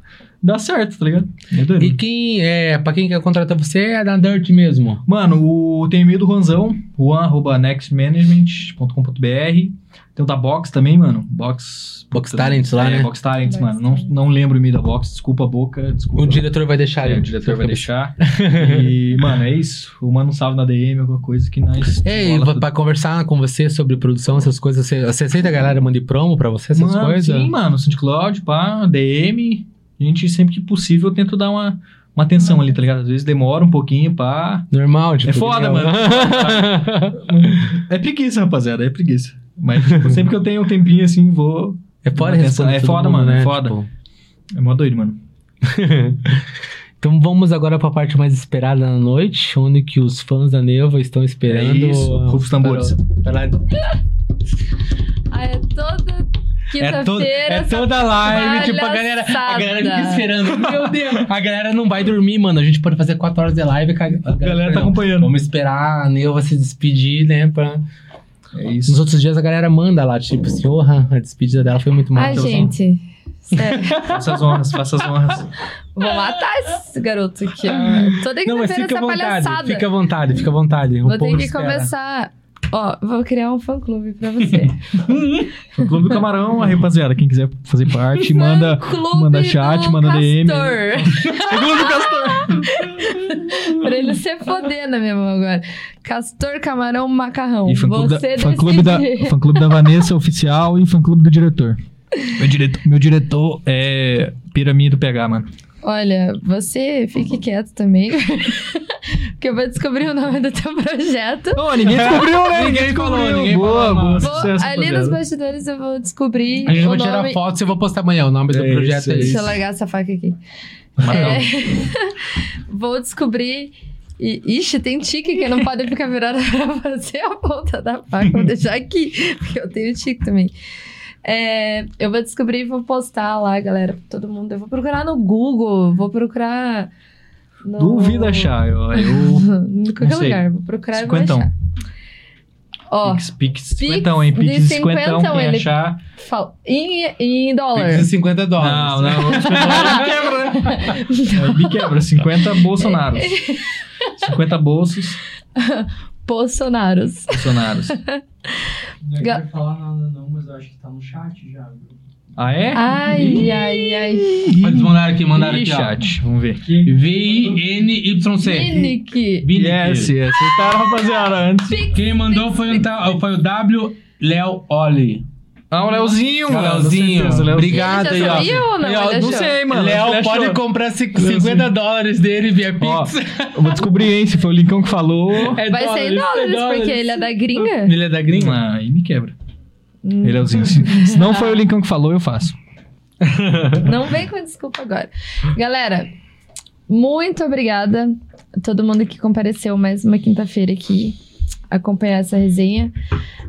dar certo, tá ligado? É. E quem, é, pra quem quer contratar você, é da Dirt mesmo. Mano, o, tem e-mail do Juanzão, juan.nextmanagement.com.br. Tem o da Box também, mano. Box. Box Talents lá, é, né? Box Talents, Box mano. Não, não lembro o e-mail da Box, desculpa a boca, desculpa. O diretor vai deixar É, o diretor vai deixar. e, mano, é isso. O mano um salve na DM, alguma coisa que nós. É, e pra- pra conversar com você sobre produção, essas coisas, você, você aceita a galera mandar promo pra você, essas Mano, coisas? Sim, mano. SoundCloud, pá, DM. A gente, sempre que possível, tenta dar uma, uma atenção ali, tá ligado? Às vezes demora um pouquinho, pá. Normal, tipo. É foda, mano. É preguiça, rapaziada, é preguiça. Mas, tipo, sempre que eu tenho um tempinho assim, vou. É foda é foda, mundo, mano, é né? foda. Tipo, É mó doido, mano. Então vamos agora pra parte mais esperada da noite, onde que os fãs da Neva estão esperando. É isso, rufa os tambores. Ah, é toda é, quinta-feira. é essa toda live, tipo, a galera, a galera fica esperando. Meu Deus, a galera não vai dormir, mano. A gente pode fazer 4 horas de live. A, a A galera tá não, acompanhando. Vamos esperar a Neuva se despedir, né? Pra... É isso. Nos outros dias a galera manda lá, tipo assim, porra, a despedida dela foi muito Ai, massa. gente. Sério. Faça as honras, faça as honras. Vou matar esse garoto aqui, ó. Toda Não, mas quinta-feira fica à essa vontade, palhaçada. fica à vontade, fica à vontade. O Vou ter que espera. começar. Ó, vou criar um fã-clube pra você. O Clube do Camarão, a rapaziada, quem quiser fazer parte, manda. Fã-clube manda chat, manda DM. Castor. Clube do Castor. pra ele se foder na minha mão agora. Castor, camarão, macarrão. E fã-clube você da, fã-clube da, fã-clube da Vanessa oficial e fã-clube do diretor. Meu diretor, meu diretor é Pirâmide do PH, mano. Olha, você fique quieto também. que eu vou descobrir o nome do teu projeto. Ô, ninguém descobriu, né? Ninguém falou, descobriu. ninguém boa, falou, boa. ali nos bastidores eu vou descobrir A gente o vai tirar nome. fotos e eu vou postar amanhã. O nome do É projeto isso, é é esse. Deixa eu largar essa faca aqui. É, vou descobrir. E, ixi, tem tique que não pode ficar virada pra fazer a ponta da faca. Vou deixar aqui, porque eu tenho tique também. É, eu vou descobrir e vou postar lá, galera, pra todo mundo. Eu vou procurar no Google, vou procurar. No... Duvida achar. Eu, eu, em qualquer não sei. lugar, vou procurar e vou Cinquentão. achar. Ó, Pix, Pix, cinquentão, hein? de Pix, cinquentão, cinquentão, quem ele- achar. fala, em, em dólar. Pix de 50 dólares. Não, não. quebra, né? Me quebra. 50 Bolsonaros. 50 bolsos Bolsonaros. Bolsonaros. Não Ga- quero falar nada não, mas eu acho que tá no chat já. viu? Ah, é? Ai, ai, ai. Eles mandaram aqui, mandaram Ih, aqui, ó. chat. Vamos ver. V-I-N-Y-C. Vinic. Vinic. Yes, yes. Acertaram, rapaziada, antes. Quem mandou foi, um tal- foi o W. Léo Oli. Ah, o Leozinho, mano. Léozinho. com certeza, o Leozinho. Obrigado Ele aí, ó. não? Ó, Ele Não sei, mano. Léo Ele pode comprar ci- 50 dólares dele via Ó, Pix. eu vou descobrir, hein, se foi o Lincão que falou. É Vai ser em dólares, porque ele é da gringa. Ele é da gringa? Ah, aí me quebra. Hum. Leozinho, se, se não foi o Lincão que falou, eu faço. Não vem com desculpa agora. Galera, muito obrigada a todo mundo que compareceu mais uma quinta-feira aqui acompanhar essa resenha.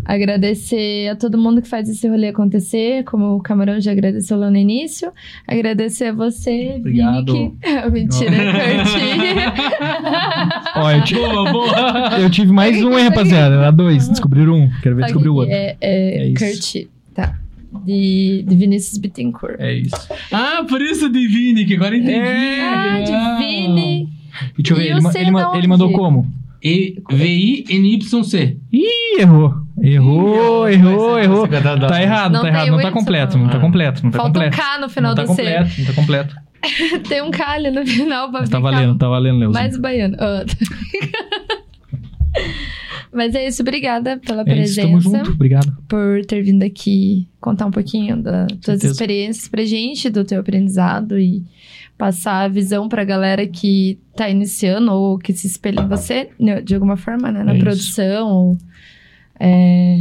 Agradecer a todo mundo que faz esse rolê acontecer, como o Camarão já agradeceu lá no início. Agradecer a você, Obrigado. Vini, que... Mentira, Curti. Ti- Boa, boa. eu tive mais um, hein, rapaziada. Era dois. Descobriram um. Quero ver descobrir o outro. É, é, É. Curti, tá. De, de Vinícius Bittencourt. É isso. Ah, por isso de Vini, que agora entendi. Ah, de Vini. E deixa eu ver, E ele, ele, ele mandou como? E- V-I-N-Y-C. Ih, errou. Errou, errou, errou. Tá errado, Não tá errado. Não tá completo, não. tá completo, não tá Falta um. K no final Não tá do C. completo, não tá completo. Tem um K ali no final pra tá valendo, tá valendo, Leozinho. mais baiano. Ah, tá. Mas é isso, obrigada pela É isso, presença, tamo junto. Obrigado. por ter vindo aqui contar um pouquinho das tuas experiências pra gente, do teu aprendizado e passar a visão pra galera que tá iniciando ou que se espelha em você, né, de alguma forma, né? Na É produção, ou é,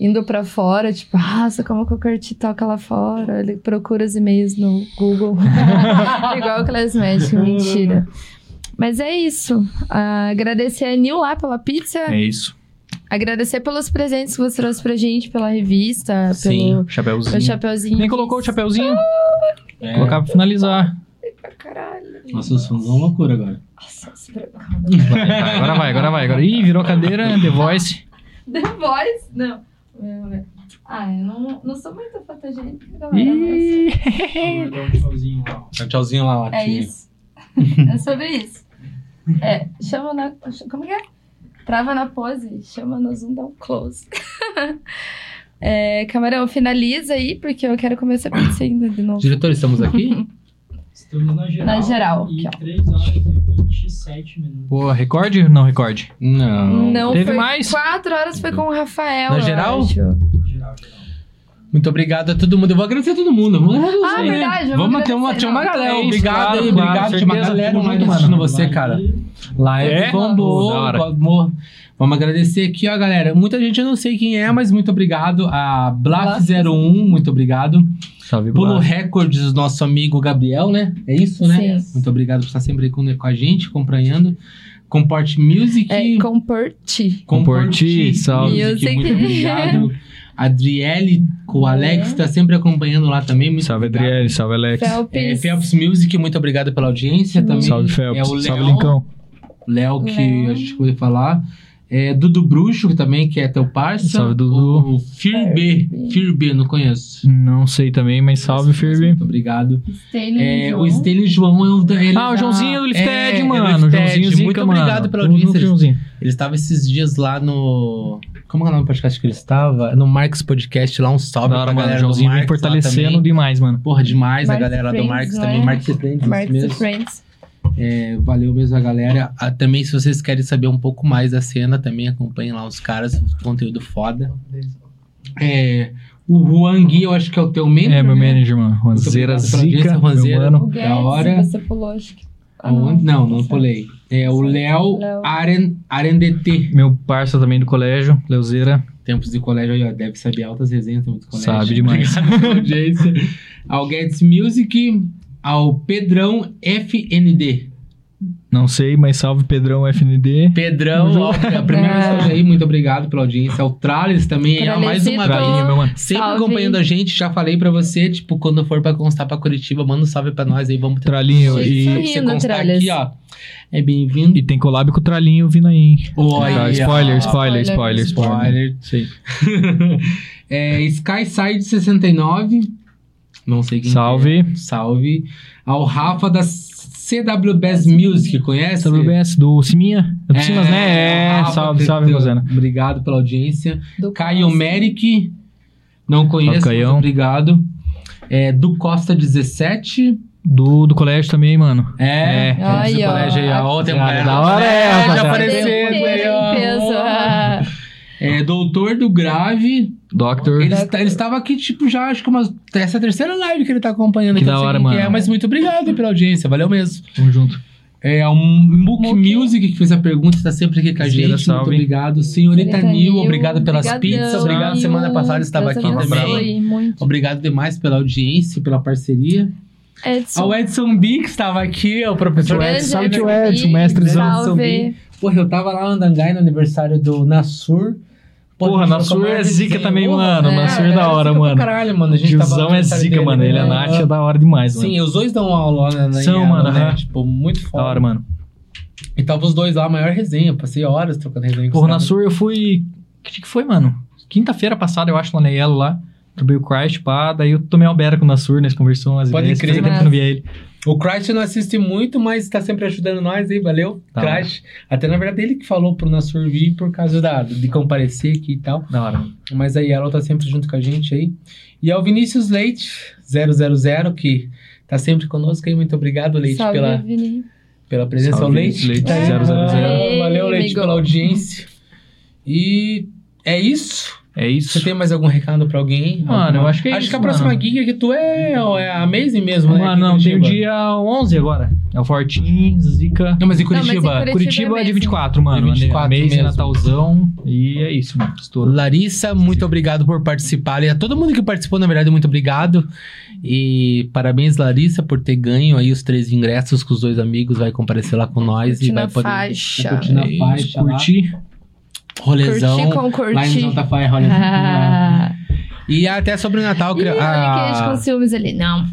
indo pra fora, tipo, nossa, como que o Kurt toca lá fora? Ele procura os e-mails no Google. Igual o Class Magic, mentira. Mas é isso. Ah, agradecer a Nil lá pela pizza. É isso. Agradecer pelos presentes que você trouxe pra gente, pela revista, Sim. pelo, Chapeuzinho. pelo chapeuzinho. Nem colocou o chapeuzinho. É. Colocar pra finalizar. Caralho. Nossa, os fãs vão loucura agora. Nossa, se Vai, agora vai, agora vai. Agora... Ih, virou cadeira, The Voice. The Voice? Não. Ah, eu não, não sou muito fotogênica, galera, mas Ih, Vou dar um tchauzinho lá. Dá um Tchauzinho lá, é isso. É sobre isso. É, chama na... Como que é? Trava na pose, chama no zoom, dá um close. É, Camarão, finaliza aí, porque eu quero comer essa pizza ainda de novo. Diretor, estamos aqui? Estamos na geral. Na geral, E aqui, ó. 3 horas e 27 minutos. Pô, recorde? Não, recorde. Não. Não, Teve foi mais? quatro horas foi com o Rafael. Na geral? Geral, geral. Muito obrigado a todo mundo. Eu vou agradecer a todo mundo. Vamos agradecer, Ah, verdade, vamos Vamos ter uma, agradecer, tinha uma galera. Obrigado claro, aí, claro, obrigado. Tinha uma galera online assistindo mano. você, cara. Live É? bombou. Vamos agradecer aqui, ó, galera. Muita gente eu não sei quem é, mas muito obrigado. A Blaf01, muito obrigado. Salve, Pulo. Records, nosso amigo Gabriel, né? É isso, né? Sim. Muito obrigado por estar sempre aí com, com a gente, acompanhando. Comport Music. É Comporti. Comporti, salve. Music. Muito obrigado. Adriele, com o Alex, É. tá sempre acompanhando lá também. Muito Salve, obrigado. Adriele. Salve, Alex. É, Felps. Felps Music, muito obrigado pela audiência também. Salve, Felps. É o Salve, Lincão. Léo que Léo. a gente pôde falar. É, Dudu Bruxo, que também, que é teu parça. Salve, Dudu. O Firb, Firb, não conheço. Não sei também, mas salve, Firby. Muito obrigado. Stanley É, João. o Stanley João é o da, Ah, o da- Joãozinho do Lifted, é, é mano. do O Lifted. Joãozinho zica, Muito mano. obrigado pela audiência. Ele, Joãozinho. ele estava esses dias lá no. Como é o nome do podcast que ele estava? No Marx Podcast, lá um salve Da hora, pra mano. O galera Joãozinho do vem Marx lá fortalecendo demais, mano. Porra, demais a galera do Friends, Marx não também. é? Marx Friends, and Friends. É, valeu mesmo a galera. Ah, também, se vocês querem saber um pouco mais da cena, também acompanhem lá os caras, conteúdo foda. É, o Juan Gui, eu acho que é o teu mentor. É, meu né? manager, mano. Juanzeira Zica, Juanzeira. Da hora. você pulou, acho que... Ah, Aonde? Não, não Tá pulei. É o Léo. Aren, Arendete. Meu parça também do colégio, Leuzeira. Tempos de colégio aí, ó. Deve saber altas resenhas tempos de colégio. Sabe demais. Audiência. ao Guedes Music, ao Pedrão FND. Não sei, mas salve Pedrão FND. Pedrão, ó, a primeira É. mensagem aí, muito obrigado pela audiência. Ao Trales também, é mais uma vez. Tralinho, meu mano. Sempre Salve. acompanhando a gente, já falei pra você, tipo, quando for pra constar pra Curitiba, manda um salve pra nós aí, vamos ter Tralinho. E, você constar aqui, ó. É bem-vindo. e tem collab com o Tralinho vindo aí, hein? Oi, Tá, spoiler, spoiler, Spoiler. spoiler, spoiler. Spoiler. Sei. é, Skyside 69. Não sei quem Salve. que é. Salve. Ao Rafa da CWBS Music, conhece? WBS do Siminha? É do Simas, né? É, Rafa, salve, salve, Rosana. Obrigado pela audiência. Do Caio. Merrick. Não conheço, mas obrigado. É, do Costa 17. Do, do colégio também, mano. É, É. do Aí, ó. colégio aí, ó. Ó, tem uma Da hora é, já rapaziada. É, doutor do Grave. Doctor. Ele, está- ele estava aqui, tipo, já acho que umas, essa é a terceira live que ele tá acompanhando. Que aqui, da não sei hora, que mano. É, mas muito obrigado pela audiência, valeu mesmo. Tamo junto. É, o Mook Mook. Music que fez a pergunta, está sempre aqui com a gente. salve. Muito obrigado. Senhorita Nil, obrigado pelas pizzas. Obrigado. Semana passada estava aqui também. Muito. Obrigado demais pela audiência, pela parceria. Edson. Ao Edson Bix estava aqui, o professor Grande Edson. salve, Edson Edson, mestrezão. Salve. Porra, eu tava lá no Andangai no aniversário do Nassur. Porra, Nassur é zica também, Porra, mano. É, Nassur é da hora, mano. Caralho, mano. A gente Tiozão é zica, dele, mano. Ele a né? Nath é da hora demais, mano. Sim, os dois dão aula lá na São, mano, né? Tipo, muito foda. Da hora, mano. E tava os dois lá, a maior resenha. Passei horas trocando resenha com Porra, os na caras. Sur eu fui. Que dia que foi, mano? Quinta-feira passada, eu acho, lá na Yellow lá. Trubei o Christ, pá. Daí eu tomei uma beira com o Nassur, nós conversamos umas Pode ideias. crer. Fazia tempo que eu não via ele. O Christ não assiste muito, mas tá sempre ajudando nós aí, valeu? Da Christ. Até na verdade ele que falou pro Nassur vir por causa da, de comparecer aqui e tal. Da hora. Mas aí ela tá sempre junto com a gente aí. E ao Vinícius Leite, 000, que tá sempre conosco aí. Muito obrigado, Leite, Salve, pela, Vini. pela presença. Salve, ao Leite. Leite, Tá aí. 000. Ah, Valeu, Leite, Amigo. pela audiência. E é isso. É isso. Você tem mais algum recado pra alguém? Mano, Alguma- eu acho que é Acho isso, que a próxima mano. gig que tu é, é a Amazing mesmo, né? Mano, aqui em não, tem o Curitiba. dia 11 agora. É o Fortin, Zica. Não, mas em Não, mas em Curitiba. Curitiba- Curitiba é de mesmo. 24, mano. De 24 Mês mesmo. Natalzão. E é isso, mano. Estouro. Larissa, muito obrigado por participar. E a todo mundo que participou, na verdade, muito obrigado. E parabéns, Larissa, por ter ganho aí os três ingressos com os dois amigos. Vai comparecer lá com nós Curtir e vai poder faixa. curtir na É faixa. lá. Curti. Rolezão. Curtir com Lá em. Santa Fé, rolezão. Ah. E até sobre o Natal, Ih, olha a gente a- com ciúmes ali. Não.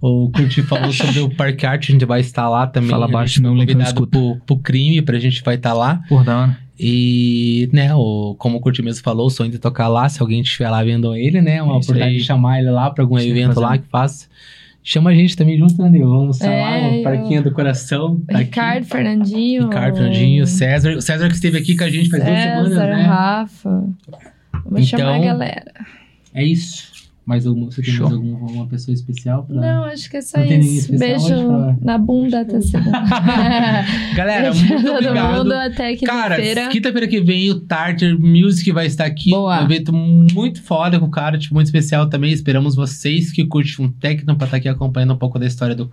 o Curti falou sobre o Parque Arte, a gente vai estar lá também. Fala baixo, não, Link não escuta. pro, pro crime, pra gente vai estar lá. Porra, da hora. E, né, o, como o Curti mesmo falou, o sonho de tocar lá, se alguém estiver lá vendo ele, né, uma isso oportunidade aí. de chamar ele lá pra algum Sim, evento lá que faça. Chama a gente também junto, né, Nil? Vamos É, lá, o eu- Parquinho do Coração. Tá Ricardo, Fernandinho. Aqui. Ricardo, Fernandinho, César. O César que esteve aqui com a gente faz duas César, semanas, né? Rafa. Vamos chamar a Então- galera. É isso. Mais alguma, você tem Show. mais alguma uma pessoa especial? Pra... Não, acho que é só isso. Beijo pra- na bunda até segunda. Galera, Beijo muito obrigado. mundo até Cara, quinta-feira. que vem o Tartar Music vai estar aqui. Boa. Um evento muito foda com o cara, tipo, muito especial também. Esperamos vocês que curtem um techno pra estar aqui acompanhando um pouco da história do cara.